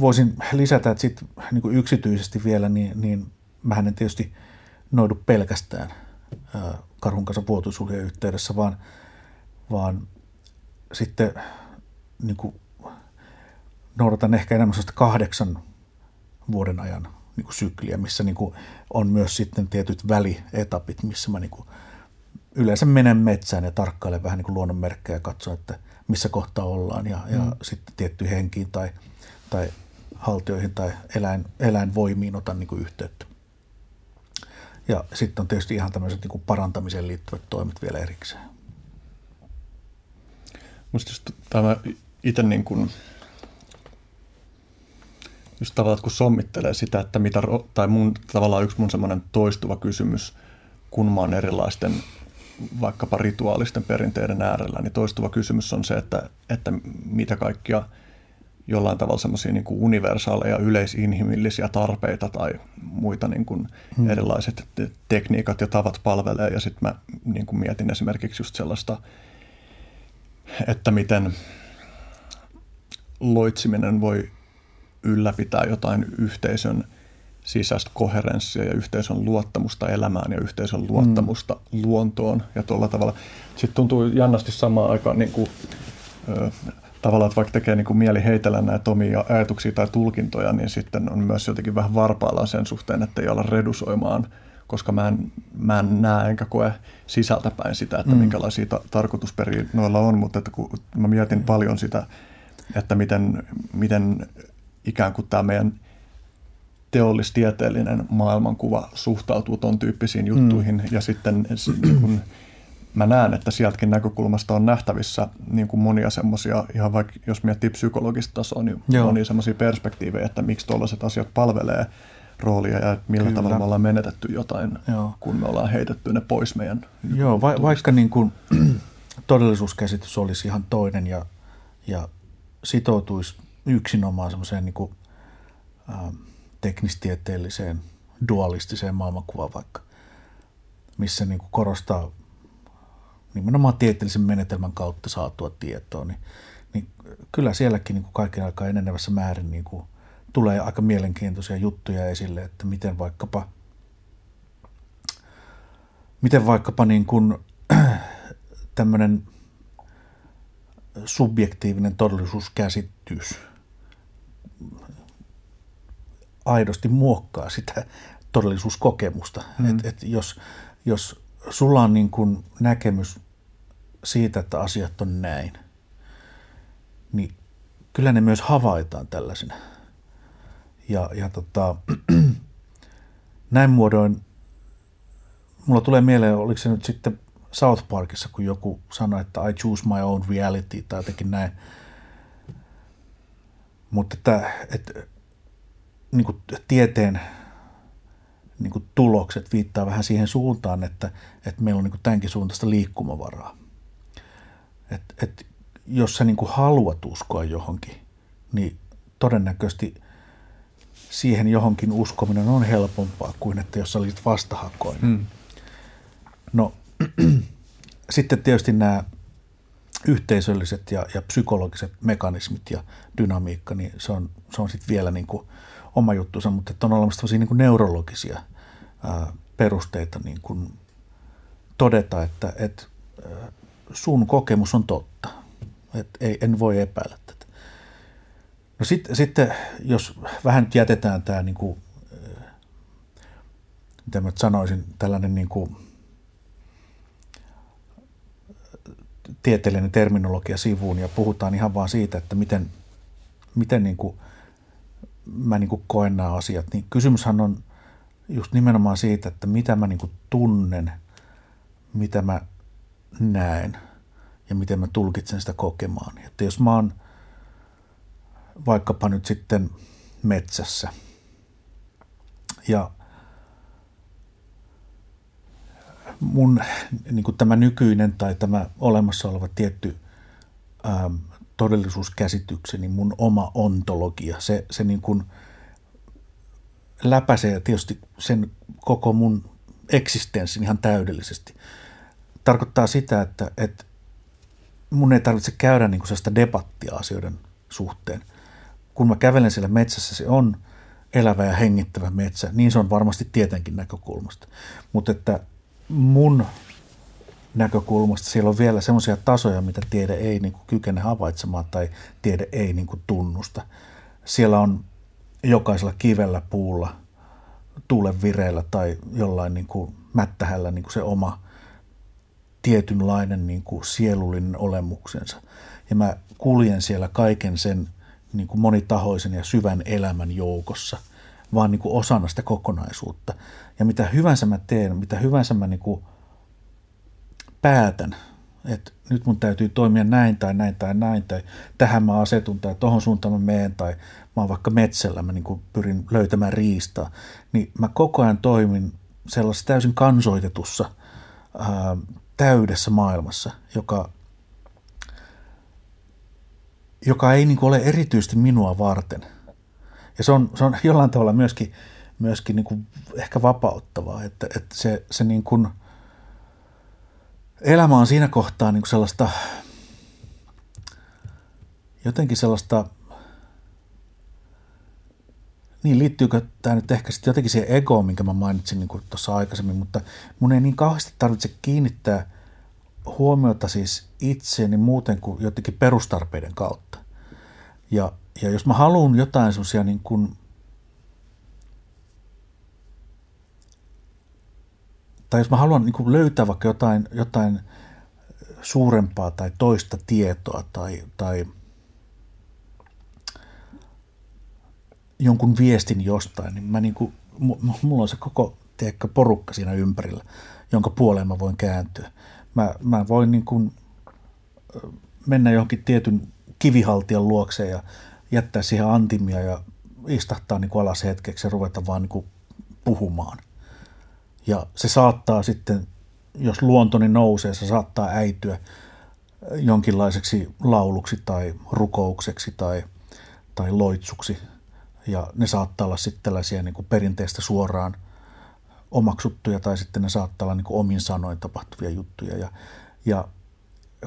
voisin lisätä, että sitten niin yksityisesti vielä, niin, niin mähän en tietysti noidu pelkästään karhun kanssa vuotuisuuden yhteydessä, vaan, vaan sitten niin kuin, noudatan ehkä enemmän sellaista kahdeksan vuoden ajan niin kuin sykliä, missä niin kuin, on myös sitten tietyt välietapit, missä mä niin kuin, yleensä menen metsään ja tarkkailen vähän niin kuin luonnonmerkkejä ja katson, että missä kohtaa ollaan ja, mm. ja sitten tiettyihin henkiin tai, tai haltioihin tai eläin, eläinvoimiin otan niin kuin yhteyttä. Ja sitten on tietysti ihan tämmöiset niin kuin parantamiseen liittyvät toimet vielä erikseen. Musta just tämä itse niin kuin, just tavallaan, kun sommittelee sitä, että mitä, tai mun, tavallaan yksi mun semmoinen toistuva kysymys, kun mä oon erilaisten vaikkapa rituaalisten perinteiden äärellä, niin toistuva kysymys on se, että, että mitä kaikkia jollain tavalla semmoisia niin kuin universaaleja yleisinhimillisiä tarpeita tai muita niin kuin hmm. erilaiset tekniikat ja tavat palvelee. Ja sitten mä niin kuin mietin esimerkiksi just sellaista, että miten loitsiminen voi ylläpitää jotain yhteisön sisäistä koherenssia ja yhteisön luottamusta elämään ja yhteisön luottamusta mm. luontoon ja tuolla tavalla. Sitten tuntuu jännästi samaan aikaan niin kuin, ö, tavallaan, että vaikka tekee niin kuin mieli heitellä näitä omia ajatuksia tai tulkintoja, niin sitten on myös jotenkin vähän varpaillaan sen suhteen, että ei olla redusoimaan, koska mä en, mä en näe enkä koe sisältäpäin sitä, että mm. minkälaisia ta- tarkoitusperiä noilla on, mutta että kun mä mietin paljon sitä, että miten, miten ikään kuin tämä meidän teollistieteellinen maailmankuva suhtautuu tuon tyyppisiin juttuihin mm. ja sitten kun mä näen, että sieltäkin näkökulmasta on nähtävissä niin kuin monia semmoisia, ihan vaikka jos miettii psykologista tasoa, niin Joo. monia semmoisia perspektiivejä, että miksi tuollaiset asiat palvelee roolia ja millä Kyllä. tavalla me ollaan menetetty jotain, Joo. kun me ollaan heitetty ne pois meidän Joo, va- vaikka niin kuin, todellisuuskäsitys olisi ihan toinen ja, ja sitoutuisi yksinomaan semmoiseen niin kuin, äh, teknistieteelliseen dualistiseen maailmankuvaan vaikka, missä niin kuin korostaa nimenomaan tieteellisen menetelmän kautta saatua tietoa, niin, niin kyllä sielläkin niin kuin kaiken aikaa enenevässä määrin niin kuin tulee aika mielenkiintoisia juttuja esille, että miten vaikkapa, miten vaikkapa niin kuin, tämmöinen subjektiivinen todellisuuskäsitys aidosti muokkaa sitä todellisuuskokemusta. Mm. Et, et jos, jos sulla on niin kuin näkemys siitä, että asiat on näin, niin kyllä ne myös havaitaan tällaisena. Ja, ja tota, näin muodoin, mulla tulee mieleen, oliko se nyt sitten South Parkissa, kun joku sanoi, että I choose my own reality tai jotenkin näin. Mutta että, että niin kuin tieteen niin kuin tulokset viittaa vähän siihen suuntaan, että, että meillä on niin kuin tämänkin suuntaista liikkumavaraa. Et, et, jos sä niin kuin haluat uskoa johonkin, niin todennäköisesti siihen johonkin uskominen on helpompaa kuin että jos sä olisit vastahakoinen. Hmm. No sitten tietysti nämä yhteisölliset ja, ja psykologiset mekanismit ja dynamiikka, niin se on, se on sitten vielä niin kuin oma juttunsa, mutta että on olemassa niin kuin neurologisia ää, perusteita niin kuin todeta, että, että sun kokemus on totta. Et ei, en voi epäillä tätä. No sitten, sitten jos vähän nyt jätetään tämä, niin kuin, mitä mä sanoisin, tällainen niin kuin, tieteellinen terminologia sivuun ja puhutaan ihan vaan siitä, että miten, miten niin kuin mä niin kuin koen nämä asiat, niin kysymyshän on just nimenomaan siitä, että mitä mä niin kuin tunnen, mitä mä näen ja miten mä tulkitsen sitä kokemaan. Että jos mä oon vaikkapa nyt sitten metsässä ja mun niin kuin tämä nykyinen tai tämä olemassa oleva tietty ähm, todellisuuskäsitykseni, mun oma ontologia, se, se niin kuin läpäisee tietysti sen koko mun eksistenssin ihan täydellisesti. Tarkoittaa sitä, että, että mun ei tarvitse käydä niin kuin sellaista debattia asioiden suhteen. Kun mä kävelen siellä metsässä, se on elävä ja hengittävä metsä. Niin se on varmasti tietenkin näkökulmasta. Mutta että mun näkökulmasta siellä on vielä semmoisia tasoja, mitä tiede ei niin kuin kykene havaitsemaan tai tiede ei niin kuin tunnusta. Siellä on jokaisella kivellä, puulla, tuulen vireillä tai jollain niin kuin mättähällä niin kuin se oma tietynlainen niin kuin sielullinen olemuksensa. Ja mä kuljen siellä kaiken sen niin kuin monitahoisen ja syvän elämän joukossa, vaan niin kuin osana sitä kokonaisuutta. Ja mitä hyvänsä mä teen, mitä hyvänsä mä niin kuin päätän, että nyt mun täytyy toimia näin tai näin tai näin, tai tähän mä asetun tai tohon suuntaan mä meen, tai mä oon vaikka metsällä, mä niin kuin pyrin löytämään riistaa, niin mä koko ajan toimin sellaisessa täysin kansoitetussa, ää, täydessä maailmassa, joka, joka ei niin ole erityisesti minua varten. Ja se on, se on jollain tavalla myöskin, myöskin niin kuin ehkä vapauttavaa, että, että se, se niin kuin – elämä on siinä kohtaa niin kuin sellaista, jotenkin sellaista, niin liittyykö tämä nyt ehkä sitten jotenkin siihen egoon, minkä mä mainitsin niin tuossa aikaisemmin, mutta mun ei niin kauheasti tarvitse kiinnittää huomiota siis itseeni muuten kuin jotenkin perustarpeiden kautta. Ja, ja jos mä haluan jotain semmoisia niin kuin tai jos mä haluan niin löytää vaikka jotain, jotain suurempaa tai toista tietoa tai, tai jonkun viestin jostain, niin mä niin kuin, mulla on se koko tiedätkö, porukka siinä ympärillä, jonka puoleen mä voin kääntyä. Mä, mä voin niin kuin mennä johonkin tietyn kivihaltijan luokseen ja jättää siihen antimia ja istahtaa niin kuin alas hetkeksi ja ruveta vaan niin kuin puhumaan. Ja se saattaa sitten, jos luontoni nousee, se saattaa äityä jonkinlaiseksi lauluksi tai rukoukseksi tai, tai loitsuksi. Ja ne saattaa olla sitten tällaisia niin kuin perinteistä suoraan omaksuttuja tai sitten ne saattaa olla niin kuin omin sanoin tapahtuvia juttuja. Ja, ja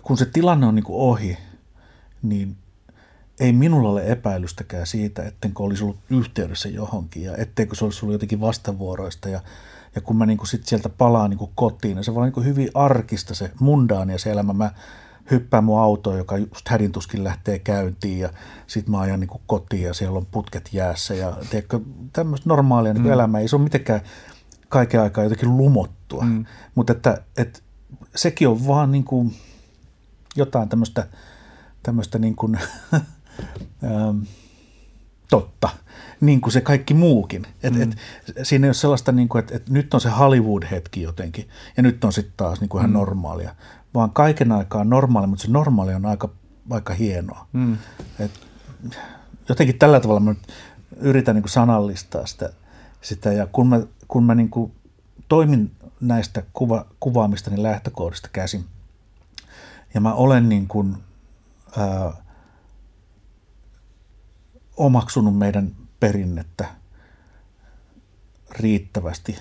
kun se tilanne on niin kuin ohi, niin ei minulla ole epäilystäkään siitä, ettenkö olisi ollut yhteydessä johonkin ja etteikö se olisi ollut jotenkin vastavuoroista ja ja kun mä niin kuin sit sieltä palaan niin kuin kotiin, niin se olla niin hyvin arkista se mundaania se elämä. Mä hyppään mun autoon, joka just hädintuskin lähtee käyntiin ja sit mä ajan niin kuin kotiin ja siellä on putket jäässä ja tiedätkö, tämmöistä normaalia niin mm. elämää. Ei se ole mitenkään kaiken aikaa jotenkin lumottua, mm. mutta että, että sekin on vaan niin kuin jotain tämmöistä, tämmöistä niin kuin, ähm, totta niin kuin se kaikki muukin. Et, mm. et, siinä ei ole sellaista, niin kuin, että, että nyt on se Hollywood-hetki jotenkin ja nyt on sitten taas niin kuin ihan mm. normaalia. Vaan kaiken aikaa normaali, mutta se normaali on aika, aika hienoa. Mm. Et, jotenkin tällä tavalla mä nyt yritän niin kuin sanallistaa sitä, sitä ja kun mä, kun mä niin kuin toimin näistä kuva, kuvaamistani lähtökohdista käsin ja mä olen niin kuin, ää, omaksunut meidän perinnettä riittävästi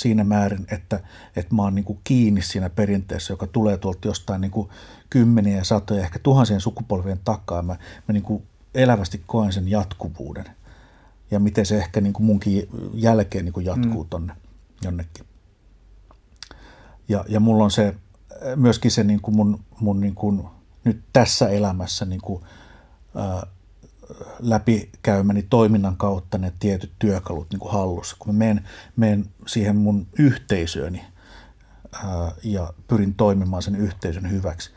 siinä määrin, että, että mä oon niin kuin kiinni siinä perinteessä, joka tulee tuolta jostain niin kuin kymmeniä ja satoja, ehkä tuhansien sukupolvien takaa. Mä, mä niin kuin elävästi koen sen jatkuvuuden ja miten se ehkä niin kuin munkin jälkeen niin kuin jatkuu mm. tonne jonnekin. Ja, ja mulla on se myöskin se niin kuin mun, mun niin kuin nyt tässä elämässä niin kuin, ää, läpikäymäni toiminnan kautta ne tietyt työkalut niin kuin hallussa. Kun mä menen, menen siihen mun yhteisööni ää, ja pyrin toimimaan sen yhteisön hyväksi,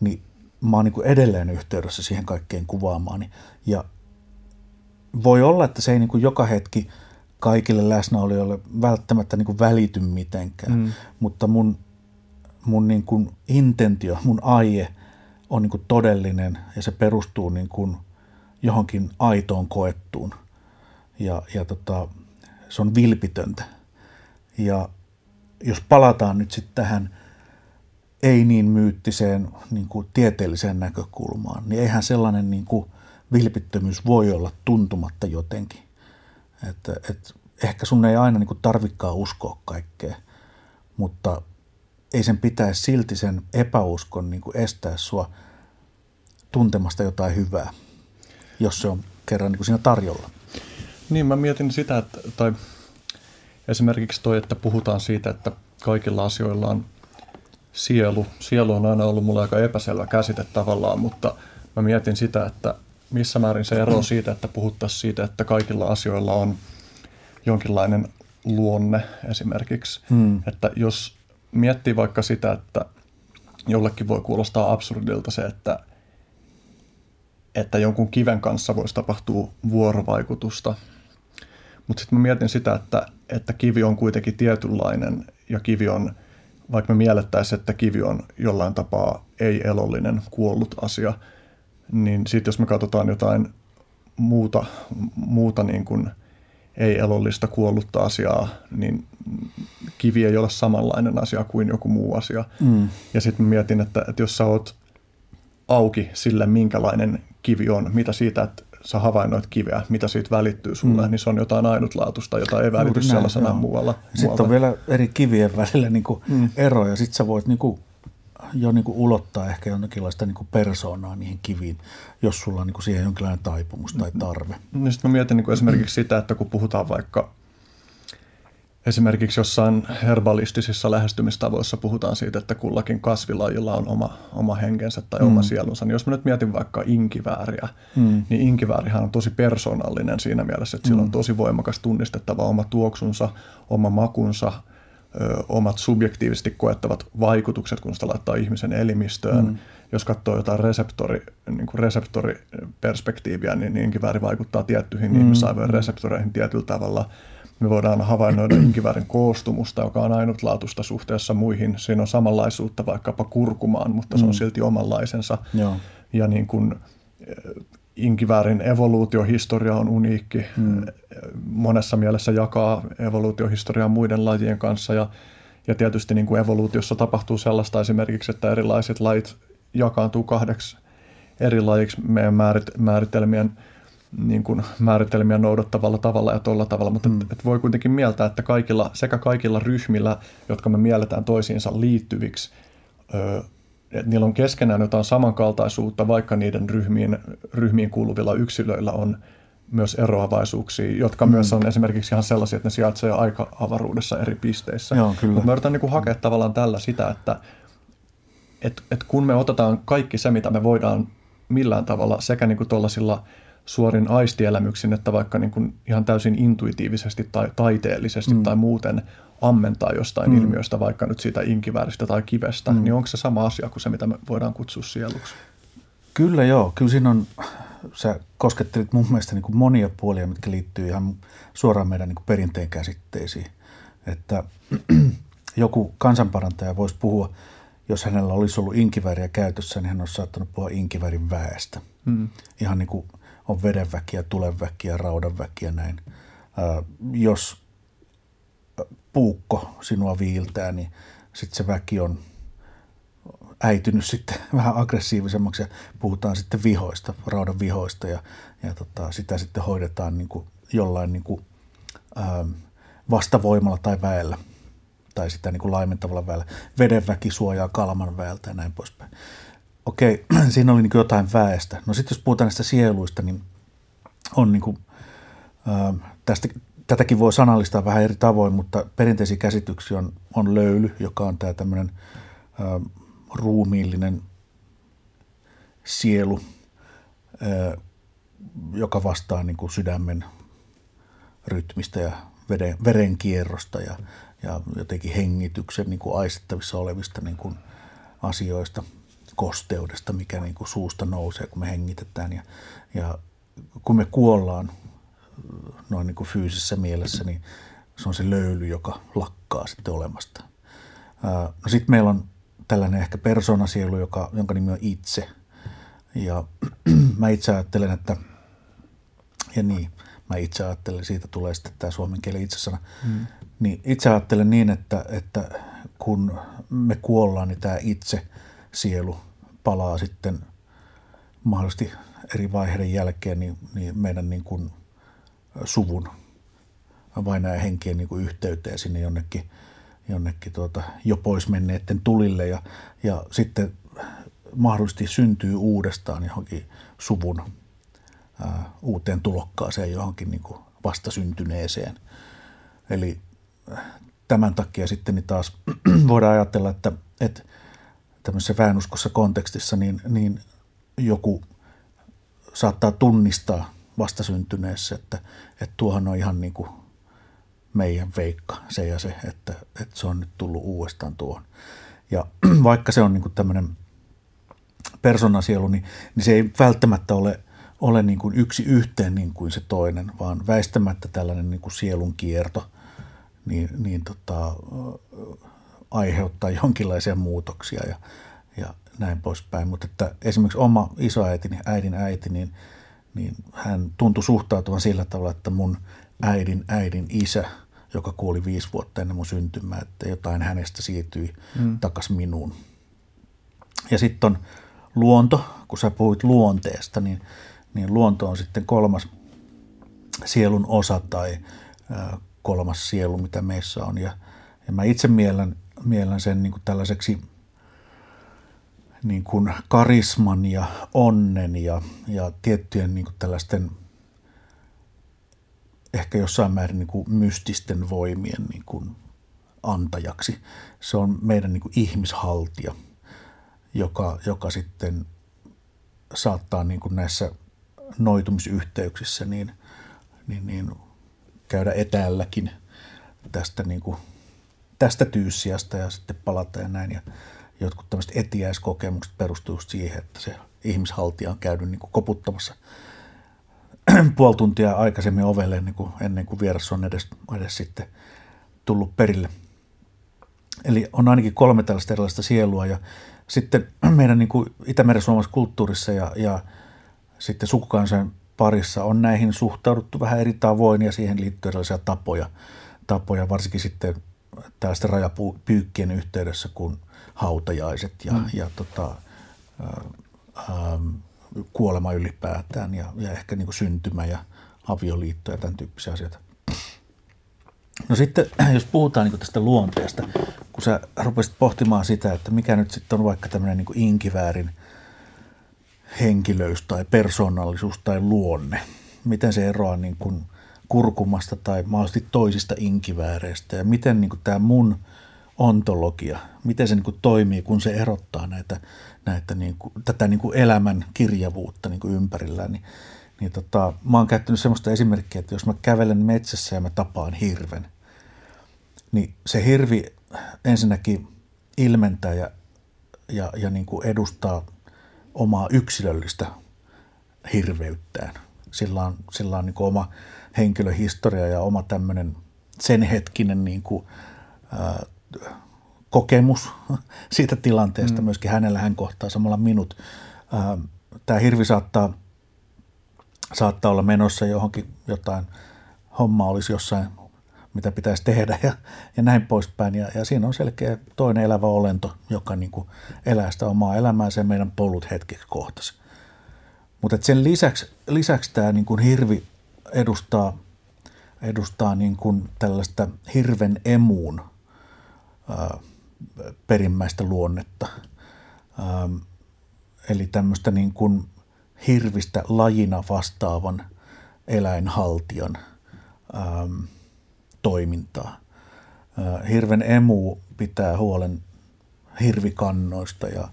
niin mä oon niin kuin edelleen yhteydessä siihen kaikkeen kuvaamaani. Ja voi olla, että se ei niin kuin joka hetki kaikille läsnäolijoille välttämättä niin kuin välity mitenkään, mm. mutta mun, mun niin kuin intentio, mun aie on niin kuin todellinen ja se perustuu niin kuin – johonkin aitoon koettuun. Ja, ja tota, se on vilpitöntä. Ja jos palataan nyt sitten tähän ei niin myyttiseen niin kuin tieteelliseen näkökulmaan, niin eihän sellainen niin kuin vilpittömyys voi olla tuntumatta jotenkin. Että, et ehkä sun ei aina niin kuin tarvikaan uskoa kaikkea, mutta ei sen pitäisi silti sen epäuskon niin kuin estää sua tuntemasta jotain hyvää jos se on kerran niin kuin siinä tarjolla. Niin, mä mietin sitä, että, tai esimerkiksi toi, että puhutaan siitä, että kaikilla asioilla on sielu. Sielu on aina ollut mulle aika epäselvä käsite tavallaan, mutta mä mietin sitä, että missä määrin se ero siitä, että puhuttaisiin siitä, että kaikilla asioilla on jonkinlainen luonne esimerkiksi. Hmm. Että jos miettii vaikka sitä, että jollekin voi kuulostaa absurdilta se, että, että jonkun kiven kanssa voisi tapahtua vuorovaikutusta. Mutta sitten mä mietin sitä, että, että kivi on kuitenkin tietynlainen ja kivi on, vaikka me miellettäisiin, että kivi on jollain tapaa ei-elollinen, kuollut asia, niin sitten jos me katsotaan jotain muuta, muuta niin kuin – ei-elollista kuollutta asiaa, niin kivi ei ole samanlainen asia kuin joku muu asia. Mm. Ja sitten mietin, että, että jos sä oot auki sille, minkälainen kivi on, mitä siitä, että sä havainnoit kiveä, mitä siitä välittyy sulle, mm. niin se on jotain ainutlaatuista, jota ei välity sellaisena muualla. Sitten on vielä eri kivien välillä niin kuin mm. eroja. Sitten sä voit niin kuin jo niin kuin ulottaa ehkä jonkinlaista niin kuin persoonaa niihin kiviin, jos sulla on niin kuin siihen jonkinlainen taipumus tai tarve. No sitten mä mietin niin kuin esimerkiksi sitä, että kun puhutaan vaikka esimerkiksi jossain herbalistisissa lähestymistavoissa puhutaan siitä, että kullakin kasvilajilla on oma, oma henkensä tai mm. oma sielunsa, niin jos mä nyt mietin vaikka inkivääriä, mm. niin inkiväärihän on tosi persoonallinen siinä mielessä, että mm. sillä on mm. tosi voimakas tunnistettava oma tuoksunsa, oma makunsa – ö, omat subjektiivisesti koettavat vaikutukset, kun sitä laittaa ihmisen elimistöön. Mm. Jos katsoo jotain reseptori, niin kuin reseptoriperspektiiviä, niin inkivääri vaikuttaa tiettyihin mm. ihmisaivojen reseptoreihin tietyllä tavalla. Me voidaan havainnoida inkiväärin koostumusta, joka on ainutlaatuista suhteessa muihin. Siinä on samanlaisuutta vaikkapa kurkumaan, mutta se on mm. silti omanlaisensa. Joo. Ja niin kuin, inkiväärin evoluutiohistoria on uniikki. Hmm. Monessa mielessä jakaa evoluutiohistoriaa muiden lajien kanssa ja, ja tietysti niin kuin evoluutiossa tapahtuu sellaista esimerkiksi, että erilaiset lajit jakaantuu kahdeksi eri lajiksi meidän määrit, määritelmien niin kuin määritelmiä noudattavalla tavalla ja tuolla tavalla, mutta hmm. et, et voi kuitenkin mieltää, että kaikilla, sekä kaikilla ryhmillä, jotka me mielletään toisiinsa liittyviksi, ö, että niillä on keskenään jotain samankaltaisuutta, vaikka niiden ryhmiin, ryhmiin kuuluvilla yksilöillä on myös eroavaisuuksia, jotka mm. myös on esimerkiksi ihan sellaisia, että ne sijaitsee aika-avaruudessa eri pisteissä. Joo, kyllä. Mutta mä yritän niin hakea tavallaan tällä sitä, että et, et kun me otetaan kaikki se, mitä me voidaan millään tavalla sekä niin kuin tuollaisilla suorin aistielämyksin, että vaikka niin kuin ihan täysin intuitiivisesti tai taiteellisesti mm. tai muuten ammentaa jostain mm. ilmiöstä, vaikka nyt siitä inkivääristä tai kivestä, mm. niin onko se sama asia kuin se, mitä me voidaan kutsua sieluksi? Kyllä joo, kyllä siinä on, sä koskettelit mun mielestä niin kuin monia puolia, mitkä liittyy ihan suoraan meidän niin kuin perinteen käsitteisiin. Että joku kansanparantaja voisi puhua, jos hänellä olisi ollut inkivääriä käytössä, niin hän olisi saattanut puhua inkivärin väestä. Mm. Ihan niin kuin on vedenväkiä, tulenväkiä, raudanväkiä näin. Äh, jos puukko sinua viiltää, niin sitten se väki on äitynyt sitten vähän aggressiivisemmaksi ja puhutaan sitten vihoista, raudan vihoista ja, ja tota, sitä sitten hoidetaan niin kuin jollain niin kuin, ähm, vastavoimalla tai väellä tai sitä niin kuin laimentavalla väellä. Vedenväki suojaa kalman väeltä ja näin poispäin. Okei, siinä oli niin jotain väestä. No sitten jos puhutaan näistä sieluista, niin on niin kuin, äh, tästä tätäkin voi sanallistaa vähän eri tavoin, mutta perinteisiä käsityksiä on, on löyly, joka on tämä tämmöinen ä, ruumiillinen sielu, ä, joka vastaa niin kuin sydämen rytmistä ja veden, verenkierrosta ja, ja jotenkin hengityksen niin kuin aistettavissa olevista niin kuin asioista, kosteudesta, mikä niin kuin suusta nousee, kun me hengitetään. Ja, ja kun me kuollaan, noin niin kuin fyysisessä mielessä, niin se on se löyly, joka lakkaa sitten olemasta. No sitten meillä on tällainen ehkä persoonasielu, joka, jonka nimi on itse. Ja mä itse ajattelen, että, ja niin, mä itse ajattelen, siitä tulee sitten tämä suomen kielen itsesana, mm. niin itse ajattelen niin, että, että kun me kuollaan, niin tämä itse sielu palaa sitten mahdollisesti eri vaiheiden jälkeen niin, niin meidän niin kuin – suvun vainajan henkien niin kuin yhteyteen sinne jonnekin, jonnekin tuota, jo pois menneiden tulille ja, ja sitten mahdollisesti syntyy uudestaan johonkin suvun ää, uuteen tulokkaaseen johonkin niin kuin vastasyntyneeseen. Eli tämän takia sitten niin taas voidaan ajatella, että, että tämmöisessä väänuskossa kontekstissa niin, niin joku saattaa tunnistaa vastasyntyneessä, että, että tuohan on ihan niin kuin meidän veikka, se ja se, että, että se on nyt tullut uudestaan tuohon. Ja vaikka se on niin kuin tämmöinen persoonasielu, niin, niin se ei välttämättä ole, ole niin kuin yksi yhteen niin kuin se toinen, vaan väistämättä tällainen niin kuin sielun kierto niin, niin tota, aiheuttaa jonkinlaisia muutoksia ja, ja näin poispäin. Mutta että esimerkiksi oma isoäitini, äidin äiti, niin, niin hän tuntui suhtautuvan sillä tavalla, että mun äidin äidin isä, joka kuoli viisi vuotta ennen mun syntymää, että jotain hänestä siirtyi mm. takas minuun. Ja sitten on luonto, kun sä puhuit luonteesta, niin, niin luonto on sitten kolmas sielun osa tai kolmas sielu, mitä meissä on. Ja, ja mä itse miellän, miellän sen niin kuin tällaiseksi niin kuin karisman ja onnen ja, ja tiettyjen niin kuin tällaisten ehkä jossain määrin niin kuin mystisten voimien niin kuin antajaksi. Se on meidän niin kuin ihmishaltija, joka, joka sitten saattaa niin kuin näissä noitumisyhteyksissä niin, niin, niin käydä etäälläkin tästä, niin kuin, tästä tyyssiasta ja sitten palata ja näin. Ja jotkut tämmöiset etiäiskokemukset perustuu siihen, että se ihmishaltija on käynyt niin kuin koputtamassa puoli tuntia aikaisemmin ovelle niin kuin ennen kuin vieras on edes, edes sitten tullut perille. Eli on ainakin kolme tällaista erilaista sielua ja sitten meidän niin kuin Itämeren suomalaisessa kulttuurissa ja, ja sitten sukukansan parissa on näihin suhtauduttu vähän eri tavoin ja siihen liittyy erilaisia tapoja, tapoja varsinkin sitten tällaisten rajapyykkien yhteydessä kuin hautajaiset ja, mm. ja tota, ä, ä, kuolema ylipäätään ja, ja ehkä niin kuin syntymä ja avioliitto ja tämän tyyppisiä asioita. No sitten, jos puhutaan niin tästä luonteesta, kun sä rupesit pohtimaan sitä, että mikä nyt sitten on vaikka tämmöinen niin inkiväärin – henkilöys tai persoonallisuus tai luonne. Miten se eroaa niin kuin kurkumasta tai mahdollisesti toisista inkivääreistä ja miten niin kuin tämä mun ontologia, miten se niin kuin toimii, kun se erottaa näitä, näitä niin kuin, tätä niin kuin elämän kirjavuutta niin kuin ympärillään. Niin, niin tota, mä oon käyttänyt sellaista esimerkkiä, että jos mä kävelen metsässä ja mä tapaan hirven, niin se hirvi ensinnäkin ilmentää ja, ja, ja niin kuin edustaa omaa yksilöllistä hirveyttään. Sillä on, sillä on niin oma henkilöhistoria ja oma tämmöinen sen hetkinen niin kuin, ää, kokemus siitä tilanteesta. Mm. Myöskin hänellä hän kohtaa samalla minut. Ää, tämä hirvi saattaa, saattaa olla menossa johonkin jotain, homma olisi jossain mitä pitäisi tehdä ja, ja näin poispäin. Ja, ja siinä on selkeä toinen elävä olento, joka niin kuin elää sitä omaa elämäänsä ja meidän polut hetkeksi kohtasi. Mutta sen lisäksi, lisäksi tämä niin kuin hirvi edustaa, edustaa niin kuin tällaista hirven emuun ää, perimmäistä luonnetta. Ää, eli tämmöistä niin kuin hirvistä lajina vastaavan eläinhaltijan ää, toimintaa. Hirven emu pitää huolen hirvikannoista ja,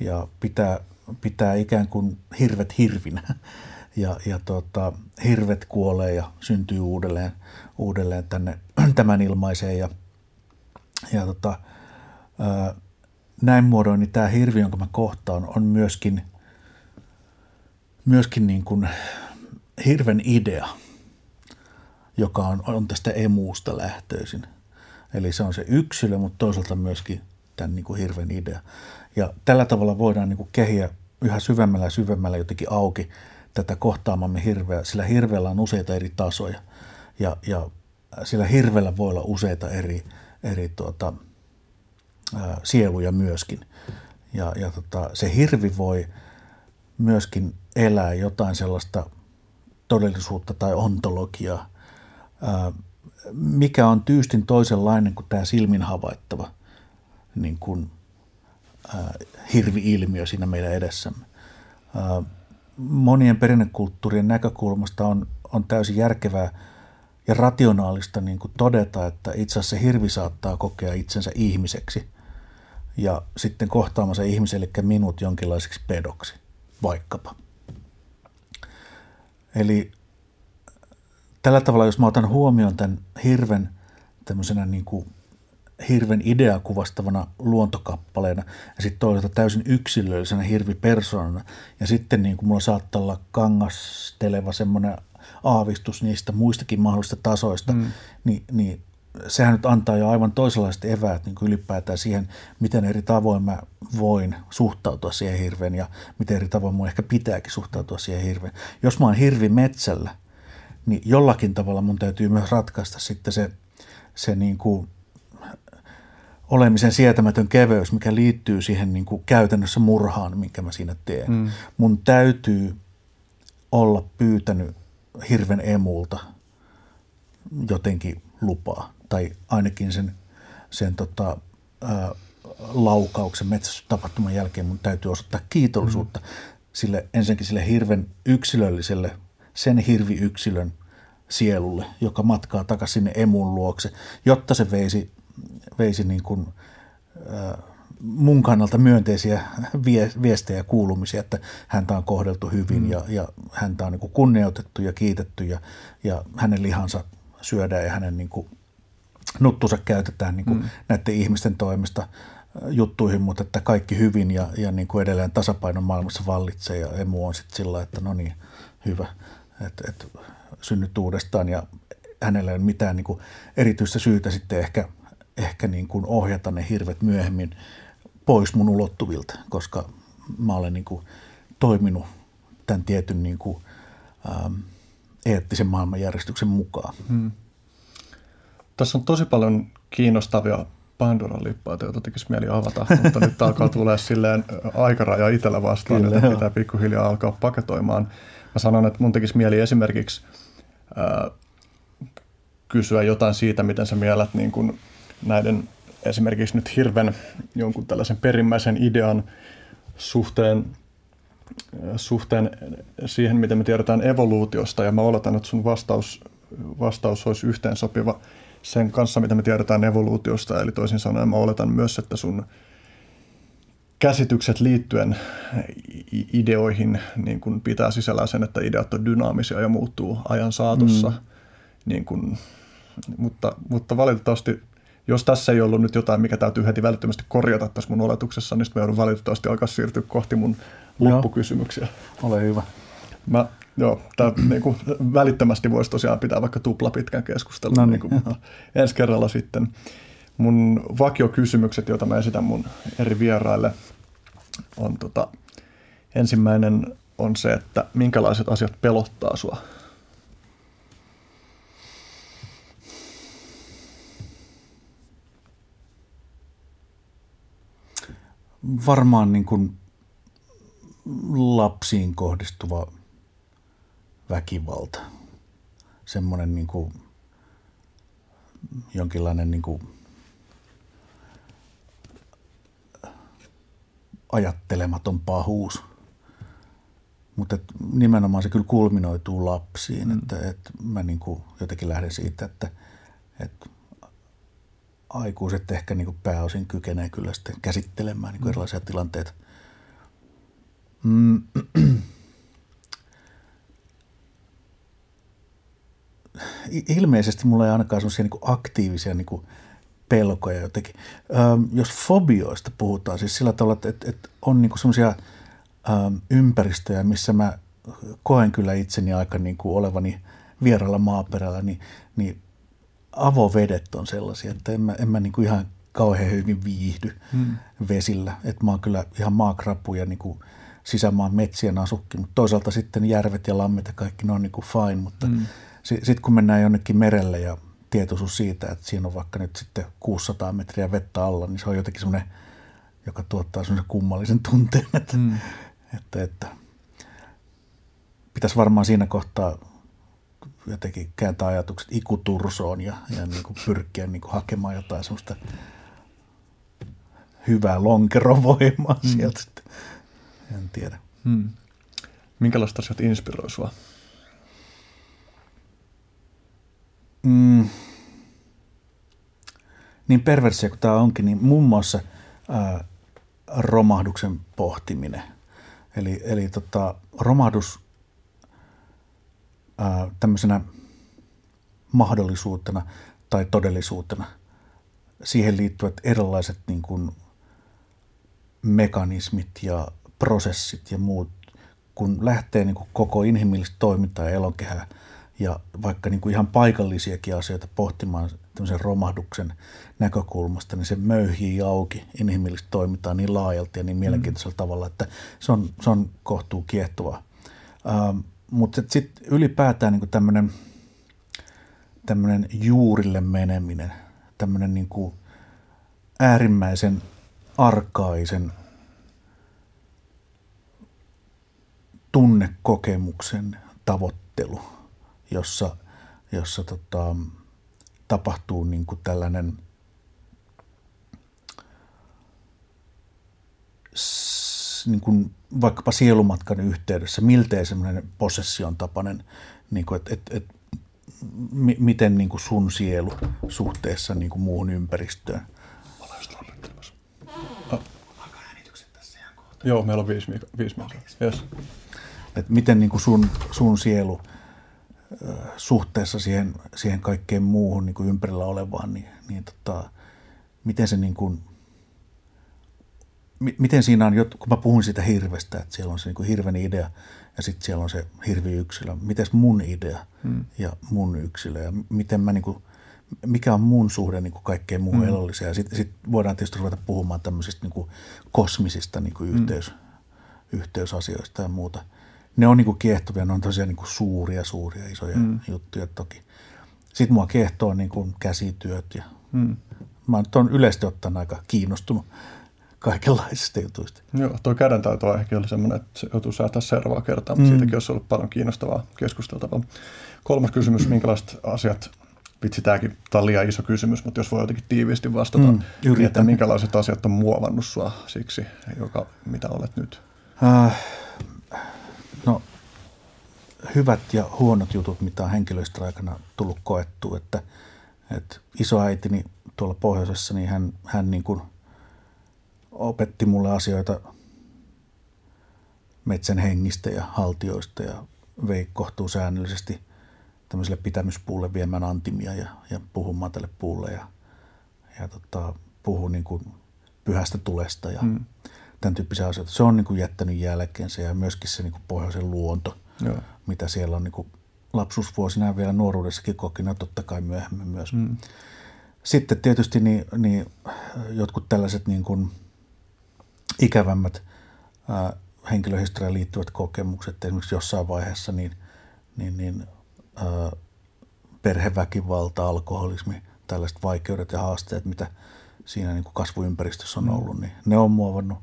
ja pitää, pitää ikään kuin hirvet hirvinä. Ja, ja tota, hirvet kuolee ja syntyy uudelleen, uudelleen tänne tämän ilmaiseen. Ja, ja tota, ää, näin muodoin niin tämä hirvi, jonka mä kohtaan, on myöskin, myöskin niin kuin hirven idea – joka on, on tästä emuusta lähtöisin. Eli se on se yksilö, mutta toisaalta myöskin tämän niin kuin hirven idea. Ja tällä tavalla voidaan niin kuin kehiä yhä syvemmällä ja syvemmällä jotenkin auki tätä kohtaamamme hirveä. Sillä hirveellä on useita eri tasoja ja, ja sillä hirveellä voi olla useita eri, eri tuota, ää, sieluja myöskin. Ja, ja tota, se hirvi voi myöskin elää jotain sellaista todellisuutta tai ontologiaa, mikä on tyystin toisenlainen kuin tämä silmin havaittava niin kuin, hirvi-ilmiö siinä meidän edessämme. Monien perinnekulttuurien näkökulmasta on, on täysin järkevää ja rationaalista niin kuin todeta, että itse asiassa hirvi saattaa kokea itsensä ihmiseksi ja sitten kohtaamassa ihmisen, eli minut jonkinlaiseksi pedoksi, vaikkapa. Eli tällä tavalla, jos mä otan huomioon tämän hirven tämmöisenä niin kuin hirven idea kuvastavana luontokappaleena ja sitten toisaalta täysin yksilöllisenä hirvipersonana. Ja sitten niin kuin mulla saattaa olla kangasteleva semmoinen aavistus niistä muistakin mahdollisista tasoista, mm. niin, niin sehän nyt antaa jo aivan toisenlaiset eväät niin kuin ylipäätään siihen, miten eri tavoin mä voin suhtautua siihen hirveen ja miten eri tavoin mun ehkä pitääkin suhtautua siihen hirveen. Jos mä oon hirvi metsällä, niin jollakin tavalla mun täytyy myös ratkaista sitten se, se niin kuin olemisen sietämätön keveys, mikä liittyy siihen niin kuin käytännössä murhaan, minkä mä siinä teen. Mm. Mun täytyy olla pyytänyt hirven emulta jotenkin lupaa, tai ainakin sen, sen tota, ää, laukauksen metsästystapahtuman jälkeen mun täytyy osoittaa kiitollisuutta mm. sille, ensinnäkin sille hirven yksilölliselle, sen hirviyksilön sielulle, joka matkaa takaisin sinne emun luokse, jotta se veisi veisi niin kuin, mun kannalta myönteisiä viestejä kuulumisia, että häntä on kohdeltu hyvin mm. ja, ja häntä on niin kuin kunnioitettu ja kiitetty ja, ja hänen lihansa syödään ja hänen niin kuin nuttunsa käytetään niin kuin mm. näiden ihmisten toimesta juttuihin, mutta että kaikki hyvin ja, ja niin kuin edelleen tasapainon maailmassa vallitsee ja emu on sitten sillä, että no niin, hyvä, että et, synnyt uudestaan ja hänellä ei ole mitään niin kuin erityistä syytä sitten ehkä ehkä niin kuin ohjata ne hirvet myöhemmin pois mun ulottuvilta, koska mä olen niin kuin toiminut tämän tietyn niin kuin, ähm, eettisen maailmanjärjestyksen mukaan. Hmm. Tässä on tosi paljon kiinnostavia Pandoran lippaita, joita tekisi mieli avata, mutta nyt alkaa tulla silleen aikaraja itsellä vastaan, Kyllä, että pitää pikkuhiljaa alkaa paketoimaan. Mä sanon, että mun tekisi mieli esimerkiksi äh, kysyä jotain siitä, miten sä mielät niin kuin näiden esimerkiksi nyt hirven jonkun tällaisen perimmäisen idean suhteen, suhteen siihen, miten me tiedetään evoluutiosta, ja mä oletan, että sun vastaus, vastaus olisi yhteensopiva sen kanssa, mitä me tiedetään evoluutiosta, eli toisin sanoen mä oletan myös, että sun käsitykset liittyen ideoihin niin kun pitää sisällään sen, että ideat on dynaamisia ja muuttuu ajan saatossa. Mm. Niin kun, mutta, mutta valitettavasti jos tässä ei ollut nyt jotain, mikä täytyy heti välittömästi korjata tässä mun oletuksessa, niin sitten mä joudun valitettavasti alkaa siirtyä kohti mun loppukysymyksiä. Ole hyvä. Mä, joo, tää, niin kuin, välittömästi voisi tosiaan pitää vaikka tupla pitkän keskustelun, no niin. niin mutta ensi kerralla sitten. Mun vakiokysymykset, joita mä esitän mun eri vieraille, on tota, ensimmäinen on se, että minkälaiset asiat pelottaa sua varmaan niin kuin lapsiin kohdistuva väkivalta. Semmoinen niin kuin jonkinlainen niin kuin ajattelematon pahuus. Mutta nimenomaan se kyllä kulminoituu lapsiin. Mm. Että, että mä niin kuin jotenkin lähden siitä, että, että aikuiset ehkä niin kuin pääosin kykenee kyllä sitten käsittelemään niin kuin mm. erilaisia tilanteita. Mm. Ilmeisesti mulla ei ainakaan sellaisia niin aktiivisia niin kuin pelkoja jotenkin. Ähm, jos fobioista puhutaan, siis sillä tavalla, että, että, että on niin semmoisia ähm, ympäristöjä, missä mä koen kyllä itseni aika niin kuin olevani vieralla maaperällä, niin, niin avovedet on sellaisia, että en mä, en mä niin kuin ihan kauhean hyvin viihdy hmm. vesillä. Että mä oon kyllä ihan maakrapu ja niin kuin sisämaan metsien asukki, mutta toisaalta sitten järvet ja lammet ja kaikki ne on niin kuin fine, mutta hmm. sitten kun mennään jonnekin merelle ja tietoisuus siitä, että siinä on vaikka nyt sitten 600 metriä vettä alla, niin se on jotenkin semmoinen, joka tuottaa semmoisen kummallisen tunteen, että, hmm. että, että pitäisi varmaan siinä kohtaa jotenkin kääntää ajatukset ikutursoon ja, ja niin kuin pyrkiä niin kuin hakemaan jotain sellaista hyvää lonkerovoimaa mm. sieltä. En tiedä. Hmm. Minkälaista asiat inspiroi sua? mm, niin perversia kuin tämä onkin, niin muun muassa ää, romahduksen pohtiminen. Eli, eli tota, romahdus ää, tämmöisenä mahdollisuutena tai todellisuutena. Siihen liittyvät erilaiset niin kuin, mekanismit ja prosessit ja muut, kun lähtee niin kuin koko inhimillistä toimintaa ja elonkehää ja vaikka niin kuin ihan paikallisiakin asioita pohtimaan tämmöisen romahduksen näkökulmasta, niin se möyhii auki inhimillistä toimintaa niin laajalti ja niin mielenkiintoisella mm. tavalla, että se on, se on kohtuu kiehtovaa. Ähm, mutta sitten ylipäätään niin tämmöinen tämmöinen juurille meneminen, tämmöinen niin äärimmäisen arkaisen tunnekokemuksen tavoittelu, jossa, jossa tota, tapahtuu niin kuin tällainen niin kuin vaikkapa sielumatkan yhteydessä, miltei semmoinen possession tapainen, niin kuin, että, että, että m- miten niin kuin sun sielu suhteessa niin kuin muuhun ympäristöön. Olen just lopettelemassa. Oh. Joo, meillä on viisi, viisi minuuttia. Yes. Et miten niin kuin sun, sun sielu suhteessa siihen, siihen kaikkeen muuhun niin kuin ympärillä olevaan, niin, niin tota, miten se niin kuin, miten siinä on, kun mä puhun siitä hirvestä, että siellä on se niin hirven idea ja sitten siellä on se hirviyksilö. Miten mun idea hmm. ja mun yksilö ja miten mä niin kuin, mikä on mun suhde niin kuin kaikkeen muuhun hmm. elolliseen. Ja sitten sit voidaan tietysti ruveta puhumaan tämmöisistä niin kuin kosmisista niin kuin yhteys, hmm. yhteysasioista ja muuta – ne on niin kuin kiehtovia, ne on tosiaan niin kuin suuria, suuria, isoja mm. juttuja toki. Sitten mua kiehtoo niin kuin käsityöt ja mm. mä olen yleisesti ottaen aika kiinnostunut kaikenlaisista jutuista. Joo, tuo kädentaito ehkä oli semmoinen, että se joutuu säätää seuraavaa kertaa, mutta mm. siitäkin olisi ollut paljon kiinnostavaa keskusteltavaa. Kolmas kysymys, minkälaiset asiat, vitsi tämäkin, tämä on liian iso kysymys, mutta jos voi jotenkin tiiviisti vastata, mm, niin että minkälaiset asiat on muovannut sua siksi, joka, mitä olet nyt? Äh, No hyvät ja huonot jutut, mitä on henkilöstön aikana tullut koettua, että, että isoäitini tuolla pohjoisessa, niin hän, hän niin kuin opetti mulle asioita metsän hengistä ja haltioista ja vei kohtuu säännöllisesti tämmöiselle pitämyspuulle viemään antimia ja, ja puhumaan tälle puulle ja, ja tota, puhuu niin kuin pyhästä tulesta ja mm tämän tyyppisiä asioita. Se on niin kuin jättänyt jälkeensä ja myöskin se niin kuin pohjoisen luonto, Joo. mitä siellä on niin kuin lapsuusvuosina ja vielä nuoruudessakin kokina, totta kai myöhemmin myös. Mm. Sitten tietysti niin, niin jotkut tällaiset niin kuin ikävämmät ää, henkilöhistoriaan liittyvät kokemukset, esimerkiksi jossain vaiheessa niin, niin, niin ää, perheväkivalta, alkoholismi, tällaiset vaikeudet ja haasteet, mitä siinä niin kuin kasvuympäristössä on mm. ollut, niin ne on muovannut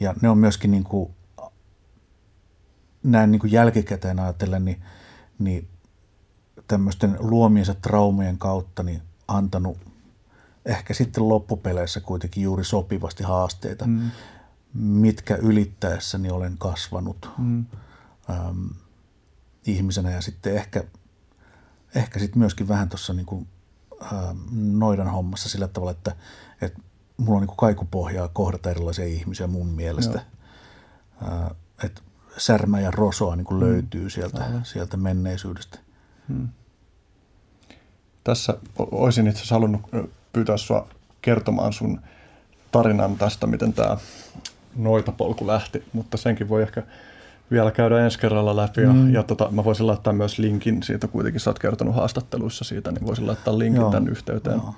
ja ne on myöskin niin kuin, näin niin kuin jälkikäteen ajatellen, niin, niin tämmöisten luomiensa traumien kautta niin antanut ehkä sitten loppupeleissä kuitenkin juuri sopivasti haasteita, mm. mitkä ylittäessäni olen kasvanut mm. äm, ihmisenä ja sitten ehkä, ehkä sitten myöskin vähän tuossa niin noidan hommassa sillä tavalla, että, että mulla on niin kaikupohjaa kohdata erilaisia ihmisiä mun mielestä. Uh, että särmä ja rosoa niin mm. löytyy sieltä, sieltä menneisyydestä. Hmm. Tässä olisin itse asiassa halunnut pyytää sinua kertomaan sun tarinan tästä, miten tämä noitapolku lähti, mutta senkin voi ehkä vielä käydä ensi kerralla läpi. Ja, mm. ja tota, mä voisin laittaa myös linkin siitä, kuitenkin sä oot kertonut haastatteluissa siitä, niin voisin laittaa linkin Joo. tämän yhteyteen. Joo.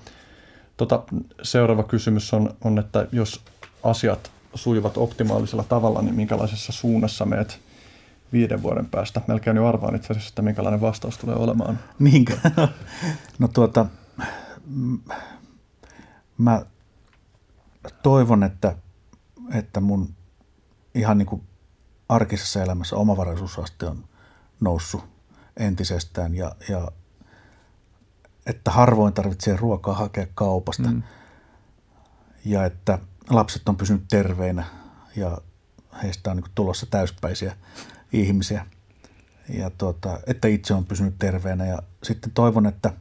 Tota, seuraava kysymys on, on, että jos asiat sujuvat optimaalisella tavalla, niin minkälaisessa suunnassa meet viiden vuoden päästä? Melkein jo arvaan itse asiassa, että minkälainen vastaus tulee olemaan. Minkä? No tuota, mä toivon, että, että mun ihan niin kuin arkisessa elämässä omavaraisuusaste on noussut entisestään ja, ja että harvoin tarvitsee ruokaa hakea kaupasta. Mm. ja että lapset on pysynyt terveinä ja heistä on niin tulossa täyspäisiä ihmisiä. Ja tuota, että itse on pysynyt terveenä ja sitten toivon, että,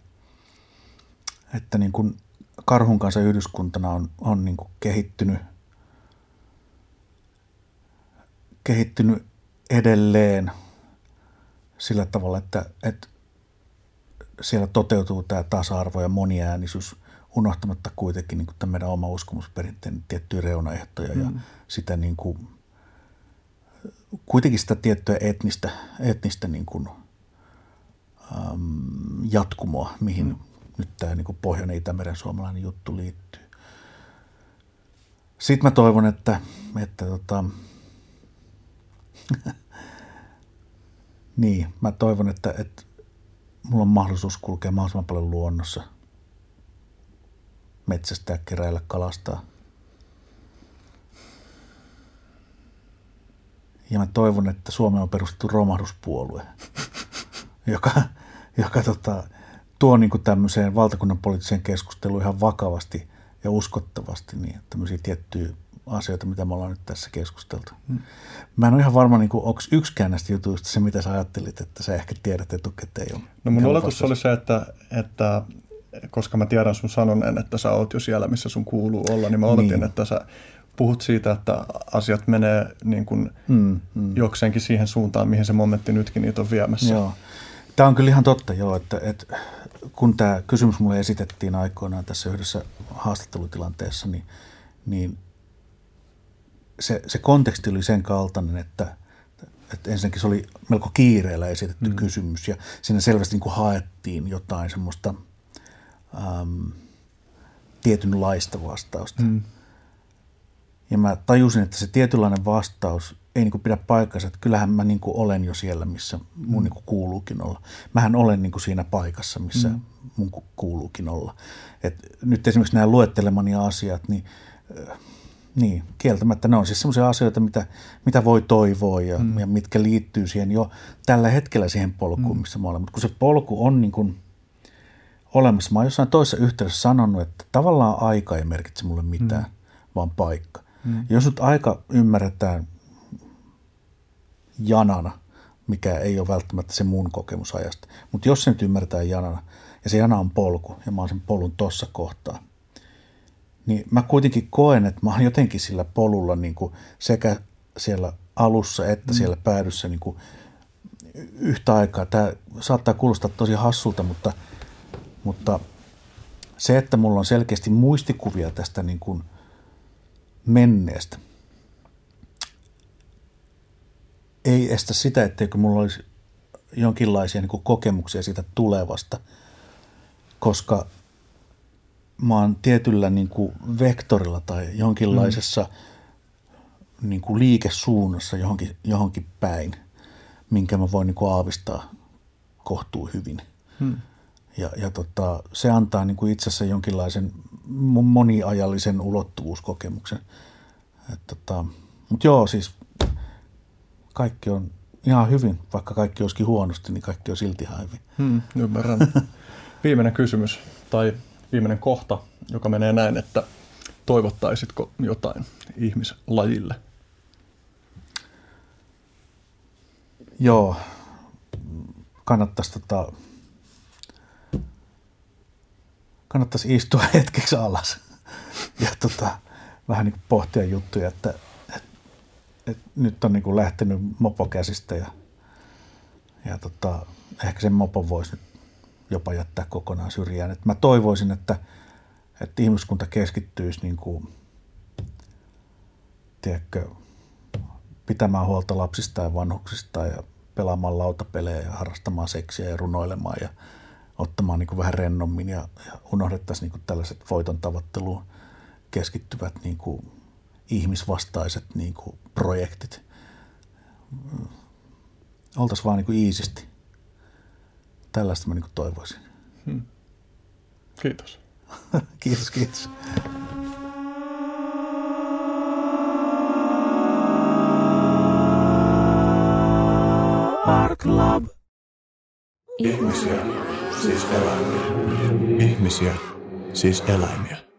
että niin kuin karhun kanssa yhdyskuntana on, on niin kuin kehittynyt, kehittynyt edelleen sillä tavalla, että, että siellä toteutuu tämä tasa-arvo ja moniäänisyys unohtamatta kuitenkin niin kuin tämä meidän oma uskomusperinteen tiettyjä reunaehtoja mm. ja sitä niin kuin, kuitenkin sitä tiettyä etnistä, etnistä niin kuin, äm, jatkumoa, mihin mm. Nyt tämä niin Pohjoinen Itämeren suomalainen juttu liittyy. Sitten mä toivon, että, että tota, niin, mä toivon, että, että mulla on mahdollisuus kulkea mahdollisimman paljon luonnossa, metsästää, keräillä, kalastaa. Ja mä toivon, että Suomeen on perustettu romahduspuolue, joka, joka tota, tuo niin kuin tämmöiseen valtakunnan poliittiseen keskusteluun ihan vakavasti ja uskottavasti niin, tämmöisiä tiettyjä asioita, mitä me ollaan nyt tässä keskusteltu. Hmm. Mä en ole ihan varma, niin onko yksikään näistä jutuista se, mitä sä ajattelit, että sä ehkä tiedät etukäteen. No mun oletus oli se, että, että koska mä tiedän sun sanoneen, että sä oot jo siellä, missä sun kuuluu olla, niin mä oletin, niin. että sä puhut siitä, että asiat menee niin kuin mm, mm. jokseenkin siihen suuntaan, mihin se momentti nytkin niitä on viemässä. Joo. Tämä on kyllä ihan totta, joo, että, että kun tämä kysymys mulle esitettiin aikoinaan tässä yhdessä haastattelutilanteessa, niin, niin se, se konteksti oli sen kaltainen, että, että ensinnäkin se oli melko kiireellä esitetty mm. kysymys ja siinä selvästi niin kuin haettiin jotain semmoista äm, tietynlaista vastausta. Mm. Ja mä tajusin, että se tietynlainen vastaus ei niin pidä paikkansa, että kyllähän mä niin olen jo siellä, missä mun mm. niin kuuluukin olla. Mähän olen niin siinä paikassa, missä mm. mun kuuluukin olla. Et nyt esimerkiksi nämä luettelemani asiat, niin, äh, niin kieltämättä ne on siis sellaisia asioita, mitä, mitä voi toivoa ja, mm. ja mitkä liittyy siihen jo tällä hetkellä siihen polkuun, mm. missä mä olen. Mutta kun se polku on niin kuin olemassa, mä oon jossain toisessa yhteydessä sanonut, että tavallaan aika ei merkitse mulle mitään, mm. vaan paikka. Mm. Jos nyt aika ymmärretään janana, mikä ei ole välttämättä se mun kokemus ajasta, mutta jos se nyt ymmärretään janana, ja se jana on polku, ja mä oon sen polun tossa kohtaa, niin mä kuitenkin koen, että mä oon jotenkin sillä polulla niin kuin sekä siellä alussa että mm. siellä päädyssä niin kuin yhtä aikaa. Tämä saattaa kuulostaa tosi hassulta, mutta, mutta se, että mulla on selkeästi muistikuvia tästä niin kuin menneestä, ei estä sitä, etteikö mulla olisi jonkinlaisia niin kuin kokemuksia siitä tulevasta, koska mä oon tietyllä niin kuin vektorilla tai jonkinlaisessa mm. niin kuin liikesuunnassa johonkin, johonkin päin, minkä mä voin niin kuin aavistaa kohtuu hyvin. Mm. Ja, ja tota, se antaa niin kuin itse asiassa jonkinlaisen moniajallisen ulottuvuuskokemuksen. tota, Mutta joo, siis kaikki on ihan hyvin, vaikka kaikki olisikin huonosti, niin kaikki on silti ihan hyvin. Hmm, ymmärrän. Viimeinen kysymys tai viimeinen kohta, joka menee näin, että toivottaisitko jotain ihmislajille? Joo, kannattaisi, tota, kannattaisi istua hetkeksi alas ja tota, vähän niin pohtia juttuja, että et nyt on niin kuin lähtenyt mopo käsistä ja, ja tota, ehkä sen mopo voisi nyt jopa jättää kokonaan syrjään. Et mä toivoisin, että, että ihmiskunta keskittyisi niin kuin, tiedätkö, pitämään huolta lapsista ja vanhuksista ja pelaamaan lautapelejä ja harrastamaan seksiä ja runoilemaan ja ottamaan niin kuin vähän rennommin ja, ja unohdettaisiin niin kuin tällaiset voiton tavoitteluun keskittyvät niin kuin ihmisvastaiset niin kuin projektit. Oltaisiin vaan niin kuin iisisti. Tällaista mä niin kuin toivoisin. Hmm. Kiitos. kiitos, kiitos. Art Club. Ihmisiä, siis eläimiä. Ihmisiä, siis eläimiä.